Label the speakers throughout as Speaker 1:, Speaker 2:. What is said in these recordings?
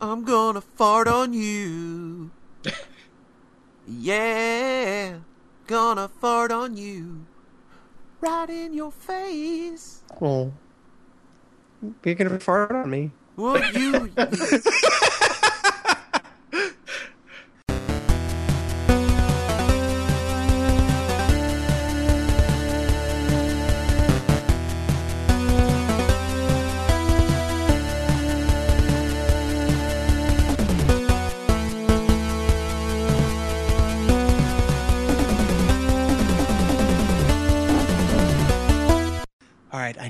Speaker 1: I'm gonna fart on you. yeah, gonna fart on you. Right in your face.
Speaker 2: Well, you're gonna fart on me.
Speaker 1: Well, you.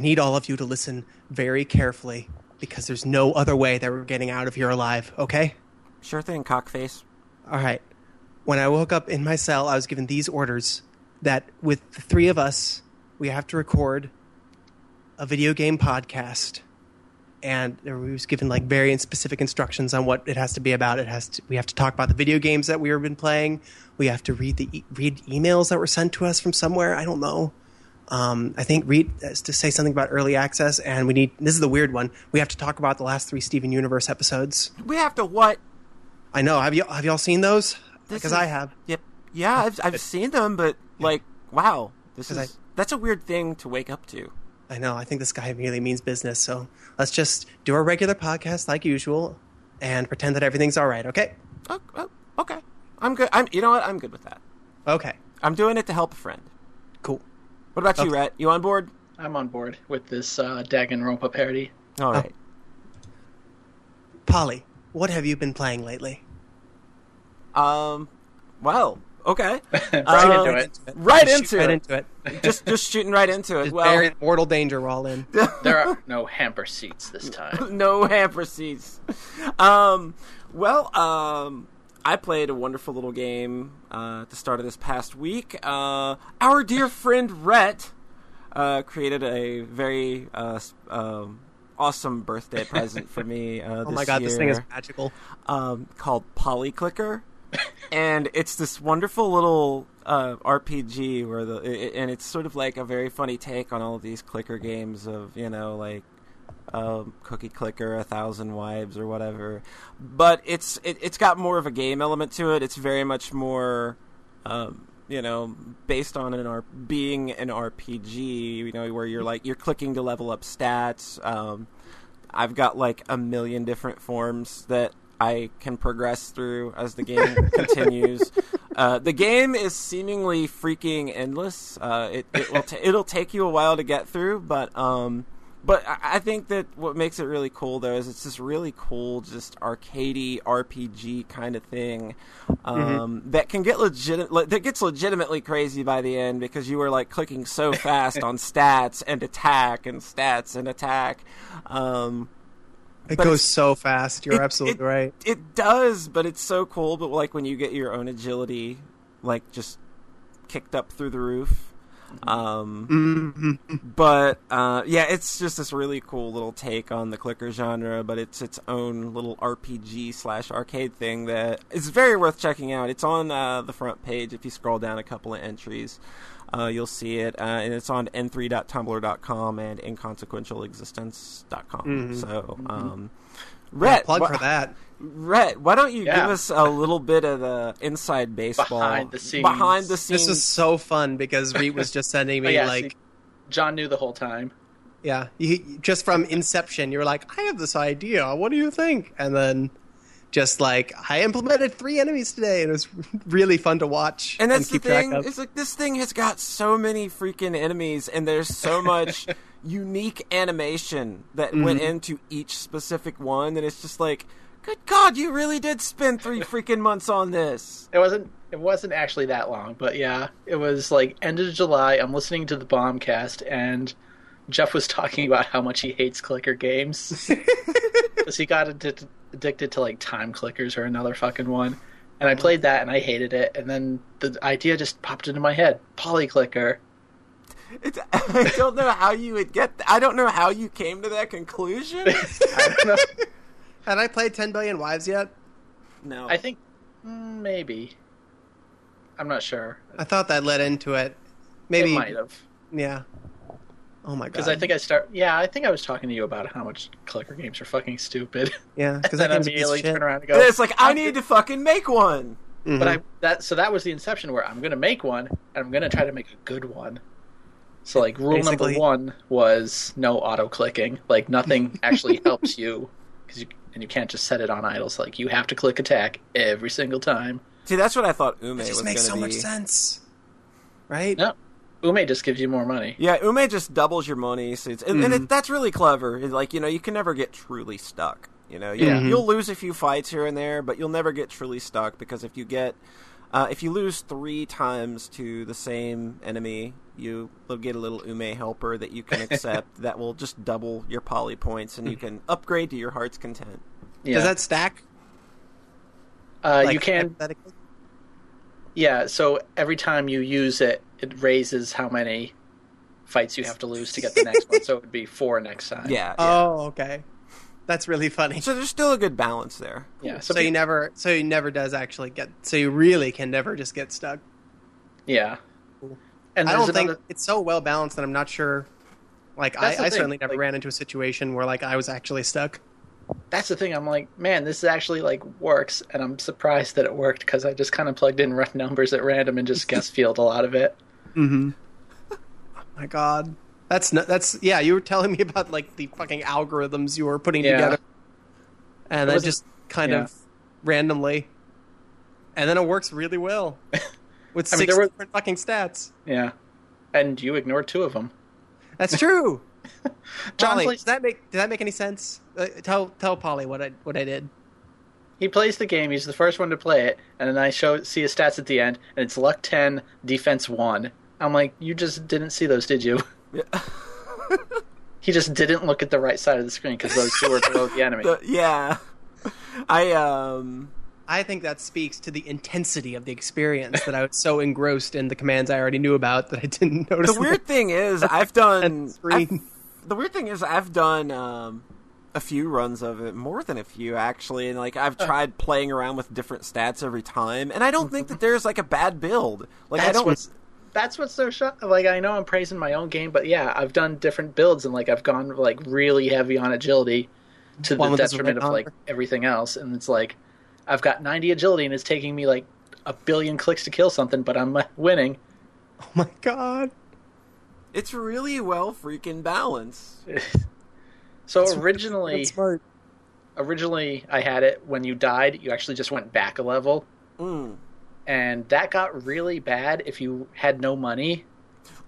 Speaker 2: need all of you to listen very carefully because there's no other way that we're getting out of here alive, okay?
Speaker 1: sure thing, cockface.
Speaker 2: All right. When I woke up in my cell, I was given these orders that with the three of us, we have to record a video game podcast. And we was given like very specific instructions on what it has to be about. It has to, we have to talk about the video games that we have been playing. We have to read the e- read emails that were sent to us from somewhere. I don't know. Um, I think read has to say something about early access, and we need. This is the weird one. We have to talk about the last three Steven Universe episodes.
Speaker 1: We have to what?
Speaker 2: I know. Have you have y'all seen those?
Speaker 1: This
Speaker 2: Because
Speaker 1: is-
Speaker 2: I have.
Speaker 1: Yep. Yeah, I've I've seen them, but like, wow, this
Speaker 2: 'Cause
Speaker 1: is
Speaker 2: I-
Speaker 1: that's a weird thing to wake up to.
Speaker 2: I know. I think this guy really means business. So let's just do our regular podcast like usual, and pretend that everything's all right. Okay.
Speaker 1: Oh, oh, okay, I'm good. I'm. You know what? I'm good with that.
Speaker 2: Okay.
Speaker 1: I'm doing it to help a friend.
Speaker 2: Cool.
Speaker 1: What about you,
Speaker 2: Okay.
Speaker 1: Rhett? You on board?
Speaker 3: I'm on board with this uh, Danganronpa parody.
Speaker 1: All right.
Speaker 2: Polly, what have you been playing lately?
Speaker 1: Um. Well. Okay.
Speaker 3: right
Speaker 1: Um,
Speaker 3: into it.
Speaker 1: Right
Speaker 2: Just
Speaker 1: into
Speaker 2: shoot right into it.
Speaker 1: just just shooting right into it.
Speaker 2: Just
Speaker 1: well,
Speaker 2: they're in mortal danger. We're all in.
Speaker 3: There are no hamper seats this time.
Speaker 1: no hamper seats. Um, well, um, I played a wonderful little game uh, at the start of this past week. Uh, our dear friend Rhett uh, created a very uh, um, awesome birthday present for me. Uh,
Speaker 2: Oh my god,
Speaker 1: year
Speaker 2: this thing is magical.
Speaker 1: um, called Polyclicker, and it's this wonderful little uh, RPG where the i- and it's sort of like a very funny take on all of these clicker games of you know like um, Cookie Clicker, A Thousand Wives, or whatever. But it's it, it's got more of a game element to it. It's very much more. Um, you know, based on an R- being an RPG, you know, where you're like you're clicking to level up stats. Um, I've got like a million different forms that I can progress through as the game continues. Uh, the game is seemingly freaking endless. Uh, it it will ta it'll take you a while to get through, but um, but I, think that what makes it really cool though is it's this really cool, just arcadey RPG kind of thing um, that can get legit that gets legitimately crazy by the end because you are like clicking so fast on stats and attack and stats and attack. Um,
Speaker 2: It
Speaker 1: But
Speaker 2: goes so fast. You're
Speaker 1: it-
Speaker 2: absolutely
Speaker 1: it-
Speaker 2: right.
Speaker 1: It does, but it's so cool. But like when you get your own agility, like just kicked up through the roof. Um, but uh, yeah, it's just this really cool little take on the clicker genre, but it's its own little RPG slash arcade thing that is very worth checking out. It's on uh, the front page. If you scroll down a couple of entries, uh, you'll see it, uh, and it's on n3.tumblr.com and inconsequentialexistence.com. So, um, Rhett,
Speaker 2: Plug
Speaker 1: wha-
Speaker 2: for that.
Speaker 1: Rhett, why don't you
Speaker 3: Yeah.
Speaker 1: give us a little bit of the inside baseball
Speaker 3: Behind the scenes.
Speaker 1: behind the scenes?
Speaker 2: This is so fun because Reed was just sending
Speaker 3: But
Speaker 2: me
Speaker 3: yeah,
Speaker 2: like,
Speaker 3: see, John knew the whole time.
Speaker 2: yeah, you, just from inception. You were like, I have this idea. What do you think? And then just like, I implemented three enemies today, and it was really fun to watch
Speaker 1: and that's the
Speaker 2: keep track
Speaker 1: thing. It's like this thing has got so many freaking enemies, and there's so much unique animation that went
Speaker 2: Mm-hmm.
Speaker 1: into each specific one, and it's just like, good God, you really did spend three freaking months on this.
Speaker 3: It wasn't. It wasn't actually that long, but yeah, it was like end of July. I'm listening to the Bombcast, and Jeff was talking about how much he hates clicker games because he got addi- addicted to like time clickers or another fucking one. And I mm-hmm. played that, and I hated it. And then the idea just popped into my head: polyclicker.
Speaker 1: It's, I don't know how you would get. I don't know how you came to that conclusion.
Speaker 3: I.
Speaker 2: Had I played 10 Billion Wives yet?
Speaker 1: No,
Speaker 3: I think mm, maybe. I'm not sure.
Speaker 2: I thought that led into it. Maybe,
Speaker 3: it might have.
Speaker 2: yeah. Oh my god!
Speaker 3: Because I think I start. Yeah, I think I was talking to you about how much clicker games are fucking stupid.
Speaker 2: yeah, because
Speaker 3: then
Speaker 2: that game's a piece of
Speaker 3: immediately turn around and
Speaker 1: And
Speaker 3: go.
Speaker 1: it's like I need to fucking make one.
Speaker 2: Mhm.
Speaker 3: But I that so that was the inception where I'm gonna make one and I'm gonna try to make a good one. So like rule
Speaker 2: Basically-
Speaker 3: number one was no auto clicking. Like nothing actually helps you because you and you can't just set it on idle. So like you have to click attack every single time.
Speaker 1: See, that's what I thought Ume
Speaker 2: it just
Speaker 1: going
Speaker 2: makes so
Speaker 1: be.
Speaker 2: much sense, right?
Speaker 3: No, Ume just gives you more money.
Speaker 1: Yeah, Ume just doubles your money, so it's, and, and it, that's really clever. It's like you know, you can never get truly stuck. You know, you,
Speaker 3: Yeah.
Speaker 1: you'll lose a few fights here and there, but you'll never get truly stuck because if you get, uh, if you lose three times to the same enemy, you will get a little Ume helper that you can accept that will just double your poly points, and you can upgrade to your heart's content.
Speaker 3: Yeah,
Speaker 2: Does that stack?
Speaker 3: uh,
Speaker 2: like,
Speaker 3: you can. Yeah, so every time you use it, it raises how many fights you have to lose to get the next one. So it would be four next time.
Speaker 1: Yeah. yeah.
Speaker 2: Oh, okay. That's really funny.
Speaker 1: so there's still a good balance there.
Speaker 3: yeah.
Speaker 2: So,
Speaker 3: So,
Speaker 2: he never, so he never does actually get. So you really can never just get stuck.
Speaker 3: yeah.
Speaker 2: Cool.
Speaker 3: And
Speaker 2: I don't think
Speaker 3: another-
Speaker 2: it's so well balanced that I'm not sure. Like I,
Speaker 3: That's the
Speaker 2: I certainly never
Speaker 3: like-
Speaker 2: ran into a situation where like I was actually stuck.
Speaker 3: that's the thing. I'm like, man, this actually like works, and I'm surprised that it worked because I just kind of plugged in rough numbers at random and just guess field a lot of it.
Speaker 2: Mm-hmm. oh my god, that's not, that's yeah. You were telling me about like the fucking algorithms you were putting
Speaker 3: Yeah.
Speaker 2: together, and
Speaker 3: It
Speaker 2: then just kind
Speaker 3: yeah.
Speaker 2: of randomly, and then it works really well with
Speaker 3: I mean,
Speaker 2: six
Speaker 3: there were-
Speaker 2: different fucking stats.
Speaker 3: Yeah, and you ignored two of them.
Speaker 2: That's true.
Speaker 3: John
Speaker 2: Polly, does that make does that make any sense? Uh, tell tell Polly what I what I did.
Speaker 3: he plays the game. He's the first one to play it, and then I show see his stats at the end, and it's luck ten, defense one. I'm like, you just didn't see those, did you?
Speaker 1: Yeah.
Speaker 3: He just didn't look at the right side of the screen because those two were below the enemy.
Speaker 1: The- yeah. I um.
Speaker 2: I think that speaks to the intensity of the experience that I was so engrossed in the commands I already knew about that I didn't notice.
Speaker 1: The weird thing is, I've done. I've- the weird thing is, I've done um, a few runs of it, more than a few actually, and like I've tried playing around with different stats every time, and I don't think that there's like a bad build. Like I
Speaker 3: That's
Speaker 1: don't.
Speaker 3: what's that's what's so shock. Like I know I'm praising my own game, but yeah, I've done different builds and like I've gone like really heavy on agility to
Speaker 2: One
Speaker 3: the detriment of like everything else, and it's like I've got 90 agility and it's taking me like a billion clicks to kill something, but I'm winning.
Speaker 2: Oh my god!
Speaker 1: It's really well freaking balanced.
Speaker 3: So
Speaker 2: That's-
Speaker 3: originally,
Speaker 2: That's smart.
Speaker 3: originally I had it when you died, you actually just went back a level,
Speaker 1: Mm.
Speaker 3: and that got really bad if you had no money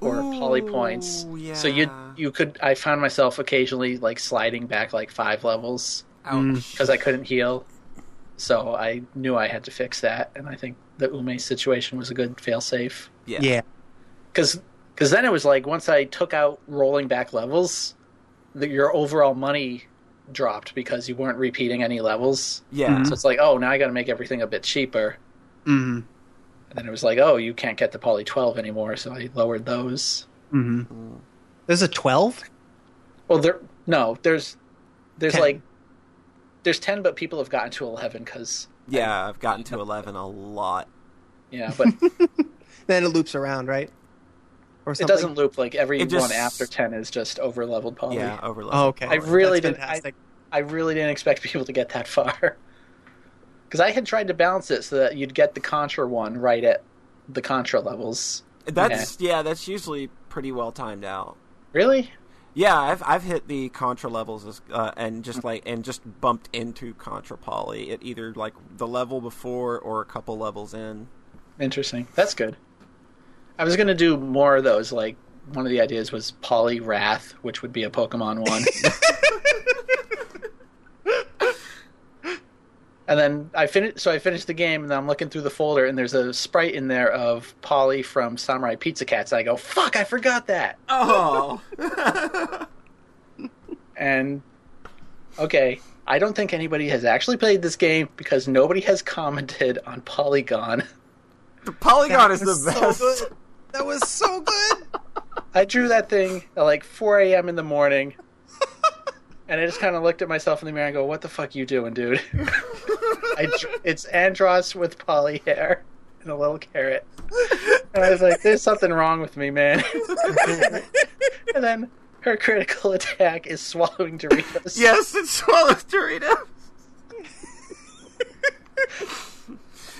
Speaker 3: or poly points.
Speaker 1: Yeah.
Speaker 3: So you you could I found myself occasionally like sliding back like five levels
Speaker 1: Ouch.
Speaker 3: because I couldn't heal. So I knew I had to fix that, and I think the Ume situation was a good failsafe.
Speaker 1: Yeah.
Speaker 2: Yeah.
Speaker 3: Because then it was like once I took out rolling back levels, that your overall money dropped because you weren't repeating any levels.
Speaker 1: Yeah.
Speaker 3: So it's like, oh, now I got to make everything a bit cheaper.
Speaker 2: Mm-hmm.
Speaker 3: And then it was like, oh, you can't get the Poly 12 anymore, so I lowered those.
Speaker 2: Mm-hmm. There's a twelve.
Speaker 3: Well, there no, there's there's
Speaker 2: 10.
Speaker 3: like there's 10 but people have gotten to 11 cuz
Speaker 1: Yeah, I've gotten to eleven a lot.
Speaker 3: yeah, but
Speaker 2: Then it loops around, right? Or
Speaker 3: it doesn't loop like every
Speaker 1: just-
Speaker 3: one after 10 is just over leveled Poly.
Speaker 1: Yeah, over.
Speaker 2: Oh, okay.
Speaker 3: I really
Speaker 2: That's
Speaker 3: did- I- I really didn't expect people to get that far. Cuz I had tried to balance it so that you'd get the Contra one right at the Contra levels.
Speaker 1: That's yeah. That's usually pretty well timed out.
Speaker 3: Really?
Speaker 1: Yeah, I've I've hit the contra levels as, uh, and just like and just bumped into contra poly at either like the level before or a couple levels in.
Speaker 3: Interesting. That's good. I was going to do more of those like one of the ideas was Poly Wrath, which would be a Pokemon one. and then I finished. So I finished the game, and then I'm looking through the folder, and there's a sprite in there of Polly from Samurai Pizza Cats. I go, "Fuck! I forgot that."
Speaker 1: Oh,
Speaker 3: And okay, I don't think anybody has actually played this game because nobody has commented on Polygon.
Speaker 1: the polygon is the
Speaker 2: was so
Speaker 1: best.
Speaker 2: That was so good.
Speaker 3: I drew that thing at like 4 a.m. in the morning. And I just kind of looked at myself in the mirror and go, "What the fuck you doing, dude?" I, it's Andross with poly hair and a little carrot, and I was like, "There's something wrong with me, man." and then her critical attack is swallowing Doritos.
Speaker 1: Yes, it swallows Doritos.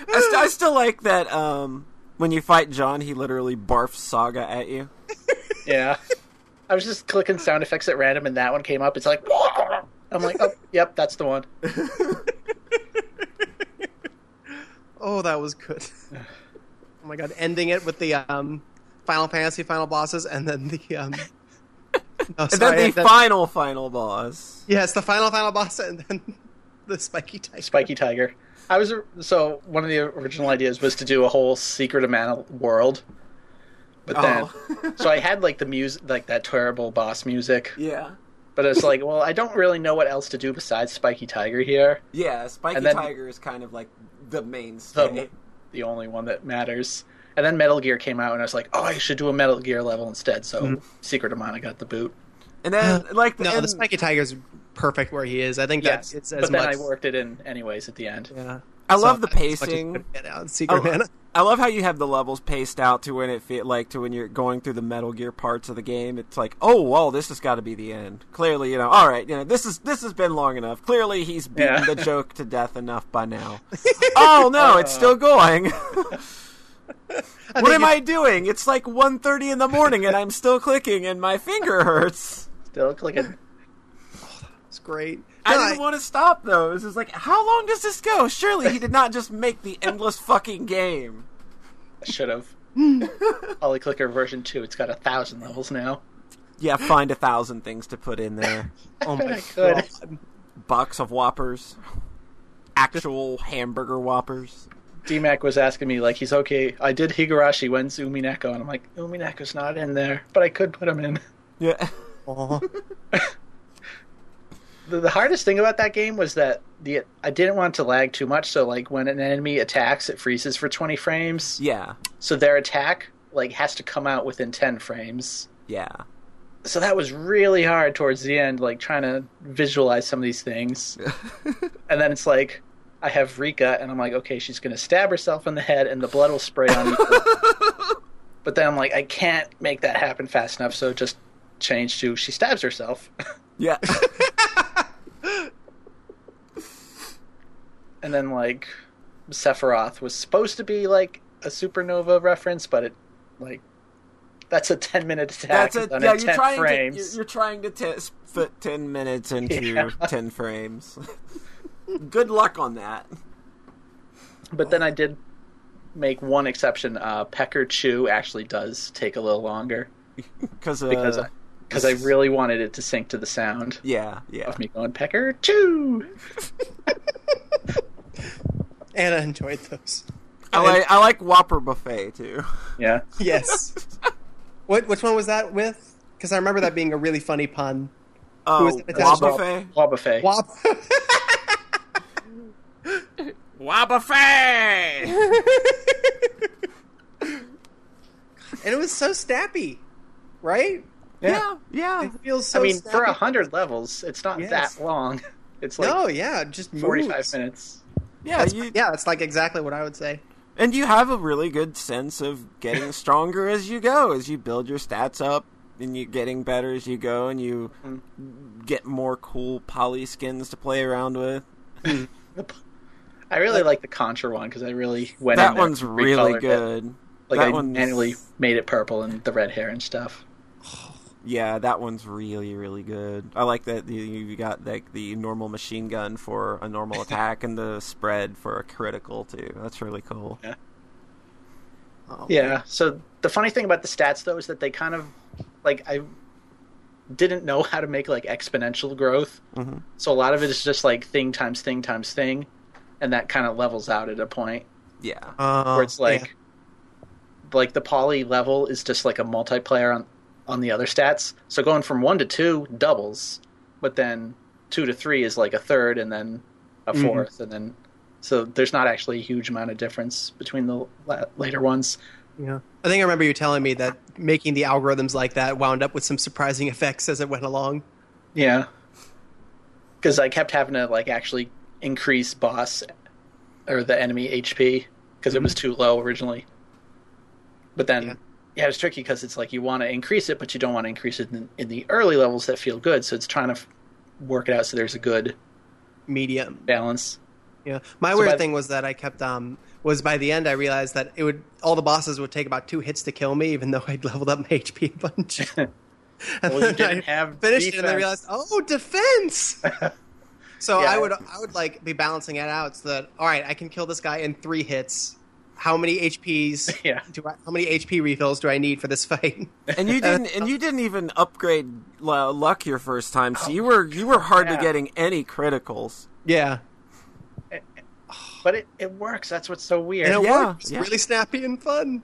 Speaker 1: I, st- I still like that um, when you fight John, he literally barfs Saga at you.
Speaker 3: Yeah. I was just clicking sound effects at random, and that one came up. It's like, I'm like, oh, yep, that's the one.
Speaker 2: Oh, that was good. oh my god, ending it with the um, Final Fantasy final bosses, and then the um, no,
Speaker 1: And then the
Speaker 2: then-
Speaker 1: final, final boss.
Speaker 2: yes, the final final boss, and then the spiky tiger.
Speaker 3: Spiky Tiger. I was so one of the original ideas was to do a whole Secret of Mana world, but oh. then
Speaker 1: Oh.
Speaker 3: so I had like the music, like that terrible boss music,
Speaker 1: Yeah.
Speaker 3: but it's like, well, I don't really know what else to do besides Spiky Tiger here.
Speaker 1: Yeah, Spiky
Speaker 3: then-
Speaker 1: Tiger is kind of like the
Speaker 3: The
Speaker 1: mainstay.
Speaker 3: the only one that matters. And then Metal Gear came out, and I was like, oh, I should do a Metal Gear level instead. So mm-hmm. Secret of Mana got the boot.
Speaker 1: And then, like,
Speaker 2: No,
Speaker 1: and-
Speaker 2: the spiky tiger's perfect where he is. I think
Speaker 3: Yes,
Speaker 2: that's it's
Speaker 3: but
Speaker 2: as
Speaker 3: then
Speaker 2: much.
Speaker 3: I worked it in anyways at the end.
Speaker 2: Yeah.
Speaker 1: I love the
Speaker 2: much as
Speaker 1: pacing.
Speaker 2: could Get out Secret
Speaker 1: I, I love how you have the levels paced out to when it feel like to when you're going through the Metal Gear parts of the game. It's like, oh well, this has got to be the end. Clearly, you know, all right, you know, this is this has been long enough. Clearly, he's beaten
Speaker 3: Yeah.
Speaker 1: the joke to death enough by now. oh no, it's still going. what am
Speaker 2: it-
Speaker 1: I doing? It's like 1.30 in the morning and I'm still clicking and my finger hurts.
Speaker 3: Still clicking.
Speaker 2: It's great.
Speaker 1: I didn't want to stop though. This is like, how long does this go? Surely he did not just make the endless fucking game.
Speaker 3: I should have. Poly Clicker version two. It's got a thousand levels now.
Speaker 1: Yeah, find a thousand things to put in there.
Speaker 2: Oh my god.
Speaker 1: Box of Whoppers, actual hamburger Whoppers.
Speaker 3: DMAC was asking me like he's okay. I did Higurashi. When's Umineko? And I'm like, Umineko's not in there, but I could put him in.
Speaker 1: Yeah,
Speaker 2: Aw.
Speaker 3: The, the hardest thing about that game was that the I didn't want to lag too much. So like when an enemy attacks, it freezes for 20 frames.
Speaker 1: yeah,
Speaker 3: So their attack like has to come out within 10 frames.
Speaker 1: yeah.
Speaker 3: So that was really hard towards the end, like trying to visualize some of these things. and then it's like I have Rika, and I'm like, okay, she's gonna stab herself in the head, and the blood will spray on you. but then I'm like, I can't make that happen fast enough, so just change to she stabs herself.
Speaker 1: Yeah.
Speaker 3: and then like Sephiroth was supposed to be like a supernova reference, but it like that's a 10 minute attack
Speaker 1: That's
Speaker 3: a,
Speaker 1: Yeah, you're
Speaker 3: 10
Speaker 1: trying
Speaker 3: frames.
Speaker 1: to you're, you're trying to t- fit ten minutes into
Speaker 3: Yeah.
Speaker 1: ten frames. Good luck on that.
Speaker 3: But then I did make one exception. Uh, Pecker Chew actually does take a little longer
Speaker 1: Because uh,
Speaker 3: because I, because I really wanted it to sync to the sound
Speaker 1: yeah, yeah.
Speaker 3: of me going Pecker Chew.
Speaker 2: Anna enjoyed those.
Speaker 1: I like I like Whopper buffet too.
Speaker 3: Yeah,
Speaker 2: Yes. what? Which one was that with? Because I remember that being a really funny pun.
Speaker 1: Oh,
Speaker 2: was it attached to?
Speaker 1: Whopper
Speaker 3: Wabuffet.
Speaker 2: Wop.
Speaker 1: Whopper
Speaker 2: and it was so snappy, right?
Speaker 1: Yeah, yeah.
Speaker 2: It feels so.
Speaker 3: I mean,
Speaker 2: snappy.
Speaker 3: for a hundred levels, it's not
Speaker 2: Yes.
Speaker 3: that long. It's like
Speaker 2: no, yeah, just
Speaker 3: forty-five
Speaker 2: moves.
Speaker 3: minutes.
Speaker 1: Yeah,
Speaker 2: That's,
Speaker 1: you,
Speaker 2: yeah, it's like exactly what I would say.
Speaker 1: and you have a really good sense of getting stronger as you go, as you build your stats up, and you're getting better as you go, and you mm. get more cool poly skins to play around with.
Speaker 3: I really like the Contra one because I really went.
Speaker 1: that
Speaker 3: in there
Speaker 1: one's really
Speaker 3: recolored it.
Speaker 1: good.
Speaker 3: Like
Speaker 1: that
Speaker 3: I
Speaker 1: one's-
Speaker 3: manually made it purple and the red hair and stuff.
Speaker 1: Yeah, that one's really really good. I like that you, you got like the normal machine gun for a normal attack and the spread for a critical too. That's really cool.
Speaker 2: Oh,
Speaker 3: Yeah. So the funny thing about the stats though is that they kind of like I didn't know how to make like exponential growth.
Speaker 1: Mhm.
Speaker 3: So a lot of it is just like thing times thing times thing, and that kind of levels out at a point
Speaker 1: Yeah.
Speaker 2: Uh,
Speaker 3: where it's like
Speaker 2: yeah.
Speaker 3: like the poly level is just like a multiplayer on on the other stats. So going from one to two doubles, but then two to three is like a third, and then a
Speaker 2: Mhm.
Speaker 3: 4th and then so there's not actually a huge amount of difference between the la- later ones.
Speaker 2: Yeah. I think I remember you telling me that making the algorithms like that wound up with some surprising effects as it went along.
Speaker 3: Yeah, because I kept having to like actually increase boss or the enemy HP because it was too low originally. But then,
Speaker 2: Yeah.
Speaker 3: Yeah, it's tricky because it's like you want to increase it, but you don't want to increase it in, in the early levels that feel good. So it's trying to f- work it out so there's a good
Speaker 2: Medium.
Speaker 3: balance.
Speaker 2: Yeah. My
Speaker 3: So
Speaker 2: weird thing was that I kept um was by the end I realized that it would all the bosses would take about two hits to kill me, even though I'd leveled up my HP a bunch. and
Speaker 3: Well, you
Speaker 2: then
Speaker 3: didn't
Speaker 2: I finished it and I
Speaker 3: defense.
Speaker 2: realized, oh, defense. so
Speaker 3: Yeah.
Speaker 2: I would I would like be balancing it out so that all right, I can kill this guy in three hits. How many HPs?
Speaker 3: Yeah.
Speaker 2: Do I, how many HP refills do I need for this fight?
Speaker 1: And you uh, didn't, and you didn't even upgrade uh, luck your first time, so you oh were you were hardly
Speaker 3: yeah.
Speaker 1: getting any criticals.
Speaker 2: yeah.
Speaker 3: But it, it works. That's what's so weird.
Speaker 2: And it
Speaker 1: Yeah,
Speaker 2: worked. It's
Speaker 1: yeah.
Speaker 2: really snappy and fun.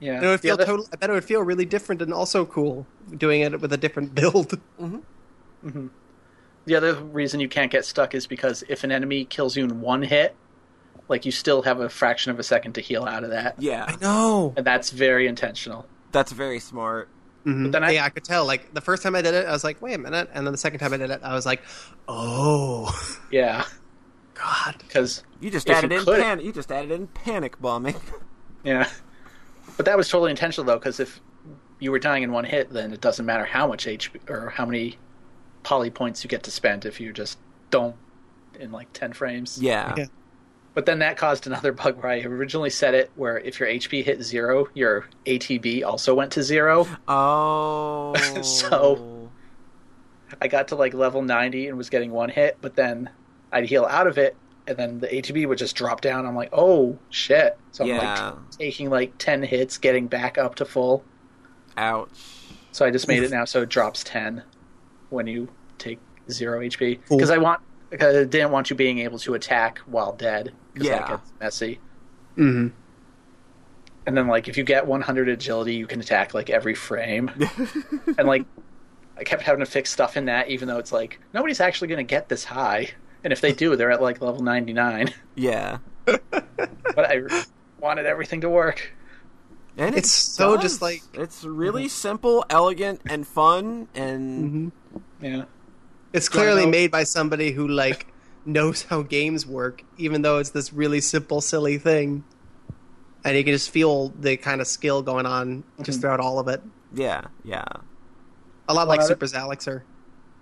Speaker 3: yeah.
Speaker 2: And it would feel
Speaker 3: other-
Speaker 2: total, I bet it would feel really different and also cool doing it with a different build. Mm-hmm. Mm-hmm.
Speaker 3: The other reason you can't get stuck is because if an enemy kills you in one hit, like you still have a fraction of a second to heal out of that,
Speaker 1: Yeah, I
Speaker 2: know.
Speaker 3: and that's very intentional.
Speaker 1: that's very smart.
Speaker 2: Mhm.
Speaker 3: then I-
Speaker 2: yeah, I could tell. Like the first time I did it, I was like, "Wait a minute," and then the second time I did it, I was like, "Oh,
Speaker 3: Yeah,
Speaker 2: God!"
Speaker 3: because
Speaker 1: You just added
Speaker 3: you
Speaker 1: in
Speaker 3: could-
Speaker 1: pan. You just added in panic bombing.
Speaker 3: yeah, but that was totally intentional though, because if you were dying in one hit, then it doesn't matter how much HP or how many poly points you get to spend if you just don't in like ten frames.
Speaker 1: Yeah.
Speaker 2: Yeah.
Speaker 3: But then that caused another bug where I originally set it where if your HP hit zero, your ATB also went to zero.
Speaker 1: Oh.
Speaker 3: So- I got to like level 90 and was getting one hit, but then I'd heal out of it, and then the ATB would just drop down. I'm like, oh shit. So I'm
Speaker 1: Yeah.
Speaker 3: like taking like 10 hits, getting back up to full.
Speaker 1: Ouch.
Speaker 3: So I just made it now so it drops 10 when you take zero HP. Because I want, because I didn't want you being able to attack while dead. Because
Speaker 1: Yeah.
Speaker 3: that gets messy.
Speaker 2: hmm
Speaker 3: And then like if you get 100 agility, you can attack like every frame. and like I kept having to fix stuff in that, even though it's like nobody's actually going to get this high. And if they do, they're at like level 99.
Speaker 1: Yeah.
Speaker 3: but I wanted everything to work.
Speaker 1: And it
Speaker 2: It's so
Speaker 1: does.
Speaker 2: just like-
Speaker 1: it's really simple, elegant, and fun, and
Speaker 3: Yeah.
Speaker 2: It's clearly made by somebody who like knows how games work, even though it's this really simple, silly thing. And you can just feel the kind of skill going on just mm-hmm. throughout all of it.
Speaker 1: yeah, yeah.
Speaker 2: A lot
Speaker 3: One
Speaker 2: like
Speaker 3: other-
Speaker 2: Super Zalixer.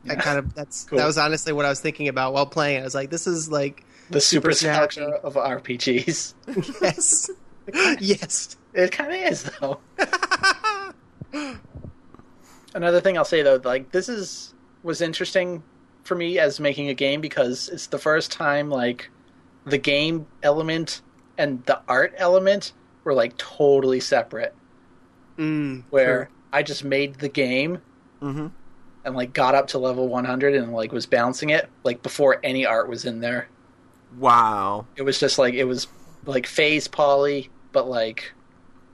Speaker 2: I
Speaker 3: Yeah.
Speaker 2: kind of that's
Speaker 3: Cool.
Speaker 2: that was honestly what I was thinking about while playing. it. I was like, this is like
Speaker 3: The super,
Speaker 2: Super
Speaker 3: super of RPGs.
Speaker 2: yes, yes.
Speaker 3: It kind of is though. Another thing I'll say though, like this is was interesting for me as making a game because it's the first time like the game element and the art element were like totally separate.
Speaker 2: Mm,
Speaker 3: Where
Speaker 2: true.
Speaker 3: I just made the game
Speaker 1: Mm-hmm.
Speaker 3: and like got up to level 100 and like was balancing it like before any art was in there.
Speaker 1: Wow.
Speaker 3: It was just like it was like phase poly, but like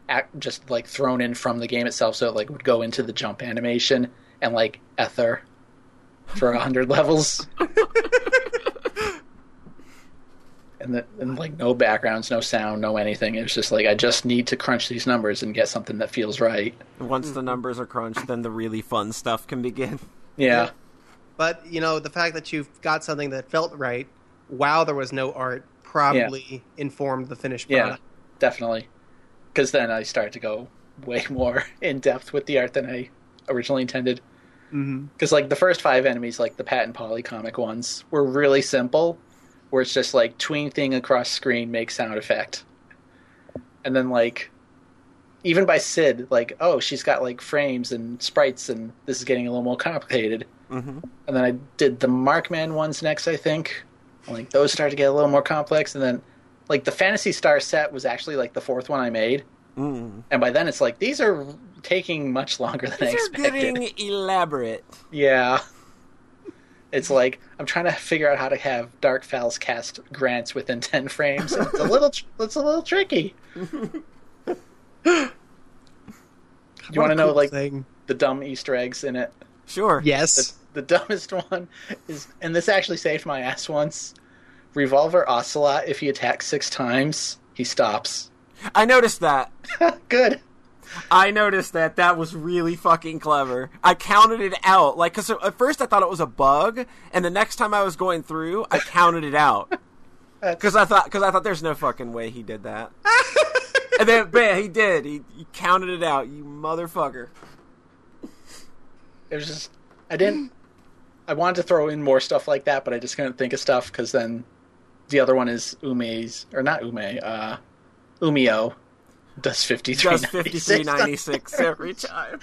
Speaker 3: act, just like thrown in from the game itself, so it like would go into the jump animation and like ether for hundred levels. And, the, and like no backgrounds, no sound, no anything. It was just like I just need to crunch these numbers and get something that feels right.
Speaker 1: Once the mm-hmm. numbers are crunched, then the really fun stuff can begin.
Speaker 3: Yeah,
Speaker 2: But you know, the fact that you've got something that felt right while there was no art probably informed the finished product.
Speaker 3: yeah, definitely. Because then I started to go way more in depth with the art than I originally intended.
Speaker 2: Mm-hmm.
Speaker 3: because like the first five enemies like the patent poly comic ones were really simple where it's just like tween thing across screen make sound effect. And then like even by sid like oh she's got like frames and sprites and this is getting a little more complicated.
Speaker 1: Mm-hmm.
Speaker 3: and then i did the markman ones next i think. And, like those started to get a little more complex. And then like the Phantasy Star set was actually like the fourth one i made
Speaker 1: Mm.
Speaker 3: and by then it's like these are taking much longer than i
Speaker 1: These are
Speaker 3: expected
Speaker 1: getting elaborate.
Speaker 3: Yeah. It's like I'm trying to figure out how to have Dark Falz cast grants within ten frames. It's a little, tr- it's a little tricky. you want to know like
Speaker 2: thing?
Speaker 3: the dumb Easter eggs in it?
Speaker 1: Sure.
Speaker 3: The,
Speaker 2: Yes.
Speaker 3: the dumbest one is, and this actually saved my ass once. Revolver Ocelot. If he attacks six times, he stops.
Speaker 1: I noticed that.
Speaker 3: Good.
Speaker 1: I noticed that. That was really fucking clever. I counted it out. Like, cause at first I thought it was a bug, and the next time I was going through, I counted it out. Cause I thought, cause I thought there's no fucking way he did that. and then, bam, he did. He, he counted it out. You motherfucker.
Speaker 3: It was just I didn't. I wanted to throw in more stuff like that, but I just couldn't think of stuff because then the other one is Ume's or not Ume, uh, Umio does fifty three
Speaker 1: Just fifty three ninety six every time.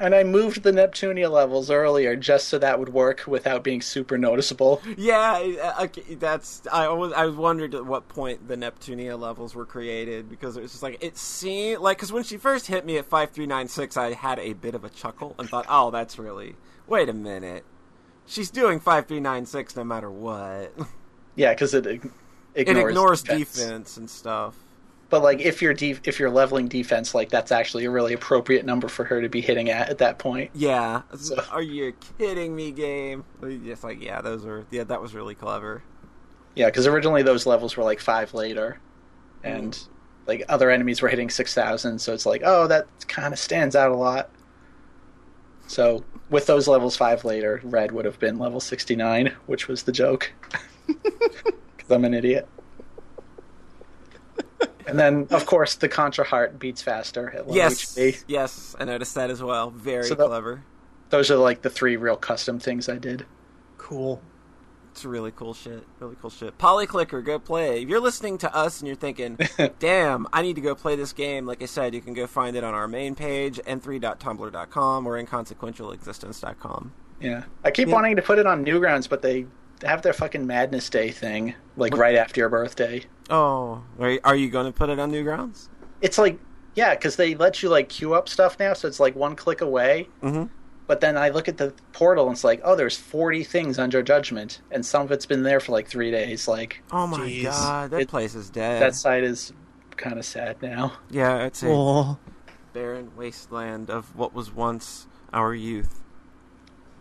Speaker 3: And I moved the Neptunia levels earlier just so that would work without being super noticeable.
Speaker 1: Yeah, uh, okay, that's. I was. I was wondering at what point the Neptunia levels were created because it was just like it seemed like because when she first hit me at five three nine six, I had a bit of a chuckle and thought, "Oh, that's really. Wait a minute, she's doing five three nine six no matter what.
Speaker 3: Yeah, because it ig-
Speaker 1: It
Speaker 3: ignores,
Speaker 1: ignores
Speaker 3: defense.
Speaker 1: defense and stuff."
Speaker 3: But like if you're def- if you're leveling defense, like that's actually a really appropriate number for her to be hitting at at that point.
Speaker 1: Yeah.
Speaker 3: So-
Speaker 1: Are you kidding me, game? Just like yeah, those are yeah, that was really clever.
Speaker 3: Yeah, because originally those levels were like five later, mm-hmm. and like other enemies were hitting six thousand, so it's like, oh, that kind of stands out a lot. So with those levels five later, red would have been level sixty nine, which was the joke. Because I'm an idiot. And then, of course, the Contra Heart beats faster at low
Speaker 1: Yes,
Speaker 3: HP.
Speaker 1: yes, I noticed that as well. Very
Speaker 3: So the-
Speaker 1: clever.
Speaker 3: Those are like the three real custom things I did.
Speaker 2: Cool.
Speaker 1: It's really cool shit. Really cool shit. Polyclicker, go play. If you're listening to us and you're thinking, damn, I need to go play this game, like I said, you can go find it on our main page, n3.tumblr.com or inconsequentialexistence.com.
Speaker 3: Yeah, I keep
Speaker 2: Yeah.
Speaker 3: wanting to put it on Newgrounds, but they have their fucking Madness Day thing like right after your birthday.
Speaker 1: Oh, are, are you going to put it on Newgrounds?
Speaker 3: It's like yeah, because they let you like queue up stuff now, so it's like one click away.
Speaker 1: Mm-hmm.
Speaker 3: But then I look at the portal and it's like, oh, there's 40 things under judgment, and some of it's been there for like three days. Like
Speaker 1: Oh my
Speaker 2: Jeez.
Speaker 1: god, that
Speaker 3: It-
Speaker 1: place is dead.
Speaker 3: that site is kind of sad now.
Speaker 1: Yeah, it's a
Speaker 2: Oh,
Speaker 1: barren wasteland of what was once our youth.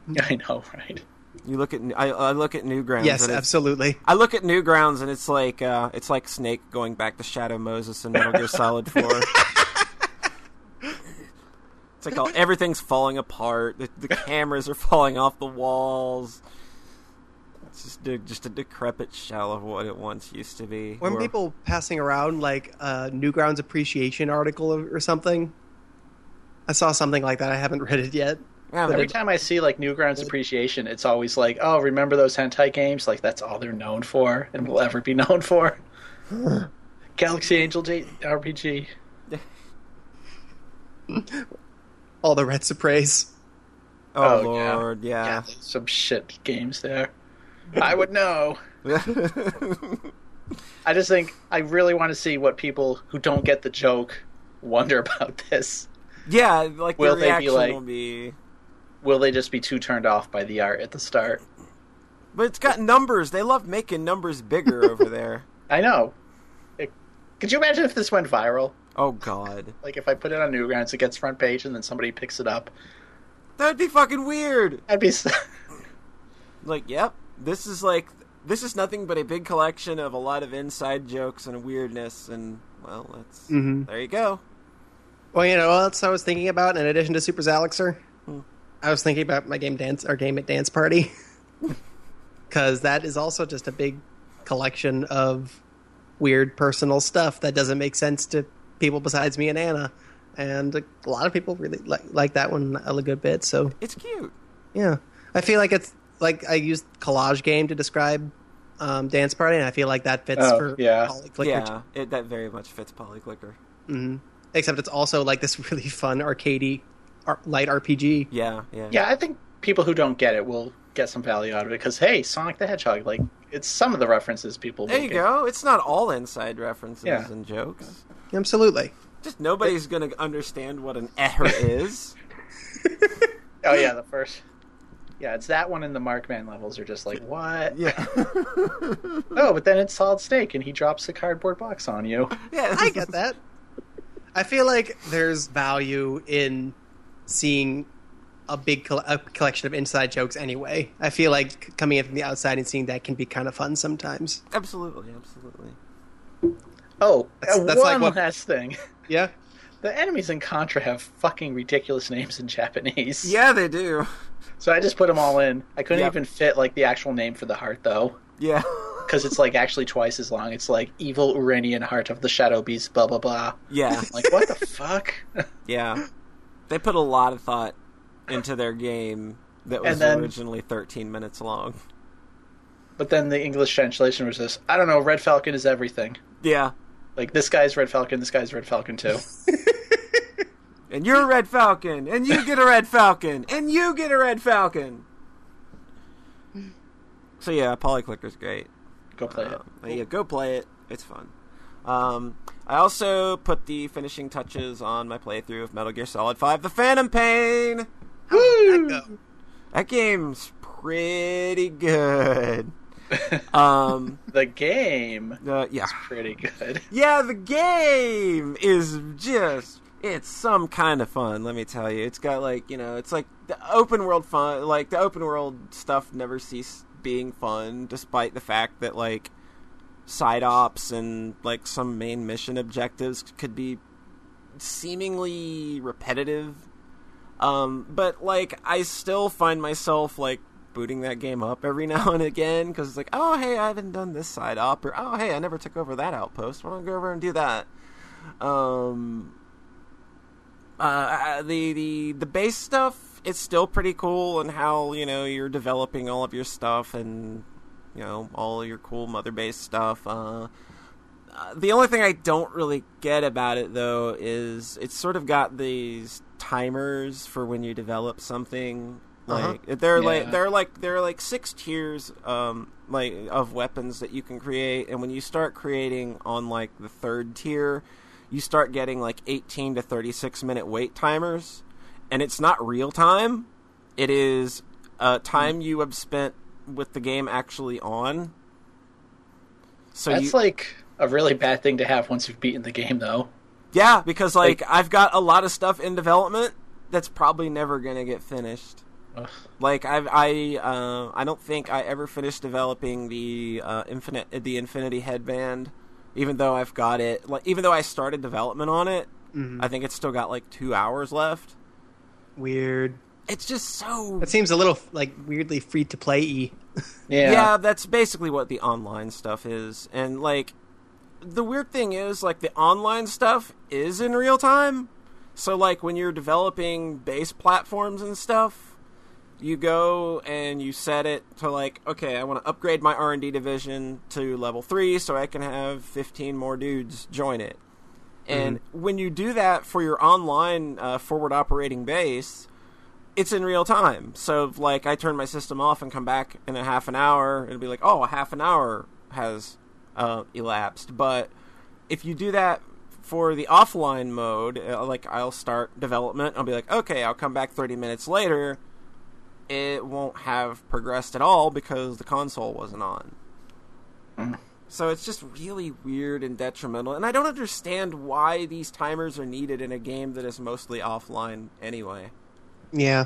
Speaker 3: I know, right?
Speaker 1: You look at I, I look at Newgrounds.
Speaker 2: yes, absolutely.
Speaker 1: I look at Newgrounds and it's like uh, it's like Snake going back to Shadow Moses and Metal Gear Solid Four. it's like all, everything's falling apart. The, the cameras are falling off the walls. It's just a, just a decrepit shell of what it once used to be.
Speaker 2: When
Speaker 1: Or-
Speaker 2: people passing around like a Newgrounds appreciation article or or something, I saw something like that. I haven't read it yet.
Speaker 1: Yeah,
Speaker 3: Every time I see like Newgrounds Appreciation, it's always like, oh, remember those hentai games? Like that's all they're known for and will ever be known for. Galaxy Angel J- RPG.
Speaker 2: All the Red Praise.
Speaker 1: oh,
Speaker 3: Oh,
Speaker 1: lord,
Speaker 3: Yeah,
Speaker 1: yeah.
Speaker 3: there's some shit games there. I would know. I just think I really want to see what people who don't get the joke wonder about this.
Speaker 1: yeah, like
Speaker 3: Will
Speaker 1: the
Speaker 3: they be
Speaker 1: reaction
Speaker 3: like-
Speaker 1: will be.
Speaker 3: Will they just be too turned off by the art at the start?
Speaker 1: But it's got numbers. They love making numbers bigger over there.
Speaker 3: I know. It- could you imagine if this went viral?
Speaker 1: Oh god,
Speaker 3: Like if I put it on Newgrounds, it gets front page, and then somebody picks it up.
Speaker 1: that'd be fucking weird.
Speaker 3: I'd be.
Speaker 1: like yep this is like this is nothing but a big collection of a lot of inside jokes and weirdness and well that's
Speaker 2: Mm-hmm.
Speaker 1: there you go
Speaker 2: Well, you know that's what I was thinking about in addition to Super Zalixer? I was thinking about my game dance, our game at Dance Party, because that is also just a big collection of weird personal stuff that doesn't make sense to people besides me and Anna, and a lot of people really like like that one a good bit. So.
Speaker 1: It's cute.
Speaker 2: Yeah, I feel like it's like I used collage game to describe um, Dance Party, and I feel like that fits
Speaker 3: Oh,
Speaker 2: for
Speaker 3: yeah.
Speaker 2: Polyclicker
Speaker 1: yeah it, that very much fits polyclicker
Speaker 2: hmm Except it's also like this really fun arcadey ar- light RPG.
Speaker 1: yeah yeah
Speaker 3: yeah, I think people who don't get it will get some value out of it because hey, Sonic the Hedgehog, like it's some of the references people.
Speaker 1: there
Speaker 3: will
Speaker 1: you
Speaker 3: get.
Speaker 1: go it's not all inside references
Speaker 3: Yeah.
Speaker 1: and jokes
Speaker 2: Absolutely.
Speaker 1: just nobody's gonna understand what an er is
Speaker 3: Oh yeah, the first. Yeah, it's that one and the Markman levels are just like what?
Speaker 1: yeah
Speaker 3: Oh, but then it's Solid Snake and he drops the cardboard box on you.
Speaker 1: yeah
Speaker 2: I get that. I feel like there's value in seeing a big coll- a collection of inside jokes anyway. I feel like coming in from the outside and seeing that can be kind of fun sometimes.
Speaker 1: absolutely absolutely
Speaker 3: Oh,
Speaker 2: That's-
Speaker 3: uh,
Speaker 2: that's
Speaker 3: one
Speaker 2: like what-
Speaker 3: last thing.
Speaker 2: Yeah.
Speaker 3: The enemies in Contra have fucking ridiculous names in Japanese.
Speaker 1: yeah they do
Speaker 3: So I just put them all in. I couldn't
Speaker 1: Yep.
Speaker 3: even fit like the actual name for the heart though.
Speaker 1: yeah
Speaker 3: because it's like actually twice as long. It's like evil Uranian heart of the Shadow Beast, blah blah blah.
Speaker 1: Yeah,
Speaker 3: Like what the fuck?
Speaker 1: yeah. They put a lot of thought into their game that was
Speaker 3: then-
Speaker 1: originally 13 minutes long.
Speaker 3: But then the English translation was this: I don't know. Red Falcon is everything.
Speaker 1: Yeah.
Speaker 3: Like this guy's Red Falcon, this guy's Red Falcon too.
Speaker 1: And you're a Red Falcon, and you get a Red Falcon, and you get a Red Falcon. So yeah, Polyclicker's great.
Speaker 3: Go play it.
Speaker 1: Uh, yeah, go play it. It's fun. Um, I also put the finishing touches on my playthrough of Metal Gear Solid 5: The Phantom Pain. That game's pretty good. Um,
Speaker 3: The game
Speaker 1: uh, yeah,
Speaker 3: pretty good.
Speaker 1: yeah, the game is just it's some kind of fun. Let me tell you, it's got like you know, it's like the open world fun. Like the open world stuff never cease being fun, despite the fact that like side ops and like some main mission objectives could be seemingly repetitive. Um, but like I still find myself like booting that game up every now and again because it's like, oh hey, I haven't done this side op, or oh hey, I never took over that outpost. Why don't I go over and do that? Um, uh, the the the base stuff it's still pretty cool, and how you know you're developing all of your stuff and you know all your cool mother base stuff. Uh, uh, the only thing I don't really get about it though is it's sort of got these timers for when you develop something.
Speaker 2: Uh-huh.
Speaker 1: Like they're
Speaker 3: Yeah.
Speaker 1: like they're like they're like six tiers um like of weapons that you can create and when you start creating on like the third tier you start getting like 18 to 36 minute wait timers and it's not real time it is uh, time you have spent with the game actually on so
Speaker 3: That's
Speaker 1: you,
Speaker 3: like a really bad thing to have once you've beaten the game, though.
Speaker 1: yeah because like,
Speaker 3: like-
Speaker 1: i've got a lot of stuff in development that's probably never gonna get finished
Speaker 3: Ugh.
Speaker 1: like I've, I uh, I don't think I ever finished developing the uh, infinite the Infinity headband, even though I've got it. Like even though I started development on it,
Speaker 2: Mhm.
Speaker 1: I think it's still got like two hours left.
Speaker 2: Weird.
Speaker 1: It's just so
Speaker 2: It seems a little like weirdly free to play y.
Speaker 3: Yeah.
Speaker 1: yeah. That's basically what the online stuff is, and like the weird thing is like the online stuff is in real time. So like when you're developing base platforms and stuff, you go and you set it to like okay i want to upgrade my r&d division to level 3 so i can have 15 more dudes join it and when you do that for your online uh, forward operating base it's in real time so like i turn my system off and come back in a half an hour it'll be like oh a half an hour has uh, elapsed but if you do that for the offline mode uh, like i'll start development i'll be like okay i'll come back 30 minutes later it won't have progressed at all because the console wasn't on. So it's just really weird and detrimental, and I don't understand why these timers are needed in a game that is mostly offline anyway.
Speaker 2: Yeah.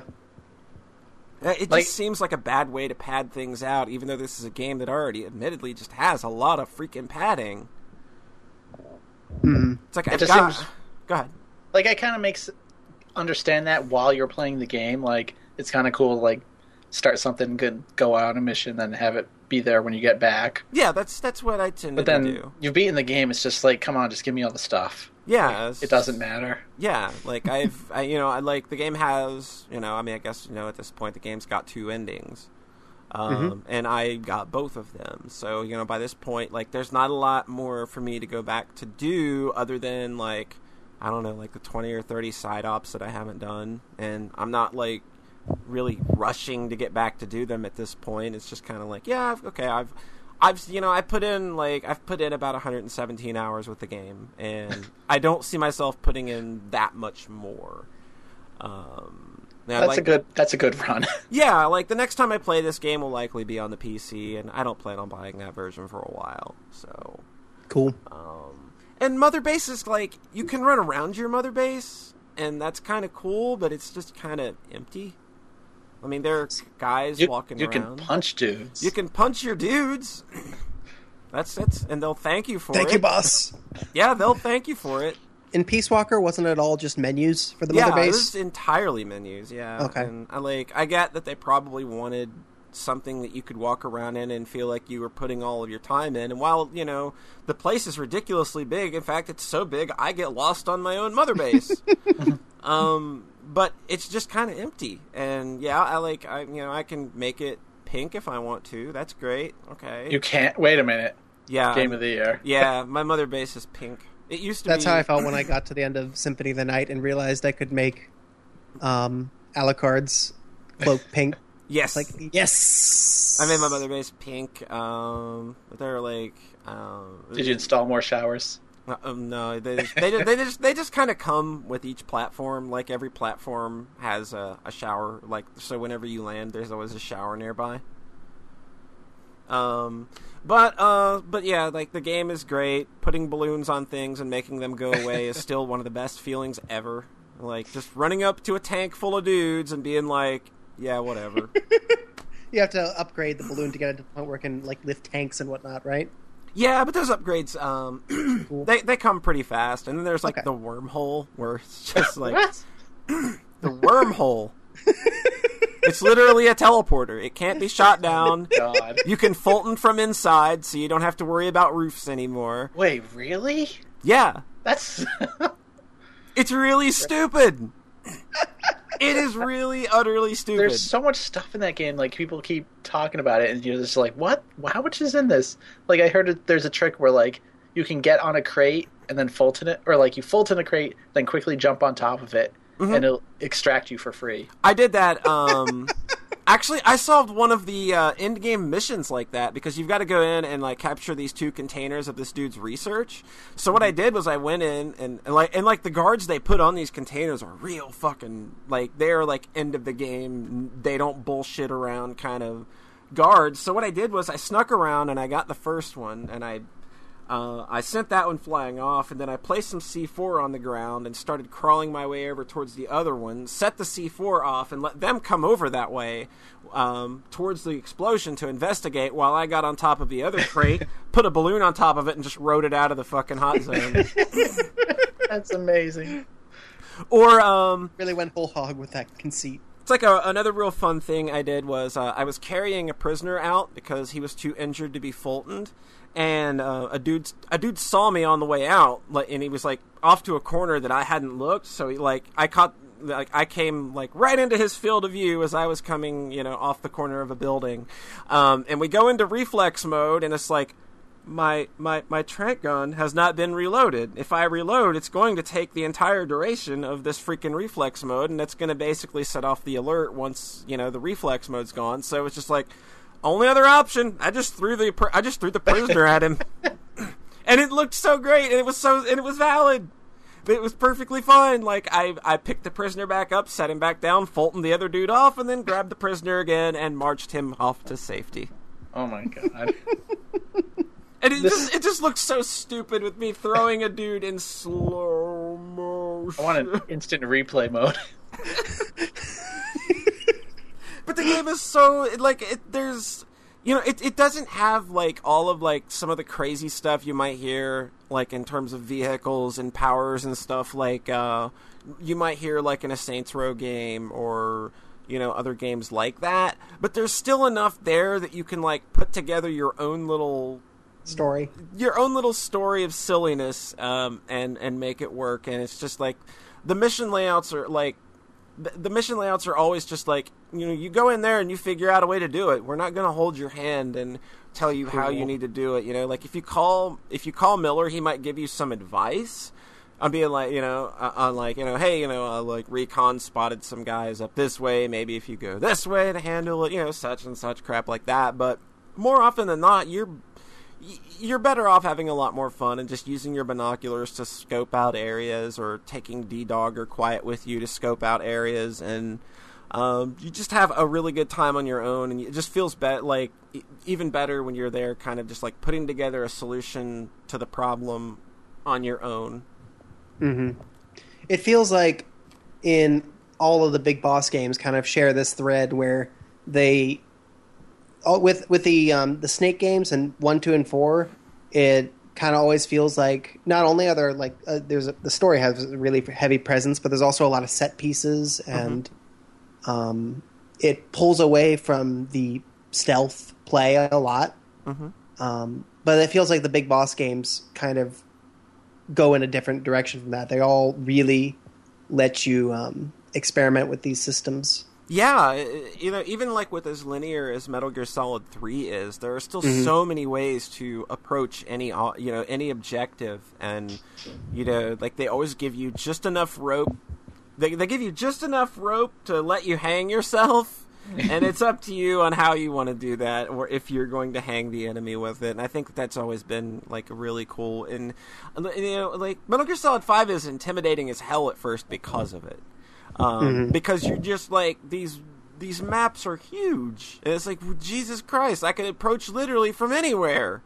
Speaker 1: Uh, It just
Speaker 3: Like-
Speaker 1: seems like a bad way to pad things out, even though this is a game that already, admittedly, just has a lot of freaking padding.
Speaker 2: Mhm.
Speaker 1: It's like
Speaker 3: It
Speaker 1: I've
Speaker 3: just
Speaker 1: got.
Speaker 3: seems-
Speaker 1: Go ahead.
Speaker 3: Like, I kind of makes understand that while you're playing the game. Like, it's kind of cool like start something good, go out on a mission, then have it be there when you get back.
Speaker 1: Yeah, that's that's what I tend
Speaker 3: But
Speaker 1: to
Speaker 3: then
Speaker 1: do.
Speaker 3: you've beaten the game. It's just like, come on, just give me all the stuff.
Speaker 1: Yeah, it's
Speaker 3: It doesn't matter.
Speaker 1: Yeah, like I've, I, you know, I like the game has, you know, I mean, I guess you know at this point the game's got two endings, um, and I got both of them. So you know, by this point, like, there's not a lot more for me to go back to do other than like, I don't know, like the twenty or thirty side ops that I haven't done, and I'm not like really rushing to get back to do them at this point. It's just kind of like, yeah, okay, I've. I've you know I put in like I've put in about 117 hours with the game, and I don't see myself putting in that much more. Um, and
Speaker 3: That's
Speaker 1: like,
Speaker 3: a good. That's a good run.
Speaker 1: yeah. Like the next time I play this game will likely be on the PC, and I don't plan on buying that version for a while. So,
Speaker 2: Cool.
Speaker 1: um, and mother base is like you can run around your mother base, and that's kind of cool, but it's just kind of empty. I mean, there are guys
Speaker 3: you
Speaker 1: walking
Speaker 3: you can punch dudes.
Speaker 1: You can punch your dudes. That's that's and they'll thank you for
Speaker 2: Thank
Speaker 1: it.
Speaker 2: Thank you, boss.
Speaker 1: Yeah, they'll thank you for it.
Speaker 2: In Peace Walker, wasn't it all just menus for the
Speaker 1: yeah,
Speaker 2: mother base?
Speaker 1: Yeah, it was entirely menus. Yeah.
Speaker 2: Okay.
Speaker 1: And I like I get that they probably wanted something that you could walk around in and feel like you were putting all of your time in. And while you know the place is ridiculously big, in fact, it's so big I get lost on my own mother base. um, but it's just kind of empty. And yeah, I like I you know I can make it pink if I want to. That's great. Okay.
Speaker 3: You can't. Wait a minute.
Speaker 1: yeah.
Speaker 3: Game of the year.
Speaker 1: yeah, my mother base is pink. It used to be
Speaker 2: That's
Speaker 1: be.
Speaker 2: how I felt when I got to the end of Symphony of the Night and realized I could make um, Alucard's cloak pink.
Speaker 1: Yes.
Speaker 2: Like, yes!
Speaker 1: I made my mother base pink. Um, but they're like. Um,
Speaker 3: Did you install more showers?
Speaker 1: Uh, um, no, they just, they just, they just they just kind of come with each platform. Like every platform has a, a shower. Like so, whenever you land, there's always a shower nearby. Um, but uh, but yeah, like the game is great. Putting balloons on things and making them go away is still one of the best feelings ever. Like just running up to a tank full of dudes and being like, yeah, whatever.
Speaker 2: You have to upgrade the balloon to get it to the point where it can like lift tanks and whatnot, right?
Speaker 1: Yeah, but those upgrades, um, they they come pretty fast, and then there's like
Speaker 2: Okay.
Speaker 1: the wormhole where it's just like the wormhole. it's literally a teleporter. It can't be shot down.
Speaker 3: God.
Speaker 1: You can Fulton from inside, so you don't have to worry about roofs anymore.
Speaker 3: Wait, really?
Speaker 1: Yeah,
Speaker 3: That's
Speaker 1: it's really stupid. It is really utterly stupid.
Speaker 3: there's so much stuff in that game. Like people keep talking about it, and you're just like, "What? How much is in this?" Like I heard it, there's a trick where like you can get on a crate and then Fulton it, or like you Fulton a crate, then quickly jump on top of it,
Speaker 1: Mm-hmm.
Speaker 3: and it'll extract you for free.
Speaker 1: I did that. Um, actually, I solved one of the uh, end game missions like that because you've got to go in and like capture these two containers of this dude's research. So what I did was I went in and, and like and like the guards they put on these containers are real fucking like they're like end of the game. They don't bullshit around kind of guards. So what I did was I snuck around and I got the first one and I uh, I sent that one flying off, and then I placed some C4 on the ground and started crawling my way over towards the other one. Set the C4 off and let them come over that way um, towards the explosion to investigate. While I got on top of the other crate, put a balloon on top of it, and just rode it out of the fucking hot zone.
Speaker 3: That's amazing.
Speaker 1: or um,
Speaker 2: Really went whole hog with that conceit.
Speaker 1: It's like a, another real fun thing I did was uh, I was carrying a prisoner out because he was too injured to be Fultoned, and uh, a dude a dude saw me on the way out, and he was like off to a corner that I hadn't looked, so he like I caught like I came like right into his field of view as I was coming, you know, off the corner of a building, um, and we go into reflex mode, and it's like my my my trank gun has not been reloaded. If I reload, it's going to take the entire duration of this freaking reflex mode, and it's going to basically set off the alert once you know the reflex mode's gone. So it's just like only other option. I just threw the pr- I just threw the prisoner at him, and it looked so great, and it was so and it was valid. It was perfectly fine. Like I, I picked the prisoner back up, set him back down, Fulton the other dude off, and then grabbed the prisoner again and marched him off to safety.
Speaker 3: Oh my god.
Speaker 1: And it
Speaker 3: This-
Speaker 1: just it just looks so stupid with me throwing a dude in slow motion.
Speaker 3: I want an instant replay mode.
Speaker 1: But the game is so like it, there's you know it it doesn't have like all of like some of the crazy stuff you might hear like in terms of vehicles and powers and stuff like uh you might hear like in a Saints Row game or you know other games like that but there's still enough there that you can like put together your own little
Speaker 2: Story.
Speaker 1: your own little story of silliness um, and and make it work. And it's just like the mission layouts are like the, mission layouts are always just like you know you go in there and you figure out a way to do it. We're not going to hold your hand and tell you how you need to do it. You know, like if you call if you call Miller, he might give you some advice. on being like, you know, uh, on like, you know, hey, you know, uh, like recon spotted some guys up this way. Maybe if you go this way to handle it, you know, such and such crap like that. But more often than not, you're you're better off having a lot more fun and just using your binoculars to scope out areas or taking D-Dog or Quiet with you to scope out areas and um, you just have a really good time on your own and it just feels be- like even better when you're there kind of just like putting together a solution to the problem on your own.
Speaker 2: hmm It feels like in all of the big boss games kind of share this thread where they oh, with with the um, the Snake games and one, two, and four, it kind of always feels like not only are there like uh, there's a, the story has a really heavy presence, but there's also a lot of set pieces and um, it pulls away from the stealth play a lot.
Speaker 1: Mhm.
Speaker 2: Um, but it feels like the big boss games kind of go in a different direction from that. They all really let you um, experiment with these systems.
Speaker 1: Yeah, you know, even like with as linear as Metal Gear Solid Three is, there are still mm-hmm. so many ways to approach any, uh, you know, any objective, and you know, like they always give you just enough rope. They they give you just enough rope to let you hang yourself, and it's up to you on how you want to do that, or if you're going to hang the enemy with it. And I think that's always been like really cool. And you know, like Metal Gear Solid Five is intimidating as hell at first because of it um, because you're just like these these maps are huge. And it's like jesus christ i could approach literally from anywhere.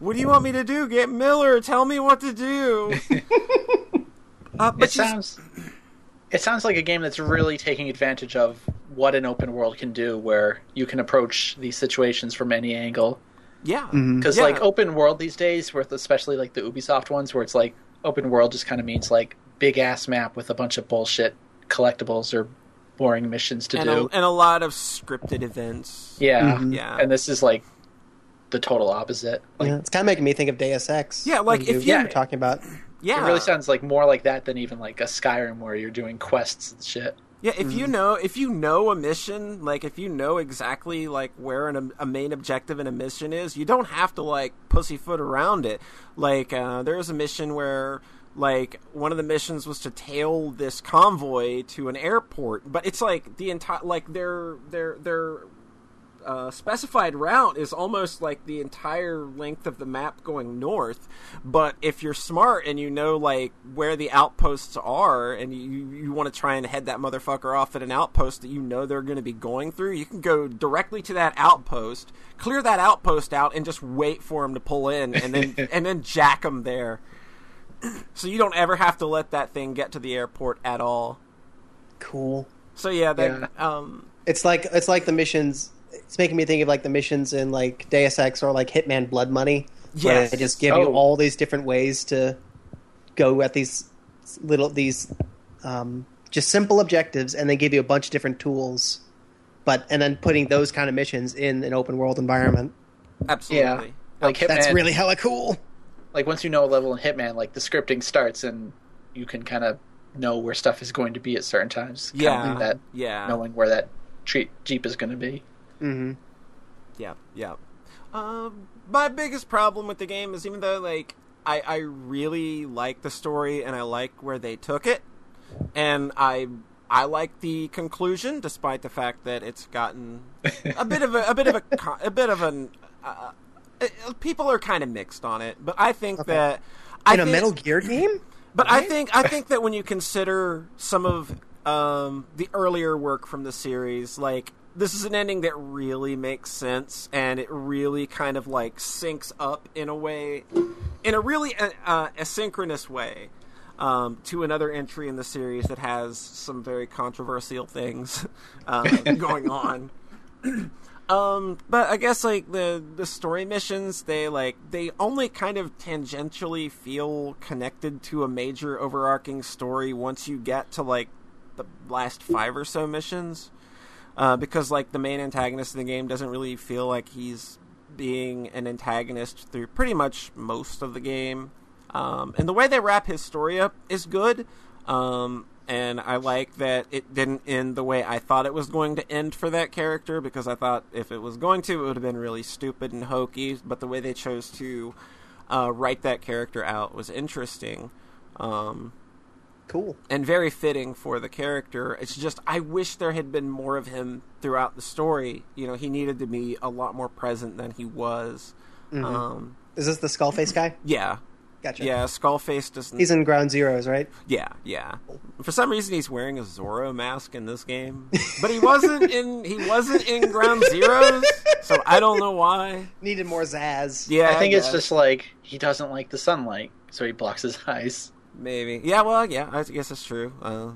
Speaker 1: What do you want me to do? Get miller? Tell me what to do. Uh, but
Speaker 3: It
Speaker 1: you-
Speaker 3: sounds it sounds like a game that's really taking advantage of what an open world can do, where you can approach these situations from any angle.
Speaker 1: yeah.
Speaker 3: Because
Speaker 1: Yeah.
Speaker 3: like open world these days, with especially like the Ubisoft ones, where it's like open world just kind of means like big ass map with a bunch of bullshit collectibles or boring missions to
Speaker 1: and
Speaker 3: do.
Speaker 1: a, and a lot of scripted events
Speaker 3: yeah,
Speaker 1: yeah
Speaker 3: and this is like the total opposite. Like
Speaker 2: yeah, it's kind of making me think of Deus Ex.
Speaker 1: Yeah, like, if
Speaker 2: you
Speaker 1: you-
Speaker 2: were talking about.
Speaker 1: yeah
Speaker 3: it really sounds like more like that than even like a Skyrim where you're doing quests and shit.
Speaker 1: Yeah, if you know if you know a mission, like if you know exactly like where an, a main objective in a mission is, you don't have to like pussyfoot around it. Like uh, there was a mission where like one of the missions was to tail this convoy to an airport, but it's like the entire like their their their uh, specified route is almost like the entire length of the map going north. But if you're smart and you know like where the outposts are, and you you want to try and head that motherfucker off at an outpost that you know they're going to be going through, you can go directly to that outpost, clear that outpost out, and just wait for them to pull in, and then and then jack them there. So you don't ever have to let that thing get to the airport at all.
Speaker 2: Cool.
Speaker 1: So yeah, that um
Speaker 2: It's like it's like the missions. It's making me think of like the missions in like Deus Ex or like Hitman Blood Money. Where
Speaker 1: Yes.
Speaker 2: they just give you
Speaker 3: Oh.
Speaker 2: all these different ways to go at these little these um, just simple objectives, and they give you a bunch of different tools. But and then putting those kind of missions in an open world environment.
Speaker 1: absolutely.
Speaker 3: Like Hitman,
Speaker 2: That's really hella cool.
Speaker 3: Like once you know a level in Hitman, like the scripting starts and you can kind of know where stuff is going to be at certain times.
Speaker 1: Yeah,
Speaker 3: that
Speaker 1: yeah.
Speaker 3: knowing where that treat jeep is going to be.
Speaker 2: Mm-hmm.
Speaker 1: Yeah, yeah. Um, my biggest problem with the game is even though like I I really like the story and I like where they took it, and I I like the conclusion despite the fact that it's gotten a bit of a, a bit of a a bit of an uh, people are kind of mixed on it, but I think that I
Speaker 2: In a
Speaker 1: think-
Speaker 2: Metal Gear game.
Speaker 1: but I think I think that when you consider some of um, the earlier work from the series, like this is an ending that really makes sense, and it really kind of like syncs up in a way, in a really uh, uh, asynchronous way, um, to another entry in the series that has some very controversial things uh, going on. Um, but I guess like the the story missions, they like they only kind of tangentially feel connected to a major overarching story once you get to like the last five or so missions. Uh, because like the main antagonist in the game doesn't really feel like he's being an antagonist through pretty much most of the game. Um, and the way they wrap his story up is good. Um, and I like that it didn't end the way I thought it was going to end for that character because I thought if it was going to, it would have been really stupid and hokey. But the way they chose to uh, write that character out was interesting. Um,
Speaker 2: Cool.
Speaker 1: and very fitting for the character. It's just I wish there had been more of him throughout the story. You know, he needed to be a lot more present than he was. Um,
Speaker 2: Is this the Skullface guy?
Speaker 1: yeah,
Speaker 2: Gotcha.
Speaker 1: yeah. Skullface doesn't.
Speaker 2: He's in Ground Zeroes, right?
Speaker 1: yeah, yeah. For some reason, he's wearing a Zorro mask in this game, but he wasn't in. He wasn't in Ground Zeroes, so I don't know why.
Speaker 2: Needed more zazz.
Speaker 1: Yeah,
Speaker 3: I think it's just like he doesn't like the sunlight, so he blocks his eyes.
Speaker 1: maybe. Yeah, well, yeah. I guess that's true. Uh,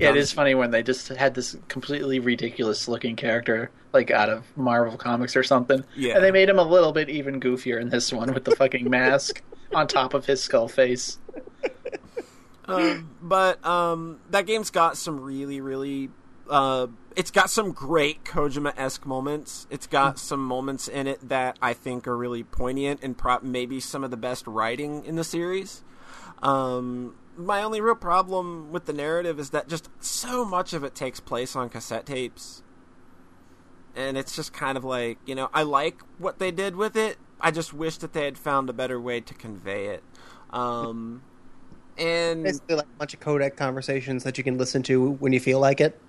Speaker 3: Yeah, it
Speaker 1: um,
Speaker 3: funny when they just had this completely ridiculous looking character, like out of Marvel Comics or something.
Speaker 1: Yeah.
Speaker 3: And they made him a little bit even goofier in this one with the fucking mask on top of his skull face.
Speaker 1: um, but um, that game's got some really, really. Uh, it's got some great Kojima esque moments. It's got some moments in it that I think are really poignant and pro- maybe some of the best writing in the series. Um, my only real problem with the narrative is that just so much of it takes place on cassette tapes. And it's just kind of like, you know, I like what they did with it. I just wish that they had found a better way to convey it. Um, and
Speaker 2: Basically, like a bunch of codec conversations that you can listen to when you feel like it.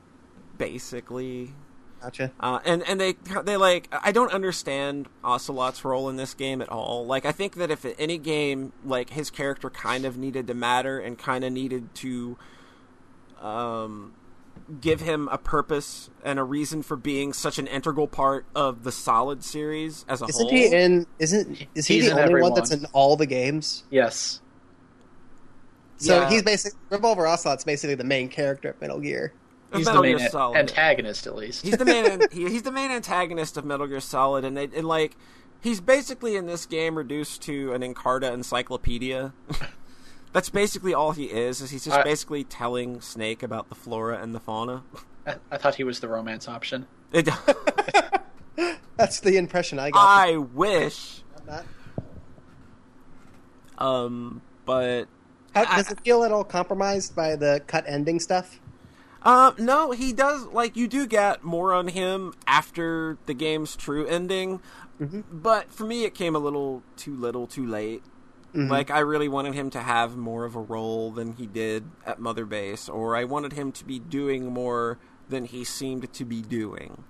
Speaker 1: basically,
Speaker 2: Gotcha.
Speaker 1: Uh, and and they they like I don't understand Ocelot's role in this game at all. Like I think that if any game like his character kind of needed to matter and kind of needed to um give him a purpose and a reason for being such an integral part of the Solid series as a
Speaker 2: Isn't
Speaker 1: whole.
Speaker 2: he in? Isn't is he
Speaker 3: He's
Speaker 2: the only
Speaker 3: every
Speaker 2: one that's in all the games?
Speaker 3: Yes.
Speaker 2: So
Speaker 1: Yeah.
Speaker 2: he's basically Revolver Ocelot's basically the main character of Metal Gear.
Speaker 3: He's
Speaker 1: Metal
Speaker 3: the main
Speaker 1: Gear
Speaker 3: a-
Speaker 1: Solid.
Speaker 3: antagonist, at least.
Speaker 1: He's the main. he, he's the main antagonist of Metal Gear Solid, and they and like he's basically in this game reduced to an Encarta encyclopedia. That's basically all he is. Is he's just
Speaker 3: I-
Speaker 1: basically telling Snake about the flora and the fauna.
Speaker 3: I, I thought he was the romance option.
Speaker 1: It,
Speaker 2: That's the impression I got.
Speaker 1: I wish, um, but
Speaker 2: How,
Speaker 1: I-
Speaker 2: does it feel at all compromised by the cut ending stuff?
Speaker 1: Uh, no, he does. Like, you do get more on him after the game's true ending, but for me, it came a little too little, too late. Like, I really wanted him to have more of a role than he did at Mother Base, or I wanted him to be doing more than he seemed to be doing.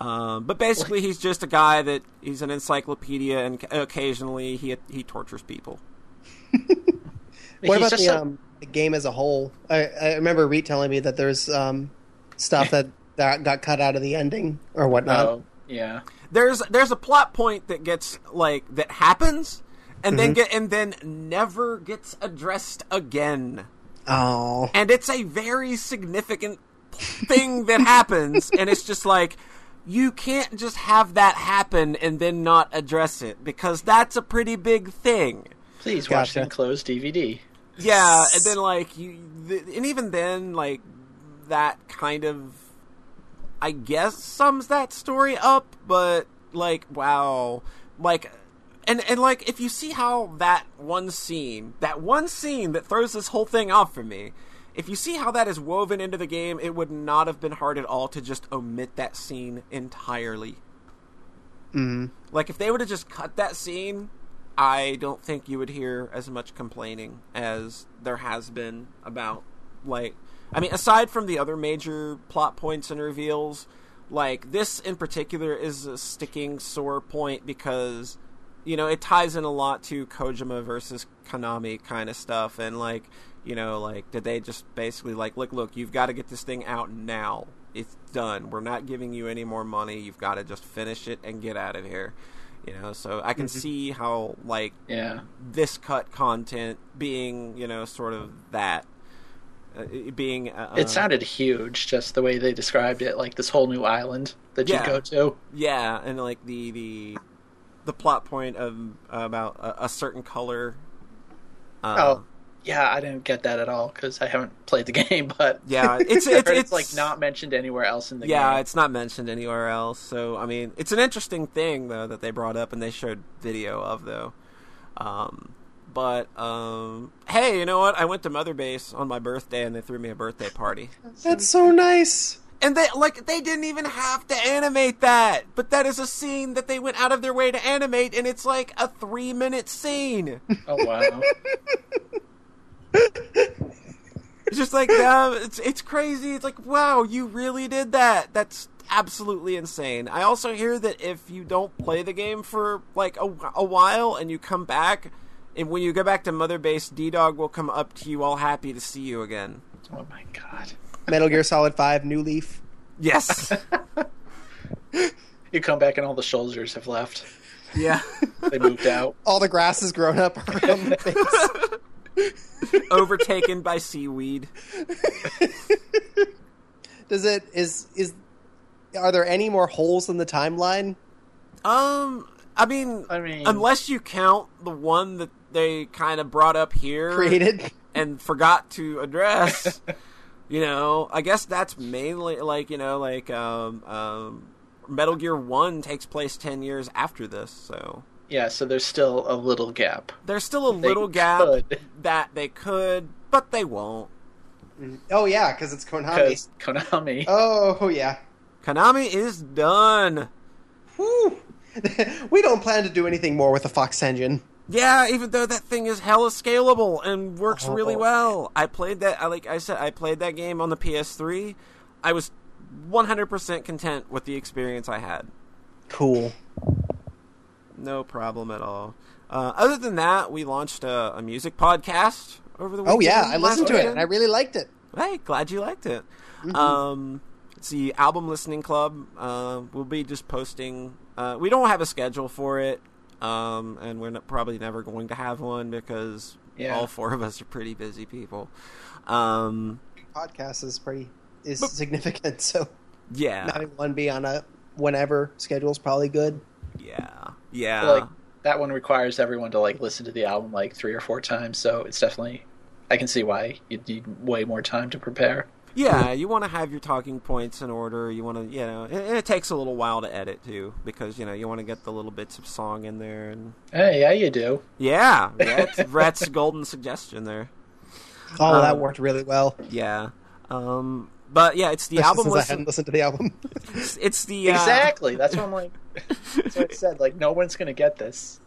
Speaker 1: Um, but basically, he's just a guy that he's an encyclopedia, and occasionally he he tortures people.
Speaker 2: What
Speaker 3: He's
Speaker 2: about the,
Speaker 3: a-
Speaker 2: um, the game as a whole? I, I remember Reed telling me that there's um, stuff that, that got cut out of the ending or whatnot.
Speaker 3: Oh, yeah.
Speaker 1: there's there's a plot point that gets like that happens and then mm-hmm. get and then never gets addressed again.
Speaker 2: Oh,
Speaker 1: and it's a very significant thing that happens and it's just like you can't just have that happen and then not address it because that's a pretty big thing.
Speaker 3: Please watch
Speaker 2: Gotcha.
Speaker 3: the closed DVD.
Speaker 1: yeah and then like you th- and even then like that kind of i guess sums that story up but like wow. Like and and like if you see how that one scene that one scene that throws this whole thing off for me if you see how that is woven into the game it would not have been hard at all to just omit that scene entirely
Speaker 2: mm.
Speaker 1: like if they would have just cut that scene, I don't think you would hear as much complaining as there has been about like I mean aside from the other major plot points and reveals, like this in particular is a sticking sore point because you know, it ties in a lot to Kojima versus Konami kind of stuff and like, you know, like did they just basically like look look, you've got to get this thing out now. It's done. We're not giving you any more money. You've got to just finish it and get out of here. You know, so I can see how like
Speaker 3: Yeah.
Speaker 1: this cut content being, you know, sort of that uh, being uh,
Speaker 3: It sounded huge, just the way they described it, like this whole new island that
Speaker 1: Yeah.
Speaker 3: you go to.
Speaker 1: Yeah, and like the the the plot point of about a, a certain color. Uh,
Speaker 3: Oh, yeah, I didn't get that at all because I haven't played the game, but
Speaker 1: Yeah, it's- it's-
Speaker 3: it's,
Speaker 1: it's-
Speaker 3: like not mentioned anywhere else in the
Speaker 1: yeah,
Speaker 3: game.
Speaker 1: Yeah, it's not mentioned anywhere else. So I mean, it's an interesting thing though that they brought up and they showed video of though. Um, but um, hey, you know what? I went to Mother Base on my birthday and they threw me a birthday party.
Speaker 2: that's so nice.
Speaker 1: And they like they didn't even have to animate that, but that is a scene that they went out of their way to animate, and it's like a three minute scene.
Speaker 3: Oh wow.
Speaker 1: It's just like uh, it's it's crazy. It's like wow, you really did that. That's absolutely insane. I also hear that if you don't play the game for like a, a while and you come back, and when you go back to Mother Base, D Dog will come up to you all happy to see you again.
Speaker 3: oh my god.
Speaker 2: Metal Gear Solid Five New Leaf.
Speaker 1: Yes.
Speaker 3: You come back and all the soldiers have left.
Speaker 1: yeah.
Speaker 3: They moved out.
Speaker 2: All the grass has grown up around the base.
Speaker 1: Overtaken by seaweed.
Speaker 2: Does it is is are there any more holes in the timeline?
Speaker 1: Um, I mean,
Speaker 3: I mean-
Speaker 1: unless you count the one that they kind of brought up here
Speaker 2: Created?
Speaker 1: and forgot to address. You know, I guess that's mainly like you know, like um, um, Metal Gear One takes place ten years after this, so
Speaker 3: Yeah, so there's still a little gap.
Speaker 1: there's still a
Speaker 3: They
Speaker 1: little gap
Speaker 3: could.
Speaker 1: that they could, but they won't.
Speaker 2: Oh yeah, because it's Konami.
Speaker 3: Because Konami.
Speaker 2: Oh yeah.
Speaker 1: Konami is done.
Speaker 2: Whew. we don't plan to do anything more with the Fox engine.
Speaker 1: Yeah, even though that thing is hella scalable and works really
Speaker 2: Oh.
Speaker 1: well. I played that. I like I said, I played that game on the PS3. I was 100% content with the experience I had.
Speaker 2: Cool.
Speaker 1: No problem at all. Uh, other than that, we launched a, a music podcast over the weekend.
Speaker 2: Oh yeah, I listened to it and I really liked it.
Speaker 1: Hey, glad you liked it.
Speaker 2: Mm-hmm.
Speaker 1: Um, it's the album listening club. Uh, we'll be just posting. Uh, we don't have a schedule for it, um, and we're not, probably never going to have one because
Speaker 3: Yeah.
Speaker 1: all four of us are pretty busy people. Um,
Speaker 2: Podcast is pretty is
Speaker 1: But-
Speaker 2: significant, so
Speaker 1: yeah,
Speaker 2: having one be on a whenever schedule is probably good.
Speaker 1: yeah, yeah.
Speaker 3: like that one requires everyone to like listen to the album like three or four times, so it's definitely I can see why you'd need way more time to prepare.
Speaker 1: Yeah, you want to have your talking points in order. You want to, you know, and it takes a little while to edit too, because you know you want to get the little bits of song in there, and
Speaker 3: Hey, yeah, you do.
Speaker 1: yeah, Rhett's golden suggestion there.
Speaker 2: Oh, that
Speaker 1: Um,
Speaker 2: worked really well.
Speaker 1: Yeah, um, but yeah, it's the
Speaker 2: Especially
Speaker 1: album
Speaker 2: since I
Speaker 1: listen.
Speaker 2: hadn't listened to the album.
Speaker 1: It's, it's the uh,
Speaker 3: Exactly. That's what I'm like. That's what I said. Like, no one's gonna get this.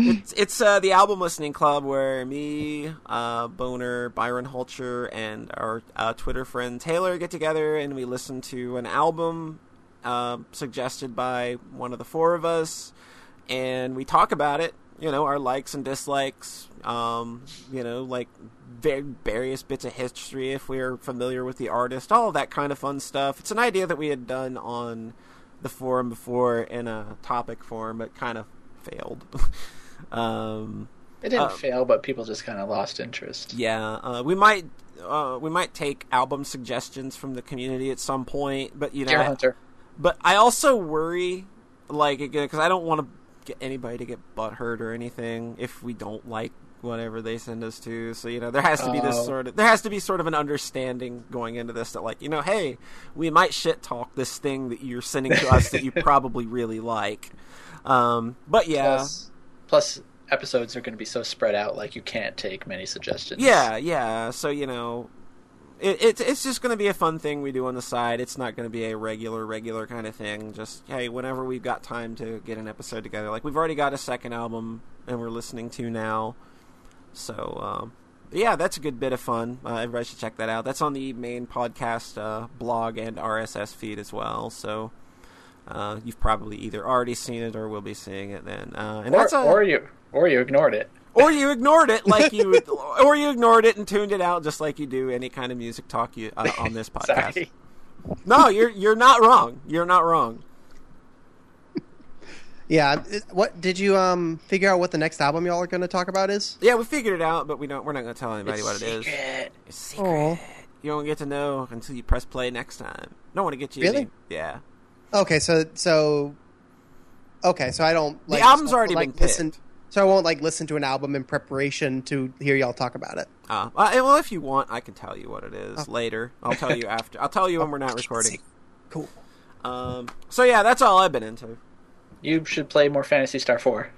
Speaker 1: It's, it's uh, the album listening club where me, uh, Boner, Byron Hulcher, and our uh, Twitter friend Taylor get together and we listen to an album uh, suggested by one of the four of us, and we talk about it. You know, our likes and dislikes. Um, you know, like various bits of history if we're familiar with the artist, all that kind of fun stuff. It's an idea that we had done on the forum before in a topic form, but kind of failed. um,
Speaker 3: It didn't
Speaker 1: Uh,
Speaker 3: fail, but people just kind of lost interest.
Speaker 1: yeah, uh, we might uh, we might take album suggestions from the community at some point, but you know,
Speaker 3: Deer Hunter.
Speaker 1: but I also worry, like again, because I don't want to get anybody to get butthurt or anything if we don't like whatever they send us to. So you know, there has to be this
Speaker 3: Oh.
Speaker 1: sort of there has to be sort of an understanding going into this that like you know, hey, we might shit talk this thing that you're sending to us that you probably really like. Um, but yeah,
Speaker 3: Plus, plus, episodes are going to be so spread out, like you can't take many suggestions.
Speaker 1: Yeah, yeah. So you know, it, it it's just going to be a fun thing we do on the side. It's not going to be a regular, regular kind of thing. Just hey, whenever we've got time to get an episode together. Like we've already got a second album and we're listening to now. So um, yeah, that's a good bit of fun. Uh, everybody should check that out. That's on the main podcast uh, blog and RSS feed as well. So. Uh, you've probably either already seen it or will be seeing it then. Uh, and
Speaker 3: Or,
Speaker 1: that's a,
Speaker 3: or you or you ignored it.
Speaker 1: or you ignored it like you or you ignored it and tuned it out just like you do any kind of music talk you uh, on this podcast
Speaker 3: Sorry.
Speaker 1: no you're you're not wrong you're not wrong
Speaker 2: yeah. What did you um figure out what the next album y'all are going to talk about is?
Speaker 1: yeah we figured it out but we don't we're not going to tell anybody what it is
Speaker 3: Secret.
Speaker 1: it's secret
Speaker 2: Aw.
Speaker 1: you don't get to know until you press play next time don't want to get you
Speaker 2: Really?
Speaker 1: any- yeah
Speaker 2: Okay, so so okay, so I don't like
Speaker 1: the album's already
Speaker 2: like,
Speaker 1: been
Speaker 2: listen. So I won't like listen to an album in preparation to hear y'all talk about it.
Speaker 1: uh, uh, well if you want i can tell you what it is
Speaker 2: Oh.
Speaker 1: later i'll tell you after i'll tell you when we're not recording
Speaker 2: Cool.
Speaker 1: um, so yeah that's all i've been into
Speaker 3: You should play more Phantasy Star Four.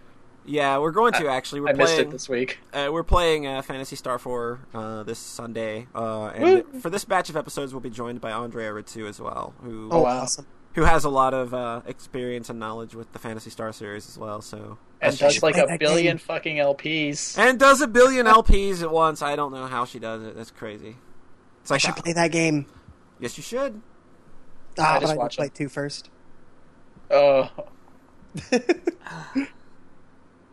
Speaker 1: yeah we're going to actually we're
Speaker 3: I missed
Speaker 1: playing
Speaker 3: it this week.
Speaker 1: Uh, we're playing uh, Phantasy Star 4 uh, this Sunday, uh, and for this batch of episodes, we'll be joined by Andrea Ritsu as well, who
Speaker 2: Oh,
Speaker 3: wow.
Speaker 2: awesome.
Speaker 1: Who has a lot of uh, experience and knowledge with the Phantasy Star series as well. So
Speaker 3: And does like a billion
Speaker 2: game.
Speaker 3: fucking LPs.
Speaker 1: and does a billion LPs at once. I don't know how she does it. That's crazy. It's
Speaker 2: I
Speaker 1: like
Speaker 2: should play that game.
Speaker 1: yes, you should.
Speaker 2: Ah,
Speaker 3: just
Speaker 2: but I
Speaker 3: watch
Speaker 2: play two first.
Speaker 3: Oh,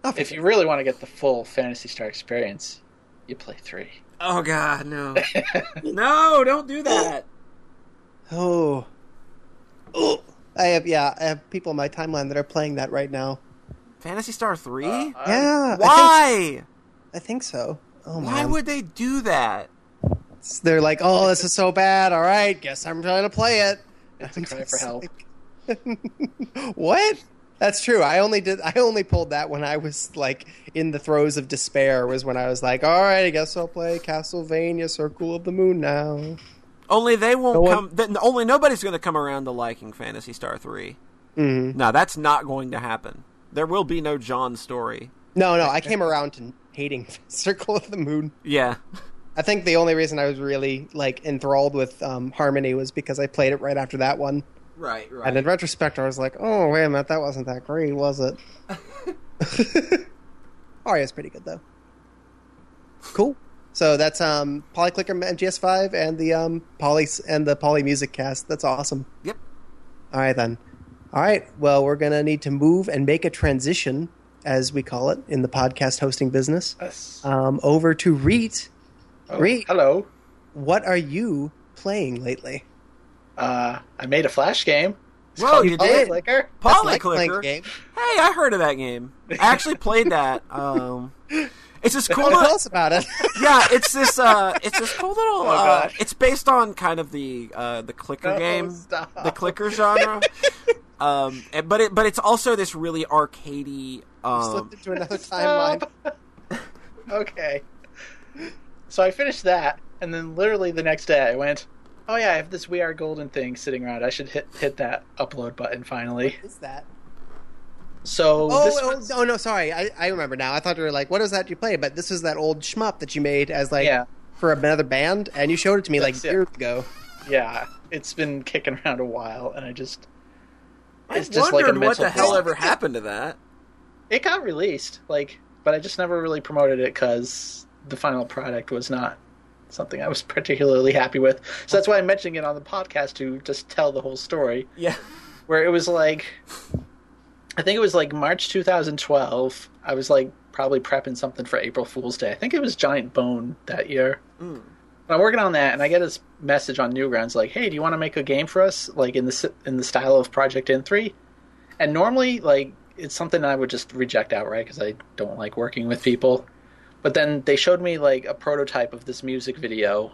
Speaker 2: I'll
Speaker 3: if you really want to get the full Phantasy Star experience, you play three.
Speaker 1: Oh God, no, no! Don't do that.
Speaker 2: Oh. Oh. I have yeah, I have people in my timeline that are playing that right now.
Speaker 1: Phantasy Star Three?
Speaker 3: Uh,
Speaker 2: Yeah. I think,
Speaker 1: Why?
Speaker 2: I think so. Oh my
Speaker 1: Why
Speaker 2: man.
Speaker 1: would they do that?
Speaker 2: They're like, "Oh, this is so bad. All right, guess I'm trying to play it."
Speaker 3: It's a
Speaker 2: I'm
Speaker 3: cry for help.
Speaker 2: like- what? That's true. I only did. I only pulled that when I was like in the throes of despair. Was when I was like, "All right, I guess I'll play Castlevania: Circle of the Moon now."
Speaker 1: Only they won't come. Th- only nobody's going to come around to liking Phantasy Star Three.
Speaker 2: Mhm.
Speaker 1: No, that's not going to happen. There will be no John story.
Speaker 2: No, no, I came around to hating Circle of the Moon.
Speaker 1: Yeah,
Speaker 2: I think the only reason I was really like enthralled with um, Harmony was because I played it right after that one.
Speaker 1: right, right.
Speaker 2: And in retrospect, I was like, "Oh wait a minute, that wasn't that great, was it?" Aria's pretty good though. Cool. So that's um, Polyclicker MGS5 and the um, Poly and the Poly Music Cast. That's awesome.
Speaker 1: Yep.
Speaker 2: All right then. All right. Well, we're gonna need to move and make a transition, as we call it in the podcast hosting business,
Speaker 3: Yes.
Speaker 2: um, over to Reet.
Speaker 3: Oh,
Speaker 2: Reet,
Speaker 3: Hello.
Speaker 2: what are you playing lately?
Speaker 3: Uh, I made a flash game. It's
Speaker 1: Whoa,
Speaker 3: called
Speaker 1: you did?
Speaker 3: Polyclicker.
Speaker 2: That's like
Speaker 1: Polyclicker.
Speaker 2: game.
Speaker 1: Hey, I heard of that game. I actually played that. Um, it's this cool.
Speaker 2: Tell us about it.
Speaker 1: yeah, it's this. Uh, it's this cool little.
Speaker 3: Oh,
Speaker 1: uh, it's based on kind of the uh, the clicker
Speaker 3: No,
Speaker 1: game,
Speaker 3: stop.
Speaker 1: the clicker genre. um, and- but it but it's also this really arcadey. Um,
Speaker 2: Slipped into another timeline.
Speaker 3: Okay. So I finished that, and then literally the next day I went, "Oh yeah, I have this We Are Golden thing sitting around. I should hit hit that upload button finally."
Speaker 2: What is that?
Speaker 3: So
Speaker 2: Oh,
Speaker 3: this
Speaker 2: oh,
Speaker 3: was-
Speaker 2: oh, no, sorry. I, I remember now. I thought you were like, what is that you play? But this is that old shmup that you made as like
Speaker 3: Yeah.
Speaker 2: for another band, and you showed it to me like
Speaker 3: That's it.
Speaker 2: years ago.
Speaker 3: yeah, it's been kicking around a while, and I just
Speaker 1: I
Speaker 3: it's just like a
Speaker 1: wondered what the hell ever happened to that.
Speaker 3: it got released, like, but I just never really promoted it because the final product was not something I was particularly happy with. So that's why I'm mentioning it on the podcast to just tell the whole story.
Speaker 1: Yeah.
Speaker 3: where it was like I think it was like March 2012. I was like probably prepping something for April Fool's Day. I think it was Giant Bone that year.
Speaker 1: Mm.
Speaker 3: I'm working on that, and I get this message on Newgrounds like, "Hey, do you want to make a game for us, like in the in the style of Project N3?" And normally, like, it's something I would just reject outright because I don't like working with people. But then they showed me like a prototype of this music video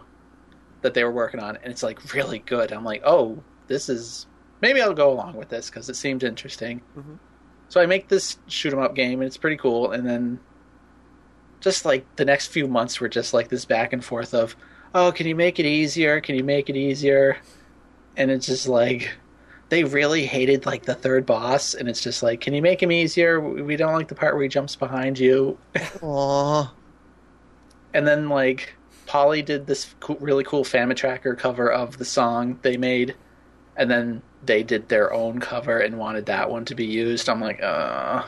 Speaker 3: that they were working on, and it's like really good. I'm like, oh, this is maybe I'll go along with this because it seemed interesting.
Speaker 1: Mhm.
Speaker 3: So I make this shoot 'em up game, and it's pretty cool. And then just like the next few months were just like this back and forth of, oh, can you make it easier? Can you make it easier? And it's just like they really hated like the third boss, and it's just like, can you make him easier? We don't like the part where he jumps behind you.
Speaker 2: Aww.
Speaker 3: And then like Polly did this cool, really cool FamiTracker cover of the song they made, and then they did their own cover and wanted that one to be used. I'm like, uh,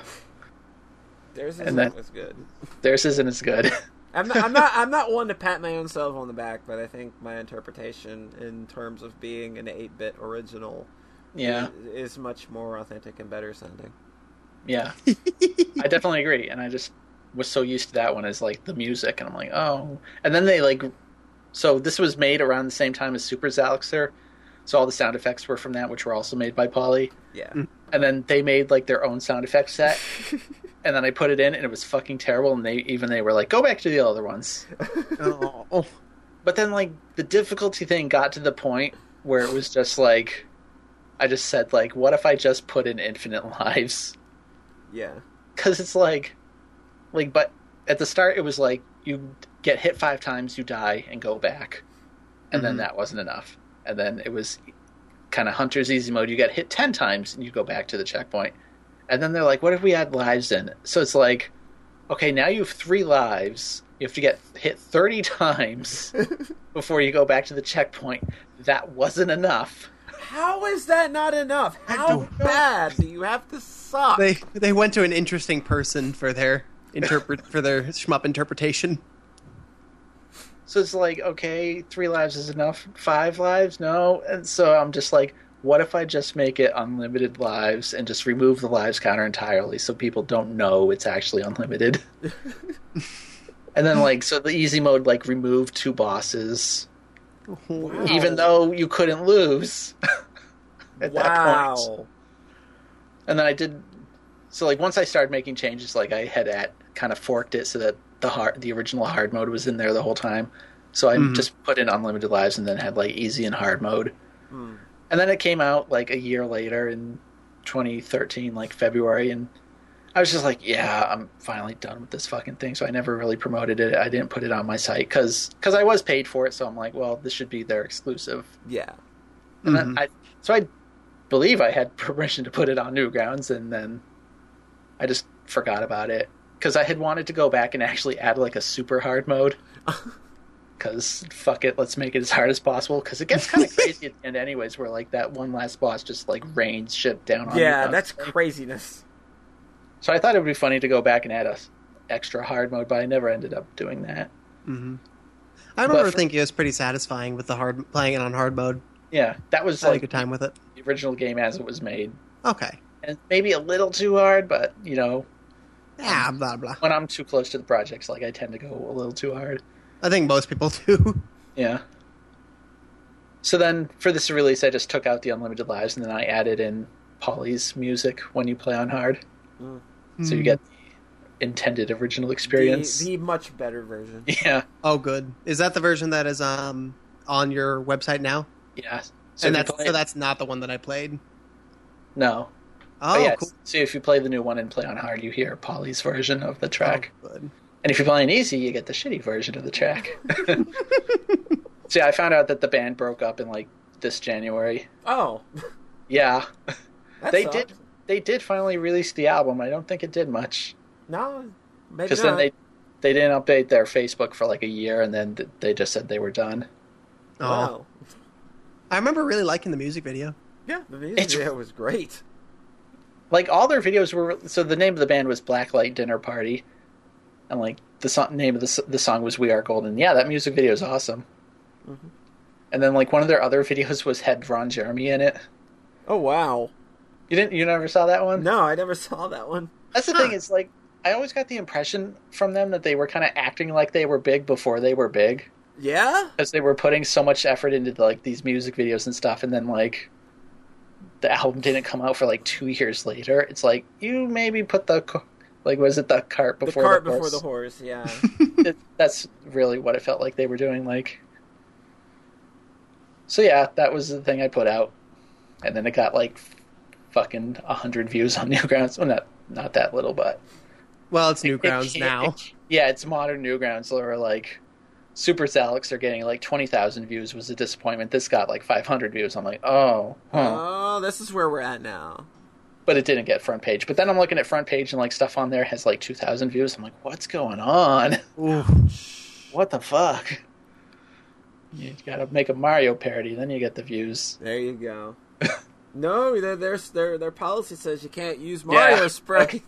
Speaker 1: Theirs
Speaker 3: And
Speaker 1: isn't
Speaker 3: then-
Speaker 1: as good.
Speaker 3: theirs isn't as good.
Speaker 1: I'm not, I'm not. I'm not one to pat my own self on the back, but I think my interpretation, in terms of being an 8-bit original,
Speaker 3: yeah,
Speaker 1: is, is much more authentic and better sounding.
Speaker 3: yeah, I definitely agree. And I just was so used to that one as like the music, and I'm like, oh. And then they like, so this was made around the same time as Super Zalixer, so all the sound effects were from that, which were also made by Polly.
Speaker 1: Yeah.
Speaker 3: and then they made like their own sound effects set and then i put it in and it was fucking terrible and they even they were like go back to the other ones
Speaker 2: Oh.
Speaker 3: but then like the difficulty thing got to the point where it was just like i just said like what if i just put in infinite lives
Speaker 1: Yeah.
Speaker 3: because it's like like but at the start it was like you get hit five times you die and go back and then
Speaker 2: Mhm.
Speaker 3: that wasn't enough and then it was kind of hunter's easy mode. You get hit 10 times and you go back to the checkpoint. And then they're like what if we add lives in so it's like okay now you have three lives. You have to get hit 30 times before you go back to the checkpoint. That wasn't enough.
Speaker 1: How is that not enough? How bad do you have to suck?
Speaker 2: They they went to an interesting person for their interpret for their shmup interpretation.
Speaker 3: So it's like, okay, three lives is enough. Five lives, no. And so I'm just like, what if I just make it unlimited lives and just remove the lives counter entirely so people don't know it's actually unlimited? and then like, so the easy mode like remove two bosses,
Speaker 1: Wow.
Speaker 3: even though you couldn't lose. at that point.
Speaker 1: wow.
Speaker 3: And then I did. So like once I started making changes, like I had at kind of forked it so that the hard, the original hard mode was in there the whole time. So I
Speaker 2: Mhm.
Speaker 3: just put in unlimited lives and then had like easy and hard mode.
Speaker 1: Hmm.
Speaker 3: And then it came out like a year later, in 2013, like February, and I was just like, yeah, I'm finally done with this fucking thing. So I never really promoted it. I didn't put it on my site because because I was paid for it. So I'm like, well, this should be their exclusive.
Speaker 1: Yeah.
Speaker 3: And
Speaker 2: Mhm.
Speaker 3: then I, so I believe I had permission to put it on Newgrounds, and then I just forgot about it because I had wanted to go back and actually add like a super hard mode. Because fuck it, let's make it as hard as possible. Because it gets kind of crazy at the end, anyways. Where like that one last boss just like rains shit down on you
Speaker 1: Yeah, that's craziness.
Speaker 3: So I thought it would be funny to go back and add a extra hard mode, but I never ended up doing that.
Speaker 2: hmm I remember
Speaker 3: But for-
Speaker 2: thinking it was pretty satisfying with the hard playing it on hard mode.
Speaker 3: Yeah, that was
Speaker 2: I had a good time with it.
Speaker 3: the original game as it was made,
Speaker 2: Okay.
Speaker 3: and maybe a little too hard. But you know,
Speaker 2: Yeah, blah blah.
Speaker 3: when I'm too close to the projects, like I tend to go a little too hard.
Speaker 2: I think most people do.
Speaker 3: Yeah. So then for this release, I just took out the unlimited lives, and then I added in Polly's music when you play on hard, so you get the intended original experience.
Speaker 1: The, the much better version.
Speaker 3: Yeah,
Speaker 2: Oh, good. Is that the version that is um on your website now?
Speaker 3: yeah. So
Speaker 2: and that's
Speaker 3: play-
Speaker 2: so that's not the one that I played.
Speaker 3: no.
Speaker 2: Oh,
Speaker 3: But yeah,
Speaker 2: cool.
Speaker 3: so if you play the new one and play on hard, you hear Polly's version of the track.
Speaker 2: Oh.
Speaker 3: And if you're playing easy, you get the shitty version of the track. See, I found out that the band broke up in like this January.
Speaker 1: Oh,
Speaker 3: Yeah,
Speaker 1: that
Speaker 3: they
Speaker 1: sucks.
Speaker 3: did. They did finally release the album. I don't think it did much
Speaker 1: No, maybe
Speaker 3: because then they they didn't update their Facebook for like a year, and then th- they just said they were done.
Speaker 2: Oh,
Speaker 1: Wow.
Speaker 2: I remember really liking the music video.
Speaker 1: Yeah, the music
Speaker 3: It's-
Speaker 1: video was great.
Speaker 3: Like all their videos were. So the name of the band was Blacklight Dinner Party, and like the song, name of the the song was We Are Golden. Yeah, that music video is awesome.
Speaker 1: Mhm.
Speaker 3: And then like one of their other videos was had Ron Jeremy in it.
Speaker 1: Oh wow.
Speaker 3: You didn't? You never saw that one?
Speaker 1: No, I never saw that one.
Speaker 3: That's the
Speaker 2: Huh.
Speaker 3: thing. It's like I always got the impression from them that they were kind of acting like they were big before they were big,
Speaker 1: Yeah.
Speaker 3: because they were putting so much effort into like these music videos and stuff, and then like the album didn't come out for like two years later. It's like you maybe put the like was it the cart before
Speaker 1: The
Speaker 3: before
Speaker 1: cart
Speaker 3: the
Speaker 1: before
Speaker 3: horse?
Speaker 1: the horse. Yeah.
Speaker 3: It- that's really what it felt like they were doing. Like, so yeah, that was the thing I put out, and then it got like fucking hundred views on Newgrounds. Well, not not that little, but
Speaker 2: Well, it's
Speaker 3: It-
Speaker 2: Newgrounds
Speaker 3: it-
Speaker 2: now.
Speaker 3: it- yeah, it's modern Newgrounds. So we're like, Super Alex are getting like twenty thousand views was a disappointment. This got like five hundred views. I'm like, oh, huh.
Speaker 1: Oh, this is where we're at now.
Speaker 3: but it didn't get front page. But then I'm looking at front page and like stuff on there has like two thousand views. I'm like, what's going on?
Speaker 2: Ooh.
Speaker 3: What the fuck? You gotta make a Mario parody, then you get the views.
Speaker 1: There you go. no, their their their their policy says you can't use Mario
Speaker 3: Yeah.
Speaker 1: spray.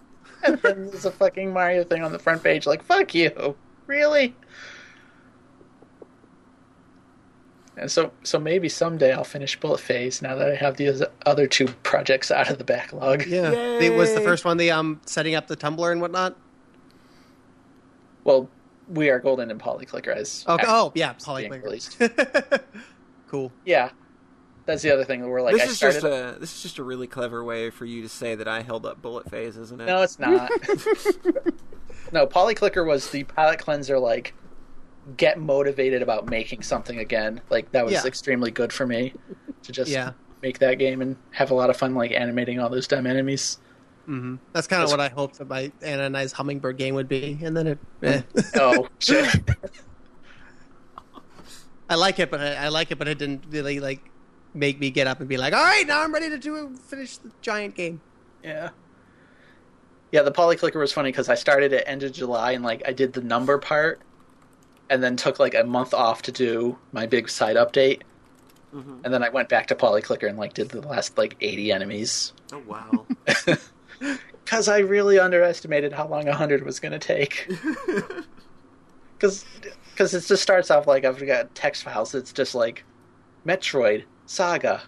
Speaker 3: And then there's a fucking Mario thing on the front page. Like, fuck you, really? And so, so maybe someday I'll finish Bullet Phase now that I have these other two projects out of the backlog.
Speaker 2: Yeah, it was the first one. The um setting up the Tumblr and whatnot.
Speaker 3: Well, we are Golden and Polyclicker as
Speaker 2: Okay. Oh, yeah,
Speaker 3: being
Speaker 2: Polyclicker.
Speaker 3: released.
Speaker 2: cool.
Speaker 3: Yeah, that's the other thing we're like
Speaker 1: this
Speaker 3: I
Speaker 1: is
Speaker 3: started.
Speaker 1: just a this is just a really clever way for you to say that I held up bullet phase, isn't it?
Speaker 3: No, it's not. no, Polyclicker was the palette cleanser. Like, get motivated about making something again. Like that was
Speaker 2: Yeah.
Speaker 3: extremely good for me to just
Speaker 2: Yeah.
Speaker 3: make that game and have a lot of fun like animating all those dumb enemies.
Speaker 2: hmm That's kind of what I hoped that my Anna Nice Hummingbird game would be, and then it. eh.
Speaker 3: Oh shit!
Speaker 2: I like it, but I, I like it, but it didn't really like make me get up and be like, "All right, now I'm ready to do finish the giant game."
Speaker 3: yeah, yeah. The Polyclicker was funny because I started at end of July and like I did the number part, and then took like a month off to do my big side update,
Speaker 1: Mhm.
Speaker 3: and then I went back to Polyclicker and like did the last like eighty enemies.
Speaker 1: Oh wow.
Speaker 3: Because I really underestimated how long 100 was going to take. Because it just starts off like I've got text files. It's just like Metroid, Saga,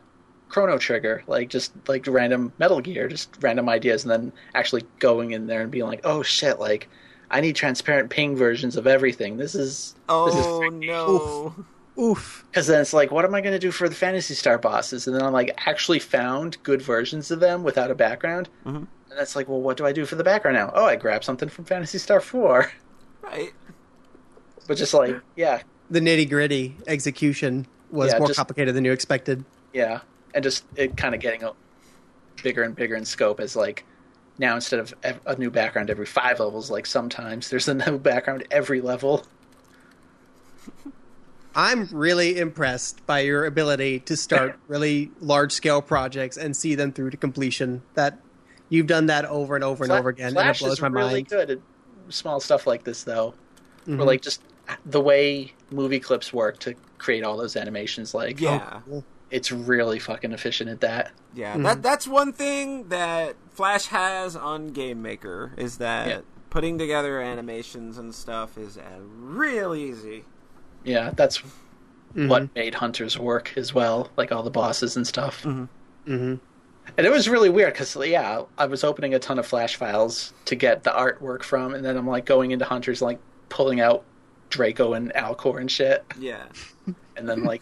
Speaker 3: Chrono Trigger, like just like random Metal Gear, just random ideas, and then actually going in there and being like, oh shit, like I need transparent PNG versions of everything. This is
Speaker 1: oh this is no.
Speaker 2: Oof.
Speaker 3: because then it's like, what am I going to do for the Phantasy Star bosses? And then I'm like, actually found good versions of them without a background.
Speaker 1: Mhm.
Speaker 3: And that's like, well, what do I do for the background now? Oh, I grab something from Phantasy Star 4.
Speaker 1: Right.
Speaker 3: But just like, yeah,
Speaker 2: The nitty gritty execution was
Speaker 3: Yeah,
Speaker 2: more
Speaker 3: just-
Speaker 2: complicated than you expected.
Speaker 3: yeah. And just it kind of getting bigger and bigger in scope as like now instead of a new background every five levels, like sometimes there's a new background every level.
Speaker 2: I'm really impressed by your ability to start really large scale projects and see them through to completion. That you've done that over and over and
Speaker 3: Fla-
Speaker 2: over again,
Speaker 3: Flash
Speaker 2: and it blows
Speaker 3: is
Speaker 2: my
Speaker 3: really
Speaker 2: mind.
Speaker 3: good at small stuff like this, though.
Speaker 2: Mhm.
Speaker 3: Or like just the way movie clips work to create all those animations. Like,
Speaker 1: Yeah.
Speaker 3: it's really fucking efficient at that.
Speaker 1: Yeah,
Speaker 2: Mhm.
Speaker 1: that that's one thing that Flash has on Game Maker is that
Speaker 3: Yeah.
Speaker 1: putting together animations and stuff is uh, real easy.
Speaker 3: Yeah, that's
Speaker 2: Mhm.
Speaker 3: what made Hunters work as well, like all the bosses and stuff.
Speaker 2: Mhm.
Speaker 3: And it was really weird because, yeah, I was opening a ton of Flash files to get the artwork from, and then I'm like going into Hunters, like pulling out Draco and Alcor and shit,
Speaker 1: Yeah,
Speaker 3: and then like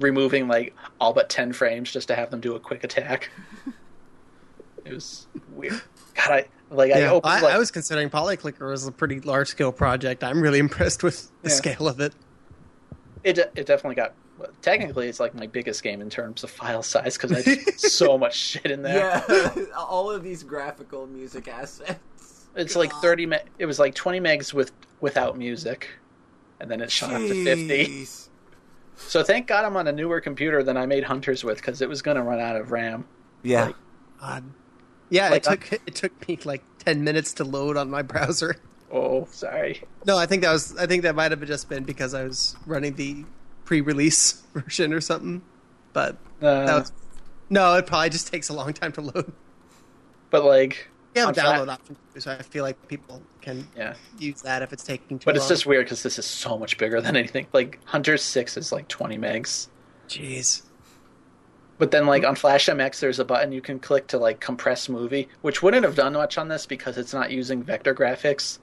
Speaker 3: removing like all but 10 frames just to have them do a quick attack. It was weird. God, I like I
Speaker 2: Yeah,
Speaker 3: opened
Speaker 2: I,
Speaker 3: like,
Speaker 2: I was considering Polyclicker as a pretty large scale project. I'm really impressed with the
Speaker 3: Yeah.
Speaker 2: scale of it.
Speaker 3: it. de- It definitely got. Well, technically, it's like my biggest game in terms of file size because I did so much shit in there.
Speaker 1: yeah. All of these graphical music assets.
Speaker 3: It's like thirty. Me- it was like twenty megs with without music, and then it shot up to fifty. So thank God I'm on a newer computer than I made Hunters with because it was going to run out of RAM.
Speaker 1: Yeah,
Speaker 3: Like-
Speaker 2: God. Yeah,
Speaker 3: Like,
Speaker 2: it took it took me like ten minutes to load on my browser.
Speaker 3: Oh, sorry.
Speaker 2: No, I think that was I think that might have just been because I was running the pre-release version or something. But
Speaker 3: Uh,
Speaker 2: that was no, it probably just takes a long time to load.
Speaker 3: but like,
Speaker 2: We have a download option, so I feel like people can
Speaker 3: yeah.
Speaker 2: use that if it's taking too long.
Speaker 3: But
Speaker 2: long.
Speaker 3: it's just weird because this is so much bigger than anything. Like Hunter Six is like twenty megs.
Speaker 2: jeez.
Speaker 3: But then, like on Flash MX, there's a button you can click to like compress movie, which wouldn't have done much on this because it's not using vector graphics.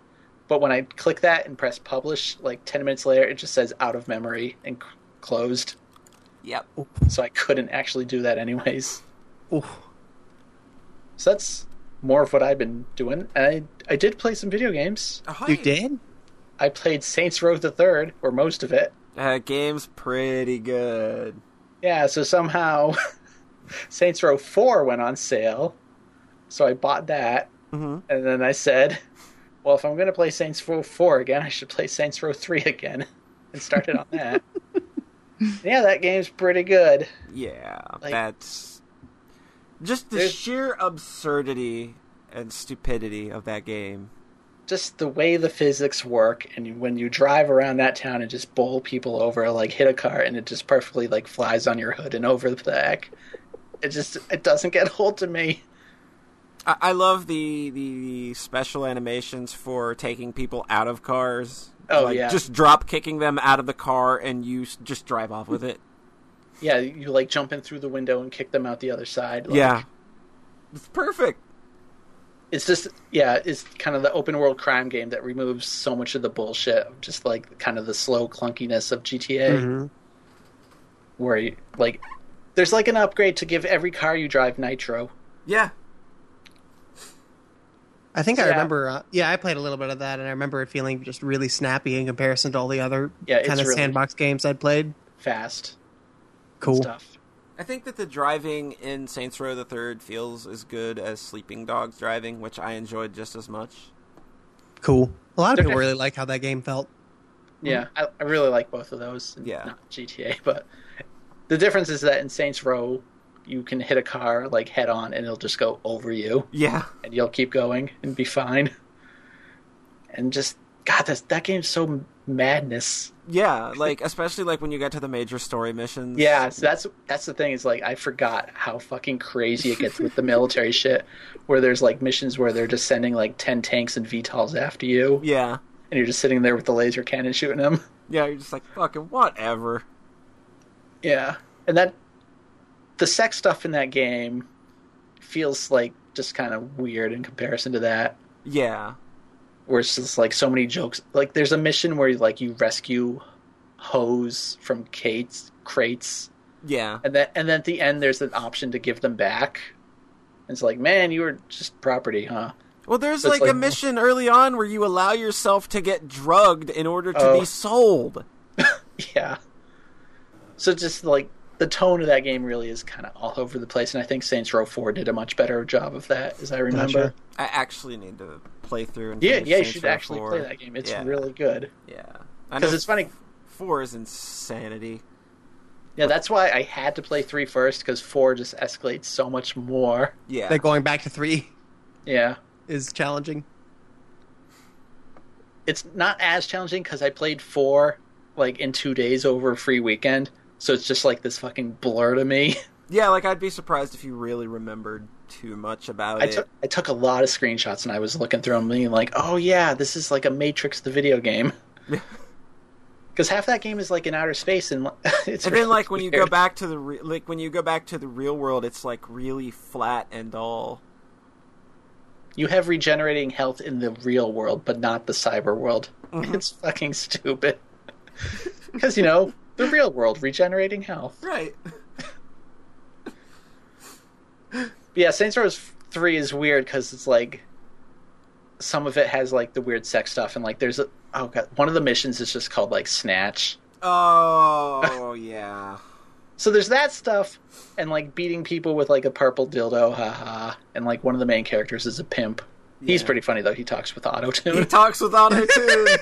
Speaker 3: But when I click that and press publish, like ten minutes later, it just says out of memory and c- closed.
Speaker 1: yep.
Speaker 3: So I couldn't actually do that anyways.
Speaker 2: Ooh.
Speaker 3: So that's more of what I've been doing. And I I did play some video games.
Speaker 1: Oh,
Speaker 2: You did?
Speaker 3: I played Saints Row the Third, or most of it.
Speaker 1: Uh, game's pretty good.
Speaker 3: Yeah, so somehow Saints Row 4 went on sale. So I bought that.
Speaker 1: hmm
Speaker 3: And then I said, well, if I'm going to play Saints Row 4 again, I should play Saints Row 3 again. And started on that. yeah, that game's pretty good.
Speaker 1: Yeah,
Speaker 3: Like-
Speaker 1: that's just the sheer absurdity and stupidity of that game.
Speaker 3: Just the way the physics work, and when you drive around that town and just bowl people over, like hit a car, and it just perfectly like flies on your hood and over the back. It just it doesn't get hold to me.
Speaker 1: I, I love the, the special animations for taking people out of cars.
Speaker 3: Oh,
Speaker 1: like,
Speaker 3: yeah.
Speaker 1: just drop kicking them out of the car and you just drive off with it.
Speaker 3: Yeah, you like jump in through the window and kick them out the other side. Like,
Speaker 1: yeah, it's perfect.
Speaker 3: It's just yeah, it's kind of the open world crime game that removes so much of the bullshit, just like kind of the slow clunkiness of GTA,
Speaker 2: Mhm.
Speaker 3: where you, like there's like an upgrade to give every car you drive nitro.
Speaker 1: Yeah,
Speaker 2: I think I
Speaker 3: Yeah.
Speaker 2: remember. Uh, yeah, I played a little bit of that, and I remember it feeling just really snappy in comparison to all the other
Speaker 3: Yeah,
Speaker 2: kind of
Speaker 3: really-
Speaker 2: sandbox games I'd played.
Speaker 3: Fast
Speaker 2: Cool.
Speaker 3: stuff.
Speaker 1: I think that the driving in Saints Row the Third feels as good as Sleeping Dogs driving, which I enjoyed just as much.
Speaker 2: Cool. A lot of people really like how that game felt.
Speaker 3: Yeah, I, I really like both of those.
Speaker 1: Yeah.
Speaker 3: not GTA, but the difference is that in Saints Row, you can hit a car like head on, and it'll just go over you.
Speaker 1: Yeah,
Speaker 3: and you'll keep going and be fine. And just God, that that game's so madness.
Speaker 1: yeah, like especially like when you get to the major story missions.
Speaker 3: Yeah, so that's that's the thing is like I forgot how fucking crazy it gets with the military shit, where there's like missions where they're just sending like ten tanks and VTOLs after you,
Speaker 1: yeah,
Speaker 3: and you're just sitting there with the laser cannon shooting them.
Speaker 1: yeah. You're just like fucking whatever.
Speaker 3: Yeah, and that the sex stuff in that game feels like just kind of weird in comparison to that.
Speaker 1: Yeah,
Speaker 3: where it's just like so many jokes. Like there's a mission where like you rescue hose from Kate's crates,
Speaker 1: yeah,
Speaker 3: and then and then at the end there's an option to give them back. It's like, man, you were just property, huh?
Speaker 1: Well, there's
Speaker 3: So it's
Speaker 1: like, a mission early on where you allow yourself to get drugged in order to
Speaker 3: Oh.
Speaker 1: be sold.
Speaker 3: Yeah. So just like the tone of that game really is kind of all over the place, and I think Saints Row Four did a much better job of that, as I remember.
Speaker 2: Gotcha.
Speaker 1: I actually need to play through and
Speaker 3: Yeah,
Speaker 1: finish
Speaker 3: yeah, you should
Speaker 1: Row
Speaker 3: actually
Speaker 1: 4.
Speaker 3: play that game. It's
Speaker 1: Yeah.
Speaker 3: really good.
Speaker 1: Yeah, because
Speaker 3: it's funny-
Speaker 1: Four is insanity.
Speaker 3: Yeah, that's why I had to play three first because four just escalates so much more.
Speaker 1: Yeah,
Speaker 2: That going back to three
Speaker 3: Yeah,
Speaker 2: is challenging.
Speaker 3: it's not as challenging because I played four like in two days over a free weekend, so it's just like this fucking blur to me.
Speaker 1: yeah. Like I'd be surprised if you really remembered too much about
Speaker 3: I
Speaker 1: it.
Speaker 3: took I took a lot of screenshots and I was looking through them, being like, "Oh yeah, this is like a Matrix the video game." Because half that game is like in outer space, and it's
Speaker 1: and
Speaker 3: really
Speaker 1: then like when you go back to the re- like when you go back to the real world, it's like really flat and dull.
Speaker 3: you have regenerating health in the real world, but not the cyber world.
Speaker 1: Mm-hmm.
Speaker 3: It's fucking stupid. Because you know the real world regenerating health.
Speaker 1: Right.
Speaker 3: Yeah, Saints Row Three is weird because it's like some of it has like the weird sex stuff, and like there's a oh god, one of the missions is just called like Snatch.
Speaker 1: Oh yeah.
Speaker 3: So there's that stuff, and like beating people with like a purple dildo, haha. And like one of the main characters is a pimp. He's pretty funny though. He talks with auto tune He
Speaker 1: talks with auto tune.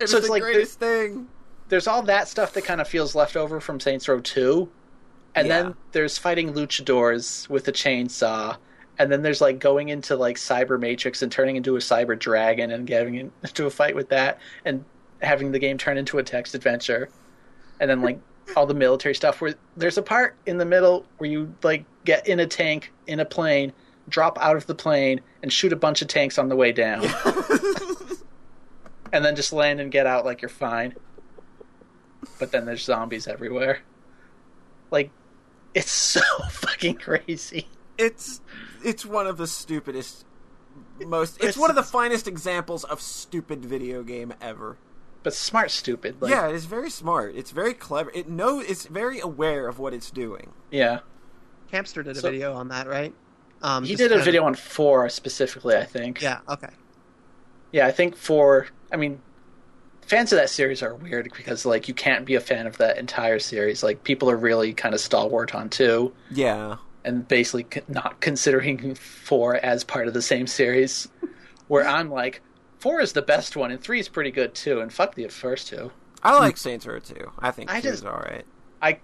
Speaker 1: It's
Speaker 3: So it's
Speaker 1: the
Speaker 3: like
Speaker 1: greatest thing.
Speaker 3: There's all that stuff that kind of feels left over from Saints Row 2. And
Speaker 1: Yeah.
Speaker 3: then there's fighting luchadors with a chainsaw. And then there's like going into like Cyber Matrix and turning into a Cyber Dragon and getting into a fight with that and having the game turn into a text adventure. And then like all the military stuff where there's a part in the middle where you like get in a tank in a plane, drop out of the plane and shoot a bunch of tanks on the way down. and then just land and get out like you're fine but then there's zombies everywhere. Like, it's so fucking crazy.
Speaker 1: It's it's one of the stupidest most it's,
Speaker 3: It's-
Speaker 1: one of the finest examples of stupid video game ever.
Speaker 3: But smart, stupid. Like,
Speaker 1: yeah, it is very smart. It's very clever. It know it's very aware of what it's doing.
Speaker 3: yeah.
Speaker 2: Campster did a
Speaker 3: So-
Speaker 2: video on that, right? Um,
Speaker 3: He did a
Speaker 2: kind of-
Speaker 3: video on four specifically, I think.
Speaker 2: Yeah. Okay.
Speaker 3: Yeah, I think four. I mean, fans of that series are weird because like you can't be a fan of that entire series. Like people are really kind of stalwart on two,
Speaker 1: Yeah.
Speaker 3: and basically not considering four as part of the same series. Where I'm like, four is the best one, and three is pretty good too. And fuck the first two.
Speaker 1: I like Saints Row two. I think
Speaker 3: I just-
Speaker 1: is all right.
Speaker 3: I,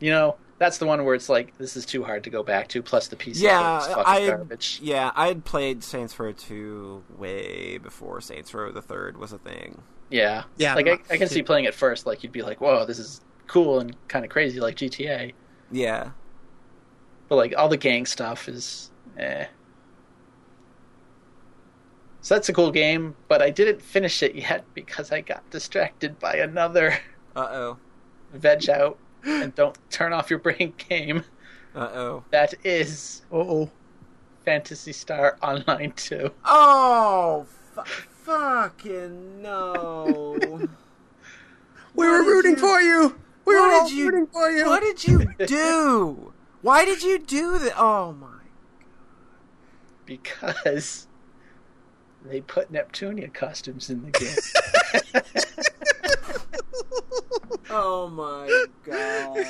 Speaker 3: you know, that's the one where it's like this is too hard to go back to. Plus the PC
Speaker 1: Yeah,
Speaker 3: fucking
Speaker 1: I
Speaker 3: garbage.
Speaker 1: yeah I had played Saints Row two way before Saints Row the third was a thing.
Speaker 3: Yeah,
Speaker 2: Yeah,
Speaker 3: Like I, I can
Speaker 2: too.
Speaker 3: see playing it first, like you'd be like, "Whoa, this is cool and kind of crazy," like GTA.
Speaker 1: Yeah.
Speaker 3: But like all the gang stuff is, eh. So that's a cool game, but I didn't finish it yet because I got distracted by another
Speaker 1: Uh oh.
Speaker 3: veg out and don't turn off your brain game.
Speaker 1: Uh oh.
Speaker 3: That is Uh
Speaker 2: Oh.
Speaker 3: Phantasy Star Online 2.
Speaker 1: Oh, fu- fucking no!
Speaker 2: We
Speaker 1: What
Speaker 2: were rooting
Speaker 1: you-
Speaker 2: for you. We were all
Speaker 1: you-
Speaker 2: rooting for you.
Speaker 1: what did you do? Why did you do that? Oh my! God.
Speaker 3: Because they put Neptunia costumes in the game.
Speaker 1: Oh my god!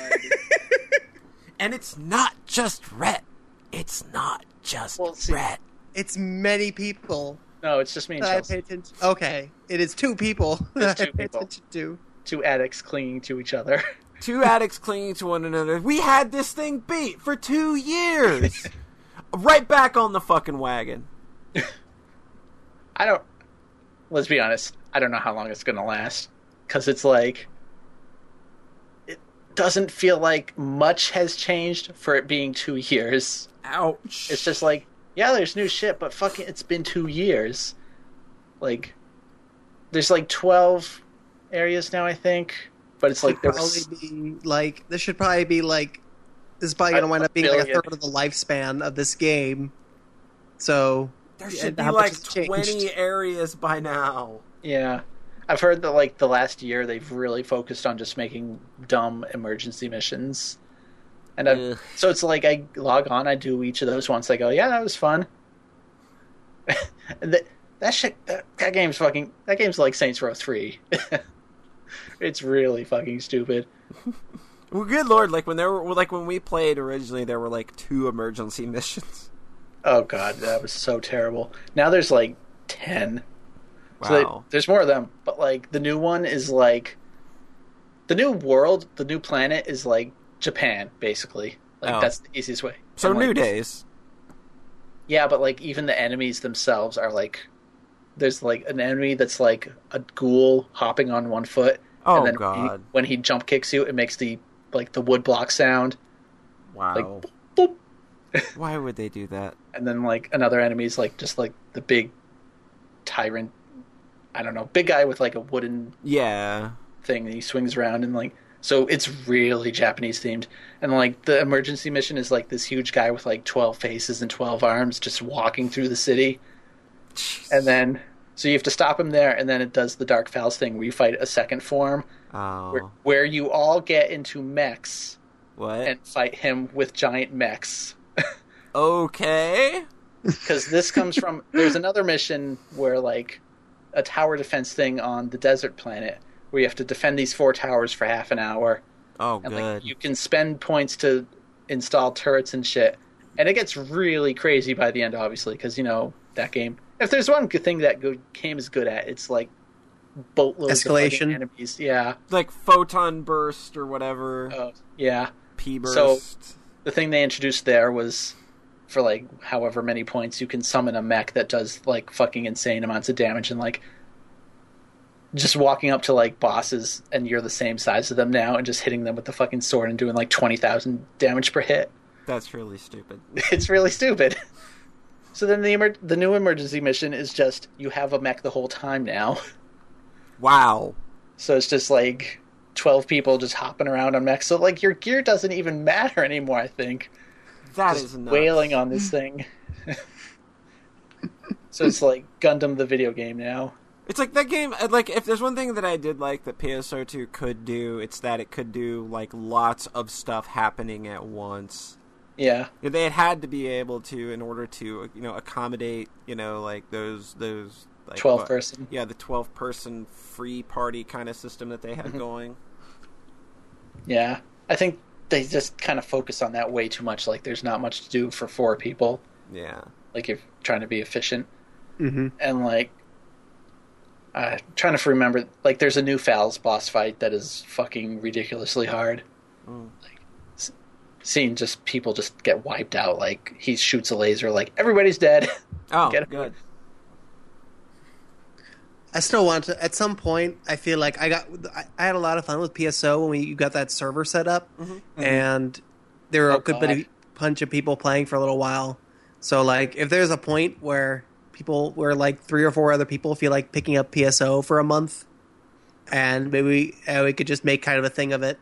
Speaker 1: and it's not just Rhett. It's not just
Speaker 3: Well, see-
Speaker 1: Rhett.
Speaker 2: It's many people
Speaker 3: no, it's just me and
Speaker 2: that I
Speaker 3: Chelsea.
Speaker 2: pay attention. Okay, it is two people that I
Speaker 3: two people.
Speaker 2: to.
Speaker 3: Two addicts clinging to each other.
Speaker 1: Two addicts clinging to one another. We had this thing beat for two years. right back on the fucking wagon.
Speaker 3: I don't. Let's be honest. I don't know how long it's gonna last because it's like it doesn't feel like much has changed for it being two years.
Speaker 1: Ouch!
Speaker 3: It's just like yeah, there's new shit, but fucking, it's been two years. Like there's like twelve areas now, I think. But it's like there's
Speaker 2: probably be like this should probably be like this is probably going to wind up being like a third of the lifespan of this game. So
Speaker 1: there should be like twenty areas by now.
Speaker 3: Yeah. I've heard that like the last year they've really focused on just making dumb emergency missions. And I've, so it's like I log on, I do each of those once. I go, yeah, that was fun. and that that shit, that, that game's fucking. That game's like Saints Row Three. it's really fucking stupid.
Speaker 1: Well, good lord! Like when there were like when we played originally, there were like two emergency missions.
Speaker 3: Oh god, that was so terrible. Now there's like ten.
Speaker 1: Wow.
Speaker 3: So they, there's more of them, but like the new one is like the new world, the new planet is like Japan, basically. Like
Speaker 1: Oh.
Speaker 3: that's the easiest way.
Speaker 1: so
Speaker 3: And, like,
Speaker 1: New Days.
Speaker 3: Yeah, but like even the enemies themselves are like there's like an enemy that's like a ghoul hopping on one foot.
Speaker 1: Oh
Speaker 3: and then
Speaker 1: god!
Speaker 3: He, when he jump kicks you, it makes the like the wood block sound.
Speaker 1: wow.
Speaker 3: Like boop,
Speaker 1: Why would they do that?
Speaker 3: and then like another enemy's like just like the big tyrant. I don't know, big guy with like a wooden
Speaker 1: Yeah.
Speaker 3: thing and he swings around and like so it's really Japanese themed. And like the emergency mission is like this huge guy with like twelve faces and twelve arms just walking through the city. And then so you have to stop him there and then it does the Dark Falz thing where you fight a second form
Speaker 1: Oh.
Speaker 3: where, where you all get into mechs
Speaker 1: what?
Speaker 3: and fight him with giant mechs.
Speaker 1: okay.
Speaker 3: because this comes from there's another mission where like a tower defense thing on the desert planet where you have to defend these four towers for half an hour
Speaker 1: Oh,
Speaker 3: and
Speaker 1: good.
Speaker 3: like you can spend points to install turrets and shit and it gets really crazy by the end obviously because you know that game if there's one good thing that good game is good at it's like boatloads of
Speaker 2: Escalation.
Speaker 3: fucking enemies yeah
Speaker 1: like photon burst or whatever.
Speaker 3: uh, yeah
Speaker 1: P burst.
Speaker 3: so- the thing they introduced there was for like however many points you can summon a mech that does like fucking insane amounts of damage and like just walking up to like bosses and you're the same size as them now and just hitting them with the fucking sword and doing like 20,000 damage per hit.
Speaker 1: That's really stupid.
Speaker 3: It's really stupid. So then the emer- the new emergency mission is just you have a mech the whole time now.
Speaker 1: Wow.
Speaker 3: So it's just like 12 people just hopping around on mechs. So like your gear doesn't even matter anymore, I think.
Speaker 1: That
Speaker 3: just
Speaker 1: is nuts.
Speaker 3: wailing on this thing. so it's like Gundam the video game now.
Speaker 1: It's like that game. uh, Like, if there's one thing that I did like that PSO2 could do, it's that it could do like lots of stuff happening at once.
Speaker 3: Yeah.
Speaker 1: They had had to be able to in order to you know accommodate you know like those those like,
Speaker 3: 12
Speaker 1: what-
Speaker 3: person.
Speaker 1: Yeah, the twelve person free party kind of system that they had
Speaker 3: Mm-hmm.
Speaker 1: going.
Speaker 3: Yeah. I think they just kind of focus on that way too much. Like there's not much to do for four people.
Speaker 1: Yeah.
Speaker 3: Like if trying to be efficient.
Speaker 2: hmm
Speaker 3: And like uh, trying to remember, like there's a new Falz boss fight that is fucking ridiculously hard.
Speaker 1: Mm.
Speaker 3: Like seeing just people just get wiped out. Like he shoots a laser, like everybody's dead.
Speaker 1: Oh,
Speaker 3: Get it.
Speaker 1: good.
Speaker 2: I still want to. At some point, I feel like I got. I, I had a lot of fun with PSO when we you got that server set up, and there were
Speaker 3: Oh,
Speaker 2: a good bit of bunch of people playing for a little while. So, like, if there's a point where people, where like three or four other people feel like picking up PSO for a month, and maybe uh, we could just make kind of a thing of it,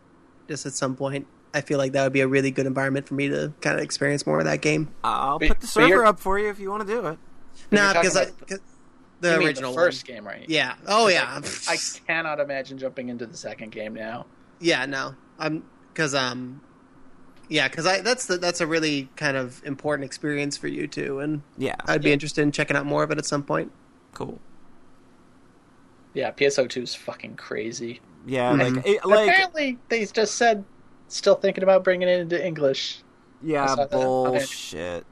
Speaker 2: just at some point. I feel like that would be a really good environment for me to kind of experience more of that game.
Speaker 1: I'll
Speaker 3: But-
Speaker 1: put the server up for you if you want to do it.
Speaker 2: No,
Speaker 3: you're
Speaker 2: because I,
Speaker 3: about
Speaker 2: 'cause the
Speaker 3: You mean
Speaker 2: original
Speaker 3: the first
Speaker 2: one.
Speaker 3: game, right?
Speaker 2: Yeah. Oh yeah.
Speaker 3: I cannot imagine jumping into the second game now.
Speaker 2: Yeah, no, I'm because um, yeah, because I that's the, that's a really kind of important experience for you too, and
Speaker 1: Yeah.
Speaker 2: I'd be
Speaker 3: Yeah.
Speaker 2: interested in checking out more of it at some point.
Speaker 1: Cool.
Speaker 3: Yeah, PSO2 is fucking crazy.
Speaker 1: Yeah,
Speaker 2: Mhm.
Speaker 1: like it, like
Speaker 3: apparently, they just said still thinking about bringing it into English.
Speaker 1: Yeah,
Speaker 3: saw that
Speaker 1: bullshit.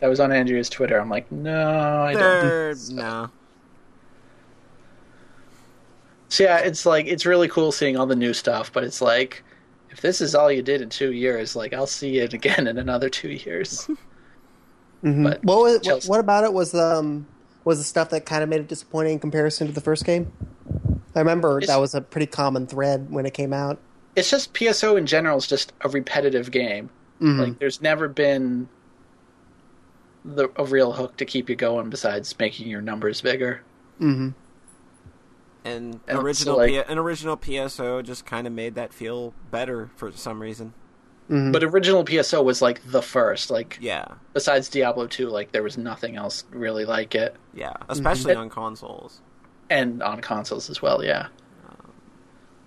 Speaker 3: That was on Andrea's Twitter. I'm like, no, I don't. So.
Speaker 1: no.
Speaker 3: So yeah, it's like it's really cool seeing all the new stuff, but it's like if this is all you did in two years, like I'll see it again in another two years. But
Speaker 2: what, was, what,
Speaker 3: Chelsea-
Speaker 2: what about it was um was the stuff that kind of made it disappointing in comparison to the first game? I remember
Speaker 3: It's-
Speaker 2: that was a pretty common thread when it came out.
Speaker 3: it's just PSO in general is just a repetitive game.
Speaker 2: Mhm.
Speaker 3: Like there's never been the a real hook to keep you going besides making your numbers bigger.
Speaker 2: hmm
Speaker 1: And
Speaker 3: And
Speaker 1: original
Speaker 3: so, like-
Speaker 1: P- an original PSO just kind of made that feel better for some reason.
Speaker 2: hmm
Speaker 3: But original PSO was like the first. Like
Speaker 1: Yeah,
Speaker 3: besides Diablo 2, like there was nothing else really like it.
Speaker 1: yeah, especially
Speaker 3: Mhm.
Speaker 1: on consoles.
Speaker 3: And on consoles as well, yeah.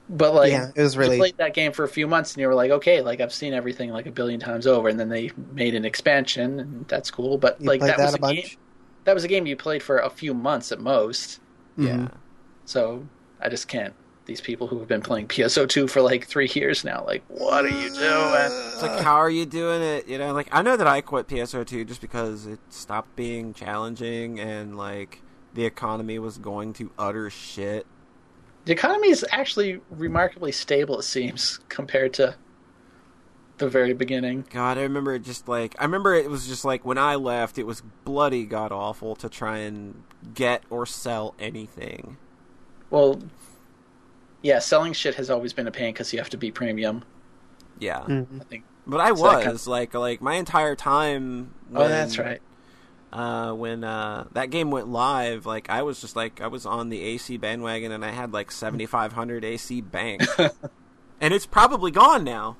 Speaker 3: But like
Speaker 2: yeah, it was
Speaker 3: you
Speaker 2: really
Speaker 3: played that game for a few months and you were like, okay, like I've seen everything like a billion times over, and then they made an expansion, and that's cool. But
Speaker 2: you
Speaker 3: like that,
Speaker 2: that,
Speaker 3: was
Speaker 2: a
Speaker 3: a
Speaker 2: bunch.
Speaker 3: game. That was a game you played for a few months at most.
Speaker 1: Yeah,
Speaker 3: So I just can't these people who have been playing PSO2 for like three years now. Like, what are you doing?
Speaker 1: It's like, how are you doing it? You know, like I know that I quit PSO2 just because it stopped being challenging and like the economy was going to utter shit.
Speaker 3: The economy is actually remarkably stable, it seems, compared to the very beginning.
Speaker 1: God, I remember it just like I remember it was just like when I left, it was bloody god awful to try and get or sell anything.
Speaker 3: Well, yeah, selling shit has always been a pain because you have to be premium.
Speaker 1: Yeah,
Speaker 2: Mhm.
Speaker 3: I think.
Speaker 1: but I
Speaker 3: So
Speaker 1: was
Speaker 3: kind
Speaker 1: like like my entire time.
Speaker 3: Oh, that's right.
Speaker 1: uh, when uh, that game went live, like I was just like I was on the AC bandwagon and I had like seventy five hundred AC bank, and it's probably gone now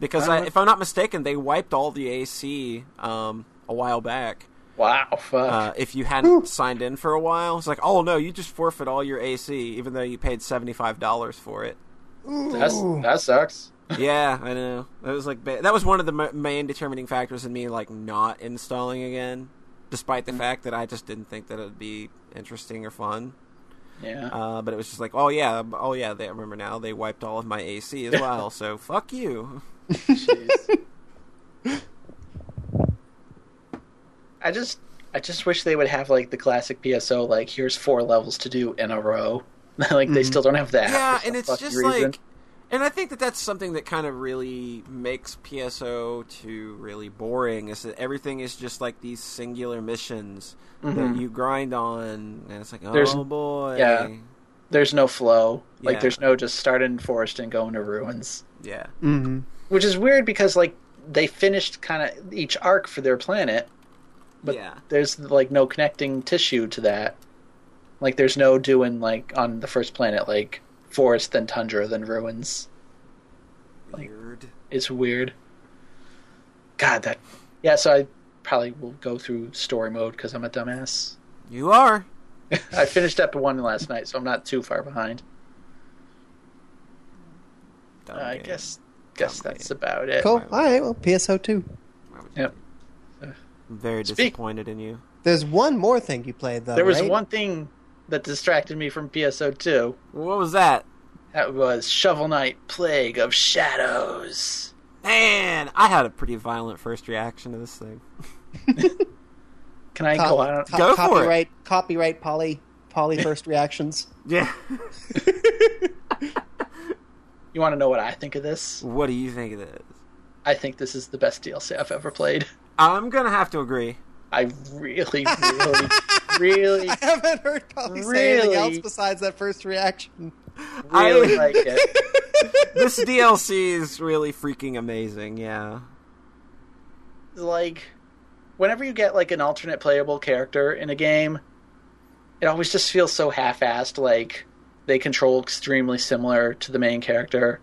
Speaker 1: because I,
Speaker 3: Uh,
Speaker 1: if I'm not mistaken, they wiped all the AC um, a while back.
Speaker 3: Wow, fuck.
Speaker 1: Uh, if you hadn't signed in for a while, it's like, oh no, you just forfeit all your AC, even though you paid seventy five dollars for it.
Speaker 3: That's that sucks.
Speaker 1: yeah, I know. That was like that was one of the ma- main determining factors in me like not installing again, despite the fact that I just didn't think that it'd be interesting or fun.
Speaker 3: Yeah.
Speaker 1: Uh, but it was just like, oh yeah, oh yeah. They I remember now they wiped all of my AC as well. so fuck you.
Speaker 3: Jeez. I just I just wish they would have like the classic PSO like here's four levels to do in a row. like they still don't have that.
Speaker 1: yeah, and it's just
Speaker 3: reason.
Speaker 1: like, and I think that that's something that kind of really makes PSO two really boring. Is that everything is just like these singular missions that
Speaker 3: Mhm.
Speaker 1: you grind on, and it's like, oh
Speaker 3: There's-
Speaker 1: boy,
Speaker 3: yeah. there's no flow. Like
Speaker 1: Yeah.
Speaker 3: there's no just starting forest and going to ruins.
Speaker 1: yeah.
Speaker 2: hmm
Speaker 3: Which is weird because like they finished kind of each arc for their planet, but
Speaker 1: Yeah.
Speaker 3: there's like no connecting tissue to that. Like there's no doing like on the first planet like forest then tundra then ruins. Like-
Speaker 1: Weird.
Speaker 3: It's weird. God, that yeah. So I probably will go through story mode because I'm a dumbass.
Speaker 1: You are.
Speaker 3: I finished up one last night, so I'm not too far behind.
Speaker 1: Dumb
Speaker 3: I guess guess
Speaker 1: Dumb
Speaker 3: that's
Speaker 1: game.
Speaker 3: about it.
Speaker 2: Cool. All right. Well, PSO two.
Speaker 1: Why you
Speaker 3: Yep.
Speaker 1: Do that? Very
Speaker 3: Speak-
Speaker 1: disappointed in you.
Speaker 2: There's one more thing you played though.
Speaker 3: There was
Speaker 2: right?
Speaker 3: one thing that distracted me from PSO two.
Speaker 1: What was that?
Speaker 3: That was Shovel Knight Plague of Shadows.
Speaker 1: Man, I had a pretty violent first reaction to this thing.
Speaker 3: Can I
Speaker 2: Co-
Speaker 3: go on?
Speaker 2: co-
Speaker 1: Go for it.
Speaker 2: copyright, Copyright poly poly first reactions.
Speaker 1: Yeah.
Speaker 3: You want to know what I think of this?
Speaker 1: what do you think of this?
Speaker 3: I think this is the best DLC I've ever played.
Speaker 1: I'm gonna have to agree.
Speaker 3: I really, really, really,
Speaker 2: I haven't heard Polly say anything else besides that first reaction.
Speaker 3: really
Speaker 1: I-
Speaker 3: like it.
Speaker 1: This DLC is really freaking amazing. Yeah.
Speaker 3: like whenever you get like an alternate playable character in a game it always just feels so half-assed like they control extremely similar to the main character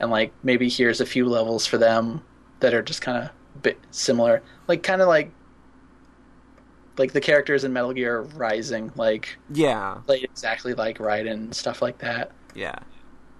Speaker 3: and like maybe here's a few levels for them that are just kind of bit similar like kind of like like the characters in Metal Gear Rising like
Speaker 1: Yeah.
Speaker 3: played exactly like Raiden and stuff like that
Speaker 1: Yeah.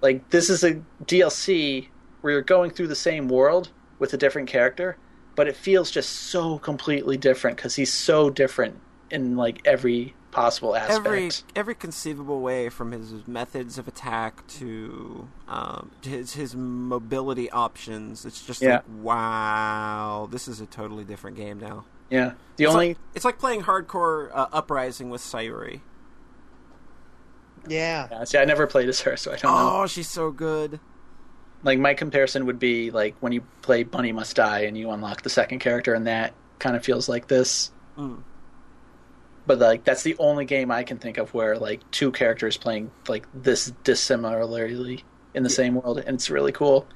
Speaker 3: like this is a DLC where you're going through the same world with a different character, but it feels just so completely different because he's so different in like every possible aspect.
Speaker 1: Every every conceivable way, from his methods of attack to um, his his mobility options, it's just
Speaker 3: Yeah.
Speaker 1: like wow, this is a totally different game now.
Speaker 3: yeah, the
Speaker 1: It's
Speaker 3: only
Speaker 1: like, it's like playing hardcore uh, Uprising with Sayuri.
Speaker 2: Yeah.
Speaker 3: yeah, see, I never played as her, so I don't know.
Speaker 1: Oh, she's so good.
Speaker 3: Like my comparison would be like when you play Bunny Must Die and you unlock the second character, and that kind of feels like this.
Speaker 1: Mm.
Speaker 3: But like that's the only game I can think of where like two characters playing like this dissimilarly in the same world, and it's really cool.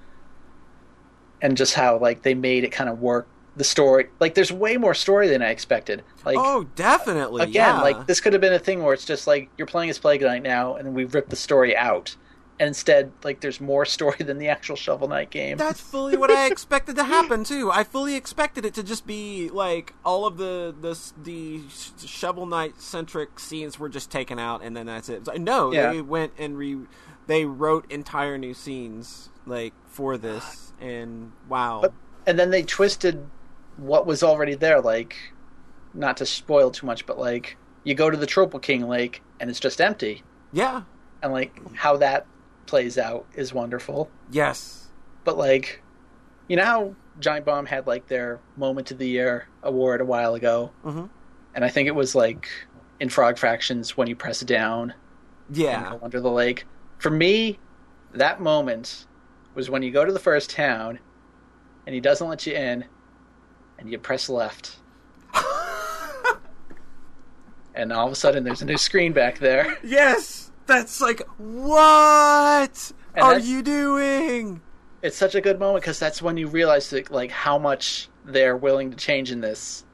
Speaker 3: And just how like they made it kind of work. The story, like, there's way more story than I expected. Like,
Speaker 1: oh, definitely.
Speaker 3: again,
Speaker 1: yeah.
Speaker 3: like this could have been a thing where it's just like you're playing as Plague Knight now, and we ripped the story out. And instead, like, there's more story than the actual Shovel Knight game.
Speaker 1: That's fully what I expected to happen too. I fully expected it to just be like all of the the the shovel knight centric scenes were just taken out, and then that's it. Like, no,
Speaker 3: Yeah.
Speaker 1: they went and re they wrote entire new scenes like for this, and wow,
Speaker 3: But- and then they twisted what was already there like not to spoil too much but like you go to the Troupple King Lake and it's just empty
Speaker 1: yeah,
Speaker 3: and like how that plays out is wonderful.
Speaker 1: Yes.
Speaker 3: But like, you know how Giant Bomb had like their Moment of the Year award a while ago,
Speaker 1: Mhm.
Speaker 3: and I think it was like in Frog Fractions when you press down
Speaker 1: Yeah.
Speaker 3: under the lake. For me, that moment was when you go to the first town, and he doesn't let you in, and you press left. and all of a sudden, there's a new screen back there.
Speaker 1: Yes. That's like what
Speaker 3: And
Speaker 1: are you doing?
Speaker 3: it's such a good moment because that's when you realize that, like how much they're willing to change in this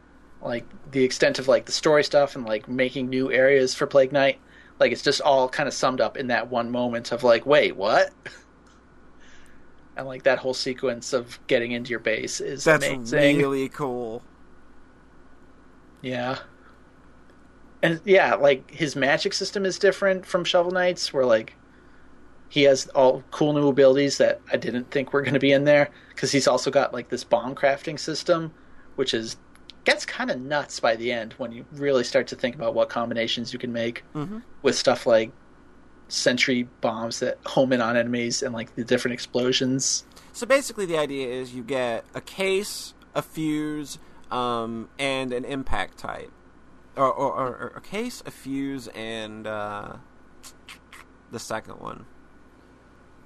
Speaker 3: like the extent of like the story stuff and like making new areas for plague Knight. like it's just all kind of summed up in that one moment of like wait what and like that whole sequence of getting into your base is
Speaker 1: That's
Speaker 3: amazing
Speaker 1: really cool.
Speaker 3: yeah and yeah like his magic system is different from shovel knights where like he has all cool new abilities that i didn't think were going to be in there because he's also got like this bomb crafting system which is gets kind of nuts by the end when you really start to think about what combinations you can make
Speaker 1: Mhm.
Speaker 3: with stuff like sentry bombs that home in on enemies and like the different explosions
Speaker 1: So basically, the idea is you get a case, a fuse, um, and an impact type, or, or, or, a case, a fuse, and uh, the second one,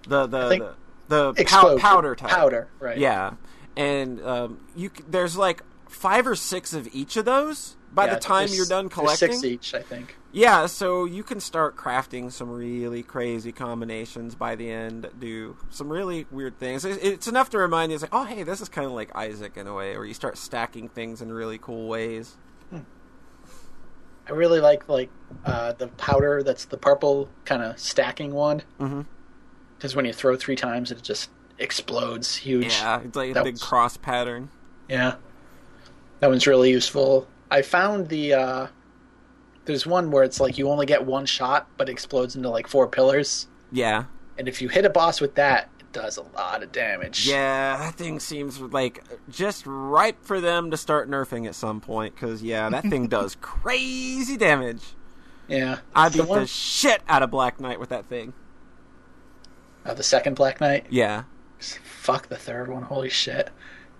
Speaker 1: the the the, the pow- powder type.
Speaker 3: powder right
Speaker 1: Yeah, and um, you there's like five or six of each of those by
Speaker 3: Yeah,
Speaker 1: the time you're done collecting.
Speaker 3: six each i think
Speaker 1: Yeah, so you can start crafting some really crazy combinations by the end, do some really weird things. It- It's enough to remind you, it's like, oh, hey, this is kind of like Isaac in a way, where you start stacking things in really cool ways.
Speaker 3: I really like like uh, the powder that's the purple kind of stacking one because when you throw three times, it just explodes huge.
Speaker 1: Yeah, it's like a
Speaker 3: That
Speaker 1: big
Speaker 3: was-
Speaker 1: cross pattern.
Speaker 3: Yeah. that one's really useful. I found the uh, there's one where it's like you only get one shot, but it explodes into like four pillars,
Speaker 1: Yeah,
Speaker 3: and if you hit a boss with that, does a lot of damage.
Speaker 1: yeah, that thing seems like just ripe for them to start nerfing at some point, because, yeah, that thing does crazy damage.
Speaker 3: yeah.
Speaker 1: I
Speaker 3: The
Speaker 1: beat
Speaker 3: one-
Speaker 1: the shit out of Black Knight with that thing.
Speaker 3: uh, the second Black Knight.
Speaker 1: Yeah.
Speaker 3: Fuck the third one. Holy shit.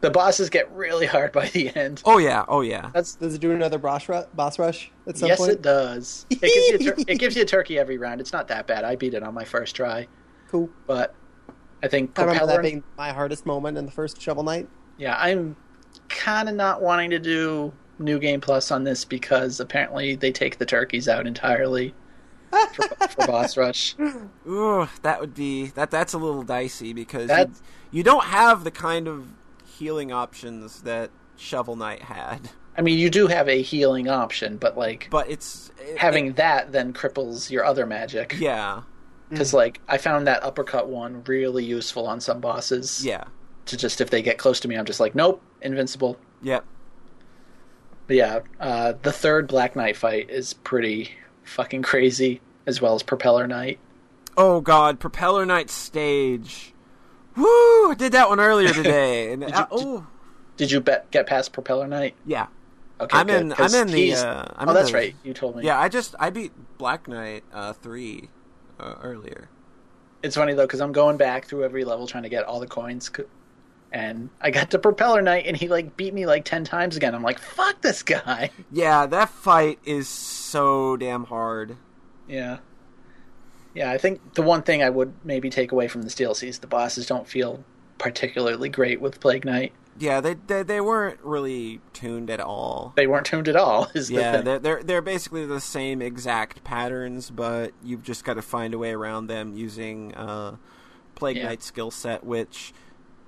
Speaker 3: The bosses get really hard by the end.
Speaker 1: Oh, yeah, oh, yeah.
Speaker 2: That's does it do another boss rush? Boss rush at some
Speaker 3: yes,
Speaker 2: point?
Speaker 3: it does. It gives, you a tur- it gives you a turkey every round. It's not that bad. I beat it on my first try,
Speaker 2: Cool.
Speaker 3: but I think
Speaker 2: I remember that being my hardest moment in the first Shovel Knight.
Speaker 3: yeah, I'm kind of not wanting to do New Game Plus on this because apparently they take the turkeys out entirely for, for boss rush.
Speaker 1: Ooh, that would be that. That's a little dicey because you, you don't have the kind of healing options that Shovel Knight had.
Speaker 3: I mean, you do have a healing option, but like
Speaker 1: But it's it-
Speaker 3: having
Speaker 1: it-
Speaker 3: that then cripples your other magic.
Speaker 1: yeah,
Speaker 3: Because like I found that uppercut one really useful on some bosses.
Speaker 1: yeah,
Speaker 3: To just if they get close to me, I'm just like, nope, invincible.
Speaker 1: yep.
Speaker 3: But yeah, uh, the third Black Knight fight is pretty fucking crazy, as well as Propeller Knight.
Speaker 1: Oh God, Propeller Knight stage. Woo! I did that one earlier today, and
Speaker 3: Did you-
Speaker 1: uh, oh
Speaker 3: Did you bet, get past Propeller Knight?
Speaker 1: yeah,
Speaker 3: Okay,
Speaker 1: I'm
Speaker 3: good,
Speaker 1: in. I'm in the. Uh, I'm
Speaker 3: oh,
Speaker 1: in
Speaker 3: that's
Speaker 1: the-
Speaker 3: right. You told me.
Speaker 1: Yeah, I just I beat Black Knight uh, three uh, earlier.
Speaker 3: It's funny though because I'm going back through every level trying to get all the coins, and I got to Propeller Knight, and he like beat me like ten times again. I'm like, fuck this guy.
Speaker 1: Yeah, that fight is so damn hard.
Speaker 3: Yeah. Yeah, I think the one thing I would maybe take away from this DLC is the bosses don't feel particularly great with Plague Knight.
Speaker 1: Yeah, they they, they weren't really tuned at all.
Speaker 3: They weren't tuned at all. Is the
Speaker 1: Yeah,
Speaker 3: thing.
Speaker 1: they're, they're they're basically the same exact patterns, but you've just got to find a way around them using uh, Plague
Speaker 3: Yeah.
Speaker 1: Knight skill set. Which,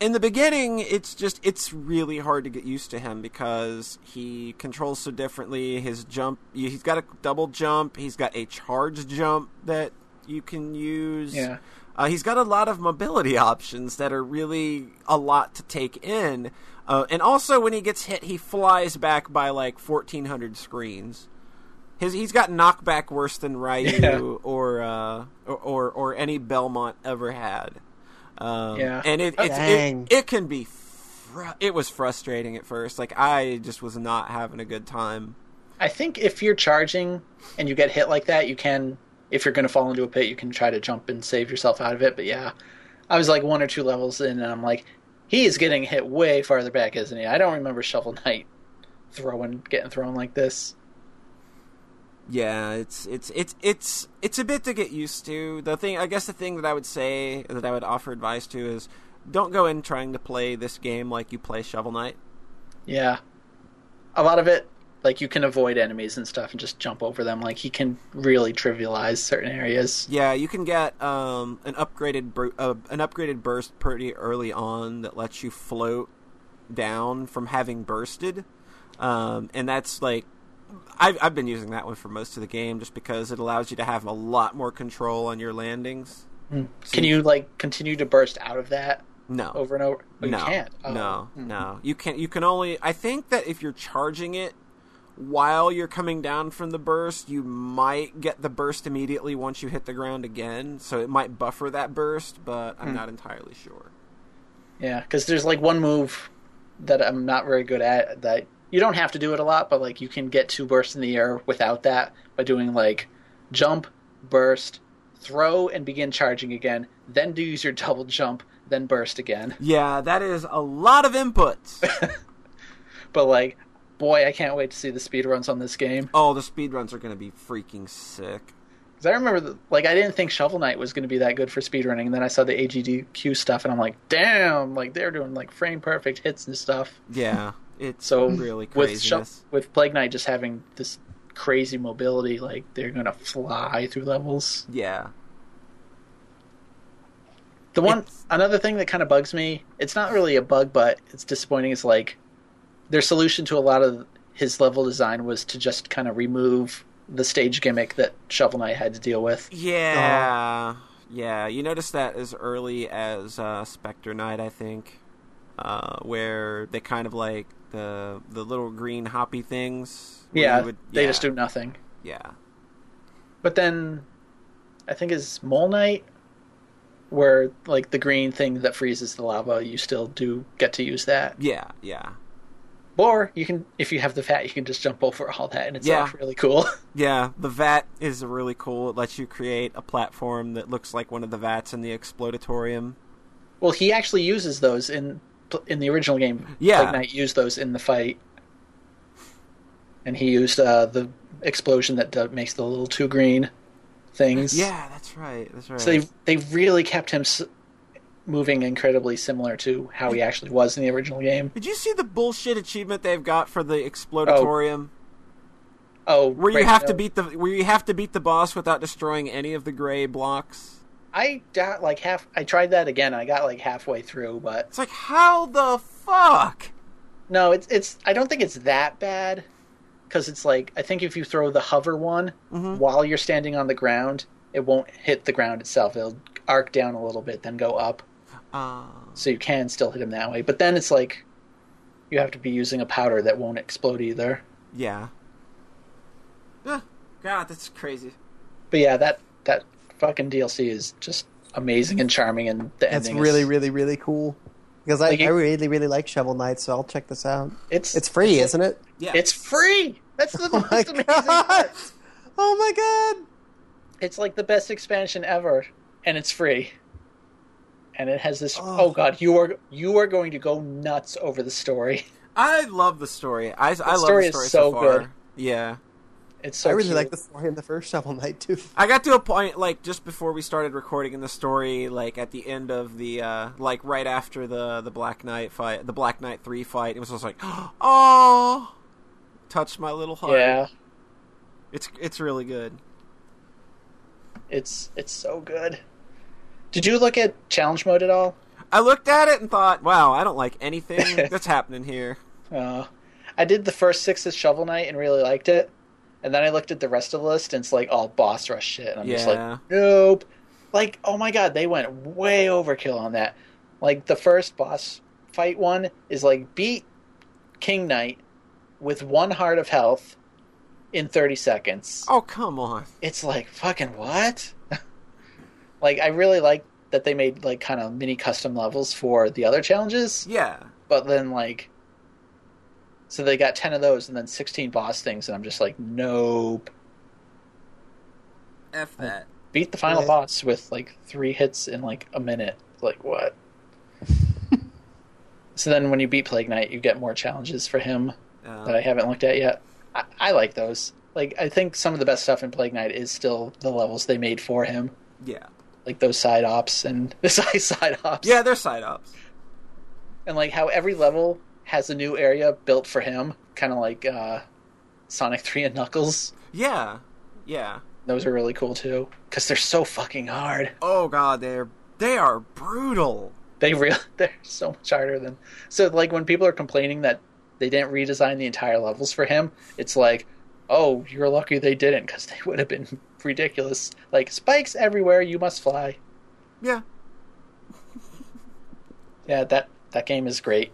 Speaker 1: in the beginning, it's just it's really hard to get used to him because he controls so differently. His jump, he's got a double jump. He's got a charge jump that you can use.
Speaker 3: Yeah.
Speaker 1: Uh, he's got a lot of mobility options that are really a lot to take in. Uh, and also, when he gets hit, he flies back by like 1,400 screens. His, he's got knockback worse than Ryu
Speaker 3: Yeah.
Speaker 1: or, uh, or, or or any Belmont ever had. Um,
Speaker 3: Yeah.
Speaker 1: and it it's, it it can be fr- it was frustrating at first. Like I just was not having a good time.
Speaker 3: I think if you're charging and you get hit like that, you can if you're going to fall into a pit, you can try to jump and save yourself out of it. But yeah, I was like one or two levels in, and I'm like, he is getting hit way farther back, isn't he? I don't remember Shovel Knight throwing, getting thrown like this.
Speaker 1: Yeah, it's it's it's it's it's a bit to get used to. The thing, I guess, the thing that I would say that I would offer advice to is don't go in trying to play this game like you play Shovel Knight.
Speaker 3: Yeah, a lot of it, like you can avoid enemies and stuff and just jump over them. Like he can really trivialize certain areas.
Speaker 1: Yeah, you can get um, an upgraded bur- uh, an upgraded burst pretty early on that lets you float down from having bursted, um, and that's like I've, I've been using that one for most of the game just because it allows you to have a lot more control on your landings.
Speaker 3: Mm. Can you like continue to burst out of that
Speaker 1: No,
Speaker 3: over and over? Oh,
Speaker 1: no,
Speaker 3: you can't. Oh.
Speaker 1: no,
Speaker 3: Mm.
Speaker 1: no. You can you can only. I think that if you're charging it while you're coming down from the burst, you might get the burst immediately once you hit the ground again. So it might buffer that burst, but I'm
Speaker 3: Hmm.
Speaker 1: not entirely sure.
Speaker 3: Yeah, because there's like one move that I'm not very good at that you don't have to do it a lot, but like you can get two bursts in the air without that by doing like jump, burst, throw, and begin charging again. Then do use your double jump, then burst again.
Speaker 1: Yeah, that is a lot of inputs.
Speaker 3: But like, boy, I can't wait to see the speed runs on this game.
Speaker 1: oh, the speedruns are going to be freaking sick.
Speaker 3: Because I remember, the, like, I didn't think Shovel Knight was going to be that good for speedrunning, and then I saw the AGDQ stuff, and I'm like, damn, like they're doing like frame perfect hits and stuff.
Speaker 1: Yeah, it's
Speaker 3: So
Speaker 1: really
Speaker 3: with Sho- with Plague Knight just having this crazy mobility, like they're gonna fly through levels.
Speaker 1: yeah,
Speaker 3: The one
Speaker 1: It's-
Speaker 3: another thing that kind of bugs me, it's not really a bug, but it's disappointing. Is like their solution to a lot of his level design was to just kind of remove the stage gimmick that Shovel Knight had to deal with.
Speaker 1: yeah, yeah. You noticed that as early as uh, Spectre Knight, I think, uh, where they kind of like the the little green hoppy things.
Speaker 3: Yeah,
Speaker 1: would-
Speaker 3: they just do nothing.
Speaker 1: Yeah,
Speaker 3: But then I think is Mole Knight where like the green thing that freezes the lava, you still do get to use that.
Speaker 1: yeah, yeah.
Speaker 3: Or you can, if you have the VAT, you can just jump over all that, and it's
Speaker 1: Yeah.
Speaker 3: all really cool.
Speaker 1: Yeah, the vat is really cool. It lets you create a platform that looks like one of the vats in the explodatorium.
Speaker 3: well, he actually uses those in in the original game.
Speaker 1: Yeah.
Speaker 3: Plague Knight used those in the fight, and he used uh, the explosion that uh, makes the little two green things.
Speaker 1: Yeah, that's right. That's right.
Speaker 3: So they they really kept him moving incredibly similar to how he actually was in the original game.
Speaker 1: Did you see the bullshit achievement they've got for the explodatorium?
Speaker 3: Oh,
Speaker 1: Where you
Speaker 3: right,
Speaker 1: have
Speaker 3: no.
Speaker 1: to beat the where you have to beat the boss without destroying any of the gray blocks.
Speaker 3: I got like half. I tried that again. I got like halfway through, but
Speaker 1: It's like how the fuck?
Speaker 3: no, it's it's. I don't think it's that bad because it's like I think if you throw the hover one
Speaker 1: Mhm.
Speaker 3: while you're standing on the ground, it won't hit the ground itself. It'll arc down a little bit, then go up,
Speaker 1: Uh,
Speaker 3: so you can still hit him that way. But then it's like you have to be using a powder that won't explode either.
Speaker 1: yeah. Ah, God, that's crazy.
Speaker 3: But yeah, that that fucking DLC is just amazing and charming, and the
Speaker 2: That's
Speaker 3: ending
Speaker 2: really,
Speaker 3: is,
Speaker 2: really, really cool. Because I,
Speaker 3: Like you-
Speaker 2: I really, really like Shovel Knight, so I'll check this out.
Speaker 3: it's
Speaker 2: It's free, isn't it?
Speaker 1: Yeah.
Speaker 3: It's free. That's the
Speaker 2: Oh
Speaker 3: most
Speaker 2: my
Speaker 3: amazing part.
Speaker 2: god! Oh my god!
Speaker 3: It's like the best expansion ever, and it's free. And it has this.
Speaker 2: Oh.
Speaker 3: Oh, god, you are you are going to go nuts over the story.
Speaker 1: I love the story. I, I love
Speaker 3: story
Speaker 1: the
Speaker 3: is
Speaker 1: story
Speaker 3: so
Speaker 1: so, far.
Speaker 3: good.
Speaker 1: Yeah.
Speaker 3: It's so.
Speaker 2: I really
Speaker 3: cute.
Speaker 2: like the story in the first Shovel Knight too.
Speaker 1: I got to a point like just before we started recording in the story, like at the end of the uh like right after the the Black Knight fight, the Black Knight 3 fight, it was just like, "Oh, touched my little heart."
Speaker 3: Yeah,
Speaker 1: It's it's really good.
Speaker 3: it's it's so good. Did you look at challenge mode at all?
Speaker 1: I looked at it and thought, "Wow, I don't like anything that's happening here."
Speaker 3: Uh, I did the first six as Shovel Knight and really liked it, and then I looked at the rest of the list and it's like all boss rush shit, and I'm just like, nope. Like, oh my god, they went way overkill on that. Like the first boss fight one is like beat King Knight with one heart of health in 30 seconds.
Speaker 1: Oh, come on.
Speaker 3: It's like fucking what? Like I really like that they made like kind of mini custom levels for the other challenges
Speaker 1: Yeah.
Speaker 3: but then like so they got 10 of those and then 16 boss things and i'm just like nope
Speaker 1: F that.
Speaker 3: Beat the final
Speaker 2: Yeah.
Speaker 3: boss with like three hits in like a minute. Like what? so then, when you beat Plague Knight, you get more challenges for him
Speaker 1: Um,
Speaker 3: that I haven't looked at yet. I, I like those. Like I think some of the best stuff in Plague Knight is still the levels they made for him,
Speaker 1: yeah.
Speaker 3: Like those side ops and the side side ops.
Speaker 1: Yeah, they're side ops.
Speaker 3: and like how every level has a new area built for him, kind of like uh, Sonic Three and Knuckles.
Speaker 1: Yeah. Yeah.
Speaker 3: Those are really cool too because they're so fucking hard.
Speaker 1: Oh god, they're they are brutal.
Speaker 3: They real they're so much harder than so. Like when people are complaining that they didn't redesign the entire levels for him, it's like, oh, you're lucky they didn't because they would have been ridiculous. Like spikes everywhere, you must fly.
Speaker 1: Yeah.
Speaker 3: Yeah, that that game is great.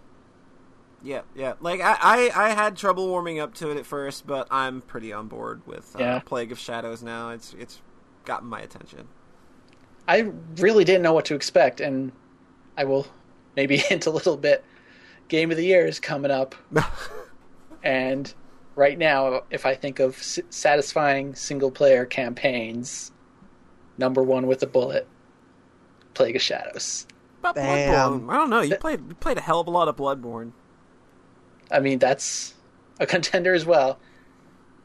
Speaker 1: Yeah, yeah. Like I, I, I had trouble warming up to it at first, but I'm pretty on board with uh,
Speaker 3: Yeah.
Speaker 1: Plague of Shadows now. It's it's gotten my attention.
Speaker 3: I really didn't know what to expect, and I will maybe hint a little bit. Game of the year is coming up, and right now, if I think of s- satisfying single player campaigns, number one with a bullet, Plague of Shadows.
Speaker 1: But
Speaker 2: Bam.
Speaker 1: Bloodborne, I don't know. You played you played a hell of a lot of Bloodborne.
Speaker 3: I mean, that's a contender as well,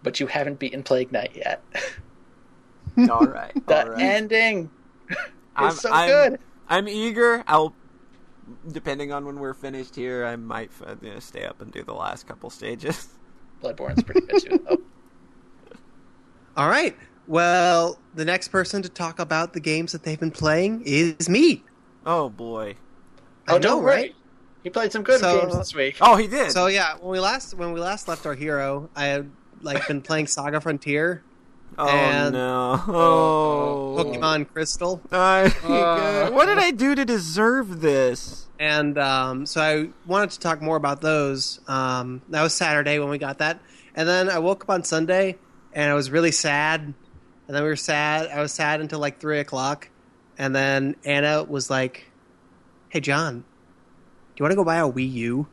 Speaker 3: but you haven't beaten Plague Knight yet.
Speaker 1: all right,
Speaker 3: the
Speaker 1: all right.
Speaker 3: ending is
Speaker 1: I'm,
Speaker 3: so
Speaker 1: I'm,
Speaker 3: good.
Speaker 1: I'm eager. I'll, depending on when we're finished here, I might uh, you know, stay up and do the last couple stages.
Speaker 3: Bloodborne's pretty good too, though.
Speaker 2: All right. Well, the next person to talk about the games that they've been playing is me.
Speaker 1: Oh boy.
Speaker 2: I
Speaker 3: Oh,
Speaker 2: know,
Speaker 3: don't
Speaker 2: right?
Speaker 3: He played some good
Speaker 2: So-
Speaker 3: games this week.
Speaker 1: Oh, he did.
Speaker 2: So yeah, when we last when we last left our hero, I had like been playing Saga Frontier,
Speaker 1: oh
Speaker 2: and-
Speaker 1: no. Oh.
Speaker 2: Pokemon Crystal,
Speaker 1: I-
Speaker 3: Uh.
Speaker 1: what did I do to deserve this?
Speaker 2: And um, so I wanted to talk more about those. Um, that was Saturday when we got that, and then I woke up on Sunday and I was really sad, and then we were sad. I was sad until like three o'clock, and then Anna was like, "Hey John, do you want to go buy a Wii U?"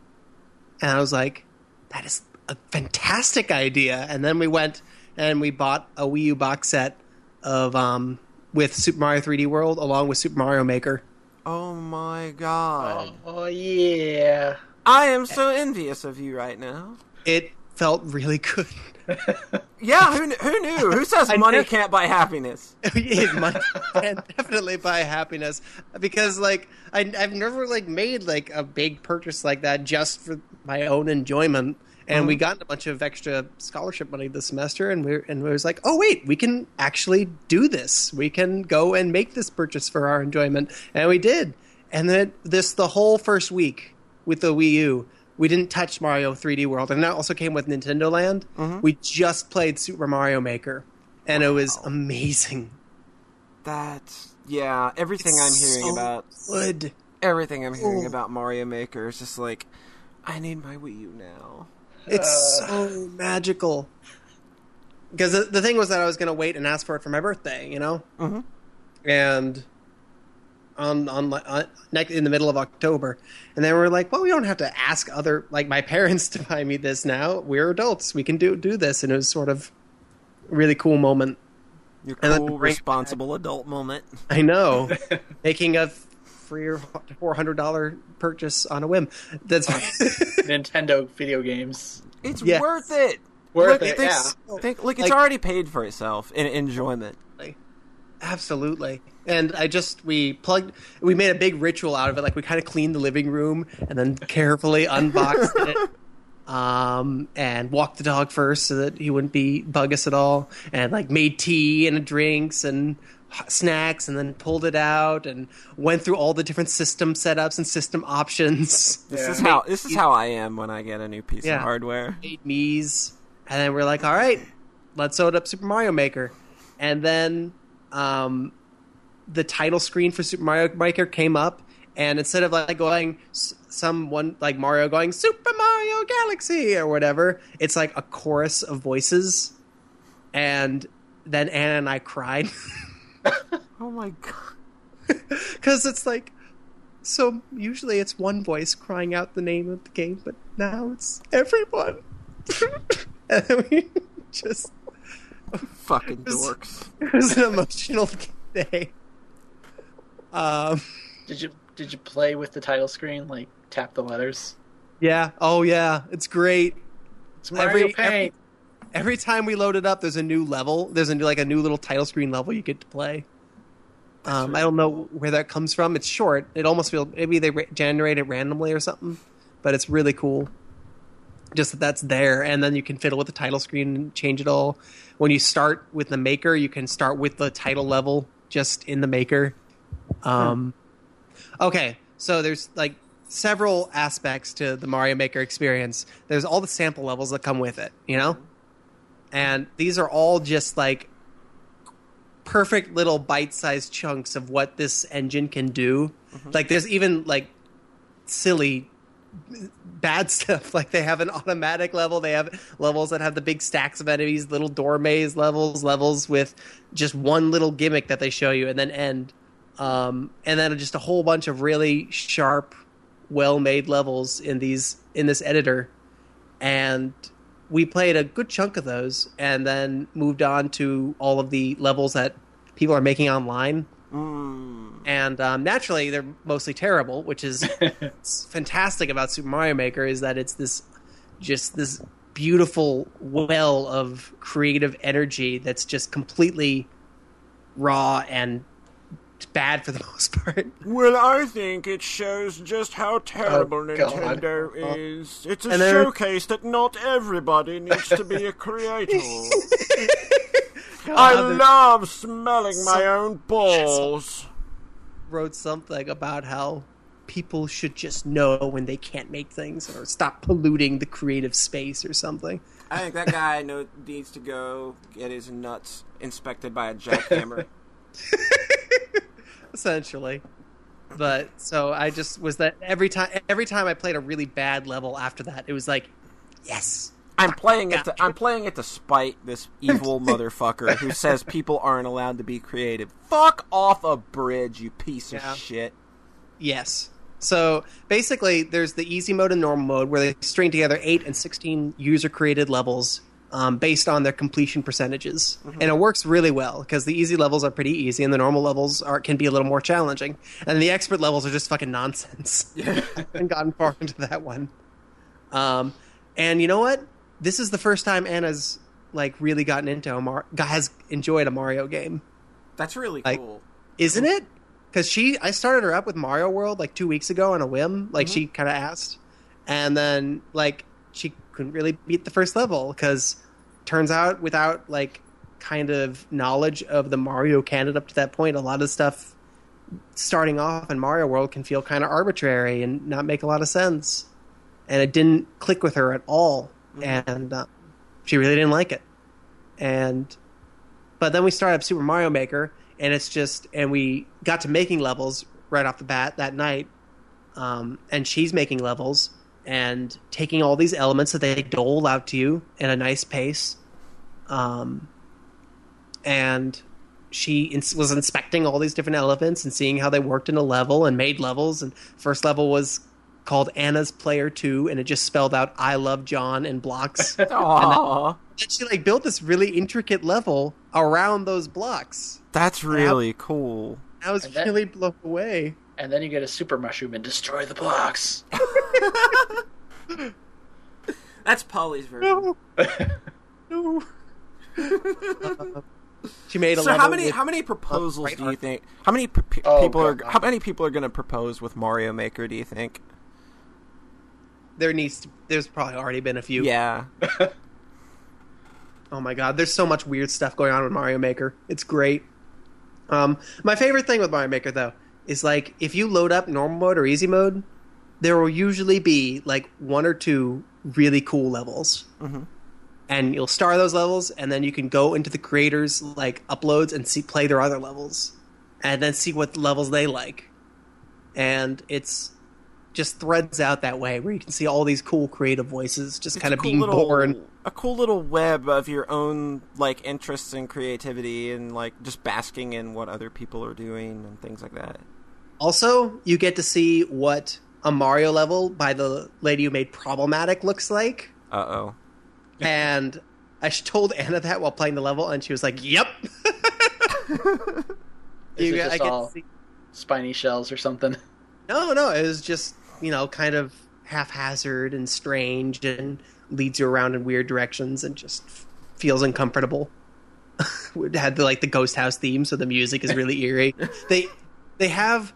Speaker 2: And I was like, "That is a fantastic idea." And then we went and we bought a Wii U box set of um, with Super Mario 3D World along with Super Mario Maker.
Speaker 1: Oh my oh, god.
Speaker 3: Oh yeah.
Speaker 1: I am so envious of you right now.
Speaker 2: It felt really good.
Speaker 1: Yeah, who, who knew? Who says
Speaker 2: I
Speaker 1: money
Speaker 2: never-
Speaker 1: can't buy happiness?
Speaker 2: it might can definitely buy happiness because like I, I've never like made like a big purchase like that just for my own enjoyment. And we uh-huh. got a bunch of extra scholarship money this semester, and we and we was like, oh wait, we can actually do this. We can go and make this purchase for our enjoyment, and we did. And then this the whole first week with the Wii U, we didn't touch Mario 3D World, and that also came with Nintendo Land. Uh-huh. We just played Super Mario Maker, and it was amazing.
Speaker 1: That's yeah. Everything I'm hearing
Speaker 2: so
Speaker 1: about,
Speaker 2: Good.
Speaker 1: everything I'm hearing
Speaker 2: Ooh.
Speaker 1: about Mario Maker is just like, I need my Wii U now.
Speaker 2: It's
Speaker 3: Uh.
Speaker 2: so magical. Because the, the thing was that I was going to wait and ask for it for my birthday, you know,
Speaker 1: Mhm.
Speaker 2: and on on, on next in the middle of October, and then we're like, well, we don't have to ask other like my parents to buy me this now. We're adults, we can do do this, and it was sort of a really cool moment.
Speaker 1: Your cool, responsible adult moment.
Speaker 2: I know, making a free or four hundred dollar purchase on a whim. That's
Speaker 3: Nintendo video games.
Speaker 1: It's
Speaker 2: Yes.
Speaker 1: worth it.
Speaker 3: Worth
Speaker 1: look,
Speaker 3: it,
Speaker 1: it's-
Speaker 2: yeah.
Speaker 1: think- look, it's
Speaker 2: Like-
Speaker 1: already paid for itself in enjoyment.
Speaker 2: Absolutely. And I just we plugged we made a big ritual out of it. Like we kind of cleaned the living room and then carefully unboxed it. Um and walked the dog first so that he wouldn't be bug us at all. And like made tea and drinks and h- snacks and then pulled it out and went through all the different system setups and system options.
Speaker 1: This
Speaker 3: Yeah.
Speaker 1: is how this is how I am when I get a new piece
Speaker 2: Yeah.
Speaker 1: of hardware.
Speaker 2: Made me's and then we're like, all right, let's load up Super Mario Maker. And then um the title screen for Super Mario Maker came up, and instead of like going someone like Mario going Super Mario Galaxy or whatever, it's like a chorus of voices, and then Anna and I cried
Speaker 1: Oh my god.
Speaker 2: because it's like so usually it's one voice crying out the name of the game, but now it's everyone, and we just
Speaker 1: Fucking
Speaker 2: was-
Speaker 1: dorks.
Speaker 2: It was an emotional day. Um,
Speaker 3: Did you did you play with the title screen? Like tap the letters.
Speaker 2: yeah. Oh, yeah. It's great.
Speaker 3: It's Mario
Speaker 2: Every-
Speaker 3: Paint.
Speaker 2: Every time we load it up, there's a new level. There's a new, like a new little title screen level you get to play. Um, I don't know where that comes from. It's short. It almost feels maybe they ra- generate it randomly or something, but it's really cool. Just that that's there, and then you can fiddle with the title screen and change it all. When you start with the maker, you can start with the title level just in the maker. Um, Okay, so there's like several aspects to the Mario Maker experience. There's all the sample levels that come with it, you know? And these are all just like perfect little bite-sized chunks of what this engine can do. Like there's even like silly bad stuff. Like they have an automatic level. They have levels that have the big stacks of enemies little door maze levels levels with just one little gimmick that they show you and then end. Um, and then just a whole bunch of really sharp well made levels in these in this editor. And we played a good chunk of those and then moved on to all of the levels that people are making online
Speaker 1: Mm.
Speaker 2: and um, naturally they're mostly terrible which is fantastic about super mario maker is that it's this just this beautiful well of creative energy that's just completely raw and bad for the most part
Speaker 1: Well, I think it shows just how oh, terrible
Speaker 3: Oh, God.
Speaker 1: Nintendo oh. is. It's a
Speaker 2: And there-
Speaker 1: showcase that not everybody needs to be a creator. I
Speaker 2: God,
Speaker 1: love smelling my own balls.
Speaker 2: wrote something about how people should just know when they can't make things or stop polluting the creative space or something
Speaker 1: I think that guy know, needs to go get his nuts inspected by a jackhammer.
Speaker 2: essentially. But so I just was that every time every time I played a really bad level after that, it was like, yes,
Speaker 1: I'm playing it. To, I'm playing it to spite this evil motherfucker who says people aren't allowed to be creative. Fuck off a bridge, you piece
Speaker 2: Yeah.
Speaker 1: of shit.
Speaker 2: yes. So basically, there's the easy mode and normal mode where they string together eight and sixteen user created levels um, based on their completion percentages, and it works really well because the easy levels are pretty easy and the normal levels are can be a little more challenging, and the expert levels are just fucking nonsense. I haven't gotten far into that one. Um, and you know what? This is the first time Anna's like really gotten into a Mar- has enjoyed a Mario game,
Speaker 1: That's really
Speaker 2: Like-
Speaker 1: cool.
Speaker 2: isn't it? Because she, I started her up with Mario World like two weeks ago on a whim. Like she kind of asked, and then like she couldn't really beat the first level because turns out without like kind of knowledge of the Mario canon up to that point, a lot of stuff starting off in Mario World can feel kind of arbitrary and not make a lot of sense. And it didn't click with her at all, and uh, she really didn't like it. And but then we started up Super Mario Maker, and it's just and we got to making levels right off the bat that night. Um, and she's making levels and taking all these elements that they dole out to you in a nice pace. Um, and she ins- was inspecting all these different elements and seeing how they worked in a level and made levels. And first level was called Anna's Player Two, and it just spelled out "I love John" in blocks.
Speaker 1: Aww,
Speaker 2: and she like built this really intricate level around those blocks.
Speaker 1: that's really cool.
Speaker 2: I was
Speaker 3: And that-
Speaker 2: really blown away.
Speaker 3: And then you get a super mushroom and destroy the blocks.
Speaker 1: That's Polly's version.
Speaker 2: No. no. she made a
Speaker 1: So
Speaker 2: level
Speaker 1: how many
Speaker 2: with-
Speaker 1: how many proposals
Speaker 2: right
Speaker 1: do you think? How many p- p-
Speaker 3: Oh,
Speaker 1: people are
Speaker 3: God.
Speaker 1: how many people are going to propose with Mario Maker? Do you think?
Speaker 2: there needs to, there's probably already been a few.
Speaker 1: Yeah,
Speaker 2: Oh my god, there's so much weird stuff going on with Mario Maker. It's great. Um, my favorite thing with Mario Maker though is like if you load up normal mode or easy mode, there will usually be like one or two really cool levels.
Speaker 1: Mhm.
Speaker 2: And you'll star those levels, and then you can go into the creators' like uploads and see play their other levels, and then see what levels they like. And it's just threads out that way where you can see all these cool creative voices just
Speaker 1: It's
Speaker 2: kind of
Speaker 1: cool
Speaker 2: being
Speaker 1: little,
Speaker 2: born.
Speaker 1: A cool little web of your own like interests and creativity, and like just basking in what other people are doing and things like that.
Speaker 2: Also, you get to see what a Mario level by the lady who made Problematic looks like.
Speaker 1: Uh oh.
Speaker 2: and I told Anna that while playing the level, and she was like, "Yep."
Speaker 3: Is
Speaker 2: You
Speaker 3: it
Speaker 2: got-
Speaker 3: just
Speaker 2: I
Speaker 3: all-
Speaker 2: see-
Speaker 3: Spiny shells or something.
Speaker 2: No, no, it was just you know kind of haphazard and strange, and leads you around in weird directions, and just feels uncomfortable. it had the, like the ghost house theme, so the music is really eerie. they they have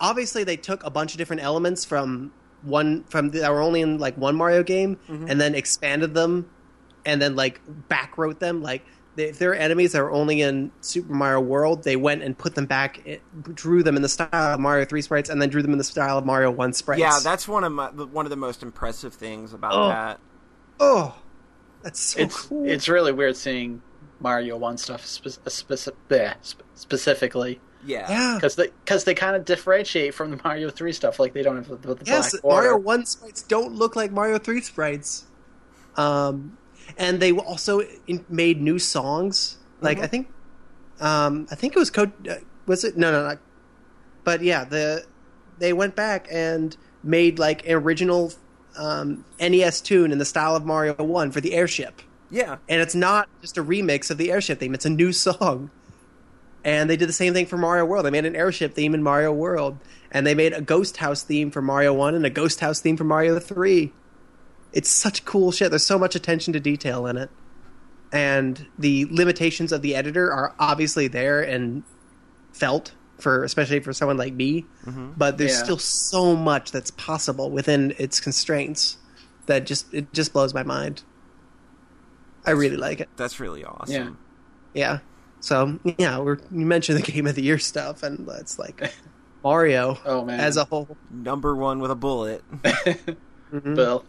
Speaker 2: obviously they took a bunch of different elements from one from that were only in like one Mario game, mm-hmm. and then expanded them, and then like back wrote them like. If there are enemies that are only in Super Mario World, they went and put them back, it, drew them in the style of Mario Three sprites, and then drew them in the style of Mario One sprites.
Speaker 1: Yeah, that's one of my the- one of the most impressive things about
Speaker 2: Oh.
Speaker 1: that.
Speaker 2: oh, that's so
Speaker 3: it's
Speaker 2: cool.
Speaker 3: it's really weird seeing Mario One stuff spe- speci- bleh, sp- specifically
Speaker 1: Yeah.
Speaker 2: yeah,
Speaker 3: because they because they kind of differentiate from the Mario Three stuff. Like they don't have the, the
Speaker 2: yes,
Speaker 3: black border.
Speaker 2: Mario One sprites don't look like Mario Three sprites. Um, and they also in, made new songs. Like
Speaker 1: Mhm.
Speaker 2: I think, um, I think it was code. Uh, was it no, no, no. But yeah, the they went back and made like an original um, NES tune in the style of Mario One for the airship.
Speaker 1: Yeah.
Speaker 2: and it's not just a remix of the airship theme; it's a new song. And they did the same thing for Mario World. They made an airship theme in Mario World, and they made a ghost house theme for Mario One and a ghost house theme for Mario Three. It's such cool shit. There's so much attention to detail in it, and the limitations of the editor are obviously there and felt for especially for someone like me. Mm-hmm. But there's
Speaker 3: Yeah.
Speaker 2: still so much that's possible within its constraints that just it just blows my mind. I really like it.
Speaker 1: That's really awesome.
Speaker 3: Yeah.
Speaker 2: Yeah. So yeah, we're you mentioned the game of the year stuff, and it's like Mario
Speaker 3: Oh man,
Speaker 2: as a whole.
Speaker 1: Number one with a bullet.
Speaker 2: Mhm.
Speaker 3: Bill.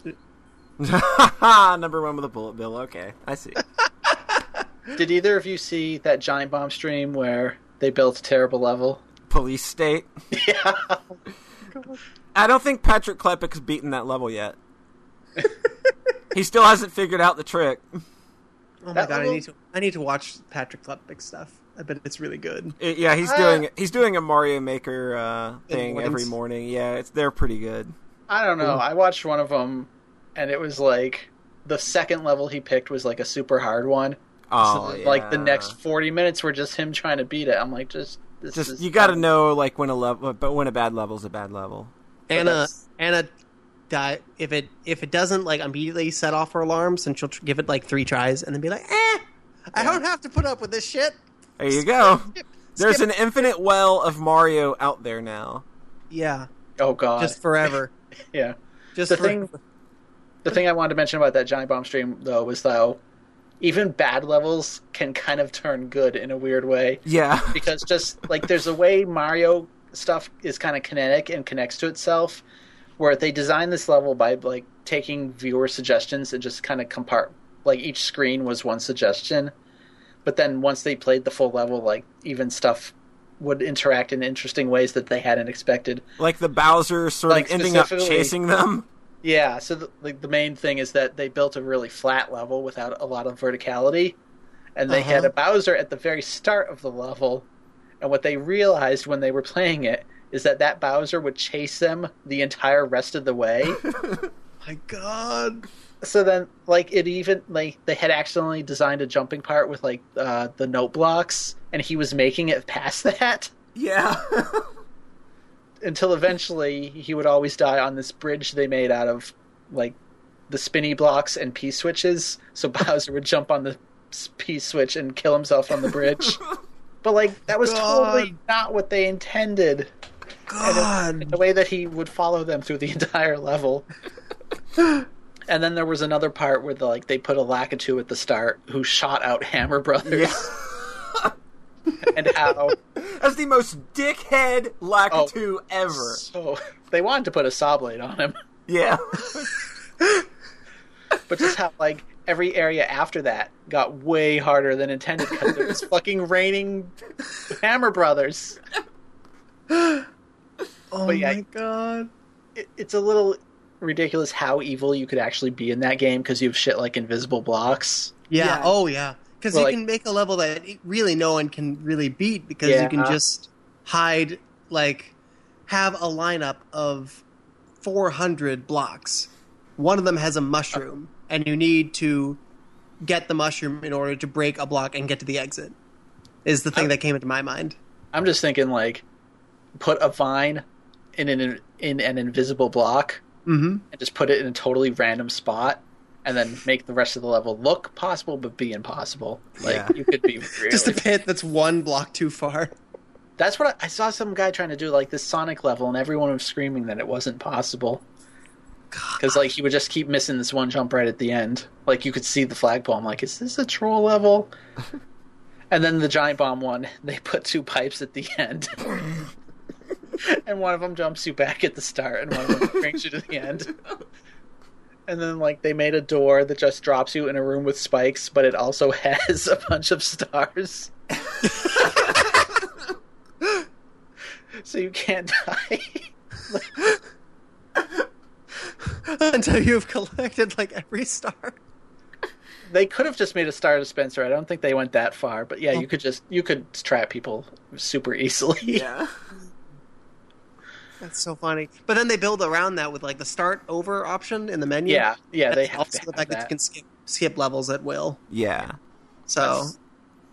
Speaker 1: Number one with a bullet bill. Okay, I see.
Speaker 3: Did either of you see that giant bomb stream where they built a terrible level?
Speaker 1: Police state.
Speaker 3: Yeah.
Speaker 1: I don't think Patrick Klepek's beaten that level yet. he still hasn't figured out the trick.
Speaker 2: Oh my
Speaker 3: That
Speaker 2: god, I need to I need to watch Patrick Klepek stuff. I bet it's really good.
Speaker 1: It- yeah, he's
Speaker 3: Uh,
Speaker 1: doing he's doing a Mario Maker uh, thing
Speaker 2: mornings.
Speaker 1: every morning. Yeah, it's they're pretty good.
Speaker 3: I don't know. I watched one of them, and it was like the second level he picked was like a super hard one.
Speaker 1: Oh,
Speaker 3: so, like the next forty minutes were just him trying to beat it. I'm like, just this
Speaker 1: Just
Speaker 3: is
Speaker 1: you got to know like when a level, but when a bad level's a bad level.
Speaker 2: Anna
Speaker 3: that's-
Speaker 2: Anna di- if it if it doesn't like immediately set off her alarms, and she'll tr- give it like three tries, and then be like, "Eh, I don't have to put up with this shit."
Speaker 1: There you go.
Speaker 2: Skip-
Speaker 1: There's
Speaker 2: skip-
Speaker 1: an infinite well of Mario out there now.
Speaker 2: yeah,
Speaker 3: Oh god,
Speaker 2: just forever.
Speaker 3: yeah.
Speaker 2: Just
Speaker 3: The
Speaker 2: for-
Speaker 3: thing- The thing I wanted to mention about that giant bomb stream though was though, even bad levels can kind of turn good in a weird way
Speaker 1: Yeah.
Speaker 3: because just like there's a way Mario stuff is kind of kinetic and connects to itself, where they designed this level by like taking viewer suggestions and just kind of compart like each screen was one suggestion, but then once they played the full level, like even stuff would interact in interesting ways that they hadn't expected.
Speaker 1: Like the Bowser sort
Speaker 3: Like,
Speaker 1: of ending up chasing them.
Speaker 3: Yeah, so the, like the main thing is that they built a really flat level without a lot of verticality, and they had
Speaker 2: Uh-huh.
Speaker 3: a Bowser at the very start of the level. And what they realized when they were playing it is that that Bowser would chase them the entire rest of the way.
Speaker 2: my god.
Speaker 3: so then, like it even like they had accidentally designed a jumping part with like uh, the note blocks, and he was making it past that.
Speaker 1: Yeah.
Speaker 3: until eventually he would always die on this bridge they made out of like the spinny blocks and P switches. So Bowser would jump on the P switch and kill himself on the bridge. but like that was
Speaker 2: God.
Speaker 3: totally not what they intended.
Speaker 2: God.
Speaker 3: The way that he would follow them through the entire level. and then there was another part where the, like they put a Lakitu at the start who shot out Hammer Brothers
Speaker 1: yeah.
Speaker 3: and how
Speaker 1: That's the most dickhead Lakitu
Speaker 3: Oh.
Speaker 1: ever.
Speaker 3: so they wanted to put a saw blade on him.
Speaker 1: Yeah.
Speaker 3: but just how like every area after that got way harder than intended because it was fucking raining Hammer Brothers.
Speaker 2: Oh
Speaker 3: But yeah.
Speaker 2: my god.
Speaker 3: It, it's a little ridiculous how evil you could actually be in that game because you have shit like invisible blocks.
Speaker 2: Yeah.
Speaker 1: Yeah.
Speaker 2: Oh yeah. Because
Speaker 3: Well,
Speaker 2: you
Speaker 3: like-
Speaker 2: can make a level that really no one can really beat because you can
Speaker 3: Yeah.
Speaker 2: just hide like have a lineup of 400 blocks. One of them has a mushroom, and you need to get the mushroom in order to break a block and get to the exit. Is the thing that came into my mind.
Speaker 3: I'm just thinking like put a vine in an in an invisible block
Speaker 2: Mm-hmm.
Speaker 3: and just put it in a totally random spot and then make the rest of the level look possible but be impossible. Like
Speaker 1: Yeah.
Speaker 3: you could be really
Speaker 2: Just a pit that's one block too far.
Speaker 3: That's what I, I saw some guy trying to do like this Sonic level and everyone was screaming that it wasn't possible. Cuz like he would just keep missing this one jump right at the end. Like you could see the flagpole. I'm like, is this a troll level? and then the giant bomb one, they put two pipes at the end. and one of them jumps you back at the start, and one of them brings you to the end. And then, like, they made a door that just drops you in a room with spikes, but it also has a bunch of stars. so you can't die.
Speaker 2: Until you've collected like every star.
Speaker 3: they could have just made a star dispenser. I don't think they went that far, but yeah, you oh. could just you could trap people super easily.
Speaker 1: Yeah.
Speaker 2: That's so funny. But then they build around that with like the start over option in the menu.
Speaker 3: yeah, yeah. They have
Speaker 2: also
Speaker 3: to
Speaker 2: the
Speaker 3: have
Speaker 2: fact that. you can skip, skip levels at will.
Speaker 1: Yeah.
Speaker 2: So
Speaker 3: That's-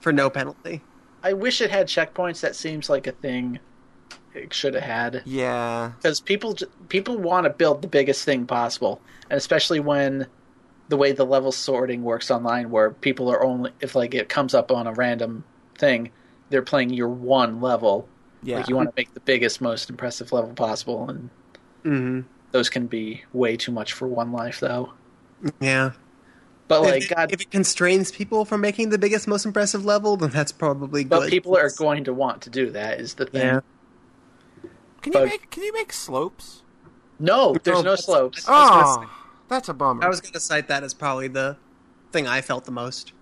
Speaker 2: for no penalty.
Speaker 3: I wish it had checkpoints. That seems like a thing it should have had.
Speaker 1: Yeah.
Speaker 3: because people people want to build the biggest thing possible, and especially when the way the level sorting works online, where people are only if like it comes up on a random thing, they're playing your one level.
Speaker 1: Yeah.
Speaker 3: Like you want to make the biggest, most impressive level possible, and
Speaker 2: hmm
Speaker 3: those can be way too much for one life, though.
Speaker 2: Yeah.
Speaker 3: But
Speaker 2: if,
Speaker 3: like
Speaker 2: it,
Speaker 3: God,
Speaker 2: if it constrains people from making the biggest, most impressive level, then that's probably good.
Speaker 3: but people are going to want to do that. Is the thing?
Speaker 2: Yeah.
Speaker 1: Can you
Speaker 3: but-
Speaker 1: make Can you make slopes?
Speaker 3: No, there's
Speaker 2: No,
Speaker 3: no slopes.
Speaker 2: I was gonna
Speaker 1: Oh, that's a bummer.
Speaker 2: I was going to cite that as probably the thing I felt the most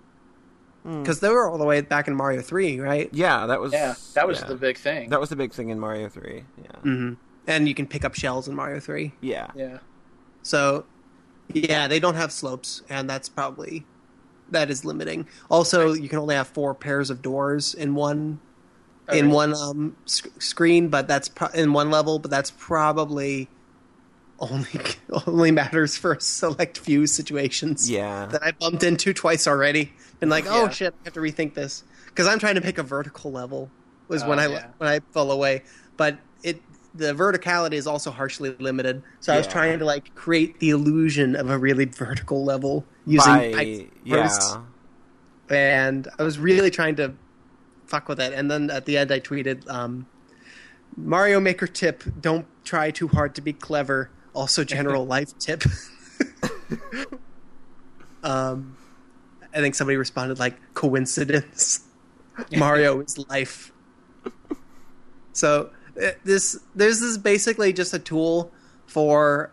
Speaker 2: Because they were all the way back in Mario Three, right?
Speaker 1: Yeah, that was.
Speaker 3: Yeah, that was
Speaker 1: yeah.
Speaker 3: the big thing.
Speaker 1: That was the big thing in Mario Three. Yeah.
Speaker 2: hmm And you can pick up shells in Mario Three.
Speaker 1: Yeah.
Speaker 3: yeah.
Speaker 2: So, yeah, they don't have slopes, and that's probably that is limiting. Also, you can only have four pairs of doors in one in
Speaker 3: Alright.
Speaker 2: one um, sc- screen, but that's pro- in one level. But that's probably only only matters for a select few situations
Speaker 1: Yeah.
Speaker 2: that I bumped into twice already. And like, oh
Speaker 3: Yeah.
Speaker 2: shit, I have to rethink this because I'm trying to pick a vertical level. Was when
Speaker 3: Oh,
Speaker 2: I
Speaker 3: yeah.
Speaker 2: when I fell away, but it the verticality is also harshly limited. So I was trying to like create the illusion of a really vertical level using
Speaker 1: By,
Speaker 2: pipes
Speaker 1: yeah.
Speaker 2: and I was really trying to fuck with it. And then at the end, I tweeted, um, "Mario Maker tip: Don't try too hard to be clever." Also, general life tip. um, I think somebody responded like, "Coincidence." Mario is life. So uh, this this is basically just a tool for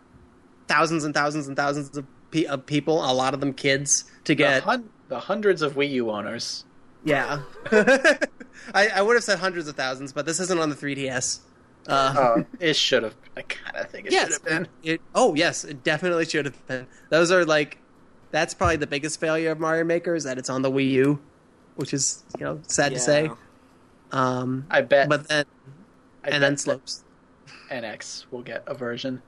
Speaker 2: thousands and thousands and thousands of, pe- of people, a lot of them kids, to
Speaker 3: The,
Speaker 2: get
Speaker 3: hun- the hundreds of Wii U owners.
Speaker 2: yeah. I, I would have said hundreds of thousands, but this isn't on the 3DS. Uh,
Speaker 3: Oh, it should have. I kind of think it
Speaker 2: yes.
Speaker 3: should have been.
Speaker 2: It, oh, yes, it definitely should have been. Those are like, that's probably the biggest failure of Mario Maker is that it's on the Wii U, which is you know sad to say. Um,
Speaker 3: I bet.
Speaker 2: but then
Speaker 3: I
Speaker 2: and then
Speaker 3: that
Speaker 2: slopes.
Speaker 3: NX will get a version.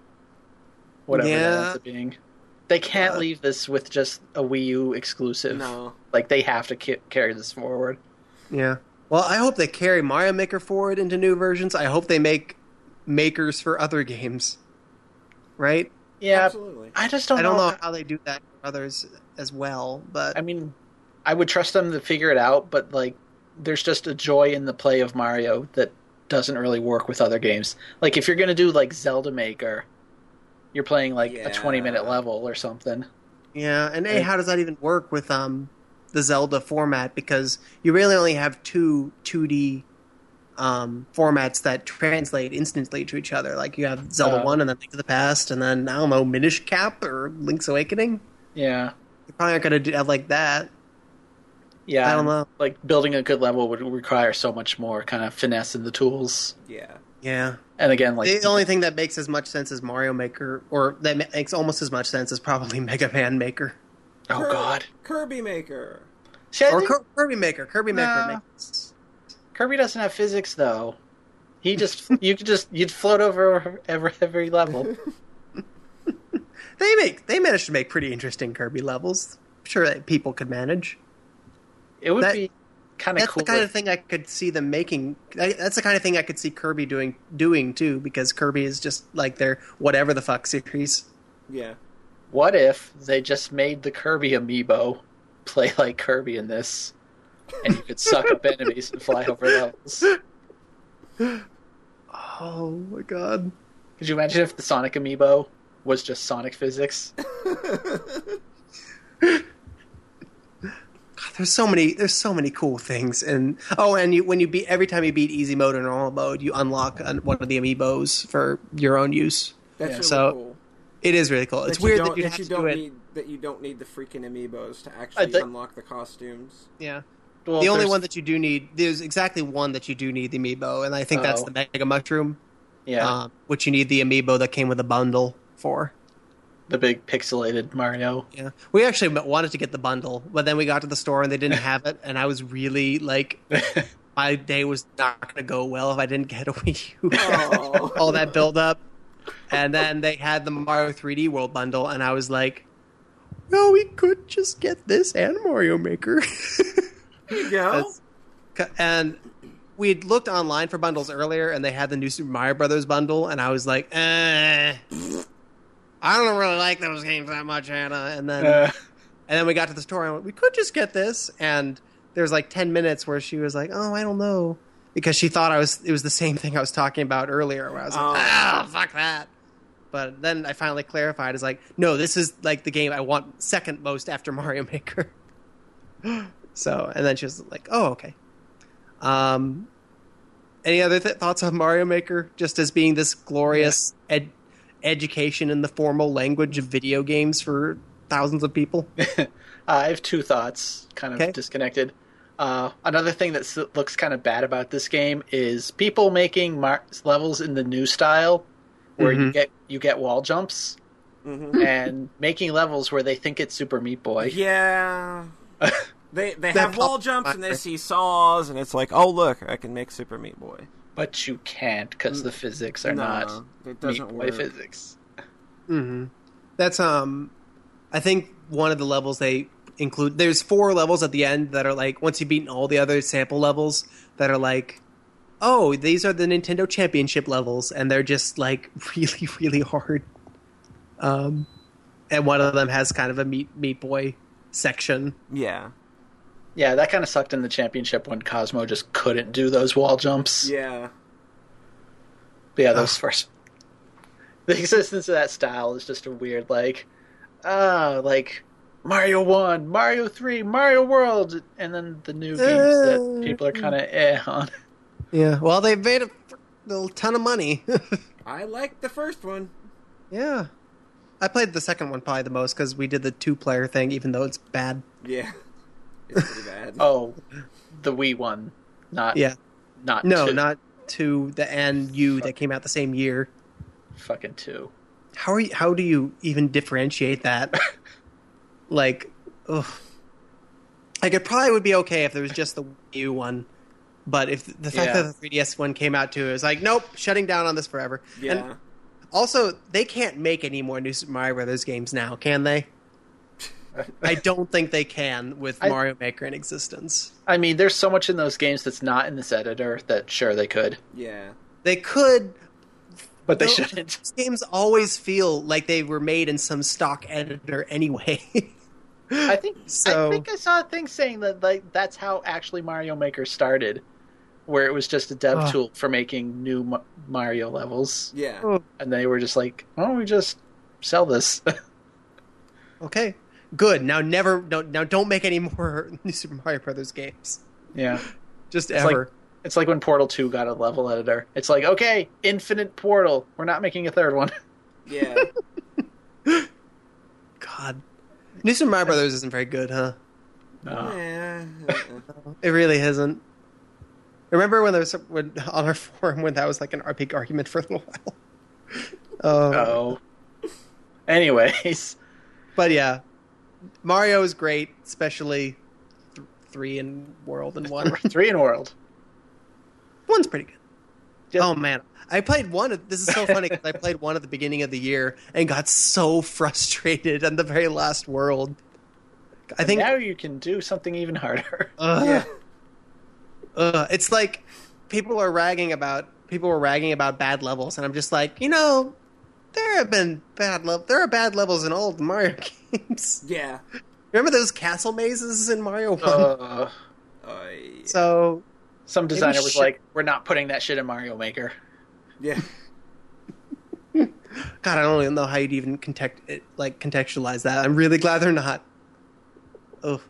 Speaker 3: Whatever that ends up being. They can't
Speaker 2: Uh,
Speaker 3: leave this with just a Wii U exclusive.
Speaker 1: No.
Speaker 3: Like they have to ca- carry this forward.
Speaker 2: Yeah. Well, I hope they carry Mario Maker forward into new versions. I hope they make makers for other games. Right?
Speaker 3: Yeah,
Speaker 1: Absolutely.
Speaker 3: I just don't,
Speaker 2: I don't
Speaker 3: know.
Speaker 2: know how they do that for others as well, but
Speaker 3: I mean, I would trust them to figure it out, but like, there's just a joy in the play of Mario that doesn't really work with other games. Like, if you're gonna do like Zelda Maker, you're playing like
Speaker 1: Yeah.
Speaker 3: a 20 minute level or something.
Speaker 2: Yeah, and A,
Speaker 3: Like-
Speaker 2: how does that even work with um the Zelda format? Because you really only have two 2D um, formats that translate instantly to each other. Like you have Zelda
Speaker 3: Uh,
Speaker 2: One, and then Link to the Past, and then I don't know Minish Cap or Link's Awakening.
Speaker 3: Yeah,
Speaker 2: You probably aren't going to do have like that.
Speaker 3: yeah.
Speaker 2: I don't know.
Speaker 3: Like building a good level would require so much more kind of finesse in the tools.
Speaker 1: Yeah.
Speaker 2: Yeah,
Speaker 3: And again, like
Speaker 2: the only thing that makes as much sense as Mario Maker, or that makes almost as much sense, as probably Mega Man Maker
Speaker 3: oh
Speaker 1: Kirby-
Speaker 3: god,
Speaker 1: Kirby Maker.
Speaker 3: See,
Speaker 2: or
Speaker 3: think
Speaker 2: Kir- Kirby Maker. Kirby Maker
Speaker 3: Nah.
Speaker 2: makes.
Speaker 3: Kirby doesn't have physics though. He just you could just you'd float over every every level.
Speaker 2: They make they managed to make pretty interesting Kirby levels. sure that people could manage.
Speaker 3: It would
Speaker 2: That-
Speaker 3: be kind of cool.
Speaker 2: That's
Speaker 3: cool.
Speaker 2: the kind
Speaker 3: if-
Speaker 2: of thing I could see them making. That's the kind of thing I could see Kirby doing doing too, because Kirby is just like their whatever the fuck series.
Speaker 1: Yeah.
Speaker 3: What if they just made the Kirby amiibo play like Kirby in this, and you could suck up enemies and fly over levels?
Speaker 2: Oh my god!
Speaker 3: Could you imagine if the Sonic amiibo was just Sonic physics?
Speaker 2: God, there's so many. There's so many cool things, and oh, and you when you beat every time you beat easy mode or normal mode, you unlock one of the amiibos for your own use.
Speaker 1: That's
Speaker 3: Yeah.
Speaker 1: really
Speaker 2: So,
Speaker 1: cool.
Speaker 2: It is really cool. It's
Speaker 1: That you
Speaker 2: weird
Speaker 1: don't-
Speaker 2: that you have
Speaker 1: you
Speaker 2: to
Speaker 1: don't
Speaker 2: do it.
Speaker 1: need that you don't need the freaking amiibos to actually
Speaker 3: think-
Speaker 1: unlock the costumes.
Speaker 2: Yeah.
Speaker 3: Well,
Speaker 2: the only
Speaker 3: there's-
Speaker 2: one that you do need, there's exactly one that you do need the amiibo, and I think that's
Speaker 3: Oh.
Speaker 2: the Mega Mushroom,
Speaker 3: yeah,
Speaker 2: um, which you need the amiibo that came with a bundle for.
Speaker 3: the big pixelated Mario.
Speaker 2: Yeah, we actually wanted to get the bundle, but then we got to the store and they didn't have it, and I was really like, my day was not going to go well if I didn't get a Wii U.
Speaker 1: Oh.
Speaker 2: All that build up, and then they had the Mario 3D World bundle, and I was like, well, we could just get this and Mario Maker.
Speaker 1: You go.
Speaker 2: And we had looked online for bundles earlier, and they had the new Super Mario Brothers bundle, and I was like, eh. I don't really like those games that much, Hannah. And then
Speaker 3: Uh,
Speaker 2: and then we got to the store and went, we could just get this. And there was like ten minutes where she was like, "Oh, I don't know," because she thought I was it was the same thing I was talking about earlier. Where I was like,
Speaker 1: Oh.
Speaker 2: "Ah, fuck that." But then I finally clarified, "Is like, no, this is like the game I want second most after Mario Maker." so, and then she was like, "Oh, okay." Um, any other th- thoughts on Mario Maker? Just as being this glorious ed- education in the formal language of video games for thousands of people.
Speaker 3: I have two thoughts, kind of
Speaker 2: Okay.
Speaker 3: disconnected. Uh, another thing that looks kind of bad about this game is people making mar- levels in the new style, where you
Speaker 2: Mhm.
Speaker 3: get you get wall jumps,
Speaker 1: Mhm.
Speaker 3: and making levels where they think it's Super Meat Boy.
Speaker 1: Yeah. They they have wall jumps and they see saws and it's like, oh look, I can make Super Meat Boy.
Speaker 3: But you can't because the physics are
Speaker 1: no,
Speaker 3: not
Speaker 1: it
Speaker 3: Meat
Speaker 1: doesn't
Speaker 3: Boy
Speaker 1: work.
Speaker 3: physics.
Speaker 2: hmm That's um, I think one of the levels they include. There's four levels at the end that are like once you've beaten all the other sample levels that are like, oh, these are the Nintendo Championship levels, and they're just like really really hard. Um, and one of them has kind of a Meat Meat Boy section.
Speaker 1: Yeah.
Speaker 3: Yeah, that kind of sucked in the championship when Cosmo just couldn't do those wall jumps.
Speaker 1: Yeah.
Speaker 3: But yeah, those first. The existence of that style is just a weird, like, ah, like Mario One, Mario Three, Mario World, and then the new games that people are kind of eh on.
Speaker 2: Yeah, well, they made a little ton of money.
Speaker 1: I like the first one.
Speaker 2: yeah, I played the second one probably the most because we did the two player thing, even though it's bad.
Speaker 1: Yeah. It's pretty bad.
Speaker 3: Oh, the Wii one, not
Speaker 2: Yeah.
Speaker 3: not
Speaker 2: No,
Speaker 3: two.
Speaker 2: not to the and you that came out the same year.
Speaker 3: fucking two.
Speaker 2: How are you, how do you even differentiate that? Like, ugh. Like it probably would be okay if there was just the Wii U one, but if the fact
Speaker 3: Yeah.
Speaker 2: that the 3DS one came out too, it was like, nope, shutting down on this forever.
Speaker 1: yeah.
Speaker 2: And also, they can't make any more new Super Mario Brothers games now, can they? I don't think they can with
Speaker 3: I-
Speaker 2: Mario Maker in existence.
Speaker 3: I mean, there's so much in those games that's not in this editor that sure they could,
Speaker 1: yeah.
Speaker 2: They could,
Speaker 3: but they
Speaker 2: No.
Speaker 3: shouldn't.
Speaker 2: These games always feel like they were made in some stock editor anyway.
Speaker 3: I think
Speaker 2: So-
Speaker 3: I think I saw a thing saying that like that's how actually Mario Maker started, where it was just a dev
Speaker 2: Ugh.
Speaker 3: tool for making new Ma- Mario levels,
Speaker 1: Yeah.
Speaker 2: Oh.
Speaker 3: and they were just like, "Why don't we just sell this?"
Speaker 2: okay, good. Now never, no, now don't make any more new Super Mario Brothers games.
Speaker 3: yeah,
Speaker 2: Just
Speaker 3: It's
Speaker 2: ever.
Speaker 3: it's like when Portal Two got a level editor. It's like, okay, infinite Portal. We're not making a third one.
Speaker 1: Yeah.
Speaker 2: God, new Super Mario Brothers isn't very good, huh?
Speaker 3: No.
Speaker 1: yeah.
Speaker 2: It really isn't. Remember when there was when, on our forum when that was like an our big argument for a little while. Oh,
Speaker 3: Oh. Anyways,
Speaker 2: but yeah, Mario is great, especially th- three in world and one.
Speaker 3: three in world.
Speaker 2: One's pretty good.
Speaker 3: Just-
Speaker 2: Oh man, I played one. At, this is so funny because I played one at the beginning of the year and got so frustrated on the very last world I think
Speaker 3: now you can do something even harder.
Speaker 2: Ugh.
Speaker 1: Yeah.
Speaker 2: Ugh, it's like people are ragging about people were ragging about bad levels, and I'm just like, you know, there have been bad level. There are bad levels in old Mario games.
Speaker 1: Yeah.
Speaker 2: Remember those castle mazes in Mario One?
Speaker 3: Uh,
Speaker 1: Uh,
Speaker 2: so
Speaker 3: some designer was
Speaker 2: shit-
Speaker 3: like, "We're not putting that shit in Mario Maker."
Speaker 1: yeah.
Speaker 2: God, I don't even know how you'd even context it, like contextualize that. I'm really glad they're not. Oh,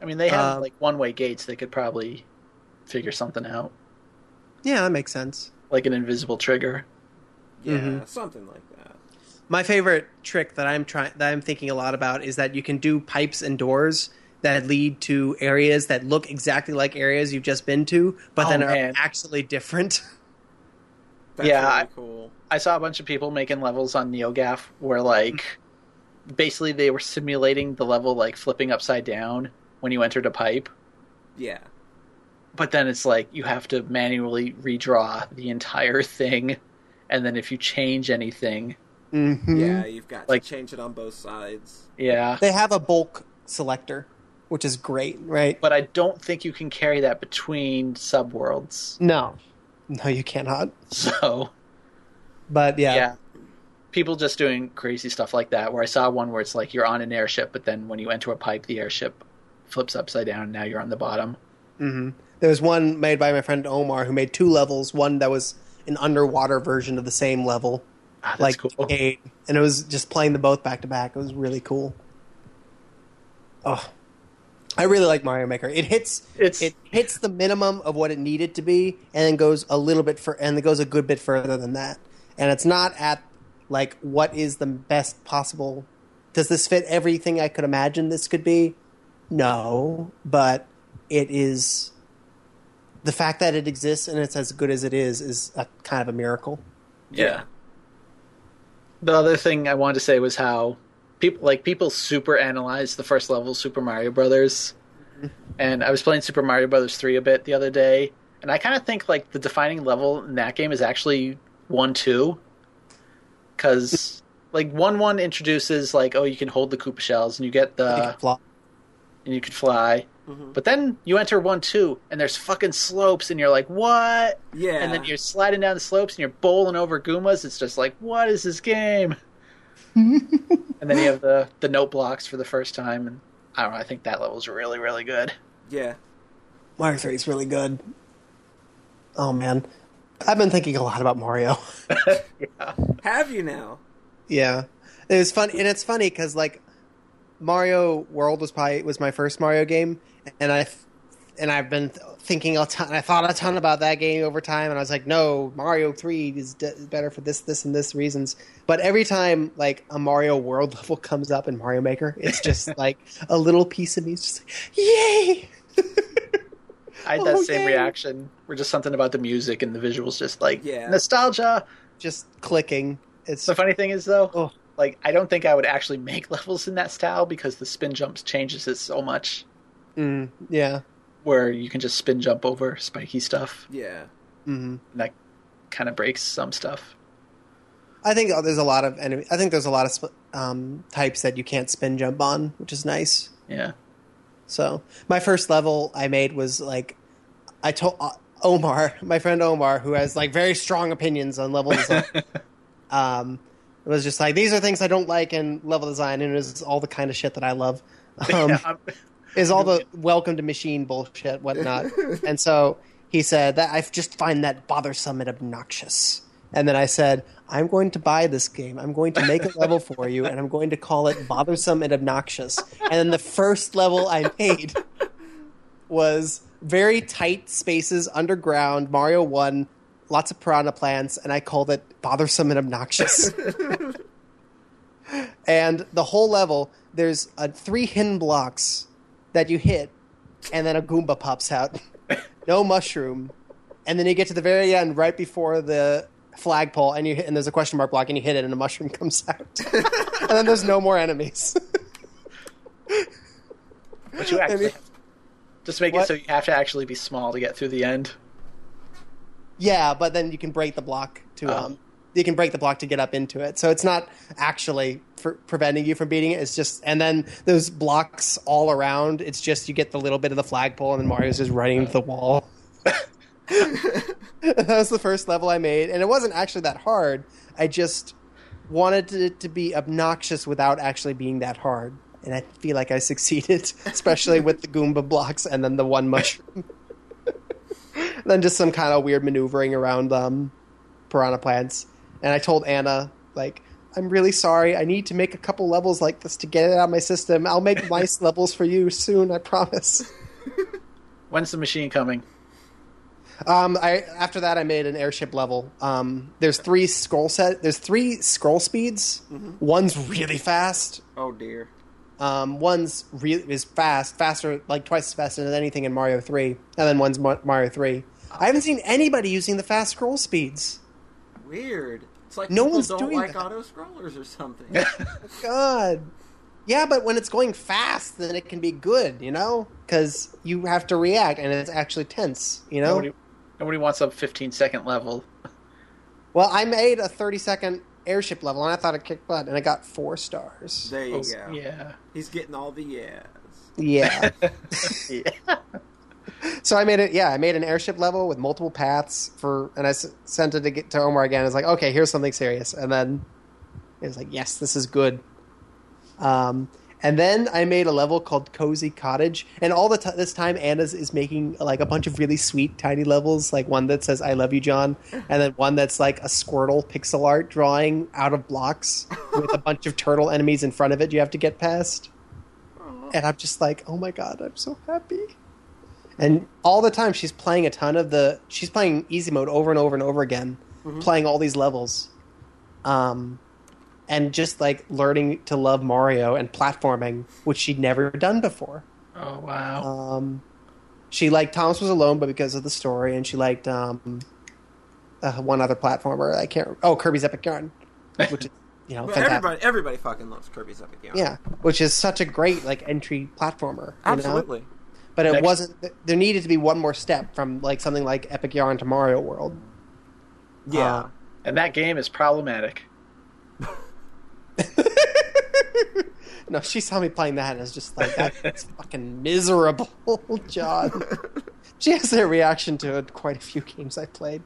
Speaker 3: I mean, they have
Speaker 2: Um,
Speaker 3: like one-way gates. They could probably figure something out,
Speaker 2: yeah, that makes sense.
Speaker 3: like an invisible trigger.
Speaker 1: Yeah.
Speaker 2: Mhm.
Speaker 1: Something like that.
Speaker 2: My favorite trick that I'm trying that I'm thinking a lot about is that you can do pipes and doors that lead to areas that look exactly like areas you've just been to, but
Speaker 3: Oh,
Speaker 2: then
Speaker 3: man.
Speaker 2: are actually different.
Speaker 1: That's
Speaker 3: Yeah,
Speaker 1: really cool.
Speaker 3: I saw a bunch of people making levels on NeoGaf where like basically they were simulating the level like flipping upside down when you entered a pipe.
Speaker 1: Yeah.
Speaker 3: But then it's like you have to manually redraw the entire thing and then if you change anything,
Speaker 2: Mhm.
Speaker 1: Yeah, you've got
Speaker 3: Like-
Speaker 1: to change it on both sides.
Speaker 3: yeah.
Speaker 2: They have a bulk selector, which is great, right?
Speaker 3: But I don't think you can carry that between subworlds.
Speaker 2: No, no, you cannot.
Speaker 3: So
Speaker 2: But yeah,
Speaker 3: yeah. People just doing crazy stuff like that. Where I saw one where it's like you're on an airship, but then when you enter a pipe, the airship flips upside down, and now you're on the bottom.
Speaker 2: hmm There was one made by my friend Omar who made two levels. One that was an underwater version of the same level,
Speaker 3: Ah, that's
Speaker 2: like
Speaker 3: cool.
Speaker 2: Jade, and it was just playing the both back to back. It was really cool. Oh, I really like Mario Maker. It hits
Speaker 3: It's
Speaker 2: it hits the minimum of what it needed to be, and then goes a little bit for and it goes a good bit further than that. And it's not at like what is the best possible. Does this fit everything I could imagine this could be? No, but it is. The fact that it exists and it's as good as it is is a kind of a miracle.
Speaker 3: yeah. The other thing I wanted to say was how people like people super analyze the first level of Super Mario Brothers. And I was playing Super Mario Brothers 3 a bit the other day, and I kind of think like the defining level in that game is actually 1 2 cuz like 1 1 introduces like oh you can hold the Koopa shells and you get the
Speaker 2: can
Speaker 3: and you can fly.
Speaker 1: Mhm.
Speaker 3: But then you enter 1 2 and there's fucking slopes and you're like what?
Speaker 1: Yeah.
Speaker 3: and then you're sliding down the slopes and you're bowling over Goombas. It's just like, what is this game? and then you have the the note blocks for the first time, and I don't know. I think that level's really really good.
Speaker 1: Yeah.
Speaker 2: Mario Three is really good. Oh man, I've been thinking a lot about Mario.
Speaker 3: yeah,
Speaker 1: Have you now?
Speaker 2: Yeah, it was fun, and it's funny because like Mario World was probably was my first Mario game, and I and I've been th- thinking a ton. I thought a ton about that game over time, and I was like, no, Mario Three is d- better for this, this, and this reasons. But every time like a Mario World level comes up in Mario Maker, it's just like a little piece of me is just like, yay!
Speaker 3: I had that
Speaker 2: Oh,
Speaker 3: same
Speaker 2: yay.
Speaker 3: reaction. Where just something about the music and the visuals, just like
Speaker 1: Yeah.
Speaker 3: nostalgia.
Speaker 2: just clicking. It's
Speaker 3: The funny thing is though,
Speaker 2: Oh.
Speaker 3: like I don't think I would actually make levels in that style because the spin jumps changes it so much.
Speaker 2: mm, yeah.
Speaker 3: Where you can just spin jump over spiky stuff,
Speaker 1: Yeah.
Speaker 2: hmm
Speaker 3: and that kind of breaks some stuff.
Speaker 2: I think there's a lot of enemy. I think there's a lot of um, types that you can't spin jump on, which is nice.
Speaker 3: Yeah.
Speaker 2: So my first level I made was like I told uh, Omar, my friend Omar, who has like very strong opinions on level design. um, it was just like these are things I don't like in level design, and it was all the kind of shit that I love. Um,
Speaker 3: Yeah, I'm-
Speaker 2: is all the welcome to machine bullshit, whatnot. and so he said that I just find that bothersome and obnoxious. And then I said, I'm going to buy this game. I'm going to make a level for you, and I'm going to call it bothersome and obnoxious. And then the first level I made was very tight spaces underground, Mario 1, lots of piranha plants, and I called it bothersome and obnoxious. and the whole level, there's uh, three hidden blocks that you hit, and then a Goomba pops out. no mushroom. And then you get to the very end, right before the flagpole, and you hit, and there's a question mark block, and you hit it, and a mushroom comes out. and then there's no more enemies.
Speaker 3: But you actually
Speaker 2: mean-
Speaker 3: just make
Speaker 2: What?
Speaker 3: it so you have to actually be small to get through the end.
Speaker 2: yeah, but then you can break the block to
Speaker 3: Oh.
Speaker 2: um, you can break the block to get up into it. So it's not actually preventing you from beating it. It's just and then those blocks all around. It's just you get the little bit of the flagpole, and then Mario's just running into the wall. that was the first level I made, and it wasn't actually that hard. I just wanted it to be obnoxious without actually being that hard, and I feel like I succeeded, especially with the Goomba blocks and then the one mushroom. then just some kind of weird maneuvering around um, piranha plants. And I told Anna, like, I'm really sorry. I need to make a couple levels like this to get it out of my system. I'll make nice levels for you soon, I promise.
Speaker 3: When's the machine coming?
Speaker 2: Um, I after that I made an airship level. Um, there's three scroll set. There's three scroll speeds. One's really fast.
Speaker 1: Oh dear.
Speaker 2: Um, one's re- is fast, faster, like twice as fast as anything in Mario Three, and then one's Mario Three. I haven't seen anybody using the fast scroll speeds.
Speaker 1: Weird. It's like
Speaker 2: No
Speaker 1: people
Speaker 2: one's
Speaker 1: don't
Speaker 2: doing
Speaker 1: like
Speaker 2: that.
Speaker 1: auto scrollers or something.
Speaker 2: God, yeah, but when it's going fast, then it can be good, you know, because you have to react, and it's actually tense, you know.
Speaker 3: Nobody, nobody wants a 15 second level.
Speaker 2: Well, I made a 30 second airship level, and I thought it kicked butt, and I got four stars.
Speaker 1: there you
Speaker 3: Oh,
Speaker 1: go.
Speaker 3: Yeah.
Speaker 1: He's getting all the yes.
Speaker 2: Yeah.
Speaker 3: yeah.
Speaker 2: So I made it. Yeah, I made an airship level with multiple paths for, and I s- sent it to get to Omar again. I was like, okay, here's something serious, and then it was like, yes, this is good. Um, and then I made a level called Cozy Cottage, and all the t- this time Anna's is making like a bunch of really sweet tiny levels, like one that says "I love you, John," and then one that's like a Squirtle pixel art drawing out of blocks with a bunch of turtle enemies in front of it. You have to get past, and I'm just like, oh my god, I'm so happy. And all the time she's playing a ton of the she's playing easy mode over and over and over again, playing all these levels. Um and just like learning to love Mario and platforming, which she'd never done before.
Speaker 3: Oh, wow.
Speaker 2: Um she liked Thomas was alone but because of the story and she liked um uh, one other platformer I can't oh Kirby's Epic Yarn which is you know fantastic.
Speaker 1: everybody, everybody fucking loves Kirby's Epic Yarn.
Speaker 2: Yeah, which is such a great like entry platformer. Absolutely. know?
Speaker 1: Absolutely.
Speaker 2: But it
Speaker 3: Next-
Speaker 2: wasn't. There needed to be one more step from like something like Epic Yarn to Mario World.
Speaker 1: Yeah.
Speaker 2: Uh,
Speaker 3: And that game is problematic.
Speaker 2: no, she saw me playing that and was just like, "That's fucking miserable, John." she has that reaction to quite a few games I played.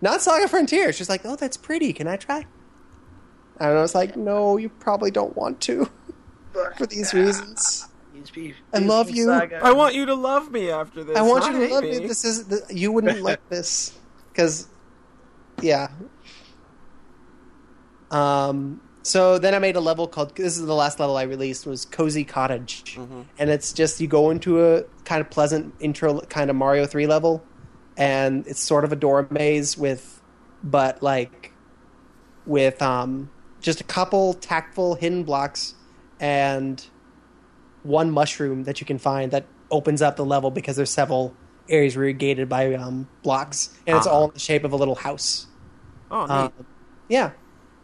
Speaker 2: Not Saga Frontier. She's like, "Oh, that's pretty. Can I try?" And I was like, "No, you probably don't want to for these reasons." I love you.
Speaker 1: I want you to love me after this.
Speaker 2: I want you to love me. This is the, you wouldn't like this because, yeah. Um. So then I made a level called. This is the last level I released was Cozy Cottage, and it's just you go into a kind of pleasant intro, kind of Mario Three level, and it's sort of a door maze with, but like, with um just a couple tactful hidden blocks and one mushroom that you can find that opens up the level because there's several areas where you're gated by um, blocks, and it's
Speaker 1: Uh-huh.
Speaker 2: all in the shape of a little house.
Speaker 1: Oh, neat.
Speaker 2: Um, yeah,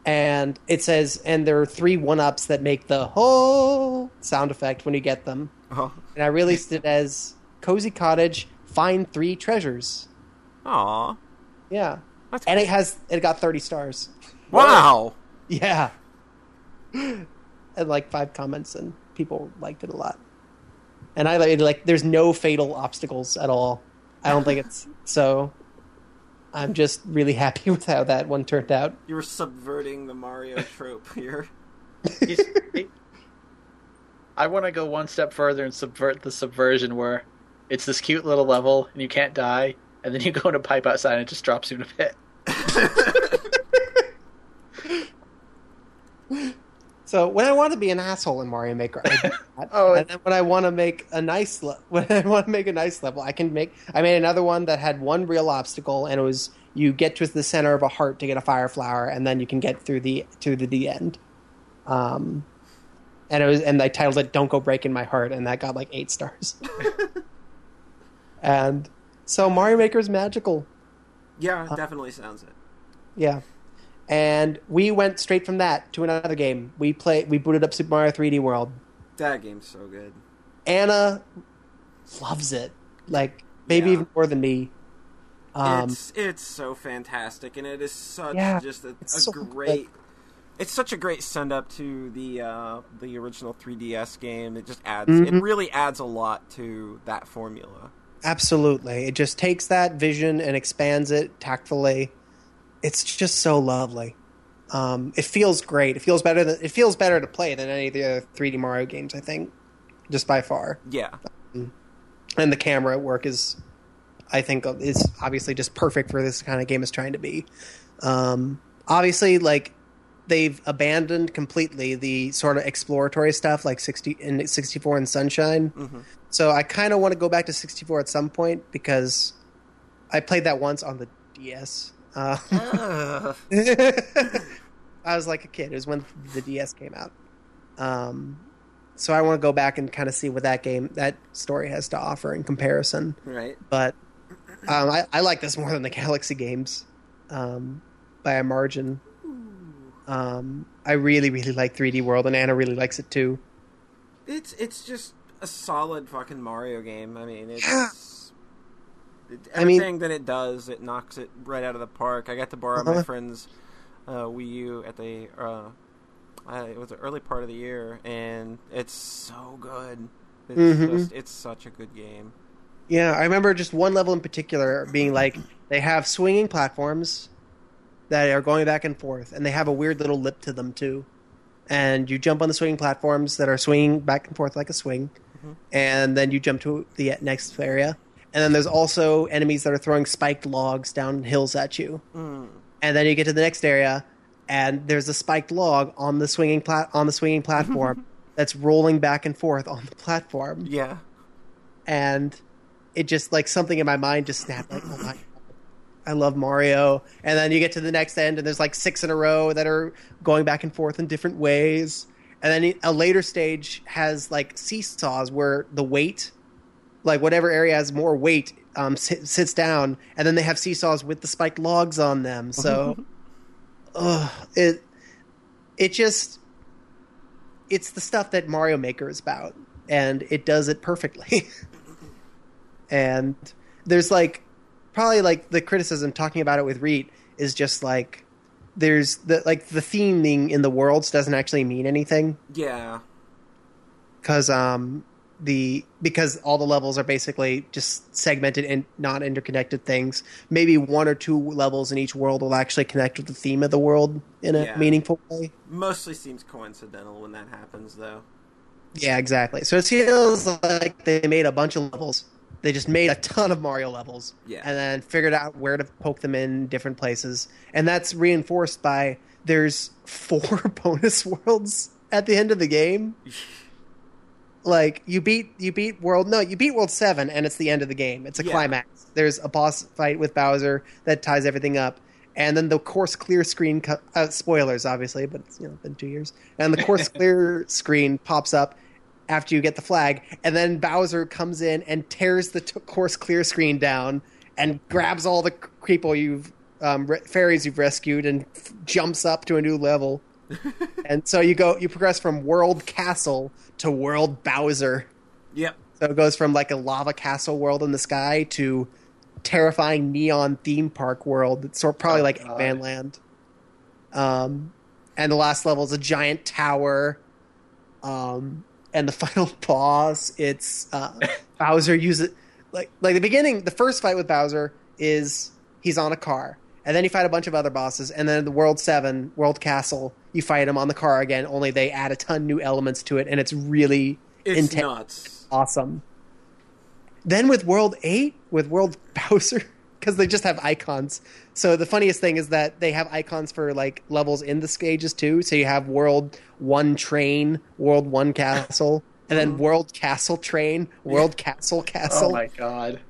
Speaker 2: and it says, and there are three one ups that make the whole sound effect when you get them.
Speaker 1: oh.
Speaker 2: And I released it as "Cozy Cottage." Find three treasures.
Speaker 1: Aw.
Speaker 2: Yeah,
Speaker 1: That's
Speaker 2: and it has it got thirty stars.
Speaker 1: Wow.
Speaker 2: Yeah, and like five comments, and people liked it a lot. And I like like there's no fatal obstacles at all. I don't think it's so. I'm just really happy with how that one turned out.
Speaker 1: You were subverting the Mario trope here.
Speaker 3: He's- I want to go one step further and subvert the subversion where it's this cute little level and you can't die, and then you go in a pipe outside and it just drops you in a pit.
Speaker 2: So when I want to be an asshole in Mario Maker, I do that.
Speaker 3: Oh,
Speaker 2: and then when I want to make a nice le- when I want to make a nice level, I can make. I made another one that had one real obstacle, and it was you get to the center of a heart to get a fire flower, and then you can get through the to the, the end. Um, and it was and I titled it "Don't Go Breaking My Heart," and that got like eight stars. and so Mario Maker is magical.
Speaker 1: Yeah, it definitely sounds it.
Speaker 2: Yeah. And we went straight from that to another game. We played we booted up Super Mario 3D World.
Speaker 1: That game's so good.
Speaker 2: Anna loves it. Like maybe
Speaker 1: Yeah.
Speaker 2: even more than me. Um,
Speaker 1: it's it's so fantastic, and it is such
Speaker 2: Yeah,
Speaker 1: just a, a
Speaker 2: so good.
Speaker 1: great. It's such a great send up to the uh, the original 3DS game. It just adds.
Speaker 2: Mhm.
Speaker 1: It really adds a lot to that formula.
Speaker 2: Absolutely. It just takes that vision and expands it tactfully. It's just so lovely. Um, it feels great. It feels better than it feels better to play than any of the other 3D Mario games, I think. Just by far.
Speaker 1: Yeah,
Speaker 2: And the camera work is I think is obviously just perfect for this kind of game it's trying to be. Um, obviously like they've abandoned completely the sort of exploratory stuff like 60 in 64 and Sunshine.
Speaker 1: Mhm.
Speaker 2: So I kind of want to go back to 64 at some point because I played that once on the DS. Uh. I was like a kid. It was when the DS came out. Um, so I want to go back and kind of see what that game, that story has to offer in comparison.
Speaker 1: right.
Speaker 2: But um, I, I like this more than the Galaxy games um, by a margin. Um, I really, really like 3D World, and Anna really likes it too.
Speaker 1: It's it's just a solid fucking Mario game. I mean, it's It,
Speaker 2: I mean-
Speaker 1: everything that it does, it knocks it right out of the park. I got to borrow my
Speaker 2: Uh-huh.
Speaker 1: friend's uh, Wii U at the uh, uh, it was the early part of the year, and it's so good. It's
Speaker 2: Mhm.
Speaker 1: just it's such a good game.
Speaker 2: Yeah, I remember just one level in particular being like they have swinging platforms that are going back and forth, and they have a weird little lip to them too. And you jump on the swinging platforms that are swinging back and forth like a swing, and then you jump to the next area. And then there's also enemies that are throwing spiked logs down hills at you.
Speaker 1: Mm.
Speaker 2: And then you get to the next area, and there's a spiked log on the swinging plat- on the swinging platform that's rolling back and forth on the platform
Speaker 1: Yeah,
Speaker 2: and it just like something in my mind just snapped like oh my God, i love mario and then you get to the next end and there's like six in a row that are going back and forth in different ways and then a later stage has like seesaws where the weight like whatever area has more weight um, sit, sits down and then they have seesaws with the spiked logs on them so ugh, it it just it's the stuff that Mario Maker is about, and it does it perfectly. and there's like probably like the criticism talking about it with Reet is just like there's the like the theming in the worlds doesn't actually mean anything
Speaker 1: yeah,
Speaker 2: because um the because all the levels are basically just segmented and not interconnected things. Maybe one or two levels in each world will actually connect with the theme of the world in a
Speaker 1: Yeah.
Speaker 2: meaningful way.
Speaker 1: mostly seems coincidental when that happens, though.
Speaker 2: Yeah, exactly. So it feels like they made a bunch of levels. They just made a ton of Mario levels,
Speaker 1: Yeah.
Speaker 2: and then figured out where to poke them in different places. And that's reinforced by there's four bonus worlds at the end of the game. like you beat you beat world no you beat world seven and it's the end of the game. It's a
Speaker 1: Yeah.
Speaker 2: climax. There's a boss fight with Bowser that ties everything up. And then the course clear screen, co- uh, spoilers obviously, but it's you know been two years. And the course clear screen pops up after you get the flag, and then Bowser comes in and tears the t- course clear screen down and grabs all the people you've um, re- fairies you've rescued and f- jumps up to a new level. and so you go, you progress from World Castle to World Bowser.
Speaker 1: Yep.
Speaker 2: So it goes from like a lava castle world in the sky to terrifying neon theme park world. It's sort probably
Speaker 3: Oh,
Speaker 2: like. Eggman Land. Um, and the last level is a giant tower. Um, and the final boss, it's uh, Bowser uses like like the beginning. The first fight with Bowser is he's on a car, and then you fight a bunch of other bosses, and then the World Seven, World Castle, you fight them on the car again. Only they add a ton new elements to it, and it's really
Speaker 1: It's
Speaker 2: intense
Speaker 1: nuts.
Speaker 2: awesome. Then with World 8, with World Bowser, because they just have icons. So the funniest thing is that they have icons for like levels in the stages too. So you have World 1 Train, World 1 Castle, and then World Castle Train, World Castle Castle.
Speaker 3: Oh my god.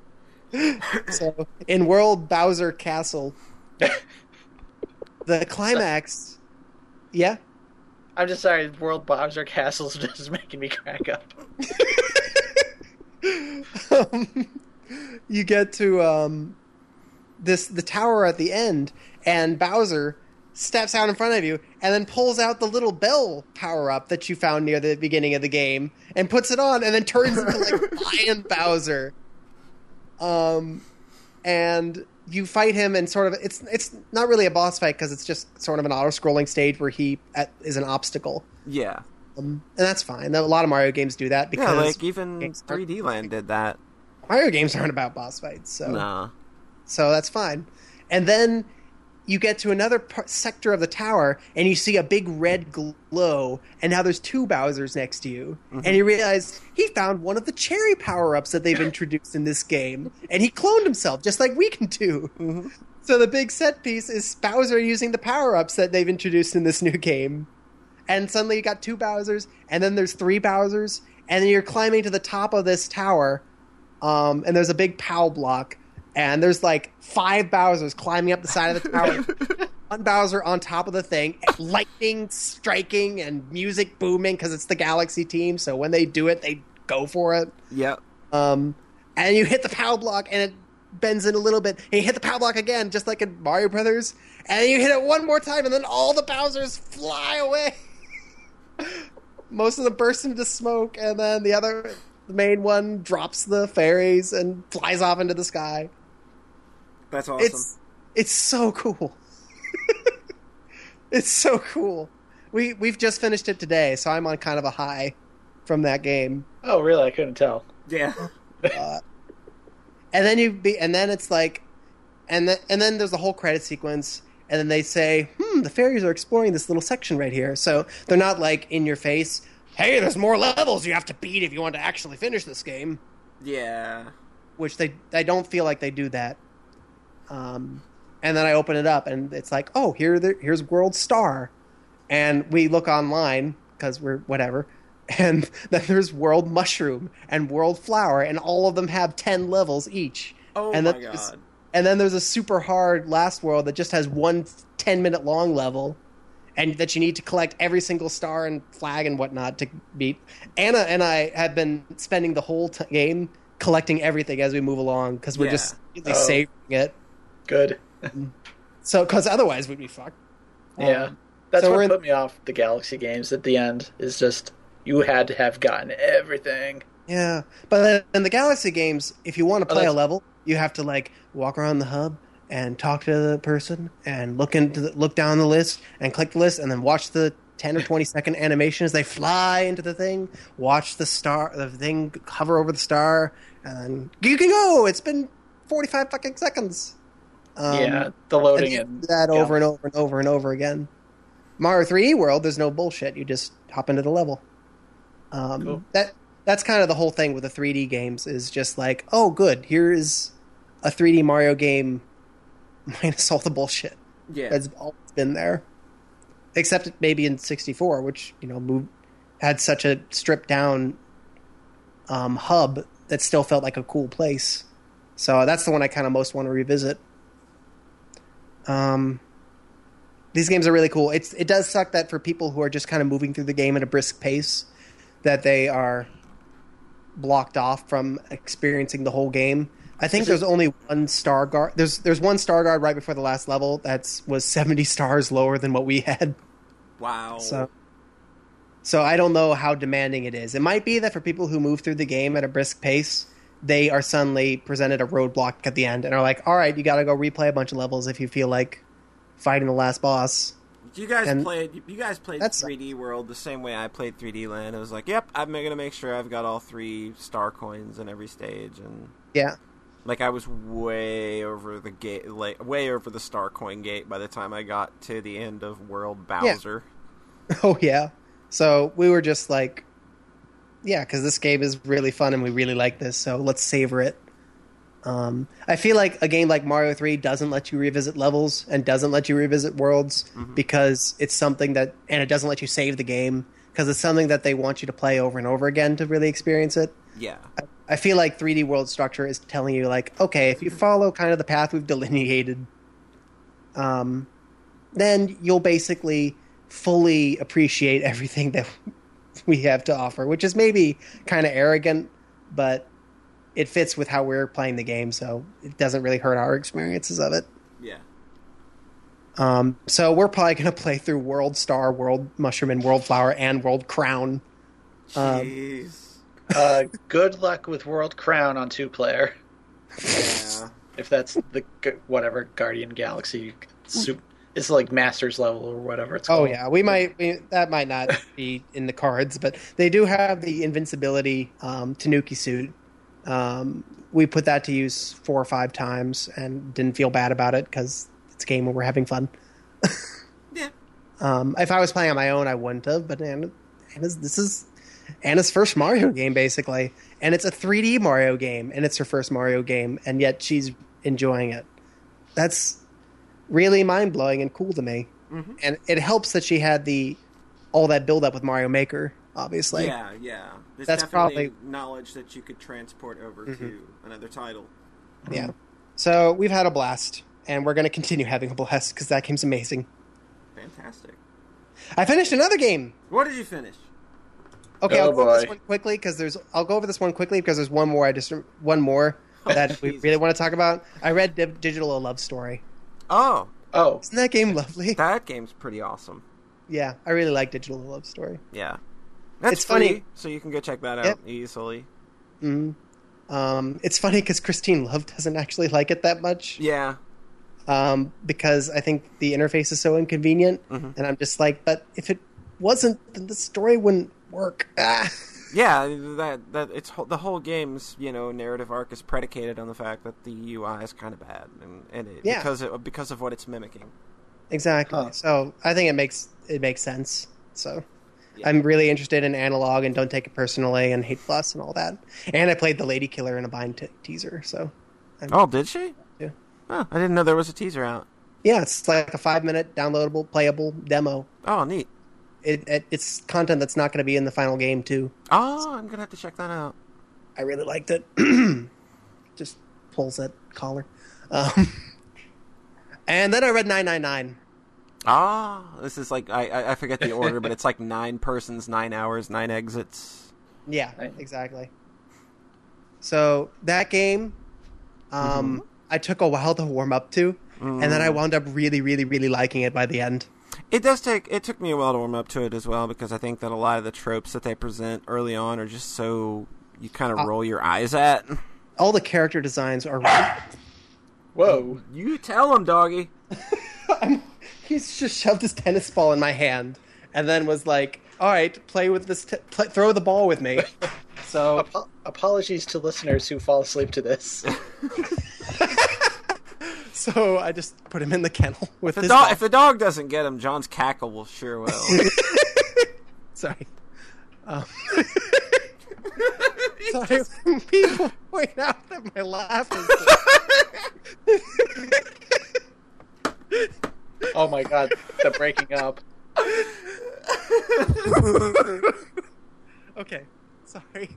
Speaker 2: So in World Bowser Castle, the climax. Yeah?
Speaker 3: I'm just sorry, World Bowser Castle's just making me crack up.
Speaker 2: um, you get to um, this the tower at the end, and Bowser steps out in front of you and then pulls out the little bell power up that you found near the beginning of the game and puts it on and then turns into like Lion Bowser. Um, and you fight him and sort of it's it's not really a boss fight because it's just sort of an auto scrolling stage where he at, is an obstacle,
Speaker 1: Yeah.
Speaker 2: um, and that's fine. A lot of Mario games do that because
Speaker 1: Yeah, like even 3D Land did that.
Speaker 2: Mario games aren't about boss fights, so
Speaker 1: Nah.
Speaker 2: so that's fine. And then you get to another par- sector of the tower, and you see a big red glow, and now there's two Bowser's next to you, and you realize he found one of the cherry power ups that they've introduced in this game, and he cloned himself just like we can do. So the big set piece is Bowser using the power ups that they've introduced in this new game. And suddenly you got two Bowsers, and then there's three Bowsers, and then you're climbing to the top of this tower, um, and there's a big POW block, and there's like five Bowsers climbing up the side of the tower. One Bowser on top of the thing, lightning striking and music booming because it's the Galaxy team. So when they do it, they go for it.
Speaker 1: Yep.
Speaker 2: Um, and you hit the power block and it bends in a little bit. And you hit the power block again, just like in Mario Brothers. And you hit it one more time, and then all the Bowsers fly away. Most of them burst into smoke, and then the other, the main one, drops the fairies and flies off into the sky.
Speaker 1: That's awesome.
Speaker 2: It's it's so cool. it's so cool. We we've just finished it today, so I'm on kind of a high from that game.
Speaker 3: Oh, really? I couldn't tell.
Speaker 1: yeah.
Speaker 2: and then you be and then it's like and then and then there's the whole credit sequence and then they say hmm the fairies are exploring this little section right here so they're not like in your face hey there's more levels you have to beat if you want to actually finish this game
Speaker 1: Yeah.
Speaker 2: which they i don't feel like they do that um and then i open it up and it's like oh here there, here's world star and we look online because we're whatever and then there's world mushroom and world flower and all of them have 10 levels each
Speaker 1: Oh
Speaker 2: and
Speaker 1: my god.
Speaker 2: and then there's a super hard last world that just has one 10 minute long level and that you need to collect every single star and flag and whatnot to beat anna and i have been spending the whole t- game collecting everything as we move along because we're
Speaker 1: Yeah.
Speaker 2: just
Speaker 3: Oh.
Speaker 2: saving it
Speaker 3: Good.
Speaker 2: so because otherwise we'd be fucked
Speaker 3: Yeah.
Speaker 2: Um,
Speaker 3: That's
Speaker 2: so
Speaker 3: what
Speaker 2: in-
Speaker 3: put me off the Galaxy games at the end. Is just you had to have gotten everything.
Speaker 2: Yeah, but then in the Galaxy games, if you want to
Speaker 3: Oh,
Speaker 2: play a level, you have to like walk around the hub and talk to the person and look into the, look down the list and click the list and then watch the ten or twenty second animation as they fly into the thing. Watch the star, the thing hover over the star, and then you can go. It's been forty five fucking seconds. Um,
Speaker 3: yeah, the loading
Speaker 2: you
Speaker 3: and
Speaker 2: do that over and over and over and over again. Mario 3D World, there's no bullshit. You just hop into the level. Um,
Speaker 3: Cool.
Speaker 2: That that's kind of the whole thing with the 3D games is just like, oh, good, here is a 3D Mario game minus all the bullshit
Speaker 1: Yeah.
Speaker 2: that's always been there, except maybe in 64, which you know moved, had such a stripped down um, hub that still felt like a cool place. So that's the one I kind of most want to revisit. Um, these games are really cool. It's it does suck that for people who are just kind of moving through the game at a brisk pace, that they are blocked off from experiencing the whole game. I think there's only one star guard. There's there's one star guard right before the last level that's was 70 stars lower than what we had.
Speaker 1: wow.
Speaker 2: So so I don't know how demanding it is. It might be that for people who move through the game at a brisk pace, they are suddenly presented a roadblock at the end and are like, "All right, you got to go replay a bunch of levels if you feel like fighting the last boss."
Speaker 1: you guys
Speaker 2: and
Speaker 1: played. You guys played
Speaker 2: that's-
Speaker 1: 3D World the same way I played 3D Land. It was like, yep, I'm gonna make sure I've got all three star coins in every stage, and
Speaker 2: Yeah.
Speaker 1: like I was way over the gate, like way over the star coin gate by the time I got to the end of World Bowser.
Speaker 2: Oh yeah. So we were just like, yeah, because this game is really fun and we really like this, so let's savor it. Um, I feel like a game like Mario Three doesn't let you revisit levels and doesn't let you revisit worlds because it's something that, and it doesn't let you save the game because it's something that they want you to play over and over again to really experience it.
Speaker 1: Yeah,
Speaker 2: I feel like 3D world structure is telling you like, okay, if you follow kind of the path we've delineated, um, then you'll basically fully appreciate everything that we have to offer, which is maybe kind of arrogant, but it fits with how we're playing the game, so it doesn't really hurt our experiences of it.
Speaker 1: yeah.
Speaker 2: Um, so we're probably going to play through World Star, World Mushroom, and World Flower, and World Crown. Um,
Speaker 1: Jeez.
Speaker 3: uh, good luck with World Crown on two player.
Speaker 1: yeah.
Speaker 3: if that's the whatever Guardian Galaxy soup. It's like Masters level or whatever it's called.
Speaker 2: Oh yeah, we might we, that might not be in the cards, but they do have the invincibility um, Tanuki suit. Um, we put that to use four or five times and didn't feel bad about it because it's a game where we're having fun.
Speaker 1: Yeah.
Speaker 2: Um, if I was playing on my own, I wouldn't have. But Anna, Anna's this is Anna's first Mario game basically, and it's a 3D Mario game, and it's her first Mario game, and yet she's enjoying it. That's really mind blowing and cool to me.
Speaker 1: Mhm.
Speaker 2: And it helps that she had the all that build up with Mario Maker, obviously.
Speaker 1: yeah, yeah. There's
Speaker 2: That's probably-
Speaker 1: knowledge that you could transport over to another title.
Speaker 2: Yeah. So we've had a blast, and we're going to continue having a blast because that game's amazing.
Speaker 1: Fantastic.
Speaker 2: I finished another game.
Speaker 1: What did you finish?
Speaker 2: Okay,
Speaker 3: Oh,
Speaker 2: I'll go over this one quickly because there's. I'll go over this one quickly because there's one more. I just one more that we really want to talk about. I read Di- Digital A Love Story.
Speaker 1: Oh,
Speaker 3: Oh,
Speaker 2: Isn't that game lovely?
Speaker 1: that game's pretty awesome.
Speaker 2: Yeah, I really like Digital Love Story.
Speaker 1: Yeah. That's
Speaker 2: It's
Speaker 1: free,
Speaker 2: funny.
Speaker 1: so you can go check that out
Speaker 2: Yep.
Speaker 1: easily.
Speaker 2: hmm Um, it's funny because Christine Love doesn't actually like it that much.
Speaker 1: Yeah.
Speaker 2: um, because I think the interface is so inconvenient,
Speaker 1: Mhm.
Speaker 2: and I'm just like, but if it wasn't, then the story wouldn't work. Ah.
Speaker 1: Yeah, that that it's the whole game's you know narrative arc is predicated on the fact that the UI is kind of bad and, and it,
Speaker 2: Yeah.
Speaker 1: because it, because of what it's mimicking.
Speaker 2: Exactly.
Speaker 3: Huh.
Speaker 2: So I think it makes it makes sense. So
Speaker 1: Yeah.
Speaker 2: I'm really interested in Analogue and don't take it personally and hate plus and all that. And I played the Lady Killer in a bind t- teaser. So I'm,
Speaker 1: Oh, did she?
Speaker 2: Yeah.
Speaker 1: Oh, I didn't know there was a teaser out.
Speaker 2: yeah, it's like a five minute downloadable playable demo.
Speaker 1: Oh, neat.
Speaker 2: It, it it's content that's not going to be in the final game too.
Speaker 1: Oh, I'm gonna have to check that out.
Speaker 2: I really liked it. Just pulls that collar. Um, and then I read 999.
Speaker 1: Ah, this is like I I- I forget the order, but it's like nine persons, nine hours, nine exits.
Speaker 2: Yeah,
Speaker 3: Right.
Speaker 2: exactly. So that game, um, I took a while to warm up to, and then I wound up really, really, really liking it by the end.
Speaker 1: It does take. It took me a while to warm up to it as well because I think that a lot of the tropes that they present early on are just so you kind of
Speaker 2: Uh,
Speaker 1: roll your eyes at.
Speaker 2: All the character designs are.
Speaker 3: whoa!
Speaker 1: You tell them, doggy.
Speaker 2: He's just shoved his tennis ball in my hand, and then was like, "All right, play with this. T- play, throw the ball with me." So
Speaker 3: Apo- apologies to listeners who fall asleep to this.
Speaker 2: So I just put him in the kennel with
Speaker 1: If the,
Speaker 2: his
Speaker 1: dog,
Speaker 2: ball.
Speaker 1: if the dog doesn't get him, John's cackle will sure will.
Speaker 2: Sorry. Um, sorry, when people point out that my laugh is.
Speaker 3: Oh my god, the breaking up.
Speaker 2: okay, sorry.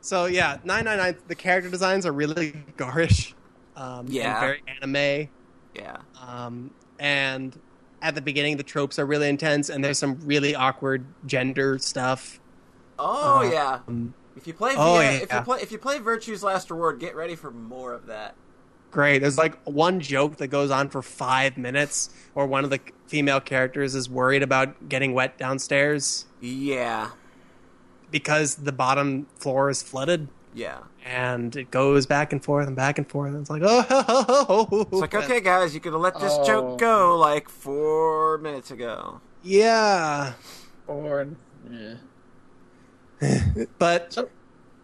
Speaker 2: So yeah, nine nine nine. The character designs are really garish. Um,
Speaker 1: Yeah.
Speaker 2: and very anime.
Speaker 1: yeah.
Speaker 2: Um, and at the beginning, the tropes are really intense, and there's some really awkward gender stuff.
Speaker 1: Oh
Speaker 2: Uh,
Speaker 1: yeah.
Speaker 2: um,
Speaker 1: If you play,
Speaker 2: oh,
Speaker 1: VA if you play, if you play Virtue's Last Reward, get ready for more of that.
Speaker 2: Great. There's like one joke that goes on for five minutes, or one of the female characters is worried about getting wet downstairs
Speaker 1: Yeah.
Speaker 2: because the bottom floor is flooded,
Speaker 1: Yeah.
Speaker 2: And it goes back and forth and back and forth. And it's like, oh,
Speaker 1: It's like, okay, guys, you could have let this
Speaker 3: Oh.
Speaker 1: joke go like four minutes ago.
Speaker 2: yeah.
Speaker 3: Or yeah.
Speaker 2: But
Speaker 3: So-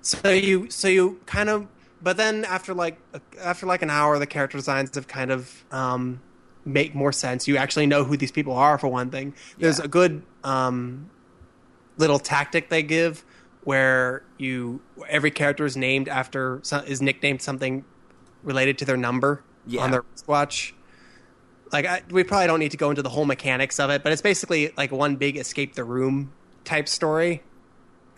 Speaker 2: so you so you kind of but then after like after like an hour the character designs have kind of um make more sense you actually know who these people are for one thing there's
Speaker 1: Yeah.
Speaker 2: a good um little tactic they give where you every character is named after is nicknamed something related to their number
Speaker 1: Yeah.
Speaker 2: on their wristwatch like I, we probably don't need to go into the whole mechanics of it but it's basically like one big escape the room type story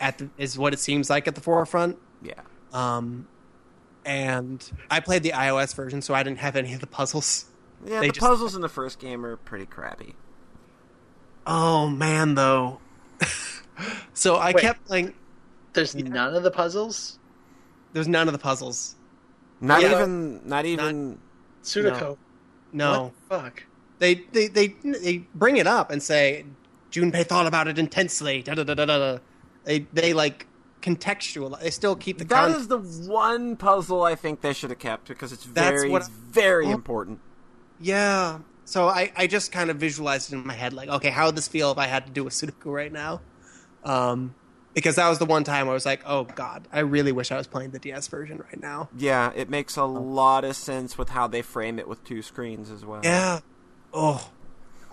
Speaker 2: at the, is what it seems like at the forefront
Speaker 1: Yeah.
Speaker 2: um and i played the ios version so i didn't have any of the puzzles
Speaker 1: Yeah,
Speaker 2: They
Speaker 1: the
Speaker 2: just-
Speaker 1: puzzles in the first game are pretty crappy.
Speaker 2: oh man though so i
Speaker 3: Wait.
Speaker 2: kept playing
Speaker 3: There's none of the puzzles.
Speaker 2: there's none of the puzzles
Speaker 1: Not
Speaker 2: Yeah.
Speaker 1: even, not even.
Speaker 3: Sudoku.
Speaker 2: no
Speaker 3: What the fuck?
Speaker 2: they, they they they bring it up and say junpei thought about it intensely da, da, da, da, da, da. they they like contextual. They still keep the
Speaker 1: That
Speaker 2: con-
Speaker 1: is the one puzzle I think they should have kept because it's
Speaker 2: That's
Speaker 1: very,
Speaker 2: what-
Speaker 1: very
Speaker 2: Oh.
Speaker 1: important.
Speaker 2: Yeah. So I, I just kind of visualized it in my head, like, okay, how would this feel if I had to do a Sudoku right now? Um, because that was the one time I was like, oh god, I really wish I was playing the DS version right now.
Speaker 1: Yeah, it makes a lot of sense with how they frame it with two screens as well.
Speaker 2: Yeah. Oh,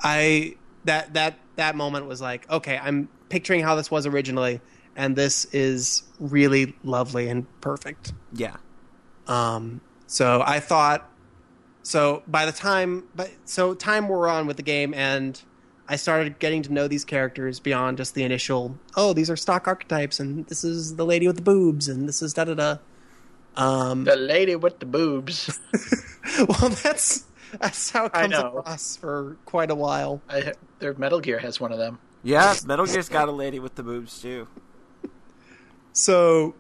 Speaker 2: I that that that moment was like, okay, I'm picturing how this was originally, and this is really lovely and perfect.
Speaker 1: Yeah.
Speaker 2: Um, so I thought, so by the time, but so time wore on with the game, and I started getting to know these characters beyond just the initial. Oh, these are stock archetypes, and this is the lady with the boobs, and this is da da da. Um,
Speaker 3: The lady with the boobs.
Speaker 2: well, that's that's how it comes across for quite a while.
Speaker 3: I, their Metal Gear has one of them.
Speaker 1: Yeah, Metal Gear's got a lady with the boobs too.
Speaker 2: So,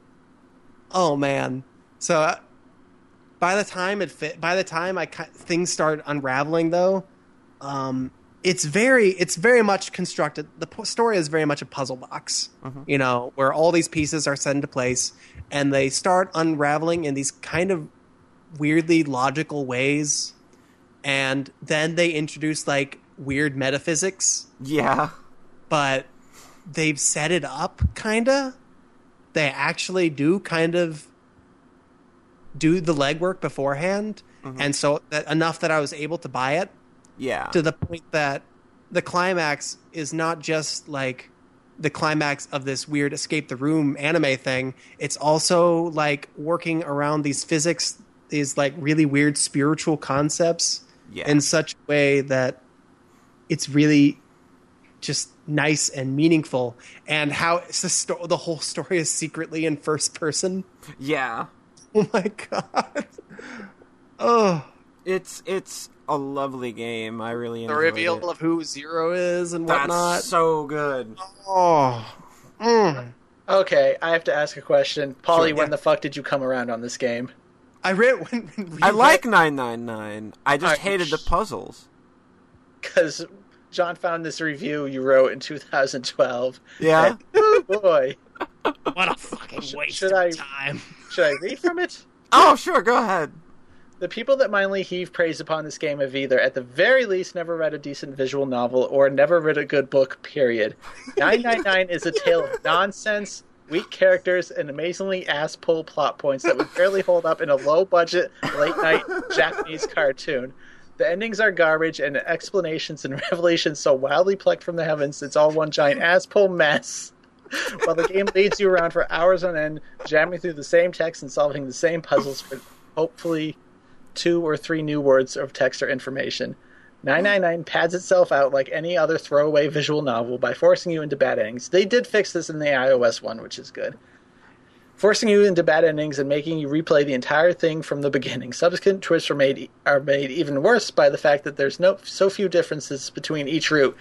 Speaker 2: oh man. So uh, by the time it fit, by the time I ki- things start unraveling though, um, it's very it's very much constructed. The story is very much a puzzle box, mm-hmm. you know, where all these pieces are set into place, and they start unraveling in these kind of weirdly logical ways, and then they introduce like weird metaphysics
Speaker 1: Yeah.
Speaker 2: but they've set it up kinda. They actually do kind of do the legwork beforehand, mm-hmm. and so that enough that I was able to buy it
Speaker 1: Yeah.
Speaker 2: to the point that the climax is not just like the climax of this weird escape the room anime thing. It's also like working around these physics, these like really weird spiritual concepts
Speaker 1: Yeah.
Speaker 2: in such a way that it's really just nice and meaningful. And how the, sto- the whole story is secretly in first person.
Speaker 1: yeah.
Speaker 2: Oh my god! Oh,
Speaker 1: It's it's a lovely game. I really
Speaker 2: the
Speaker 1: enjoyed
Speaker 2: reveal
Speaker 1: it.
Speaker 2: of who Zero is and
Speaker 1: That's
Speaker 2: whatnot.
Speaker 1: so good.
Speaker 2: Oh. Mm.
Speaker 3: Okay, I have to ask a question. Polly,
Speaker 2: Sure,
Speaker 3: when the fuck did you come around on this game?
Speaker 2: I read when, when we
Speaker 1: I
Speaker 2: read-
Speaker 1: like 999. I just
Speaker 3: Alright,
Speaker 1: hated the puzzles.
Speaker 3: Because John found this review you wrote in 2012.
Speaker 1: Yeah.
Speaker 3: And, oh boy,
Speaker 2: what a fucking waste
Speaker 3: should
Speaker 2: of
Speaker 3: I-
Speaker 2: time.
Speaker 3: should I read from it?
Speaker 1: Oh, sure, go ahead.
Speaker 3: The people that mindly heave praise upon this game have either, at the very least, never read a decent visual novel or never read a good book, period. 999 is a tale of nonsense, weak characters, and amazingly ass pull plot points that would barely hold up in a low budget, late night Japanese cartoon. The endings are garbage, and the explanations and revelations so wildly plucked from the heavens, it's all one giant ass pull mess. While the game leads you around for hours on end, jamming through the same text and solving the same puzzles for hopefully two or three new words of text or information. 999 pads itself out like any other throwaway visual novel by forcing you into bad endings. They did fix this in the iOS one, which is good. Forcing you into bad endings and making you replay the entire thing from the beginning. Subsequent twists are made are made even worse by the fact that there's no so few differences between each route,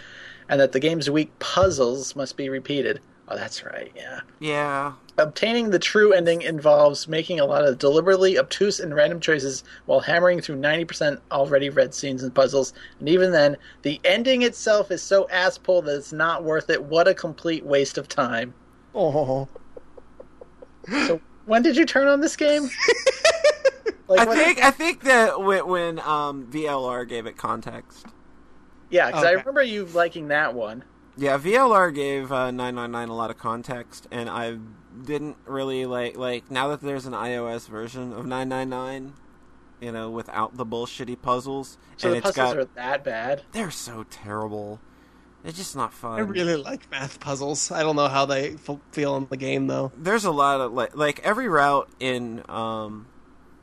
Speaker 3: and that the game's weak puzzles must be repeated. Oh, that's right, yeah.
Speaker 1: Yeah.
Speaker 3: Obtaining the true ending involves making a lot of deliberately obtuse and random choices while hammering through 90% already read scenes and puzzles. And even then, the ending itself is so ass pull that it's not worth it. What a complete waste of time.
Speaker 2: Oh.
Speaker 3: So, when did you turn on this game? like,
Speaker 1: I
Speaker 3: what-
Speaker 1: think I think that when, when um, VLR gave it context.
Speaker 3: yeah, because I remember you liking that one.
Speaker 1: Yeah, VLR gave uh, 999 a lot of context, and I didn't really like like now that there's an iOS version of 999, you know, without the bullshitty puzzles,
Speaker 3: So
Speaker 1: and
Speaker 3: the
Speaker 1: it's
Speaker 3: puzzles
Speaker 1: got
Speaker 3: are that bad.
Speaker 1: they're so terrible. It's just not fun.
Speaker 2: I really like math puzzles. I don't know how they f- feel in the game though.
Speaker 1: there's a lot of like like every route in um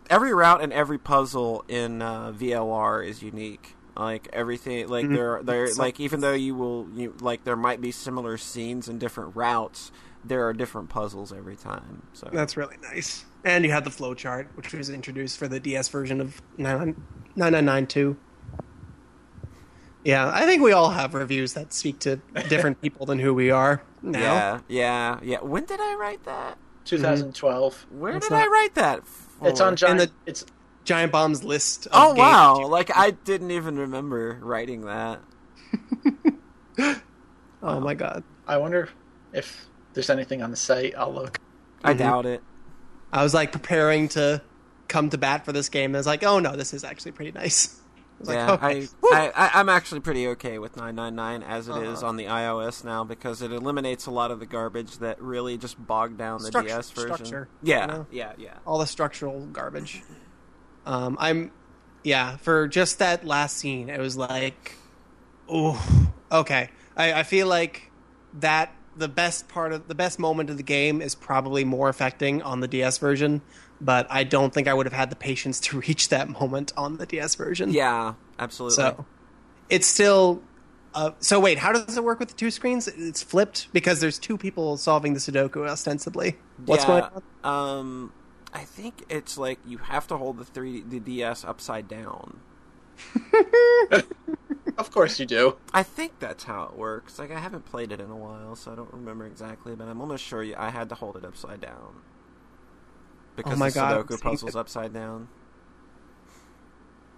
Speaker 1: every route and every puzzle in uh, VLR is unique. Like everything, like
Speaker 2: Mhm.
Speaker 1: there, there,
Speaker 2: So-
Speaker 1: like even though you will, you like there might be similar scenes and different routes, there are different puzzles every time. So
Speaker 2: That's really nice. And you had the flowchart, which was introduced for the DS version of 9992. Yeah, I think we all have reviews that speak to different people than who we are now.
Speaker 1: yeah, yeah, yeah. When did I write that?
Speaker 3: 2012.
Speaker 1: Where
Speaker 2: It's
Speaker 1: did
Speaker 2: not-
Speaker 1: I write that?
Speaker 3: It's on Giant.
Speaker 2: the-
Speaker 3: It's
Speaker 2: Giant Bomb's list. Of
Speaker 1: Oh
Speaker 2: games
Speaker 1: wow!
Speaker 2: you-
Speaker 1: Like I didn't even remember writing that.
Speaker 2: oh my god.
Speaker 3: I wonder if there's anything on the site. I'll look.
Speaker 1: I
Speaker 2: Mhm.
Speaker 1: doubt it.
Speaker 2: I was like preparing to come to bat for this game. And I was like, oh no, this is actually pretty nice. I
Speaker 1: yeah,
Speaker 2: like, okay.
Speaker 1: I, I, I, I'm actually pretty okay with 999 as it is
Speaker 2: Uh-huh.
Speaker 1: on the iOS now because it eliminates a lot of the garbage that really just bogged down the
Speaker 2: Struct-
Speaker 1: DS version.
Speaker 2: structure,
Speaker 1: yeah,
Speaker 2: you know?
Speaker 1: yeah, yeah.
Speaker 2: all the structural garbage. Um, I'm, yeah, for just that last scene, it was like, oh, okay. I, I feel like that the best part of the best moment of the game is probably more affecting on the DS version, but I don't think I would have had the patience to reach that moment on the DS version.
Speaker 1: Yeah, absolutely.
Speaker 2: So it's still. Uh, so wait, how does it work with the two screens? It's flipped because there's two people solving the Sudoku ostensibly. What's
Speaker 1: yeah,
Speaker 2: going on?
Speaker 1: Um, I think it's like you have to hold the three the DS upside down.
Speaker 3: Of course you do.
Speaker 1: I think that's how it works. Like I haven't played it in a while, so I don't remember exactly, but I'm almost sure I had to hold it upside down because
Speaker 2: Oh my
Speaker 1: the
Speaker 2: God,
Speaker 1: Sudoku
Speaker 2: I'm
Speaker 1: puzzle's
Speaker 2: it.
Speaker 1: upside down.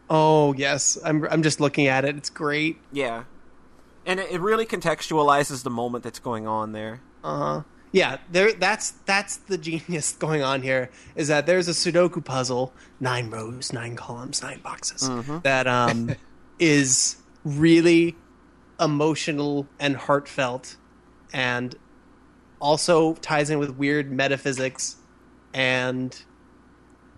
Speaker 2: Oh yes, I'm. I'm just looking at it. It's great.
Speaker 1: Yeah, and it, it really contextualizes the moment that's going on there.
Speaker 2: Uh huh. Yeah, there. That's that's the genius going on here. Is that there's a Sudoku puzzle, nine rows, nine columns, nine boxes.
Speaker 1: Mhm.
Speaker 2: That um is really emotional and heartfelt, and also ties in with weird metaphysics, and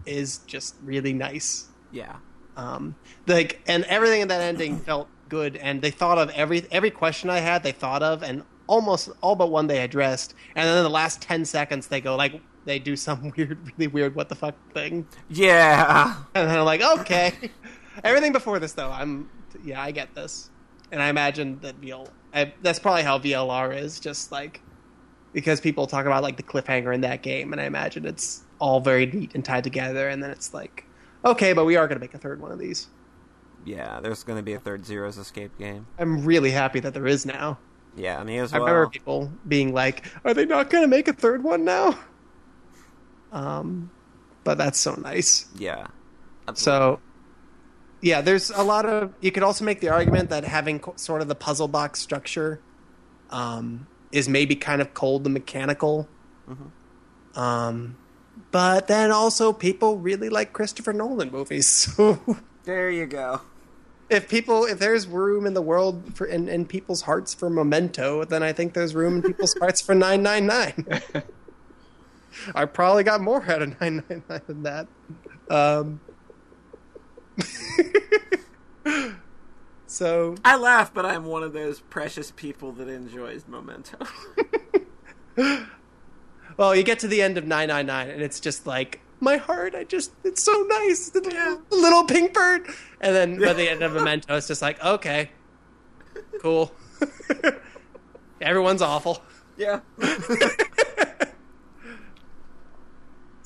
Speaker 2: is just really nice.
Speaker 1: Yeah,
Speaker 2: um like and everything in that ending felt good and they thought of every every question i had they thought of and almost all but one they addressed and then in the last 10 seconds they go like they do some weird really weird what the fuck thing
Speaker 1: yeah,
Speaker 2: and then i'm like okay everything before this though i'm yeah i get this and i imagine that VL, I, that's probably how vlr is just like because people talk about like the cliffhanger in that game and i imagine it's all very neat and tied together and then it's like okay but we are going to make a third one of these
Speaker 1: yeah. There's going to be a third Zero's Escape game.
Speaker 2: I'm really happy that there is now.
Speaker 1: Yeah, me as well.
Speaker 2: I remember people being like, "Are they not going to make a third one now?" Um, but that's so nice.
Speaker 1: Yeah, absolutely.
Speaker 2: So, yeah, there's a lot of. You could also make the argument that having sort of the puzzle box structure, um, is maybe kind of cold and mechanical.
Speaker 1: Mhm.
Speaker 2: Um, but then also people really like Christopher Nolan movies. So
Speaker 1: there you go.
Speaker 2: If people if there's room in the world for in, in people's hearts for memento then i think there's room in people's hearts for 999 i probably got more out of 999 than that. Um so
Speaker 1: I laugh, but I'm one of those precious people that enjoys Memento.
Speaker 2: well you get to the end of 999 and it's just like my heart i just it's so nice the little, the little pink bird and then by the end of memento it's just like okay cool everyone's awful
Speaker 1: yeah.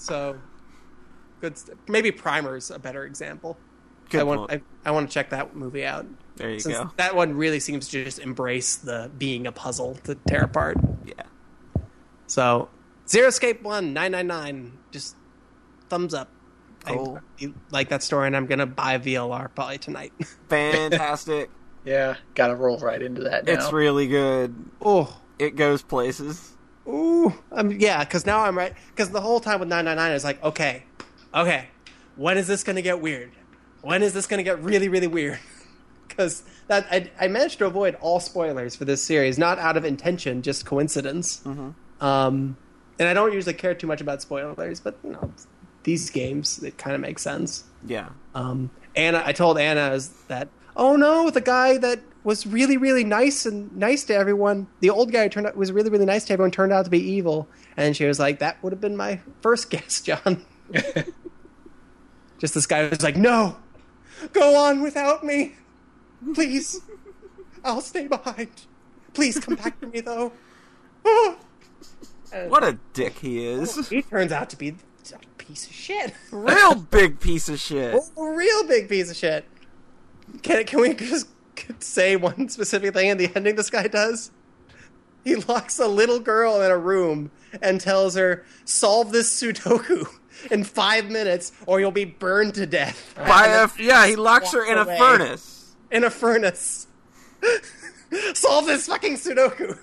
Speaker 2: So, good. St- maybe Primer's a better example.
Speaker 1: Good
Speaker 2: I want.
Speaker 1: point.
Speaker 2: I, I want to check that movie out.
Speaker 1: There you
Speaker 2: Since
Speaker 1: go.
Speaker 2: that one really seems to just embrace the being a puzzle to tear apart.
Speaker 1: Yeah.
Speaker 2: So, Zero Escape One nine nine nine. Just thumbs up.
Speaker 1: Cool.
Speaker 2: I, you like that story, and I'm gonna buy VLR probably tonight.
Speaker 1: Fantastic.
Speaker 3: Yeah, gotta roll right into that now.
Speaker 1: it's really good.
Speaker 2: oh,
Speaker 1: It goes places.
Speaker 2: ooh, um, yeah. Because now I'm right. Because the whole time with nine nine nine is like, okay, okay, when is this gonna get weird? When is this gonna get really, really weird? Because that I, I managed to avoid all spoilers for this series, not out of intention, just coincidence. Um, and I don't usually care too much about spoilers, but you know, these games it kind of makes sense.
Speaker 1: Yeah.
Speaker 2: Um, Anna, I told Anna that oh no, the guy that was really really nice and nice to everyone, the old guy who turned out was really really nice to everyone, turned out to be evil, and she was like, that would have been my first guess, John. Just this guy was like, no, go on without me, please. I'll stay behind. Please come back to me though.
Speaker 1: What a dick he is.
Speaker 2: he turns out to be piece of shit.
Speaker 1: Real big piece of shit.
Speaker 2: real big piece of shit. Can can we just say one specific thing in the ending this guy does? He locks a little girl in a room and tells her, "Solve this Sudoku in five minutes, or you'll be burned to death
Speaker 1: By a, yeah, he locks her in a furnace.
Speaker 2: in a furnace. Solve this fucking Sudoku."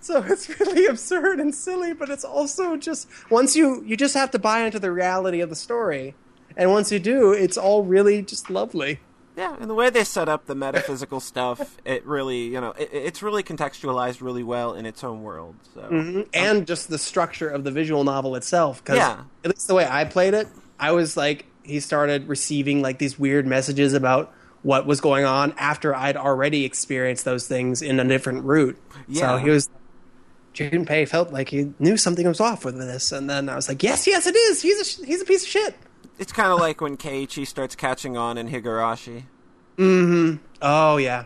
Speaker 2: So it's really absurd and silly, but it's also just once you you just have to buy into the reality of the story, and once you do, it's all really just lovely.
Speaker 1: Yeah, and the way they set up the metaphysical stuff, it really, you know, it, it's really contextualized really well in its own world. So,
Speaker 2: Mm-hmm. and just the structure of the visual novel itself. Because
Speaker 1: Yeah.
Speaker 2: at least the way I played it, I was like, he started receiving like these weird messages about what was going on after I'd already experienced those things in a different route.
Speaker 1: Yeah.
Speaker 2: So he was. Junpei felt like he knew something was off with this, and then I was like, "Yes, yes, it is. He's a sh- he's a piece of shit."
Speaker 1: it's kind of like when Keiichi starts catching on in Higurashi. Mm-hmm.
Speaker 2: Oh yeah,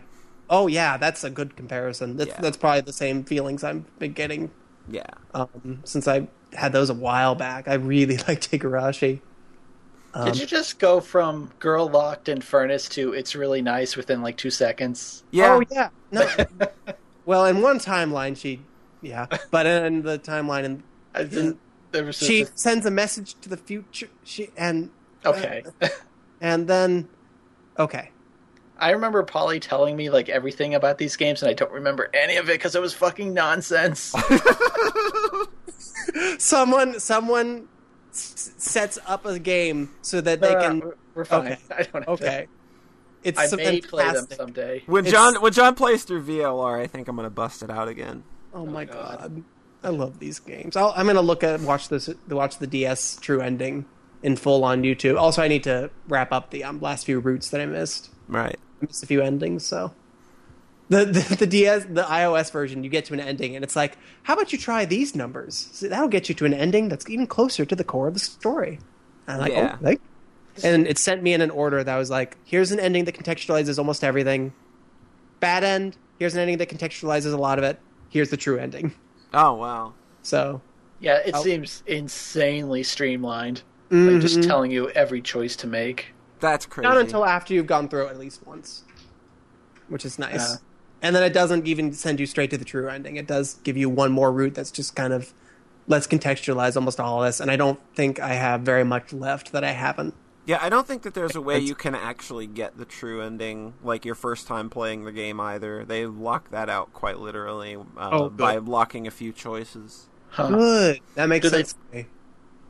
Speaker 2: oh yeah, that's a good comparison. That's,
Speaker 1: Yeah.
Speaker 2: that's probably the same feelings I've been getting
Speaker 1: Yeah.
Speaker 2: um, since I had those a while back. I really liked Higurashi. Um,
Speaker 3: Did you just go from girl locked in furnace to it's really nice within like two seconds?
Speaker 1: Yeah.
Speaker 2: Oh yeah. No. well, in one timeline, she, yeah, but in the timeline, and
Speaker 3: I there was just
Speaker 2: she
Speaker 3: a-
Speaker 2: sends a message to the future. She and
Speaker 3: okay.
Speaker 2: and then, okay,
Speaker 3: I remember Polly telling me like everything about these games, and I don't remember any of it because it was fucking nonsense.
Speaker 2: someone someone s- sets up a game so that they
Speaker 3: Uh,
Speaker 2: can.
Speaker 3: we're fine.
Speaker 2: okay.
Speaker 3: I don't. Have
Speaker 2: Okay, it's
Speaker 3: I
Speaker 2: so
Speaker 3: may play them someday.
Speaker 1: When
Speaker 2: It's-
Speaker 1: John when John plays through VLR, I think I'm gonna bust it out again.
Speaker 2: Oh my
Speaker 3: God.
Speaker 2: god. I love these games. I'll, I'm gonna look at watch this watch the DS True Ending in full on YouTube. Also, I need to wrap up the um, last few routes that I missed.
Speaker 1: Right.
Speaker 2: I missed a few endings, so the, the the DS the iOS version, you get to an ending, and it's like, how about you try these numbers? So that'll get you to an ending that's even closer to the core of the story. And I'm like,
Speaker 1: Yeah.
Speaker 2: oh, like, and it sent me in an order that was like, here's an ending that contextualizes almost everything. Bad end. Here's an ending that contextualizes a lot of it. Here's the true ending.
Speaker 1: Oh wow.
Speaker 2: So
Speaker 3: Yeah, it
Speaker 2: Oh.
Speaker 3: seems insanely streamlined. Like just
Speaker 2: Mhm.
Speaker 3: telling you every choice to make.
Speaker 1: That's crazy.
Speaker 2: not until after you've gone through it at least once, which is nice.
Speaker 3: Yeah.
Speaker 2: And then it doesn't even send you straight to the true ending. It does give you one more route that's just kind of let's contextualize almost all of this. And I don't think I have very much left that I haven't.
Speaker 1: Yeah, I don't think that there's a way
Speaker 2: It's-
Speaker 1: you can actually get the true ending like your first time playing the game either. They lock that out quite literally uh,
Speaker 2: Oh,
Speaker 1: by blocking a few choices.
Speaker 3: Huh.
Speaker 2: Good. That makes
Speaker 3: Do
Speaker 2: sense to me.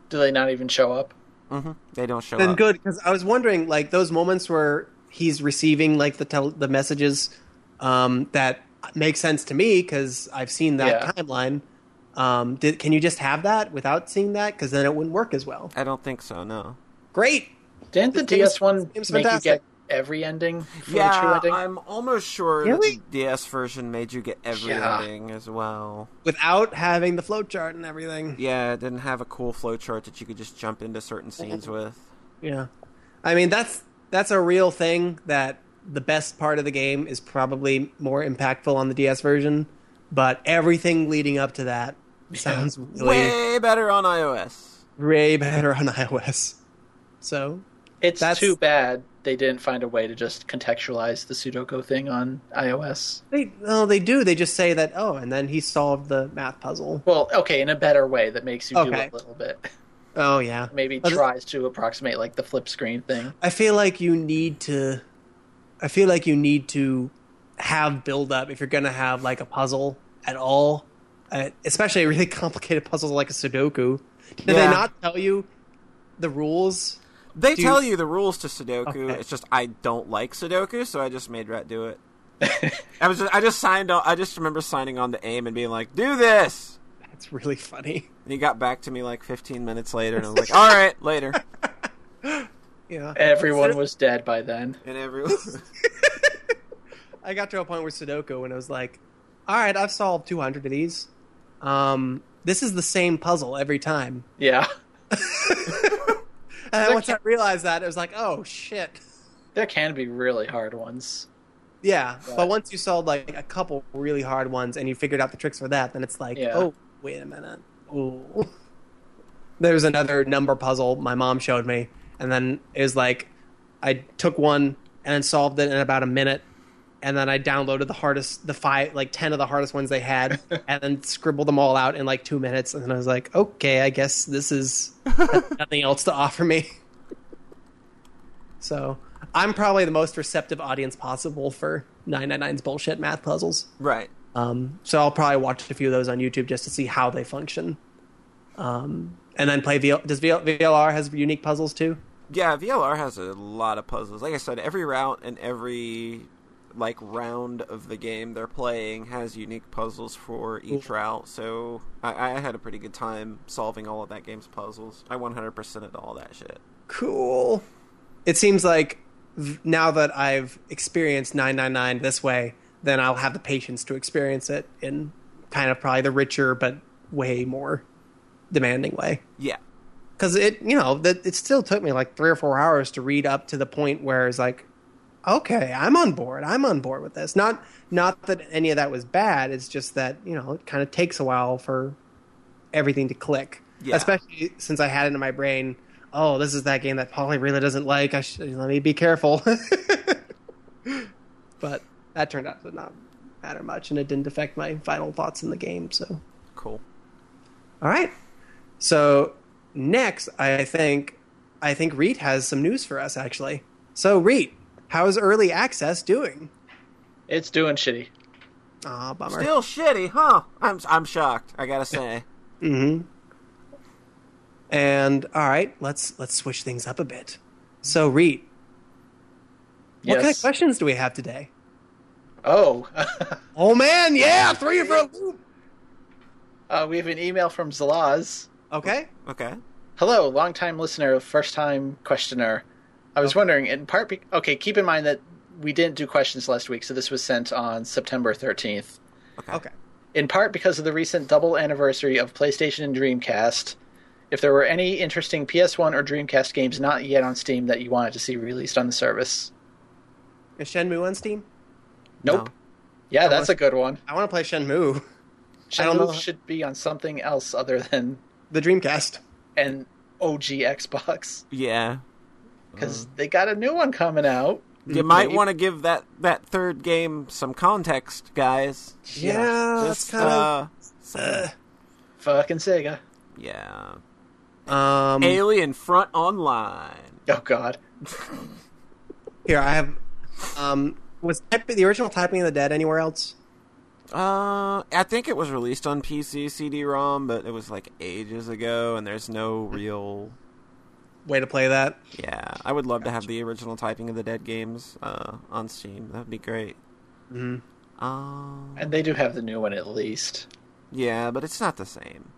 Speaker 3: Do they not even show up?
Speaker 1: hmm They don't show
Speaker 2: Then
Speaker 1: up.
Speaker 2: good because I was wondering like those moments where he's receiving like the tel- the messages um, that makes sense to me because I've seen that
Speaker 3: Yeah.
Speaker 2: timeline. Um, did, can you just have that without seeing that? Because then it wouldn't work as well.
Speaker 1: I don't think so. No.
Speaker 2: Great.
Speaker 3: Didn't the
Speaker 2: This
Speaker 3: DS one
Speaker 2: this game's
Speaker 3: make you get every ending for the true
Speaker 1: Yeah,
Speaker 3: ending?
Speaker 1: I'm almost sure
Speaker 2: Really?
Speaker 1: the DS version made you get every
Speaker 3: Yeah.
Speaker 1: ending as well.
Speaker 2: Without having the flowchart and everything.
Speaker 1: Yeah, it didn't have a cool flowchart that you could just jump into certain scenes with.
Speaker 2: Yeah. I mean that's that's a real thing that the best part of the game is probably more impactful on the DS version, but everything leading up to that sounds really
Speaker 1: Way better on iOS.
Speaker 2: way better on iOS. So
Speaker 3: it's
Speaker 2: that's-
Speaker 3: too bad they didn't find a way to just contextualize the Sudoku thing on iOS.
Speaker 2: they no, they do. They just say that oh, and then he solved the math puzzle.
Speaker 3: Well, okay, in a better way that makes you do
Speaker 2: Okay.
Speaker 3: it a little bit.
Speaker 2: Oh yeah.
Speaker 3: Maybe
Speaker 2: But-
Speaker 3: tries to approximate like the flip screen thing.
Speaker 2: I feel like you need to. I feel like you need to have build up if you're going to have like a puzzle at all, uh, especially a really complicated puzzle like a Sudoku. Did they not tell you the rules?
Speaker 1: They
Speaker 2: Do
Speaker 1: tell
Speaker 2: you-
Speaker 1: you the rules to Sudoku.
Speaker 2: Okay.
Speaker 1: It's just I don't like Sudoku, so I just made Rhett do it. I was just, I just signed on. I just remember signing on to AIM and being like, "Do this."
Speaker 2: That's really funny.
Speaker 1: And he got back to me like 15 minutes later, and I was like, "All right, later."
Speaker 2: Yeah.
Speaker 3: Everyone was dead by then.
Speaker 1: And everyone,
Speaker 2: I got to a point where Sudoku and I was like, all right, I've solved 200 of these. Um, this is the same puzzle every time.
Speaker 3: Yeah.
Speaker 2: And then once I realized that, it was like, oh shit.
Speaker 3: There can be really hard ones.
Speaker 2: Yeah,
Speaker 3: Right.
Speaker 2: but once you solved like a couple really hard ones and you figured out the tricks for that, then it's like,
Speaker 3: Yeah.
Speaker 2: oh, wait a minute. Ooh. There's another number puzzle my mom showed me, and then it was like, I took one and then solved it in about a minute, and then I downloaded the hardest, the five, like ten of the hardest ones they had, and then scribbled them all out in like two minutes, and then I was like, okay, I guess this is nothing else to offer me. So I'm probably the most receptive audience possible for 999's bullshit math puzzles.
Speaker 1: right?
Speaker 2: Um, so I'll probably watch a few of those on YouTube just to see how they function. Um, and then play VL. Does VL, VLR has unique puzzles too?
Speaker 1: Yeah, VLR has a lot of puzzles. Like I said, every route and every like round of the game they're playing has unique puzzles for each route. So I, I had a pretty good time solving all of that game's puzzles. I 100%ed all that shit.
Speaker 2: Cool. It seems like now that I've experienced 999 this way, then I'll have the patience to experience it in kind of probably the richer but way more demanding way.
Speaker 1: Yeah.
Speaker 2: Because it, you know, that it still took me like three or four hours to read up to the point where it's like, okay, I'm on board. I'm on board with this. Not, not that any of that was bad. It's just that you know it kind of takes a while for everything to click.
Speaker 1: Yeah.
Speaker 2: Especially since I had it in my brain. Oh, this is that game that Polly really doesn't like. I should let me be careful. but that turned out to not matter much, and it didn't affect my final thoughts in the game. So,
Speaker 1: Cool.
Speaker 2: all right. So next, I think I think Reet has some news for us. Actually, so Reet, how's early access doing?
Speaker 3: It's doing shitty.
Speaker 2: Ah, bummer.
Speaker 1: Still shitty, huh? I'm I'm shocked. I gotta say.
Speaker 2: mm-hmm. And all right, let's let's switch things up a bit. So, Reet, what kind of questions do we have today?
Speaker 3: Oh,
Speaker 2: Oh man, yeah, three for a loop.
Speaker 3: uh, we have an email from Zalaz.
Speaker 2: Okay.
Speaker 1: Okay.
Speaker 3: Hello, long-time listener, first time questioner. I was wondering, in part, be- okay, keep in mind that we didn't do questions last week, so this was sent on September 13th.
Speaker 1: Okay.
Speaker 2: Okay.
Speaker 3: In part because of the recent double anniversary of PlayStation and Dreamcast, if there were any interesting PS1 or Dreamcast games not yet on Steam that you wanted to see released on the service.
Speaker 2: Is Shenmue on Steam?
Speaker 3: Nope.
Speaker 1: No.
Speaker 3: Yeah, that's
Speaker 2: must-
Speaker 3: a good one.
Speaker 2: I want to play Shenmue. I don't
Speaker 3: Shenmue
Speaker 2: know.
Speaker 3: should be on something else other than
Speaker 2: The Dreamcast.
Speaker 3: and OG Xbox
Speaker 1: Yeah.
Speaker 3: because they got a new one coming out.
Speaker 1: You might want to give that that third game some context, guys.
Speaker 2: Yeah, that's
Speaker 1: Just
Speaker 2: kind
Speaker 1: uh,
Speaker 2: of.
Speaker 3: Fucking Sega.
Speaker 1: yeah.
Speaker 2: um,
Speaker 1: Alien Front Online.
Speaker 3: Oh God.
Speaker 2: here I have. Um, was type, the original Typing of the Dead anywhere else?
Speaker 1: Uh, I think it was released on PC CD-ROM, but it was like ages ago, and there's no real.
Speaker 2: Way to play that.
Speaker 1: Yeah, I would love to have the original Typing of the Dead games uh, on Steam. That'd be great.
Speaker 2: hmm
Speaker 1: Um,
Speaker 3: And they do have the new one at least.
Speaker 1: yeah, but it's not the same.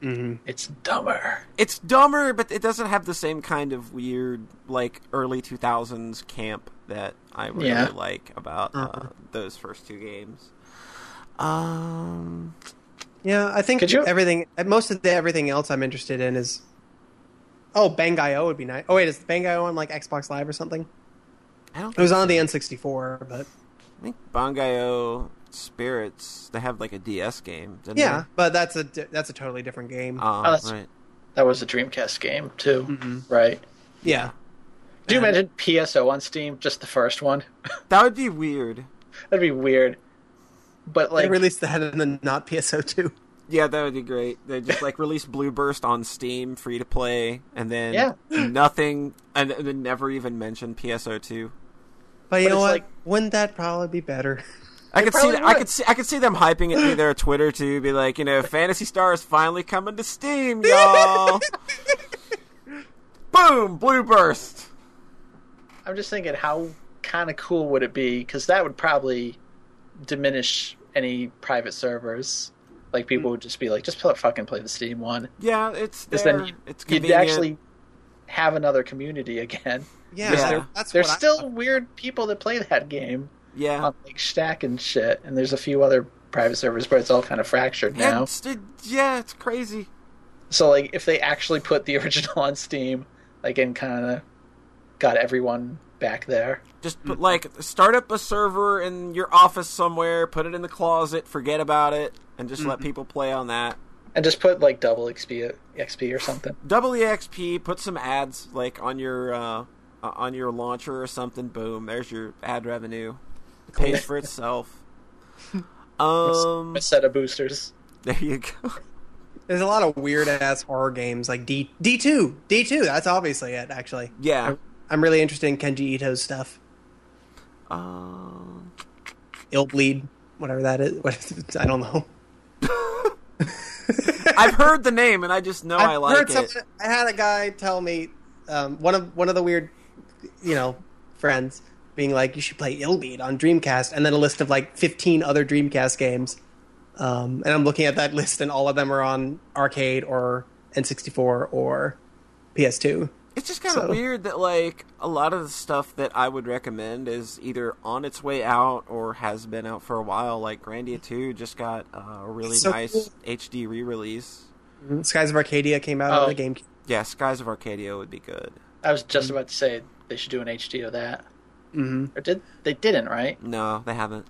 Speaker 2: hmm
Speaker 3: It's dumber.
Speaker 1: It's dumber, but it doesn't have the same kind of weird, like early 2000s camp that I really
Speaker 3: Yeah.
Speaker 1: like about uh,
Speaker 2: Uh-huh.
Speaker 1: those first two games. Um,
Speaker 2: Yeah, I think
Speaker 3: you-
Speaker 2: everything. Most of the everything else I'm interested in is. Oh, Bangai-O would be nice. Oh wait, is Bangai-O on like Xbox Live or something?
Speaker 1: I don't.
Speaker 2: It was on the N64, but
Speaker 1: I think Bangai-O Spirits. They have like a DS game. Didn't
Speaker 2: yeah, but that's a that's a totally different game.
Speaker 1: They? Oh,
Speaker 3: Oh, that's-
Speaker 1: right.
Speaker 3: That was a Dreamcast game too,
Speaker 2: Mhm.
Speaker 3: right?
Speaker 2: Yeah,
Speaker 3: Do you imagine PSO on Steam, just the first one?
Speaker 1: That would be weird.
Speaker 3: That'd be weird. But like,
Speaker 2: they
Speaker 3: like,
Speaker 2: released that and the not PSO2.
Speaker 1: Yeah, that would be great. They just like release Blue Burst on Steam, free to play, and then
Speaker 3: Yeah.
Speaker 1: nothing, and and then never even mention PSO2.
Speaker 2: But you
Speaker 3: But
Speaker 2: know what?
Speaker 3: like-
Speaker 2: Wouldn't that probably be better?
Speaker 1: I
Speaker 3: They
Speaker 1: could see
Speaker 3: probably
Speaker 1: that. I could see. I could see them hyping it through their Twitter too. Be like, you know, Phantasy Star is finally coming to Steam, y'all. Boom! Blue Burst.
Speaker 3: I'm just thinking, how kind of cool would it be? Because that would probably diminish any private servers. Like people would just be like, just play, fucking play the Steam one.
Speaker 1: Yeah, it's
Speaker 3: Because
Speaker 1: there.
Speaker 3: then you,
Speaker 1: it's
Speaker 3: you'd actually have another community again.
Speaker 2: Yeah,
Speaker 1: Yeah.
Speaker 3: There-
Speaker 2: that's
Speaker 3: There's
Speaker 2: what I-
Speaker 3: still weird people that play that game
Speaker 1: yeah.
Speaker 3: on like Schthack and shit, and there's a few other private servers, but it's all kind of fractured
Speaker 1: Yeah,
Speaker 3: now.
Speaker 1: it's, it- yeah, it's crazy.
Speaker 3: So like, if they actually put the original on Steam, like, and kind of got everyone back there,
Speaker 1: Just put like start up a server in your office somewhere, put it in the closet, forget about it, and just let people play on that.
Speaker 3: and just put like double XP XP or something.
Speaker 1: Double EXP, put some ads like on your uh, uh, on your launcher or something. Boom, there's your ad revenue. It pays for itself. Um,
Speaker 3: A set of boosters.
Speaker 1: there you go.
Speaker 2: There's a lot of weird ass horror games like D D two D two. That's obviously it. Actually,
Speaker 1: Yeah.
Speaker 2: I'm really interested in Kenji Ito's stuff.
Speaker 1: Um,
Speaker 2: Illbleed, whatever that is. What is? I don't know.
Speaker 1: I've heard the name and I just know I
Speaker 2: I've
Speaker 1: like
Speaker 2: heard
Speaker 1: it.
Speaker 2: someone- I had a guy tell me um, one of one of the weird, you know, friends being like, "You should play Illbleed on Dreamcast," and then a list of like fifteen other Dreamcast games. Um, and I'm looking at that list, and all of them are on arcade or N64 or PS2.
Speaker 1: It's just kind of
Speaker 2: So-
Speaker 1: weird that like a lot of the stuff that I would recommend is either on its way out or has been out for a while. Like Grandia Two just got uh, a really
Speaker 2: So
Speaker 1: nice
Speaker 2: cool.
Speaker 1: HD re-release.
Speaker 2: Skies of Arcadia came out
Speaker 3: Oh.
Speaker 2: on the game.
Speaker 1: Yeah, Skies of Arcadia would be good.
Speaker 3: I was just about to say they should do an HD of that.
Speaker 2: hmm
Speaker 3: Or did they didn't, right?
Speaker 1: No, they haven't.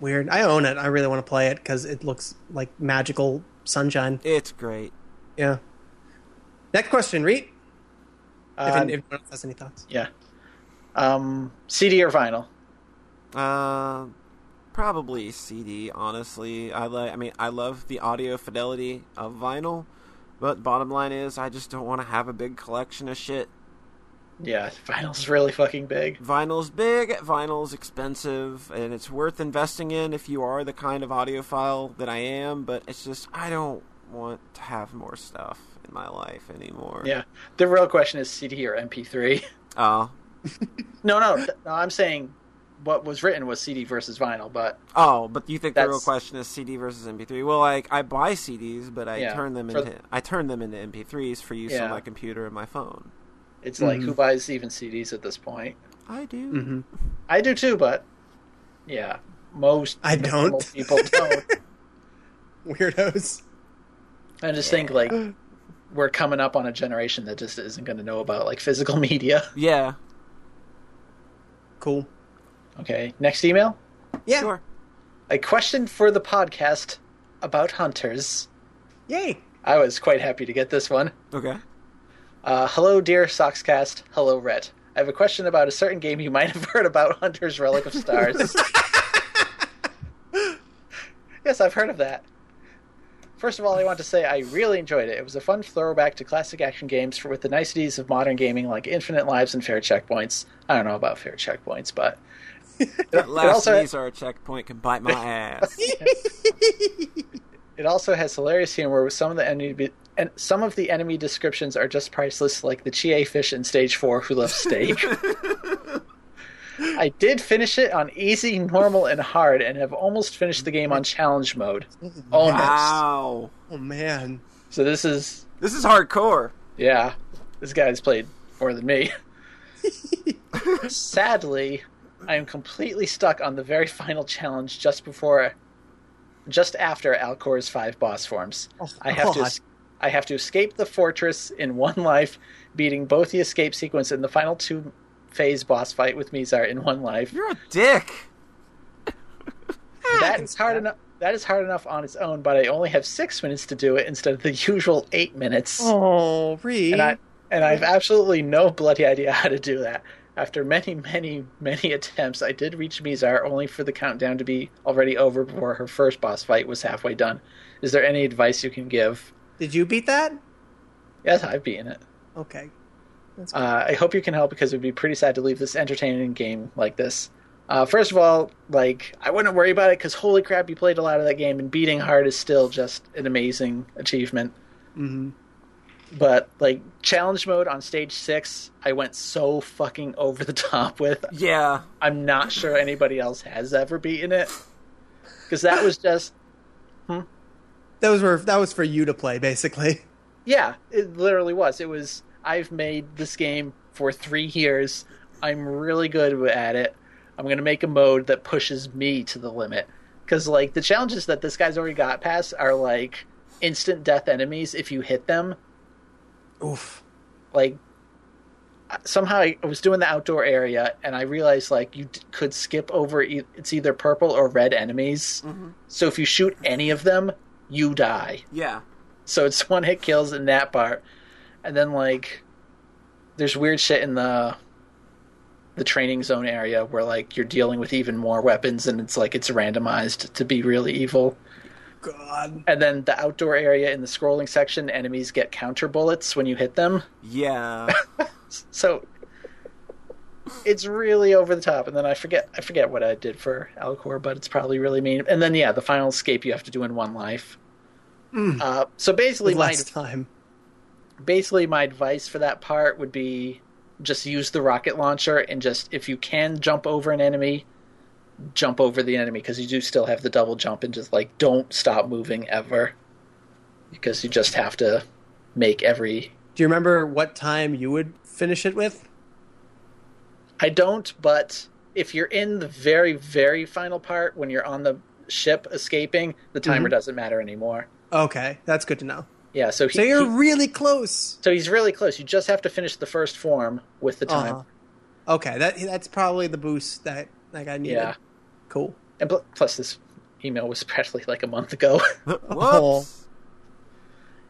Speaker 2: Weird. I own it. I really want to play it because it looks like magical sunshine.
Speaker 1: It's great.
Speaker 2: Yeah. Next question, Reet. If,
Speaker 3: Um,
Speaker 2: anyone else has any thoughts.
Speaker 3: yeah. Um, CD or vinyl?
Speaker 1: Uh, probably CD. Honestly, I like. I mean, I love the audio fidelity of vinyl, but bottom line is, I just don't want to have a big collection of shit.
Speaker 3: Yeah, vinyl's really fucking big.
Speaker 1: Vinyl's big, vinyl's expensive, and it's worth investing in if you are the kind of audiophile that I am, but it's just, I don't want to have more stuff in my life anymore.
Speaker 3: Yeah. The real question is CD or MP3.
Speaker 1: Oh.
Speaker 3: No, no, th- no. I'm saying what was written was CD versus vinyl, but
Speaker 1: Oh, but you think the real question is CD versus MP3? Well, like I buy CDs, but I
Speaker 3: Yeah,
Speaker 1: turn them
Speaker 3: for-
Speaker 1: into I turn them into MP3s for use
Speaker 3: Yeah.
Speaker 1: on my computer and my phone.
Speaker 3: it's like
Speaker 2: Mhm.
Speaker 3: who buys even CDs at this point?
Speaker 1: I do.
Speaker 2: hmm
Speaker 3: I do too, but yeah, most
Speaker 2: I don't.
Speaker 3: people don't.
Speaker 2: Weirdos.
Speaker 3: I just think like we're coming up on a generation that just isn't going to know about like physical media.
Speaker 1: Yeah.
Speaker 2: Cool.
Speaker 3: Okay, next email.
Speaker 2: Yeah.
Speaker 1: Sure.
Speaker 3: A question for the podcast about hunters.
Speaker 2: Yay.
Speaker 3: I was quite happy to get this one.
Speaker 1: Okay.
Speaker 3: Uh, hello, dear Soxcast. Hello, Rhett. I have a question about a certain game you might have heard about, Hunter's Relic of Stars. yes, I've heard of that. First of all, I want to say I really enjoyed it. It was a fun throwback to classic action games for, with the niceties of modern gaming like infinite lives and fair checkpoints. I don't know about fair checkpoints, but
Speaker 1: That last
Speaker 3: also-
Speaker 1: Mizar checkpoint can bite my ass.
Speaker 3: It also has hilarious humor with some of the enemy and some of the enemy descriptions are just priceless, like the chie fish in stage four who loves steak. I did finish it on easy, normal, and hard, and have almost finished the game on challenge mode. Almost.
Speaker 1: wow.
Speaker 2: Oh man.
Speaker 3: So this is
Speaker 1: This is hardcore.
Speaker 3: yeah, this guy's played more than me. Sadly, I am completely stuck on the very final challenge just before, just after Alcor's five boss forms.
Speaker 2: Oh,
Speaker 3: I have
Speaker 2: God.
Speaker 3: to, I have to escape the fortress in one life, beating both the escape sequence and the final two phase boss fight with Mizar in one life.
Speaker 1: You're a dick.
Speaker 3: That is hard enough. That is hard enough on its own, but I only have six minutes to do it instead of the usual eight minutes.
Speaker 2: Oh, Reed.
Speaker 3: and I and I've absolutely no bloody idea how to do that. After many, many, many attempts, I did reach Mizar, only for the countdown to be already over before her first boss fight was halfway done. Is there any advice you can give?
Speaker 2: Did you beat that?
Speaker 3: Yes, I've beaten it.
Speaker 2: Okay. That's good.
Speaker 3: Uh, I hope you can help because it would be pretty sad to leave this entertaining game like this. Uh, first of all, like I wouldn't worry about it because holy crap, you played a lot of that game, and beating hard is still just an amazing achievement.
Speaker 2: hmm
Speaker 3: But like challenge mode on stage six, I went so fucking over the top with.
Speaker 1: Yeah.
Speaker 3: I'm not sure anybody else has ever beaten it because that was just
Speaker 2: That was for that was for you to play, basically.
Speaker 3: yeah, it literally was. It was I've made this game for three years. I'm really good at it. I'm gonna make a mode that pushes me to the limit because like the challenges that this guy's already got past are like instant death enemies if you hit them.
Speaker 2: Oof.
Speaker 3: like somehow I was doing the outdoor area and I realized like you d- could skip over e- it's either purple or red enemies. Mm-hmm. So if you shoot any of them, you die.
Speaker 1: Yeah.
Speaker 3: So it's one hit kills in that part. And then like there's weird shit in the the training zone area where like you're dealing with even more weapons and it's like it's randomized to be really evil.
Speaker 2: God.
Speaker 3: And then the outdoor area in the scrolling section, enemies get counter bullets when you hit them.
Speaker 1: Yeah.
Speaker 3: So it's really over the top. And then I forget I forget what I did for Alcor, but it's probably really mean. And then yeah, the final escape you have to do in one life. Uh, so basically, my
Speaker 2: time.
Speaker 3: Basically my advice for that part would be just use the rocket launcher and just if you can jump over an enemy jump over the enemy because you do still have the double jump and just like don't stop moving ever because you just have to make every
Speaker 2: Do you remember what time you would finish it with?
Speaker 3: I don't but if you're in the very very final part when you're on the ship escaping the timer
Speaker 2: Mhm.
Speaker 3: doesn't matter anymore
Speaker 2: Okay, that's good to know.
Speaker 3: Yeah so he,
Speaker 2: So you're
Speaker 3: he-
Speaker 2: really close.
Speaker 3: so he's really close you just have to finish the first form with the time
Speaker 2: Uh-huh. Okay, that that's probably the boost that like I needed.
Speaker 3: yeah
Speaker 2: Cool.
Speaker 3: And pl- plus, this email was practically like a month ago.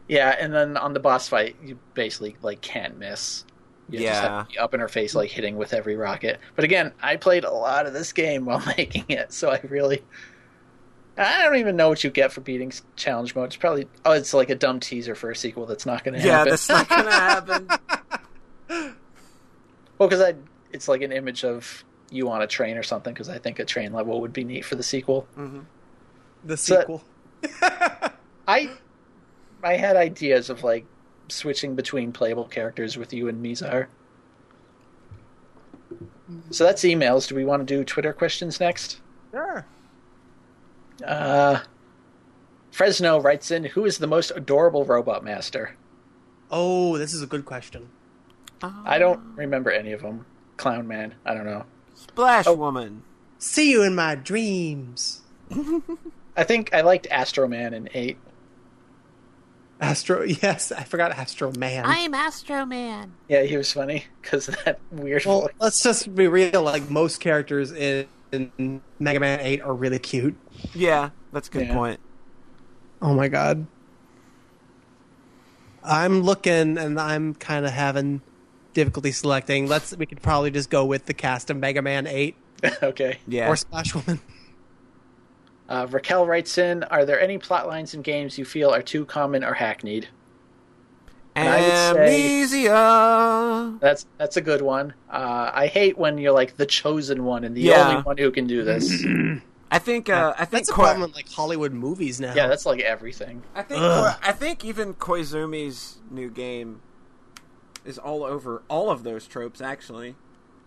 Speaker 3: Yeah, and then on the boss fight, you basically like can't miss. You just
Speaker 1: Yeah.
Speaker 3: have to be up in her face, like hitting with every rocket. But again, I played a lot of this game while making it, so I really. I don't even know what you get for beating challenge mode. It's probably oh, it's like a dumb teaser for a sequel that's not going to
Speaker 1: Yeah,
Speaker 3: happen.
Speaker 1: that's not gonna happen.
Speaker 3: Well, because I, it's like an image of you on a train or something. Because I think a train level would be neat for the sequel. Mm-hmm.
Speaker 2: The
Speaker 3: So-
Speaker 2: sequel.
Speaker 3: I I had ideas of like switching between playable characters with you and Mizar. So that's emails. Do we want to do Twitter questions next?
Speaker 2: sure.
Speaker 3: Uh, Fresno writes in, "Who is the most adorable robot master?"
Speaker 2: Oh, this is a good question.
Speaker 3: I don't remember any of them. Clown Man. I don't know.
Speaker 1: Splash
Speaker 3: Oh.
Speaker 1: Woman.
Speaker 2: See you in my dreams.
Speaker 3: I think I liked Astro Man in eight.
Speaker 2: Astro. Yes, I forgot Astro Man.
Speaker 4: I'm Astro Man.
Speaker 3: Yeah, he was funny because that weird
Speaker 2: well,
Speaker 3: voice.
Speaker 2: let's just be real. Like most characters in, in Mega Man Eight are really cute.
Speaker 1: Yeah, that's a good
Speaker 3: Yeah.
Speaker 1: point.
Speaker 2: Oh my god. I'm looking and I'm kind of having difficulty selecting. Let's we could probably just go with the cast of Mega Man 8
Speaker 3: okay.
Speaker 1: Yeah.
Speaker 2: or Splash Woman.
Speaker 3: Uh, Raquel writes in, "Are there any plot lines in games you feel are too common or hackneyed?" And I would say-
Speaker 1: Amnesia.
Speaker 3: That's that's a good one. Uh, I hate when you're like the chosen one and the
Speaker 1: Yeah.
Speaker 3: only one who can do this.
Speaker 1: I think. Uh, I think.
Speaker 2: That's a
Speaker 1: Ko-
Speaker 2: problem in like Hollywood movies now.
Speaker 3: yeah, that's like everything.
Speaker 1: I think.
Speaker 2: Ugh.
Speaker 1: I think even Koizumi's new game is all over all of those tropes. Actually,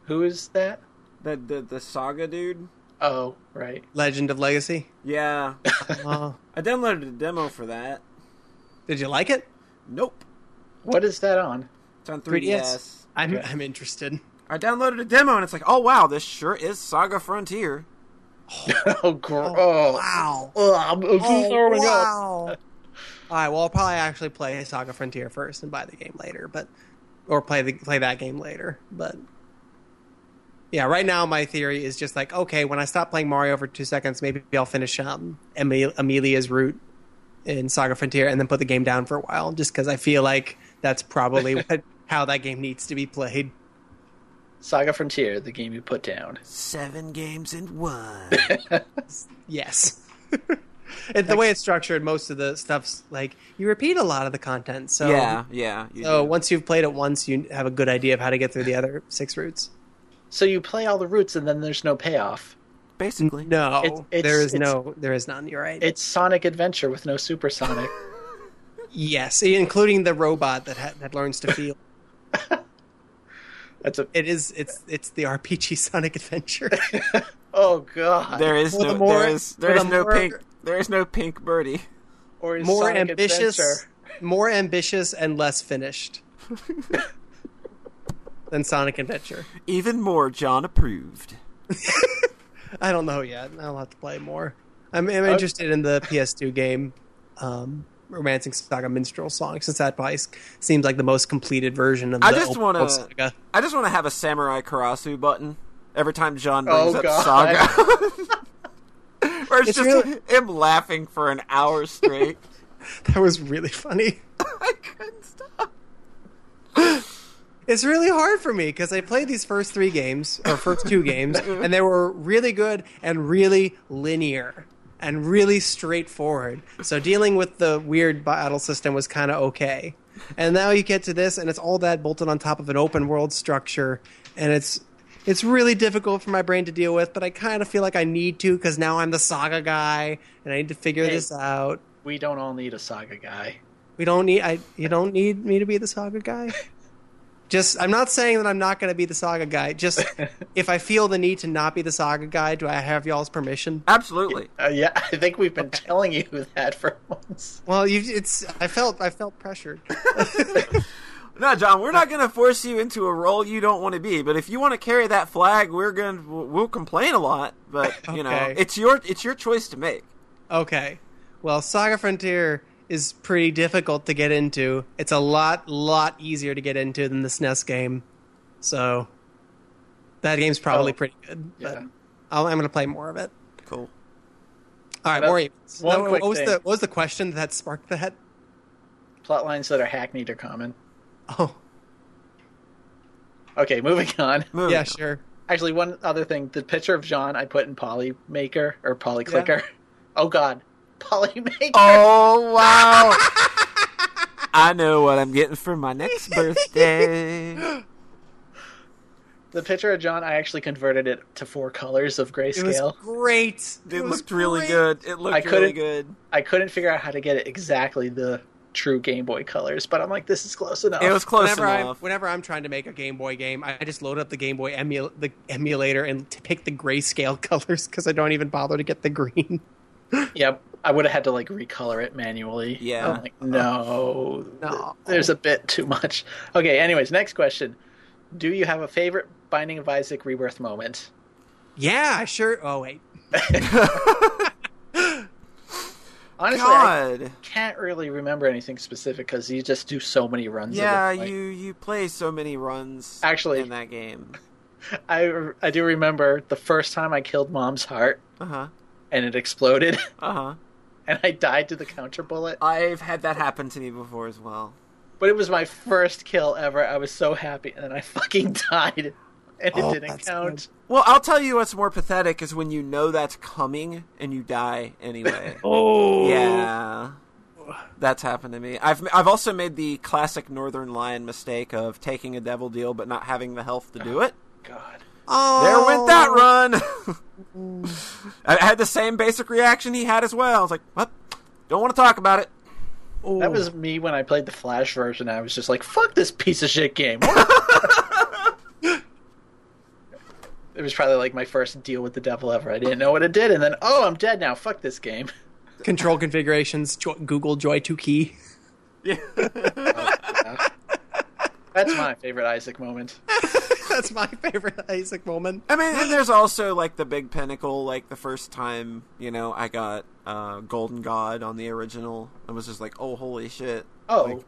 Speaker 3: Who is that?
Speaker 1: the the the saga dude.
Speaker 3: Oh, right.
Speaker 2: Legend of Legacy.
Speaker 1: Yeah,
Speaker 2: Uh,
Speaker 1: I downloaded a demo for that.
Speaker 2: did you like it?
Speaker 1: Nope,
Speaker 3: What is that on?
Speaker 1: it's on
Speaker 2: 3DS.
Speaker 1: 3DS.
Speaker 2: I'm
Speaker 3: Okay.
Speaker 2: I'm interested.
Speaker 1: I downloaded a demo and it's like, oh wow, this sure is Saga Frontier.
Speaker 3: oh, gr- oh,
Speaker 2: Wow.
Speaker 3: Ugh, I'm, I'm
Speaker 2: Oh,
Speaker 3: throwing up.
Speaker 2: wow. All right. Well, I'll probably actually play Saga Frontier first and buy the game later, but or play the play that game later. But yeah, right now my theory is just like, okay, when I stop playing Mario for two seconds, maybe I'll finish um, Emil- Emelia's route in Saga Frontier and then put the game down for a while, just because I feel like that's probably what, how that game needs to be played.
Speaker 3: Saga Frontier, the game you put down.
Speaker 1: Seven games in one.
Speaker 2: Yes. and the way it's structured, most of the stuff's like you repeat a lot of the content. So
Speaker 1: yeah, yeah. you
Speaker 2: So
Speaker 1: do.
Speaker 2: once you've played it once, you have a good idea of how to get through the other six routes.
Speaker 3: So you play all the routes and then there's no payoff.
Speaker 1: basically,
Speaker 2: No,
Speaker 3: It's- it's-
Speaker 2: there is no, there is none. You're right.
Speaker 3: It's Sonic Adventure with no Supersonic.
Speaker 2: Yes, including the robot that ha- that learns to feel.
Speaker 3: That's a
Speaker 2: It is. It's it's the RPG Sonic Adventure.
Speaker 3: oh god.
Speaker 1: there is
Speaker 2: For the
Speaker 1: no,
Speaker 2: more-
Speaker 1: there is there is
Speaker 2: the
Speaker 1: no
Speaker 2: more-
Speaker 1: pink, there is no pink birdie.
Speaker 3: or is
Speaker 2: more
Speaker 3: Sonic
Speaker 2: ambitious,
Speaker 3: Adventure.
Speaker 2: more ambitious, and less finished than Sonic Adventure.
Speaker 1: Even more John approved.
Speaker 2: I don't know yet. I'll have to play more. I'm, I'm interested in the PS2 game, um, Romancing Saga Minstrel Song, since that probably seems like the most completed version of the
Speaker 1: I just wanna- I just want to have a Samurai Karasu button every time John oh, brings
Speaker 3: Oh,
Speaker 1: up
Speaker 3: God.
Speaker 1: Saga. Where it's,
Speaker 2: It's
Speaker 1: just
Speaker 2: really-
Speaker 1: him laughing for an hour straight.
Speaker 2: That was really funny.
Speaker 1: I couldn't stop.
Speaker 2: It's really hard for me because I played these first three games or first two games, and they were really good and really linear and really straightforward. So dealing with the weird battle system was kind of okay. And now you get to this, and it's all that bolted on top of an open world structure, and it's It's really difficult for my brain to deal with, but I kind of feel like I need to because now I'm the saga guy and I need to figure
Speaker 3: Hey.
Speaker 2: this out.
Speaker 3: We don't all need a saga guy.
Speaker 2: We don't need I you don't need me to be the saga guy. Just I'm not saying that I'm not going to be the saga guy. Just if I feel the need to not be the saga guy, do I have y'all's permission?
Speaker 1: Absolutely.
Speaker 3: Uh, yeah, I think we've been telling you that for months.
Speaker 2: Well, you it's I felt I felt pressured.
Speaker 1: No, John, we're not going to force you into a role you don't want to be. But if you want to carry that flag, we're going to we'll complain a lot. But you know, it's your it's your choice to make.
Speaker 2: Okay. Well, Saga Frontier is pretty difficult to get into. It's a lot, lot easier to get into than the SNES game. So that game's probably
Speaker 3: Oh,
Speaker 2: pretty good. But
Speaker 3: yeah.
Speaker 2: I'll, I'm going to play more of it.
Speaker 1: Cool.
Speaker 2: All right,
Speaker 3: But,
Speaker 2: more emails.
Speaker 3: one
Speaker 2: No,
Speaker 3: quick
Speaker 2: what was
Speaker 3: thing.
Speaker 2: the what was the question that sparked that?
Speaker 3: Plot lines that are hackneyed are common.
Speaker 2: Oh,
Speaker 3: Okay, moving on.
Speaker 1: Moving
Speaker 2: yeah,
Speaker 1: on.
Speaker 2: sure.
Speaker 3: Actually, one other thing: the picture of John I put in Polymaker or Polyclicker. Oh God, Polymaker.
Speaker 1: Oh wow! I know what I'm getting for my next birthday.
Speaker 3: The picture of John, I actually converted it to four colors of
Speaker 2: It was
Speaker 3: grayscale.
Speaker 2: great.
Speaker 1: It,
Speaker 2: was
Speaker 1: looked really
Speaker 2: great.
Speaker 1: good. It looked
Speaker 3: I
Speaker 1: really
Speaker 3: couldn't-
Speaker 1: good.
Speaker 3: I couldn't figure out how to get it exactly the true Game Boy colors, but I'm like, this is close enough.
Speaker 1: It was close
Speaker 2: Whenever I'm,
Speaker 1: enough.
Speaker 2: whenever I'm trying to make a Game Boy game, I just load up the Game Boy emul- the emulator and t- pick the grayscale colors because I don't even bother to get the green.
Speaker 3: Yep, I would have had to like recolor it manually.
Speaker 1: Yeah.
Speaker 3: I'm like, no,
Speaker 2: No.
Speaker 3: there's a bit too much. Okay, anyways, next question: Do you have a favorite Binding of Isaac rebirth moment?
Speaker 2: Yeah, sure. Oh wait,
Speaker 3: Honestly, I can't really remember anything specific because you just do so many runs.
Speaker 1: Yeah,
Speaker 3: of it. Like,
Speaker 1: you you play so many runs
Speaker 3: Actually-
Speaker 1: in that game.
Speaker 3: I I do remember the first time I killed Mom's heart
Speaker 1: Uh huh.
Speaker 3: and it exploded,
Speaker 1: Uh huh.
Speaker 3: and I died to the counter bullet.
Speaker 1: I've had that happen to me before as well.
Speaker 3: But it was my first kill ever. I was so happy, and then I fucking died, and it
Speaker 2: Oh,
Speaker 3: didn't
Speaker 2: that's
Speaker 3: count.
Speaker 1: Well, I'll tell you what's more pathetic is when you know that's coming and you die anyway.
Speaker 2: Oh
Speaker 1: yeah. That's happened to me. I've I've also made the classic Northernlion mistake of taking a devil deal but not having the health to do it.
Speaker 3: God.
Speaker 2: Oh,
Speaker 1: There went that oh. run. I had the same basic reaction he had as well. I was like, "What? Don't want to talk about it."
Speaker 2: Oh.
Speaker 3: That was me when I played the Flash version. I was just like, "Fuck this piece of shit game." it was probably like my first deal with the devil ever. I didn't know what it did, and then oh, I'm dead now. Fuck this game.
Speaker 2: control configurations. Jo- Google JoyToKey.
Speaker 1: Yeah.
Speaker 3: That's my favorite Isaac moment.
Speaker 2: That's my favorite Isaac moment.
Speaker 1: I mean, and there's also like the big pinnacle, like the first time you know I got uh, Golden God on the original. I was just like, "Oh, holy shit!"
Speaker 3: Oh.
Speaker 1: Like,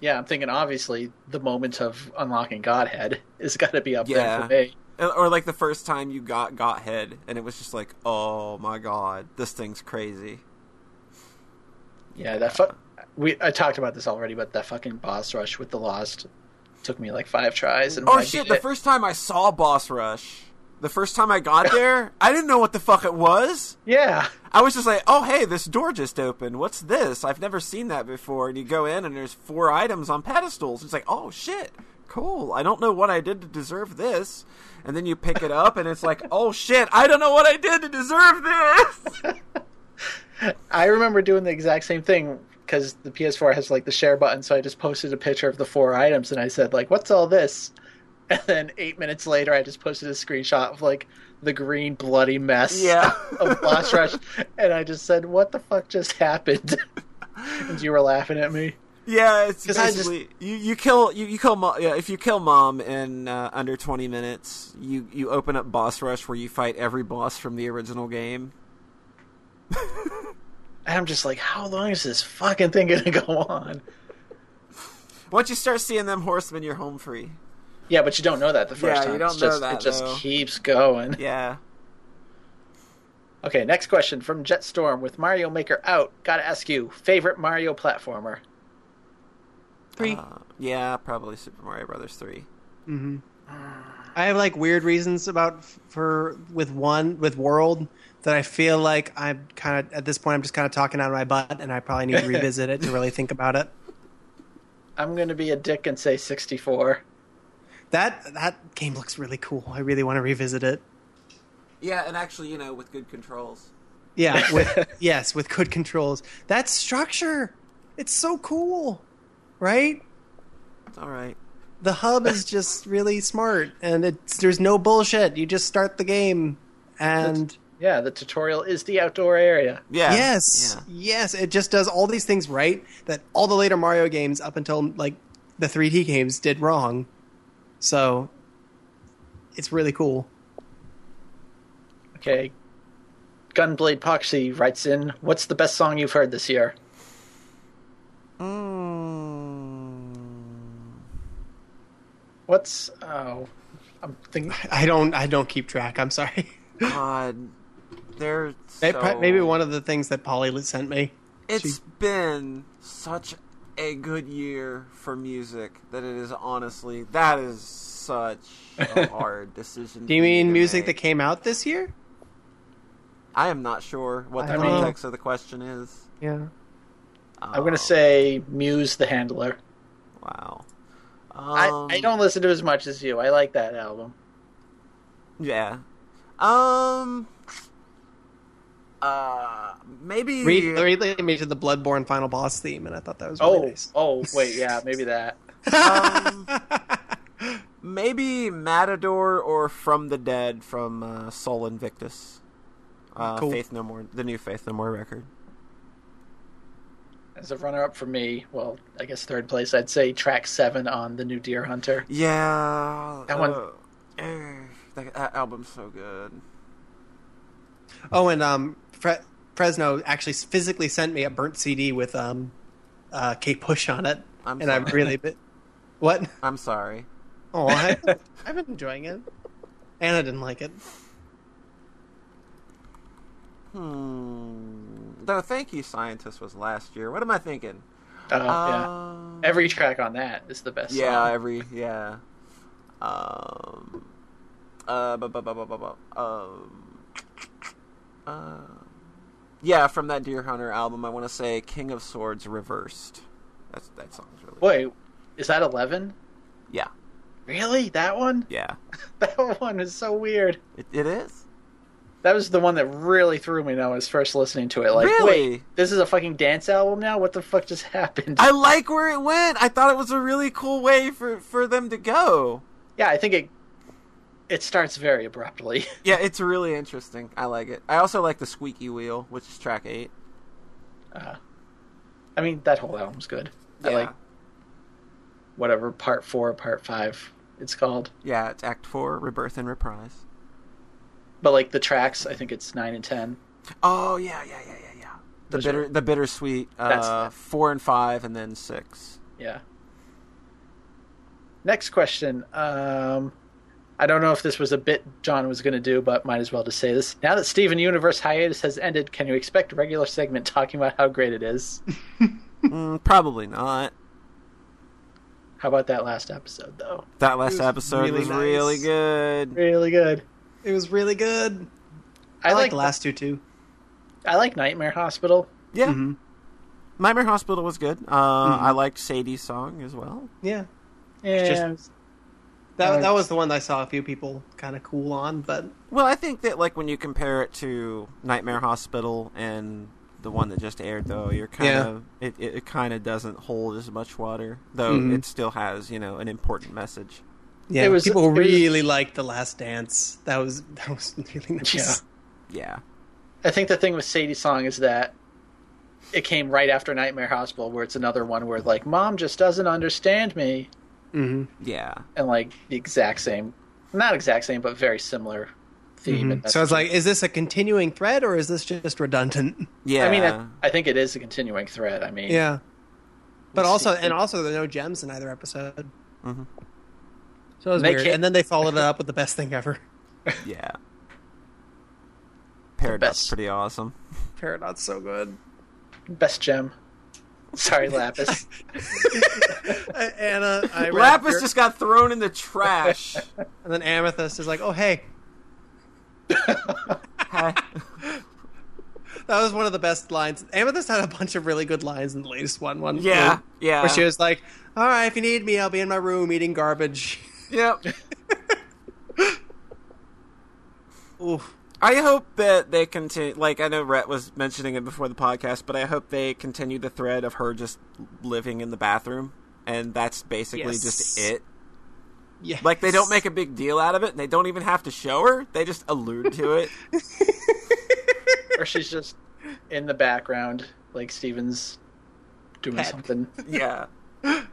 Speaker 3: yeah, I'm thinking obviously the moment of unlocking Godhead is got to be up
Speaker 1: Yeah.
Speaker 3: there for me.
Speaker 1: or like the first time you got got head, and it was just like, "Oh my god, this thing's crazy."
Speaker 3: Yeah, that fu- we I talked about this already, but that fucking boss rush with the Lost took me like five tries. And
Speaker 1: Oh shit! The
Speaker 3: it-
Speaker 1: first time I saw Boss Rush, the first time I got there, I didn't know what the fuck it was.
Speaker 3: yeah,
Speaker 1: I was just like, "Oh hey, this door just opened. What's this? I've never seen that before." And you go in, and there's four items on pedestals. It's like, "Oh shit, cool. I don't know what I did to deserve this." And then you pick it up, and it's like, "Oh shit, I don't know what I did to deserve this."
Speaker 3: I remember doing the exact same thing because the PS4 has like the share button. So I just posted a picture of the four items, and I said like, "What's all this?" And then eight minutes later, I just posted a screenshot of like the green bloody mess
Speaker 1: Yeah.
Speaker 3: of Boss Rush, and I just said, "What the fuck just happened?" and you were laughing at me.
Speaker 1: Yeah, it's
Speaker 3: I just-
Speaker 1: basically you, you kill you, you kill mom, yeah if you kill mom in uh, under twenty minutes you you open up boss rush where you fight every boss from the original game.
Speaker 3: And I'm just like, how long is this fucking thing gonna go on?
Speaker 1: Once you start seeing them horsemen, you're home free.
Speaker 3: Yeah, but you don't know that the first
Speaker 1: Yeah,
Speaker 3: time.
Speaker 1: you don't
Speaker 3: It's just,
Speaker 1: know that,
Speaker 3: It just
Speaker 1: though.
Speaker 3: keeps going.
Speaker 1: Yeah,
Speaker 3: Okay, next question from Jetstorm. With Mario Maker out, gotta ask you, favorite Mario platformer?
Speaker 2: Three.
Speaker 1: uh, yeah, probably Super Mario Brothers three.
Speaker 2: hmm I have like weird reasons about f- for with one with World that I feel like I'm kind of at this point I'm just kind of talking out of my butt, and I probably need to revisit it to really think about it.
Speaker 3: I'm gonna be a dick and say 64.
Speaker 2: that that game looks really cool. I really want to revisit it.
Speaker 1: Yeah, and actually, you know, with good controls.
Speaker 2: Yeah, with yes, with good controls. That structure, it's so cool, right?
Speaker 1: It's all right.
Speaker 2: The hub is just really smart, and it's there's no bullshit. You just start the game, and
Speaker 3: Yeah, the tutorial is the outdoor area.
Speaker 1: Yeah.
Speaker 2: yes,
Speaker 1: Yeah.
Speaker 2: yes, it just does all these things right that all the later Mario games up until like the 3D games did wrong. So it's really cool.
Speaker 3: Okay. Gunblade Poxy writes in, "What's the best song you've heard this year?"
Speaker 1: Mm.
Speaker 3: What's oh, I'm thinking.
Speaker 2: I don't I don't keep track. I'm sorry.
Speaker 1: God, they're
Speaker 2: Maybe-
Speaker 1: so...
Speaker 2: Maybe one of the things that Polly sent me.
Speaker 1: It's been such a good year for music that it is honestly that is such a hard decision.
Speaker 2: Do you
Speaker 1: for
Speaker 2: mean music
Speaker 1: make.
Speaker 2: that came out this year?
Speaker 1: I am not sure what the
Speaker 2: I mean-
Speaker 1: context of the question is.
Speaker 2: Yeah.
Speaker 3: I'm gonna
Speaker 1: Oh,
Speaker 3: say Muse the Handler.
Speaker 1: wow.
Speaker 3: I,
Speaker 1: Um,
Speaker 3: I don't listen to as much as you. I like that album.
Speaker 1: Yeah. Um. Uh. Maybe.
Speaker 2: Read, read me to the Bloodborne final boss theme, and I thought that was
Speaker 3: Oh,
Speaker 2: nice.
Speaker 3: oh, wait, yeah, maybe that.
Speaker 1: Um, maybe Matador or From the Dead from uh, Sol Invictus. Uh,
Speaker 2: Cool.
Speaker 1: Faith No More, the new Faith No More record.
Speaker 3: As a runner-up for me, well, I guess third place, I'd say track seven on the new Dear Hunter.
Speaker 1: Yeah,
Speaker 3: That one-
Speaker 1: uh, eh, that, that album's so good.
Speaker 2: oh, and um, Fre- Fresno actually physically sent me a burnt CD with um, uh, Kate Bush on it,
Speaker 1: I'm
Speaker 2: and I'm really bit. What?
Speaker 1: I'm sorry.
Speaker 2: Oh, I, I've been enjoying it. Anna didn't like it.
Speaker 1: Hmm. No, thank you, scientist was last year. What am I thinking?
Speaker 3: Uh, yeah,
Speaker 1: Um,
Speaker 3: every track on that is the best.
Speaker 1: Yeah,
Speaker 3: song.
Speaker 1: every yeah. Um. Uh. Bu- bu- bu- bu- bu- bu- um. Uh. Yeah, from that Dear Hunter album, I want to say "King of Swords" reversed. That's that song's really.
Speaker 3: Wait, is that eleven?
Speaker 1: Yeah,
Speaker 3: Really? That one?
Speaker 1: yeah.
Speaker 3: That one is so weird.
Speaker 1: It, it is.
Speaker 3: That was the one that really threw me when I was first listening to it. Like,
Speaker 1: Really?
Speaker 3: wait, this is a fucking dance album now? What the fuck just happened?
Speaker 1: I like where it went. I thought it was a really cool way for for them to go.
Speaker 3: yeah, I think it it starts very abruptly.
Speaker 1: Yeah, it's really interesting. I like it. I also like the squeaky wheel, which is track eight.
Speaker 3: Uh, I mean, that whole album's good. I
Speaker 1: Yeah.
Speaker 3: like whatever part four, part five it's called.
Speaker 1: Yeah, it's Act Four, Rebirth in Reprise.
Speaker 3: But like the tracks, I think it's nine and ten.
Speaker 1: Oh yeah, yeah, yeah, yeah, yeah. The
Speaker 3: Those
Speaker 1: bitter,
Speaker 3: are-
Speaker 1: the bittersweet. Uh, four and five, and then six.
Speaker 3: Yeah. Next question. Um, I don't know if this was a bit John was going to do, but might as well just say this. Now that Steven Universe hiatus has ended, can you expect a regular segment talking about how great it is?
Speaker 1: mm, probably not.
Speaker 3: How about that last episode, though?
Speaker 1: That last
Speaker 2: was
Speaker 1: episode
Speaker 2: really
Speaker 1: was
Speaker 2: nice.
Speaker 1: really good.
Speaker 3: Really good.
Speaker 2: It was really good.
Speaker 3: I,
Speaker 2: I,
Speaker 3: like
Speaker 2: like the last two too.
Speaker 3: I like Nightmare Hospital.
Speaker 1: Yeah,
Speaker 2: Mm-hmm.
Speaker 1: Nightmare Hospital was good. Uh, I liked Sadie's song as well.
Speaker 2: Yeah,
Speaker 3: Yeah.
Speaker 2: Just- that
Speaker 3: Uh,
Speaker 2: that was the one that I saw a few people kind of cool on, but
Speaker 1: Well, I think that like when you compare it to Nightmare Hospital and the one that just aired, though, you're kind
Speaker 2: Yeah.
Speaker 1: of it. It, it kind of doesn't hold as much water, though.
Speaker 2: Mhm.
Speaker 1: It still has you know an important message.
Speaker 2: yeah,
Speaker 3: It was-
Speaker 2: people
Speaker 3: it was-
Speaker 2: really liked the Last Dance. That was that was really nice.
Speaker 3: Yeah.
Speaker 1: Yeah,
Speaker 3: I think the thing with Sadie's song is that it came right after Nightmare Hospital, where it's another one where like mom just doesn't understand me,
Speaker 2: hmm
Speaker 1: yeah.
Speaker 3: and like the exact same, not exact same, but very similar theme. and
Speaker 2: Mm-hmm. So it's
Speaker 3: messaging.
Speaker 2: like, is this a continuing thread or is this just redundant?
Speaker 1: Yeah,
Speaker 3: I mean, I, I think it is a continuing thread. I mean,
Speaker 2: Yeah, but
Speaker 3: Let's
Speaker 2: also,
Speaker 3: see.
Speaker 2: and also, there are no gems in either episode.
Speaker 1: Mhm.
Speaker 2: So it was
Speaker 3: They
Speaker 2: weird.
Speaker 3: can't-
Speaker 2: And then they followed it up with the best thing ever.
Speaker 1: yeah. Paradox
Speaker 3: best.
Speaker 1: pretty awesome.
Speaker 2: Paradox so good.
Speaker 3: best gem. Sorry, Lapis.
Speaker 2: Anna, I
Speaker 1: Lapis
Speaker 2: your-
Speaker 1: just got thrown in the trash.
Speaker 2: and then Amethyst is like, oh hey,
Speaker 1: Hey.
Speaker 2: that was one of the best lines. Amethyst had a bunch of really good lines in the latest one. One
Speaker 1: yeah,
Speaker 2: where-
Speaker 1: yeah.
Speaker 2: where she was like, "All right, if you need me, I'll be in my room eating garbage."
Speaker 1: Yep.
Speaker 2: Oof.
Speaker 1: I hope that they continue. Like I know Rhett was mentioning it before the podcast, but I hope they continue the thread of her just living in the bathroom, and that's basically
Speaker 2: Yes.
Speaker 1: just it.
Speaker 2: Yeah.
Speaker 1: Like they don't make a big deal out of it, and they don't even have to show her. They just allude to it.
Speaker 3: or she's just in the background, like Steven's doing
Speaker 2: Pet.
Speaker 3: something.
Speaker 1: yeah.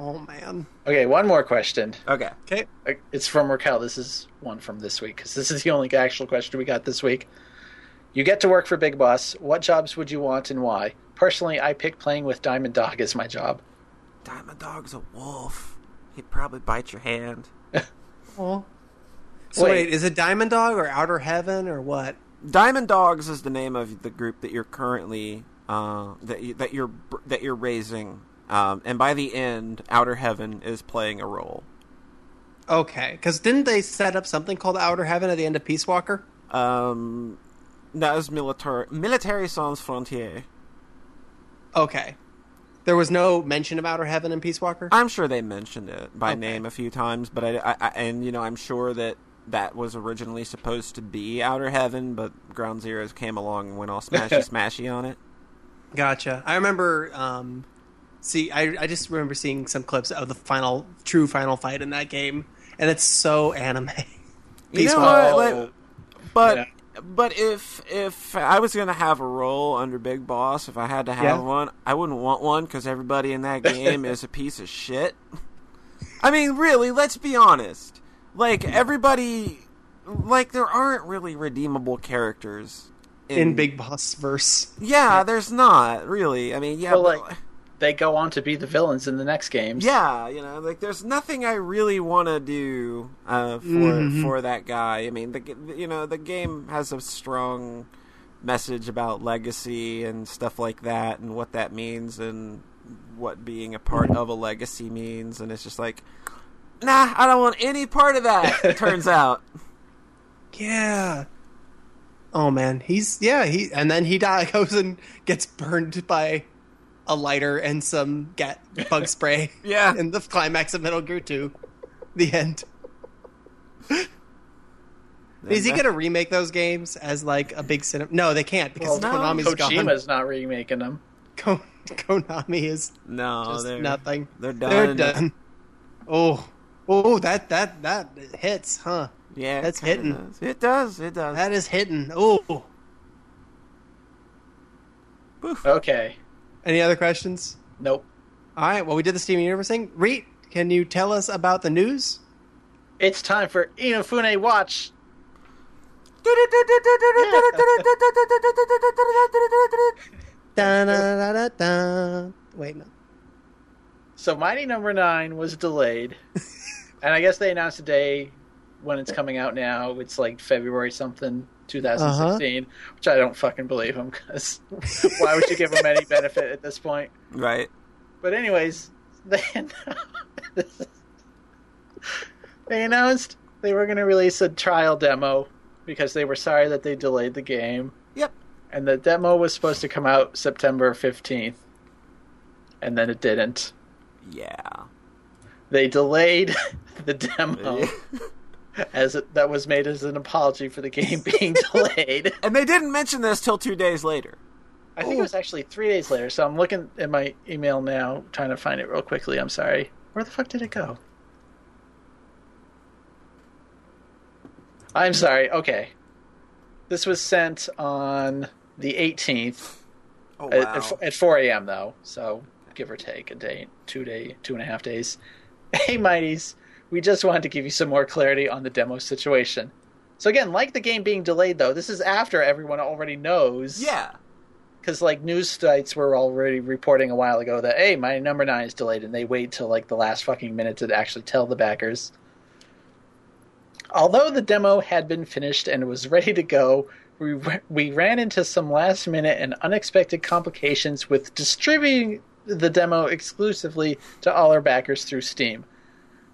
Speaker 2: Oh man.
Speaker 3: Okay, one more question.
Speaker 1: Okay.
Speaker 2: Okay.
Speaker 3: Uh, It's from Raquel. This is one from this week because this is the only actual question we got this week. You get to work for Big Boss. What jobs would you want and why? Personally, I pick playing with Diamond Dog as my job.
Speaker 1: Diamond Dog's a wolf. He'd probably bite your hand.
Speaker 2: Oh. So
Speaker 3: Wait.
Speaker 2: wait. is it Diamond Dog or Outer Heaven or what?
Speaker 1: Diamond Dogs is the name of the group that you're currently uh, that you, that you're that you're raising, um, and by the end, Outer Heaven is playing a role.
Speaker 2: Okay, because didn't they set up something called Outer Heaven at the end of Peace Walker?
Speaker 1: Um, that was military military sans frontier.
Speaker 2: Okay. There was no mention of Outer Heaven in Peace Walker?
Speaker 1: I'm sure they mentioned it by
Speaker 2: Okay.
Speaker 1: name a few times, but I, I, I and you know I'm sure that that was originally supposed to be Outer Heaven, but Ground Zeroes came along and went all smashy smashy on it.
Speaker 2: Gotcha. I remember. Um, see, I I just remember seeing some clips of the final, true final fight in that game, and it's so anime.
Speaker 1: You know what? Like, but
Speaker 3: Yeah.
Speaker 1: but if if I was gonna have a role under Big Boss, if I had to have
Speaker 2: Yeah.
Speaker 1: one, I wouldn't want one because everybody in that game is a piece of shit. I mean, really, let's be honest. Like everybody, like there aren't really redeemable characters
Speaker 2: in Big Boss verse.
Speaker 1: Yeah, there's not really. I mean, yeah,
Speaker 3: Well,
Speaker 1: but-
Speaker 3: like- They go on to be the villains in the next games.
Speaker 1: yeah, you know, like there's nothing I really want to do uh, for
Speaker 2: Mhm.
Speaker 1: for that guy. I mean, the you know the game has a strong message about legacy and stuff like that, and what that means, and what being a part of a legacy means, and it's just like, nah, I don't want any part of that. it turns out,
Speaker 2: Yeah. Oh man, he's yeah he and then he dies, goes and gets burned by a lighter and some get bug spray.
Speaker 1: Yeah.
Speaker 2: In the climax of Metal Gear Two, the end. Is he gonna remake those games as like a big cinema? No, they can't because
Speaker 3: Well,
Speaker 1: no,
Speaker 2: Konami's gone.
Speaker 3: Kojima's not remaking them.
Speaker 2: Ko- Konami is
Speaker 1: No,
Speaker 2: just
Speaker 1: they're
Speaker 2: nothing.
Speaker 1: They're done.
Speaker 2: They're done. Oh, oh, that that that hits, huh?
Speaker 1: Yeah,
Speaker 2: That's
Speaker 1: kinda
Speaker 2: hitting.
Speaker 1: does. It does. It does.
Speaker 2: That is hitting. Oh,
Speaker 3: Okay.
Speaker 2: Any other questions?
Speaker 3: Nope.
Speaker 2: All right. Well, we did the Steven Universe thing. Reet, can you tell us about the news?
Speaker 3: It's time for Inafune Watch.
Speaker 2: Da, da, da, da, da. Wait, no.
Speaker 3: So Mighty Number Nine was delayed, and I guess they announced today when it's coming out now. It's like February something, Uh-huh. 2016, which I don't fucking believe them because why would you give them any benefit at this point?
Speaker 1: Right.
Speaker 3: But anyways, they they announced they were going to release a trial demo because they were sorry that they delayed the game,
Speaker 1: Yep.
Speaker 3: and the demo was supposed to come out September 15th, and then it didn't.
Speaker 1: Yeah.
Speaker 3: They delayed the demo as it, that was made as an apology for the game being delayed.
Speaker 1: and they didn't mention this till two days later.
Speaker 3: I think it was oh. actually three days later. So I'm looking at my email now, trying to find it real quickly. I'm sorry. Where the fuck did it go? I'm sorry. Okay. This was sent on the 18th
Speaker 1: Oh
Speaker 3: at, at, at 4 a.m. though, so give or take a day, two day, two and a half days. Hey, Mighties, we just wanted to give you some more clarity on the demo situation. So again, like the game being delayed though, this is after everyone already knows.
Speaker 1: yeah.
Speaker 3: Because like news sites were already reporting a while ago that hey, my number nine is delayed, and they wait till like the last fucking minute to actually tell the backers. Although the demo had been finished and was ready to go, we we ran into some last minute and unexpected complications with distributing the demo exclusively to all our backers through Steam.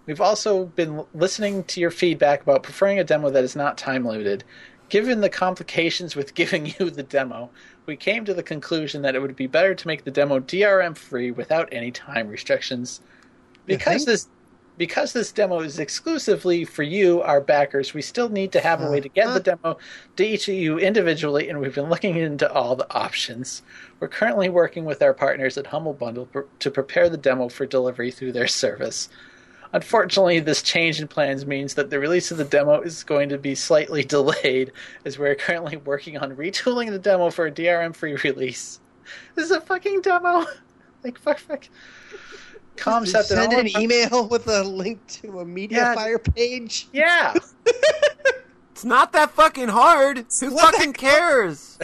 Speaker 3: We've also been listening to your feedback about preferring a demo that is not time limited. Given the complications with giving you the demo, we came to the conclusion that it would be better to make the demo DRM free without any time restrictions. Because this because this demo is exclusively for you, our backers, we still need to have a way to get the uh-huh. demo to each of you individually, and we've been looking into all the options. We're currently working with our partners at Humble Bundle to prepare the demo for delivery through their service. Unfortunately, this change in plans means that the release of the demo is going to be slightly delayed, as we're currently working on retooling the demo for a DRM free release. This is a fucking demo! Like, fuck, fuck. Comcept and
Speaker 2: Send an
Speaker 3: of-
Speaker 2: email with a link to a MediaFire page.
Speaker 3: Yeah!
Speaker 1: It's not that fucking hard. Who
Speaker 2: What
Speaker 1: fucking cares?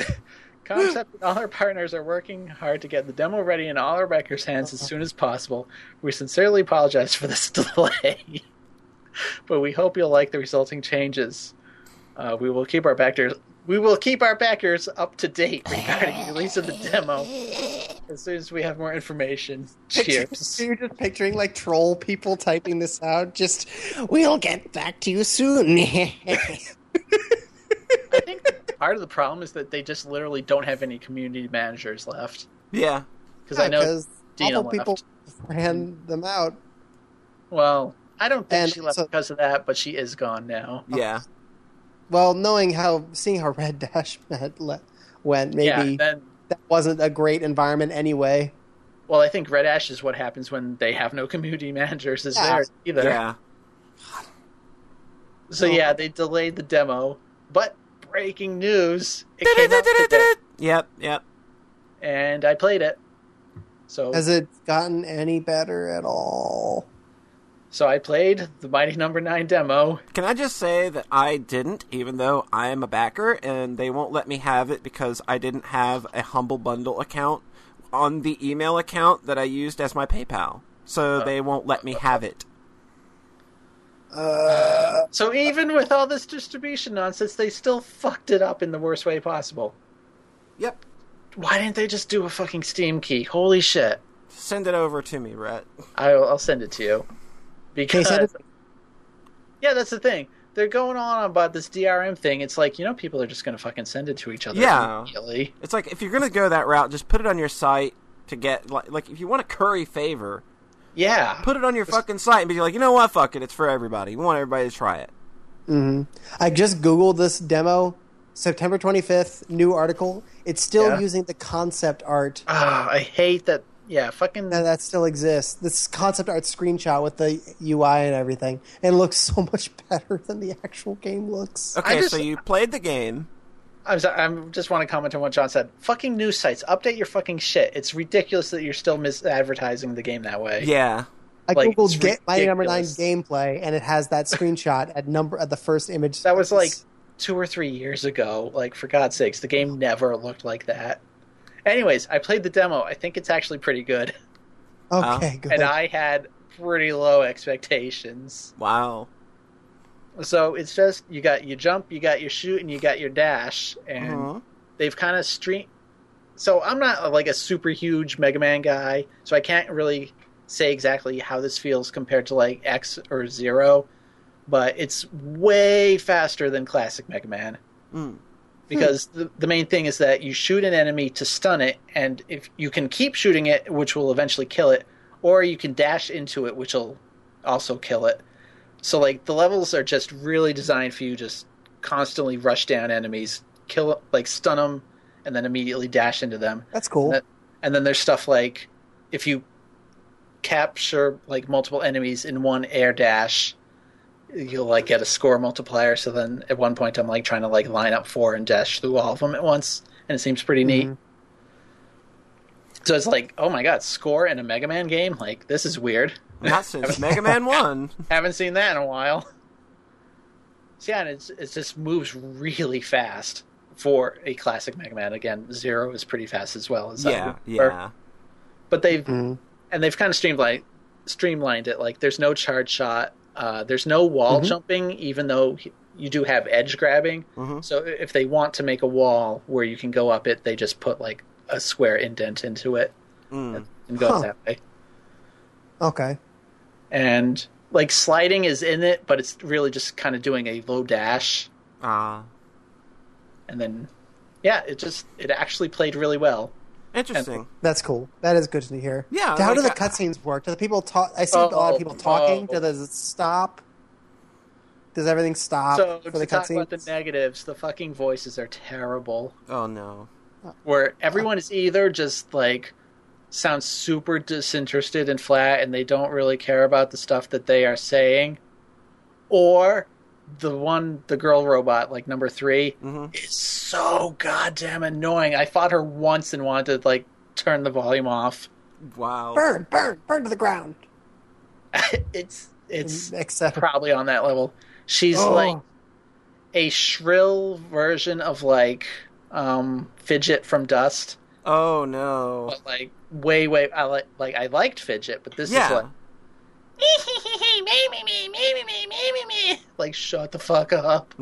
Speaker 3: Comcept and all our partners are working hard to get the demo ready in all our backers' hands as soon as possible. We sincerely apologize for this delay, but we hope you'll like the resulting changes. Uh, we will keep our backers. We will keep our backers up to date regarding the release of the demo as soon as we have more information. Cheers.
Speaker 2: So you're just picturing like troll people typing this out. Just, we'll get back to you soon.
Speaker 3: I think part of the problem is that they just literally don't have any community managers left.
Speaker 1: Yeah.
Speaker 3: Because I know Dina
Speaker 2: awful people
Speaker 3: left.
Speaker 2: ran them out.
Speaker 3: Well, I don't think
Speaker 2: And
Speaker 3: she left
Speaker 2: so-
Speaker 3: because of that, but she is gone now.
Speaker 1: Yeah.
Speaker 2: Well, knowing how, seeing how Red Ash met le- went, maybe
Speaker 3: Yeah, then
Speaker 2: that wasn't a great environment anyway.
Speaker 3: well, I think Red Ash is what happens when they have no community managers is
Speaker 2: Yeah.
Speaker 3: there either.
Speaker 1: Yeah.
Speaker 3: So
Speaker 2: No.
Speaker 3: yeah, they delayed the demo, but breaking news, it came out today,
Speaker 1: Yep, yep.
Speaker 3: and I played it. So
Speaker 2: Has it gotten any better at all?
Speaker 3: so I played the Mighty Number Nine demo.
Speaker 1: Can I just say that I didn't, even though I am a backer, and they won't let me have it because I didn't have a Humble Bundle account on the email account that I used as my PayPal. So uh, they won't let me have it.
Speaker 2: Uh,
Speaker 3: So even with all this distribution nonsense, they still fucked it up in the worst way possible.
Speaker 1: Yep.
Speaker 3: Why didn't they just do a fucking Steam key? Holy shit!
Speaker 1: Send it over to me, Rhett.
Speaker 3: I'll, I'll send it to you. Because
Speaker 2: send it?
Speaker 3: yeah, that's the thing. They're going on about this DRM thing. It's like you know, people are just gonna fucking send it to each other
Speaker 1: Yeah.
Speaker 3: immediately.
Speaker 1: It's like if you're gonna go that route, just put it on your site to get like, like if you want to curry favor,
Speaker 3: Yeah,
Speaker 1: put it on your fucking site and be like, you know what, fuck it, it's for everybody. We want everybody to try it.
Speaker 2: Mm-hmm. I just googled this demo. September 25th, new article. It's still
Speaker 3: Yeah.
Speaker 2: using the concept art
Speaker 3: Ah, I hate that. Yeah, fucking.
Speaker 2: that, that still exists. This concept art screenshot with the UI and everything, and it looks so much better than the actual game looks.
Speaker 1: Okay,
Speaker 3: just-
Speaker 1: so you played the game.
Speaker 3: I'm, so- I'm just want to comment on what John said. Fucking news sites, update your fucking shit. It's ridiculous that you're still mis-advertising the game that way.
Speaker 1: Yeah.
Speaker 2: I
Speaker 3: Like,
Speaker 2: googled
Speaker 3: it's
Speaker 2: get my Number Nine gameplay, and it has that screenshot at number at the first image.
Speaker 3: That was like two or three years ago. Like for God's sakes, the game never looked like that. Anyways, I played the demo. I think it's actually pretty good,
Speaker 2: okay, good.
Speaker 3: and I had pretty low expectations.
Speaker 1: Wow.
Speaker 3: So it's just you got your jump, you got your shoot, and you got your dash, and
Speaker 1: Mhm.
Speaker 3: they've kind of stream. So I'm not like a super huge Mega Man guy, so I can't really say exactly how this feels compared to like X or Zero, but it's way faster than classic Mega Man.
Speaker 1: Mm.
Speaker 3: Because the, the main thing is that you shoot an enemy to stun it, and if you can keep shooting it, which will eventually kill it, or you can dash into it, which will also kill it. So like the levels are just really designed for you to just constantly rush down enemies, kill like stun them, and then immediately dash into them.
Speaker 2: That's cool.
Speaker 3: That- And then there's stuff like if you capture like multiple enemies in one air dash, you'll like get a score multiplier. So then at one point I'm like trying to like line up four and dash through all of them at once, and it seems pretty neat.
Speaker 2: Mhm.
Speaker 3: So it's like, oh my god, score in a Mega Man game? Like this is weird.
Speaker 1: Not since Mega Man 1.
Speaker 3: Haven't seen that in a while. So yeah, and it's it just moves really fast for a classic Mega Man. Again, Zero is pretty fast as well as
Speaker 1: Yeah, yeah.
Speaker 3: But they've
Speaker 2: Mhm.
Speaker 3: and they've kind of streamlined streamlined it. Like there's no charge shot, uh, there's no wall
Speaker 2: Mhm.
Speaker 3: jumping, even though you do have edge grabbing.
Speaker 1: Mhm.
Speaker 3: So if they want to make a wall where you can go up it, they just put like a square indent into it
Speaker 1: Mm.
Speaker 3: and go
Speaker 2: Huh.
Speaker 3: that way.
Speaker 2: Okay.
Speaker 3: And like sliding is in it, but it's really just kind of doing a low dash.
Speaker 1: Ah.
Speaker 3: and then yeah it just it actually played really well
Speaker 1: Interesting.
Speaker 2: That's cool. That is good to hear.
Speaker 1: Yeah,
Speaker 2: How do the cutscenes work? Do the people talk? I see a lot
Speaker 3: Oh,
Speaker 2: of people talking.
Speaker 3: oh.
Speaker 2: Does it stop? Does everything stop
Speaker 3: so
Speaker 2: for
Speaker 3: to
Speaker 2: the
Speaker 3: talk about the negatives, the fucking voices are terrible.
Speaker 1: oh no.
Speaker 3: Where everyone is either just like sounds super disinterested and flat, and they don't really care about the stuff that they are saying, or the one, the girl robot, like number 3
Speaker 1: hmm
Speaker 3: is so goddamn annoying. I fought her once and wanted to like turn the volume off.
Speaker 1: Wow.
Speaker 2: Burn, burn, burn to the ground.
Speaker 3: it's it's
Speaker 2: Except
Speaker 3: probably on that level. She's
Speaker 2: Oh.
Speaker 3: like a shrill version of like um Fidget from Dust,
Speaker 1: Oh no.
Speaker 3: but like way way I like like I liked fidget, but this
Speaker 1: yeah.
Speaker 3: is like me, me, me, me, me, me, me, me. Like, shut the fuck up.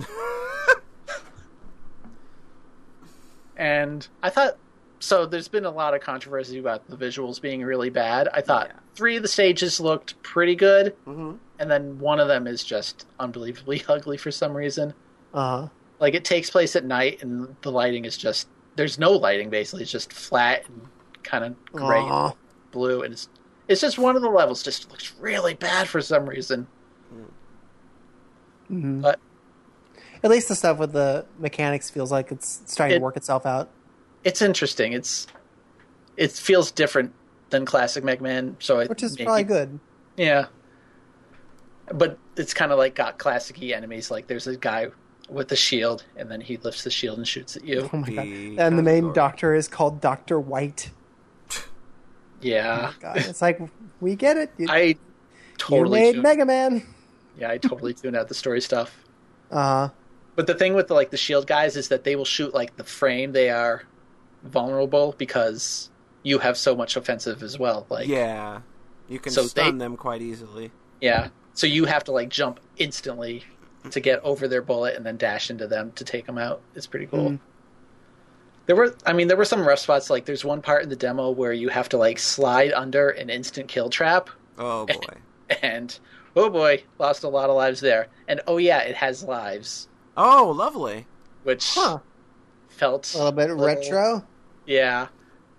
Speaker 3: and I thought, so there's been a lot of controversy about the visuals being really bad. I thought
Speaker 1: yeah.
Speaker 3: three of the stages looked pretty good,
Speaker 1: mm-hmm.
Speaker 3: and then one of them is just unbelievably ugly for some reason.
Speaker 2: Uh-huh.
Speaker 3: Like, it takes place at night, and the lighting is just, there's no lighting, basically. It's just flat and kind of gray and blue, and it's it's just one of the levels just looks really bad for some reason.
Speaker 2: Mhm.
Speaker 3: But
Speaker 2: At least the stuff with the mechanics feels like it's starting
Speaker 3: It-
Speaker 2: to work itself out.
Speaker 3: it's interesting. It's it feels different than classic Mega Man, so it
Speaker 2: Which is
Speaker 3: maybe-
Speaker 2: probably good.
Speaker 3: Yeah, but it's kind of like got classic-y enemies. Like there's a guy with a shield, and then he lifts the shield and shoots at you.
Speaker 2: Oh my god. And the main doctor is called Doctor White.
Speaker 3: Yeah,
Speaker 2: God, it's like we get it. You,
Speaker 3: I
Speaker 2: you
Speaker 3: totally
Speaker 2: made
Speaker 3: tuned-
Speaker 2: Mega Man.
Speaker 3: yeah, I totally tuned out the story stuff.
Speaker 2: Uh,
Speaker 3: But the thing with the, like the shield guys is that they will shoot like the frame they are vulnerable because you have so much offensive as well. Like
Speaker 1: yeah. You can
Speaker 3: So
Speaker 1: stun
Speaker 3: they-
Speaker 1: them quite easily.
Speaker 3: yeah. So you have to like jump instantly to get over their bullet and then dash into them to take them out. It's pretty cool.
Speaker 2: Mm.
Speaker 3: There were I mean there were some rough spots like there's one part in the demo where you have to like slide under an instant kill trap
Speaker 1: Oh boy.
Speaker 3: and oh boy, lost a lot of lives there. And oh yeah, it has lives,
Speaker 1: Oh, lovely.
Speaker 3: which
Speaker 2: huh.
Speaker 3: felt
Speaker 2: A little bit retro.
Speaker 3: Yeah,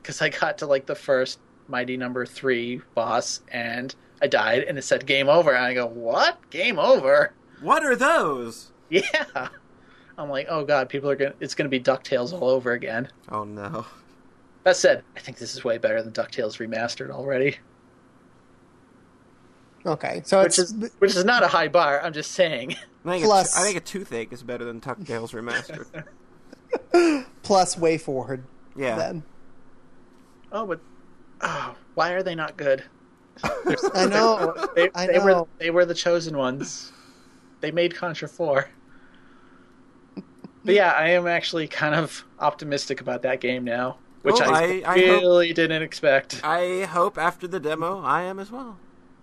Speaker 3: because I got to like the first Mighty Number Three boss, and I died, and it said "Game Over," and I go, "What? Game over?"
Speaker 1: What are those?
Speaker 3: Yeah. I'm like, oh god, people are gonna. It's gonna be Ducktales all over again.
Speaker 1: Oh no.
Speaker 3: That said, I think this is way better than Ducktales remastered already,
Speaker 2: Okay, so
Speaker 3: which
Speaker 2: it's
Speaker 3: is which is not a high bar. I'm just saying.
Speaker 1: I think,
Speaker 2: Plus-
Speaker 1: a, I think a toothache is better than Ducktales remastered.
Speaker 2: plus WayForward.
Speaker 1: Yeah.
Speaker 2: Then
Speaker 3: Oh, but oh, why are they not good?
Speaker 2: I know.
Speaker 3: They,
Speaker 2: I
Speaker 3: they were
Speaker 2: know.
Speaker 3: they were the chosen ones. They made Contra Four. But yeah, I am actually kind of optimistic about that game now, which
Speaker 1: Well,
Speaker 3: I,
Speaker 1: I- I
Speaker 3: really didn't expect.
Speaker 1: I hope after the demo, I am as well.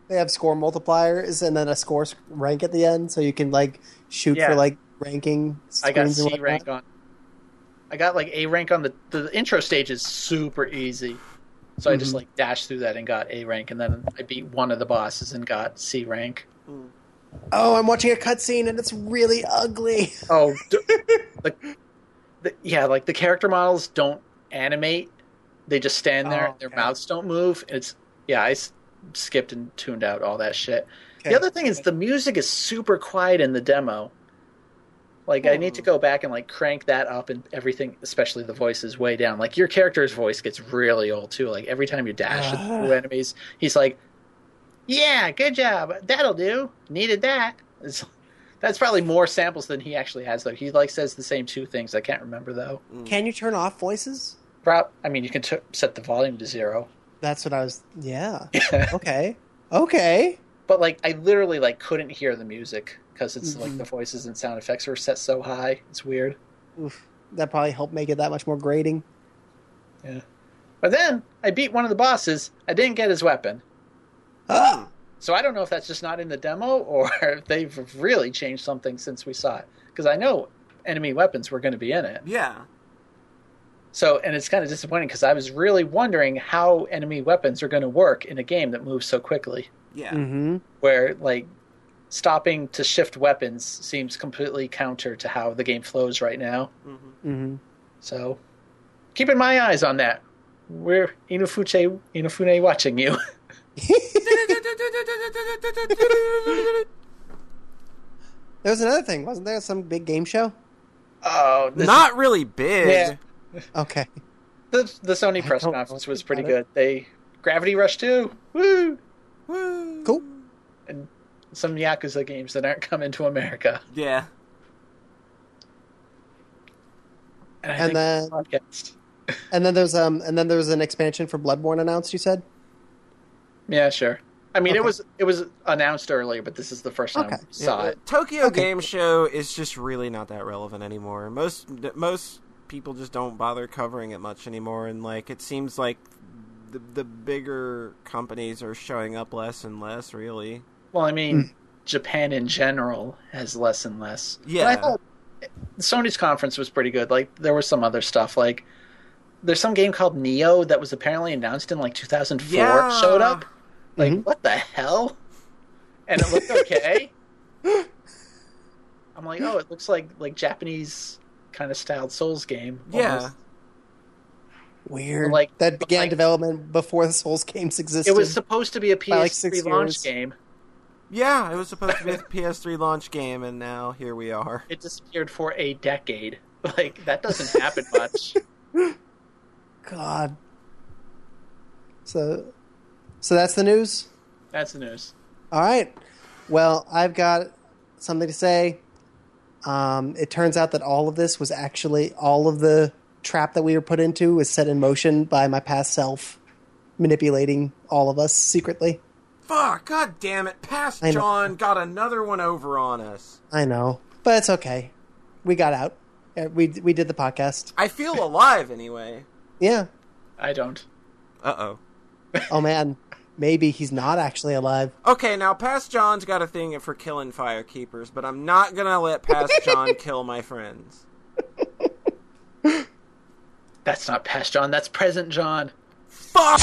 Speaker 2: They have score multipliers and then a score rank at the end, so you can like shoot
Speaker 3: Yeah.
Speaker 2: for like ranking.
Speaker 3: I got
Speaker 2: screens and
Speaker 3: C rank on. I got like A rank on the the intro stage is super easy, so I just
Speaker 2: Mhm.
Speaker 3: like dashed through that and got A rank, and then I beat one of the bosses and got C rank.
Speaker 2: Oh, I'm watching a cutscene and it's really ugly.
Speaker 3: Oh, d- the, the, yeah, like the character models don't animate; they just stand there.
Speaker 2: Oh,
Speaker 3: Their mouths don't move. It's yeah, I s- skipped and tuned out all that shit.
Speaker 2: Okay.
Speaker 3: The other thing is the music is super quiet in the demo. Like I need to go back and like crank that up and everything, especially the voices way down. Like your character's voice gets really old too. Like every time you dash
Speaker 2: Ah.
Speaker 3: through enemies, he's like, "Yeah, good job. That'll do. Needed that." It's, that's probably more samples than he actually has though. He like says the same two things. I can't remember though.
Speaker 2: Can you turn off voices?
Speaker 3: Prob- I mean, you can t- set the volume to zero,
Speaker 2: That's what I was. Yeah. Okay. Okay.
Speaker 3: but like I literally like couldn't hear the music because it's like
Speaker 2: Mhm.
Speaker 3: the voices and sound effects were set so high. It's weird.
Speaker 2: Oof. That probably helped make it that much more grating. Yeah.
Speaker 3: But then I beat one of the bosses. I didn't get his weapon.
Speaker 2: Ah!
Speaker 3: So I don't know if that's just not in the demo or if they've really changed something since we saw it. Because I know enemy weapons were going to be in it.
Speaker 1: Yeah.
Speaker 3: So, and it's kind of disappointing because I was really wondering how enemy weapons are going to work in a game that moves so quickly.
Speaker 1: Yeah.
Speaker 2: Mm-hmm.
Speaker 3: Where, like, stopping to shift weapons seems completely counter to how the game flows right now.
Speaker 1: hmm
Speaker 2: Mm-hmm.
Speaker 3: So, keeping my eyes on that. we're Inafune Inafune watching you.
Speaker 2: There was another thing, wasn't there? Some big game show.
Speaker 3: Oh, this
Speaker 1: Not really big.
Speaker 3: Yeah.
Speaker 2: Okay.
Speaker 3: the the Sony press conference was pretty
Speaker 2: about it.
Speaker 3: good. They Gravity Rush 2, woo,
Speaker 1: Woo.
Speaker 2: Cool.
Speaker 3: and some Yakuza games that aren't coming to America.
Speaker 1: Yeah.
Speaker 3: And,
Speaker 2: And then-
Speaker 3: podcast.
Speaker 2: And then there's um and then there was an expansion for Bloodborne announced. You said.
Speaker 3: Yeah, sure. I mean, it was it was announced earlier, but this is the first time
Speaker 2: Okay.
Speaker 3: we saw
Speaker 1: Yeah,
Speaker 3: it.
Speaker 1: Tokyo
Speaker 2: Okay.
Speaker 1: Game Show is just really not that relevant anymore. Most most people just don't bother covering it much anymore, and like it seems like the the bigger companies are showing up less and less. Really,
Speaker 3: Well, I mean,
Speaker 2: Hmm.
Speaker 3: Japan in general has less and less. But
Speaker 1: Yeah.
Speaker 3: I thought Sony's conference was pretty good. Like there was some other stuff. Like there's some game called Nioh that was apparently announced in like 2004
Speaker 1: Yeah.
Speaker 3: showed up. Like
Speaker 2: Mhm.
Speaker 3: what the hell? And it looked okay. I'm like, oh, it looks like like Japanese kind of styled Souls game.
Speaker 1: yeah.
Speaker 3: almost.
Speaker 2: Weird.
Speaker 3: Like-
Speaker 2: that began
Speaker 3: like-
Speaker 2: development before the Souls games existed.
Speaker 3: It was supposed to be a PS3
Speaker 2: like,
Speaker 3: launch
Speaker 2: years.
Speaker 3: game.
Speaker 1: Yeah, it was supposed to be a PS3 launch game, and now here we are.
Speaker 3: It disappeared for a decade. Like that doesn't happen much.
Speaker 2: God. So, so that's the news.
Speaker 3: That's the news.
Speaker 2: All right. Well, I've got something to say. Um, it turns out that all of this was actually all of the trap that we were put into was set in motion by my past self, manipulating all of us secretly.
Speaker 1: Fuck! God damn it! Past John got another one over on us.
Speaker 2: I know, but it's okay. We got out. Uh, We we did the podcast.
Speaker 1: I feel alive anyway.
Speaker 2: Yeah.
Speaker 3: I don't.
Speaker 1: Uh oh.
Speaker 2: Oh man, maybe he's not actually alive.
Speaker 1: Okay, now Past John's got a thing for killing firekeepers, but I'm not gonna let Past John kill my friends.
Speaker 3: That's not past John. That's present John.
Speaker 1: Fuck!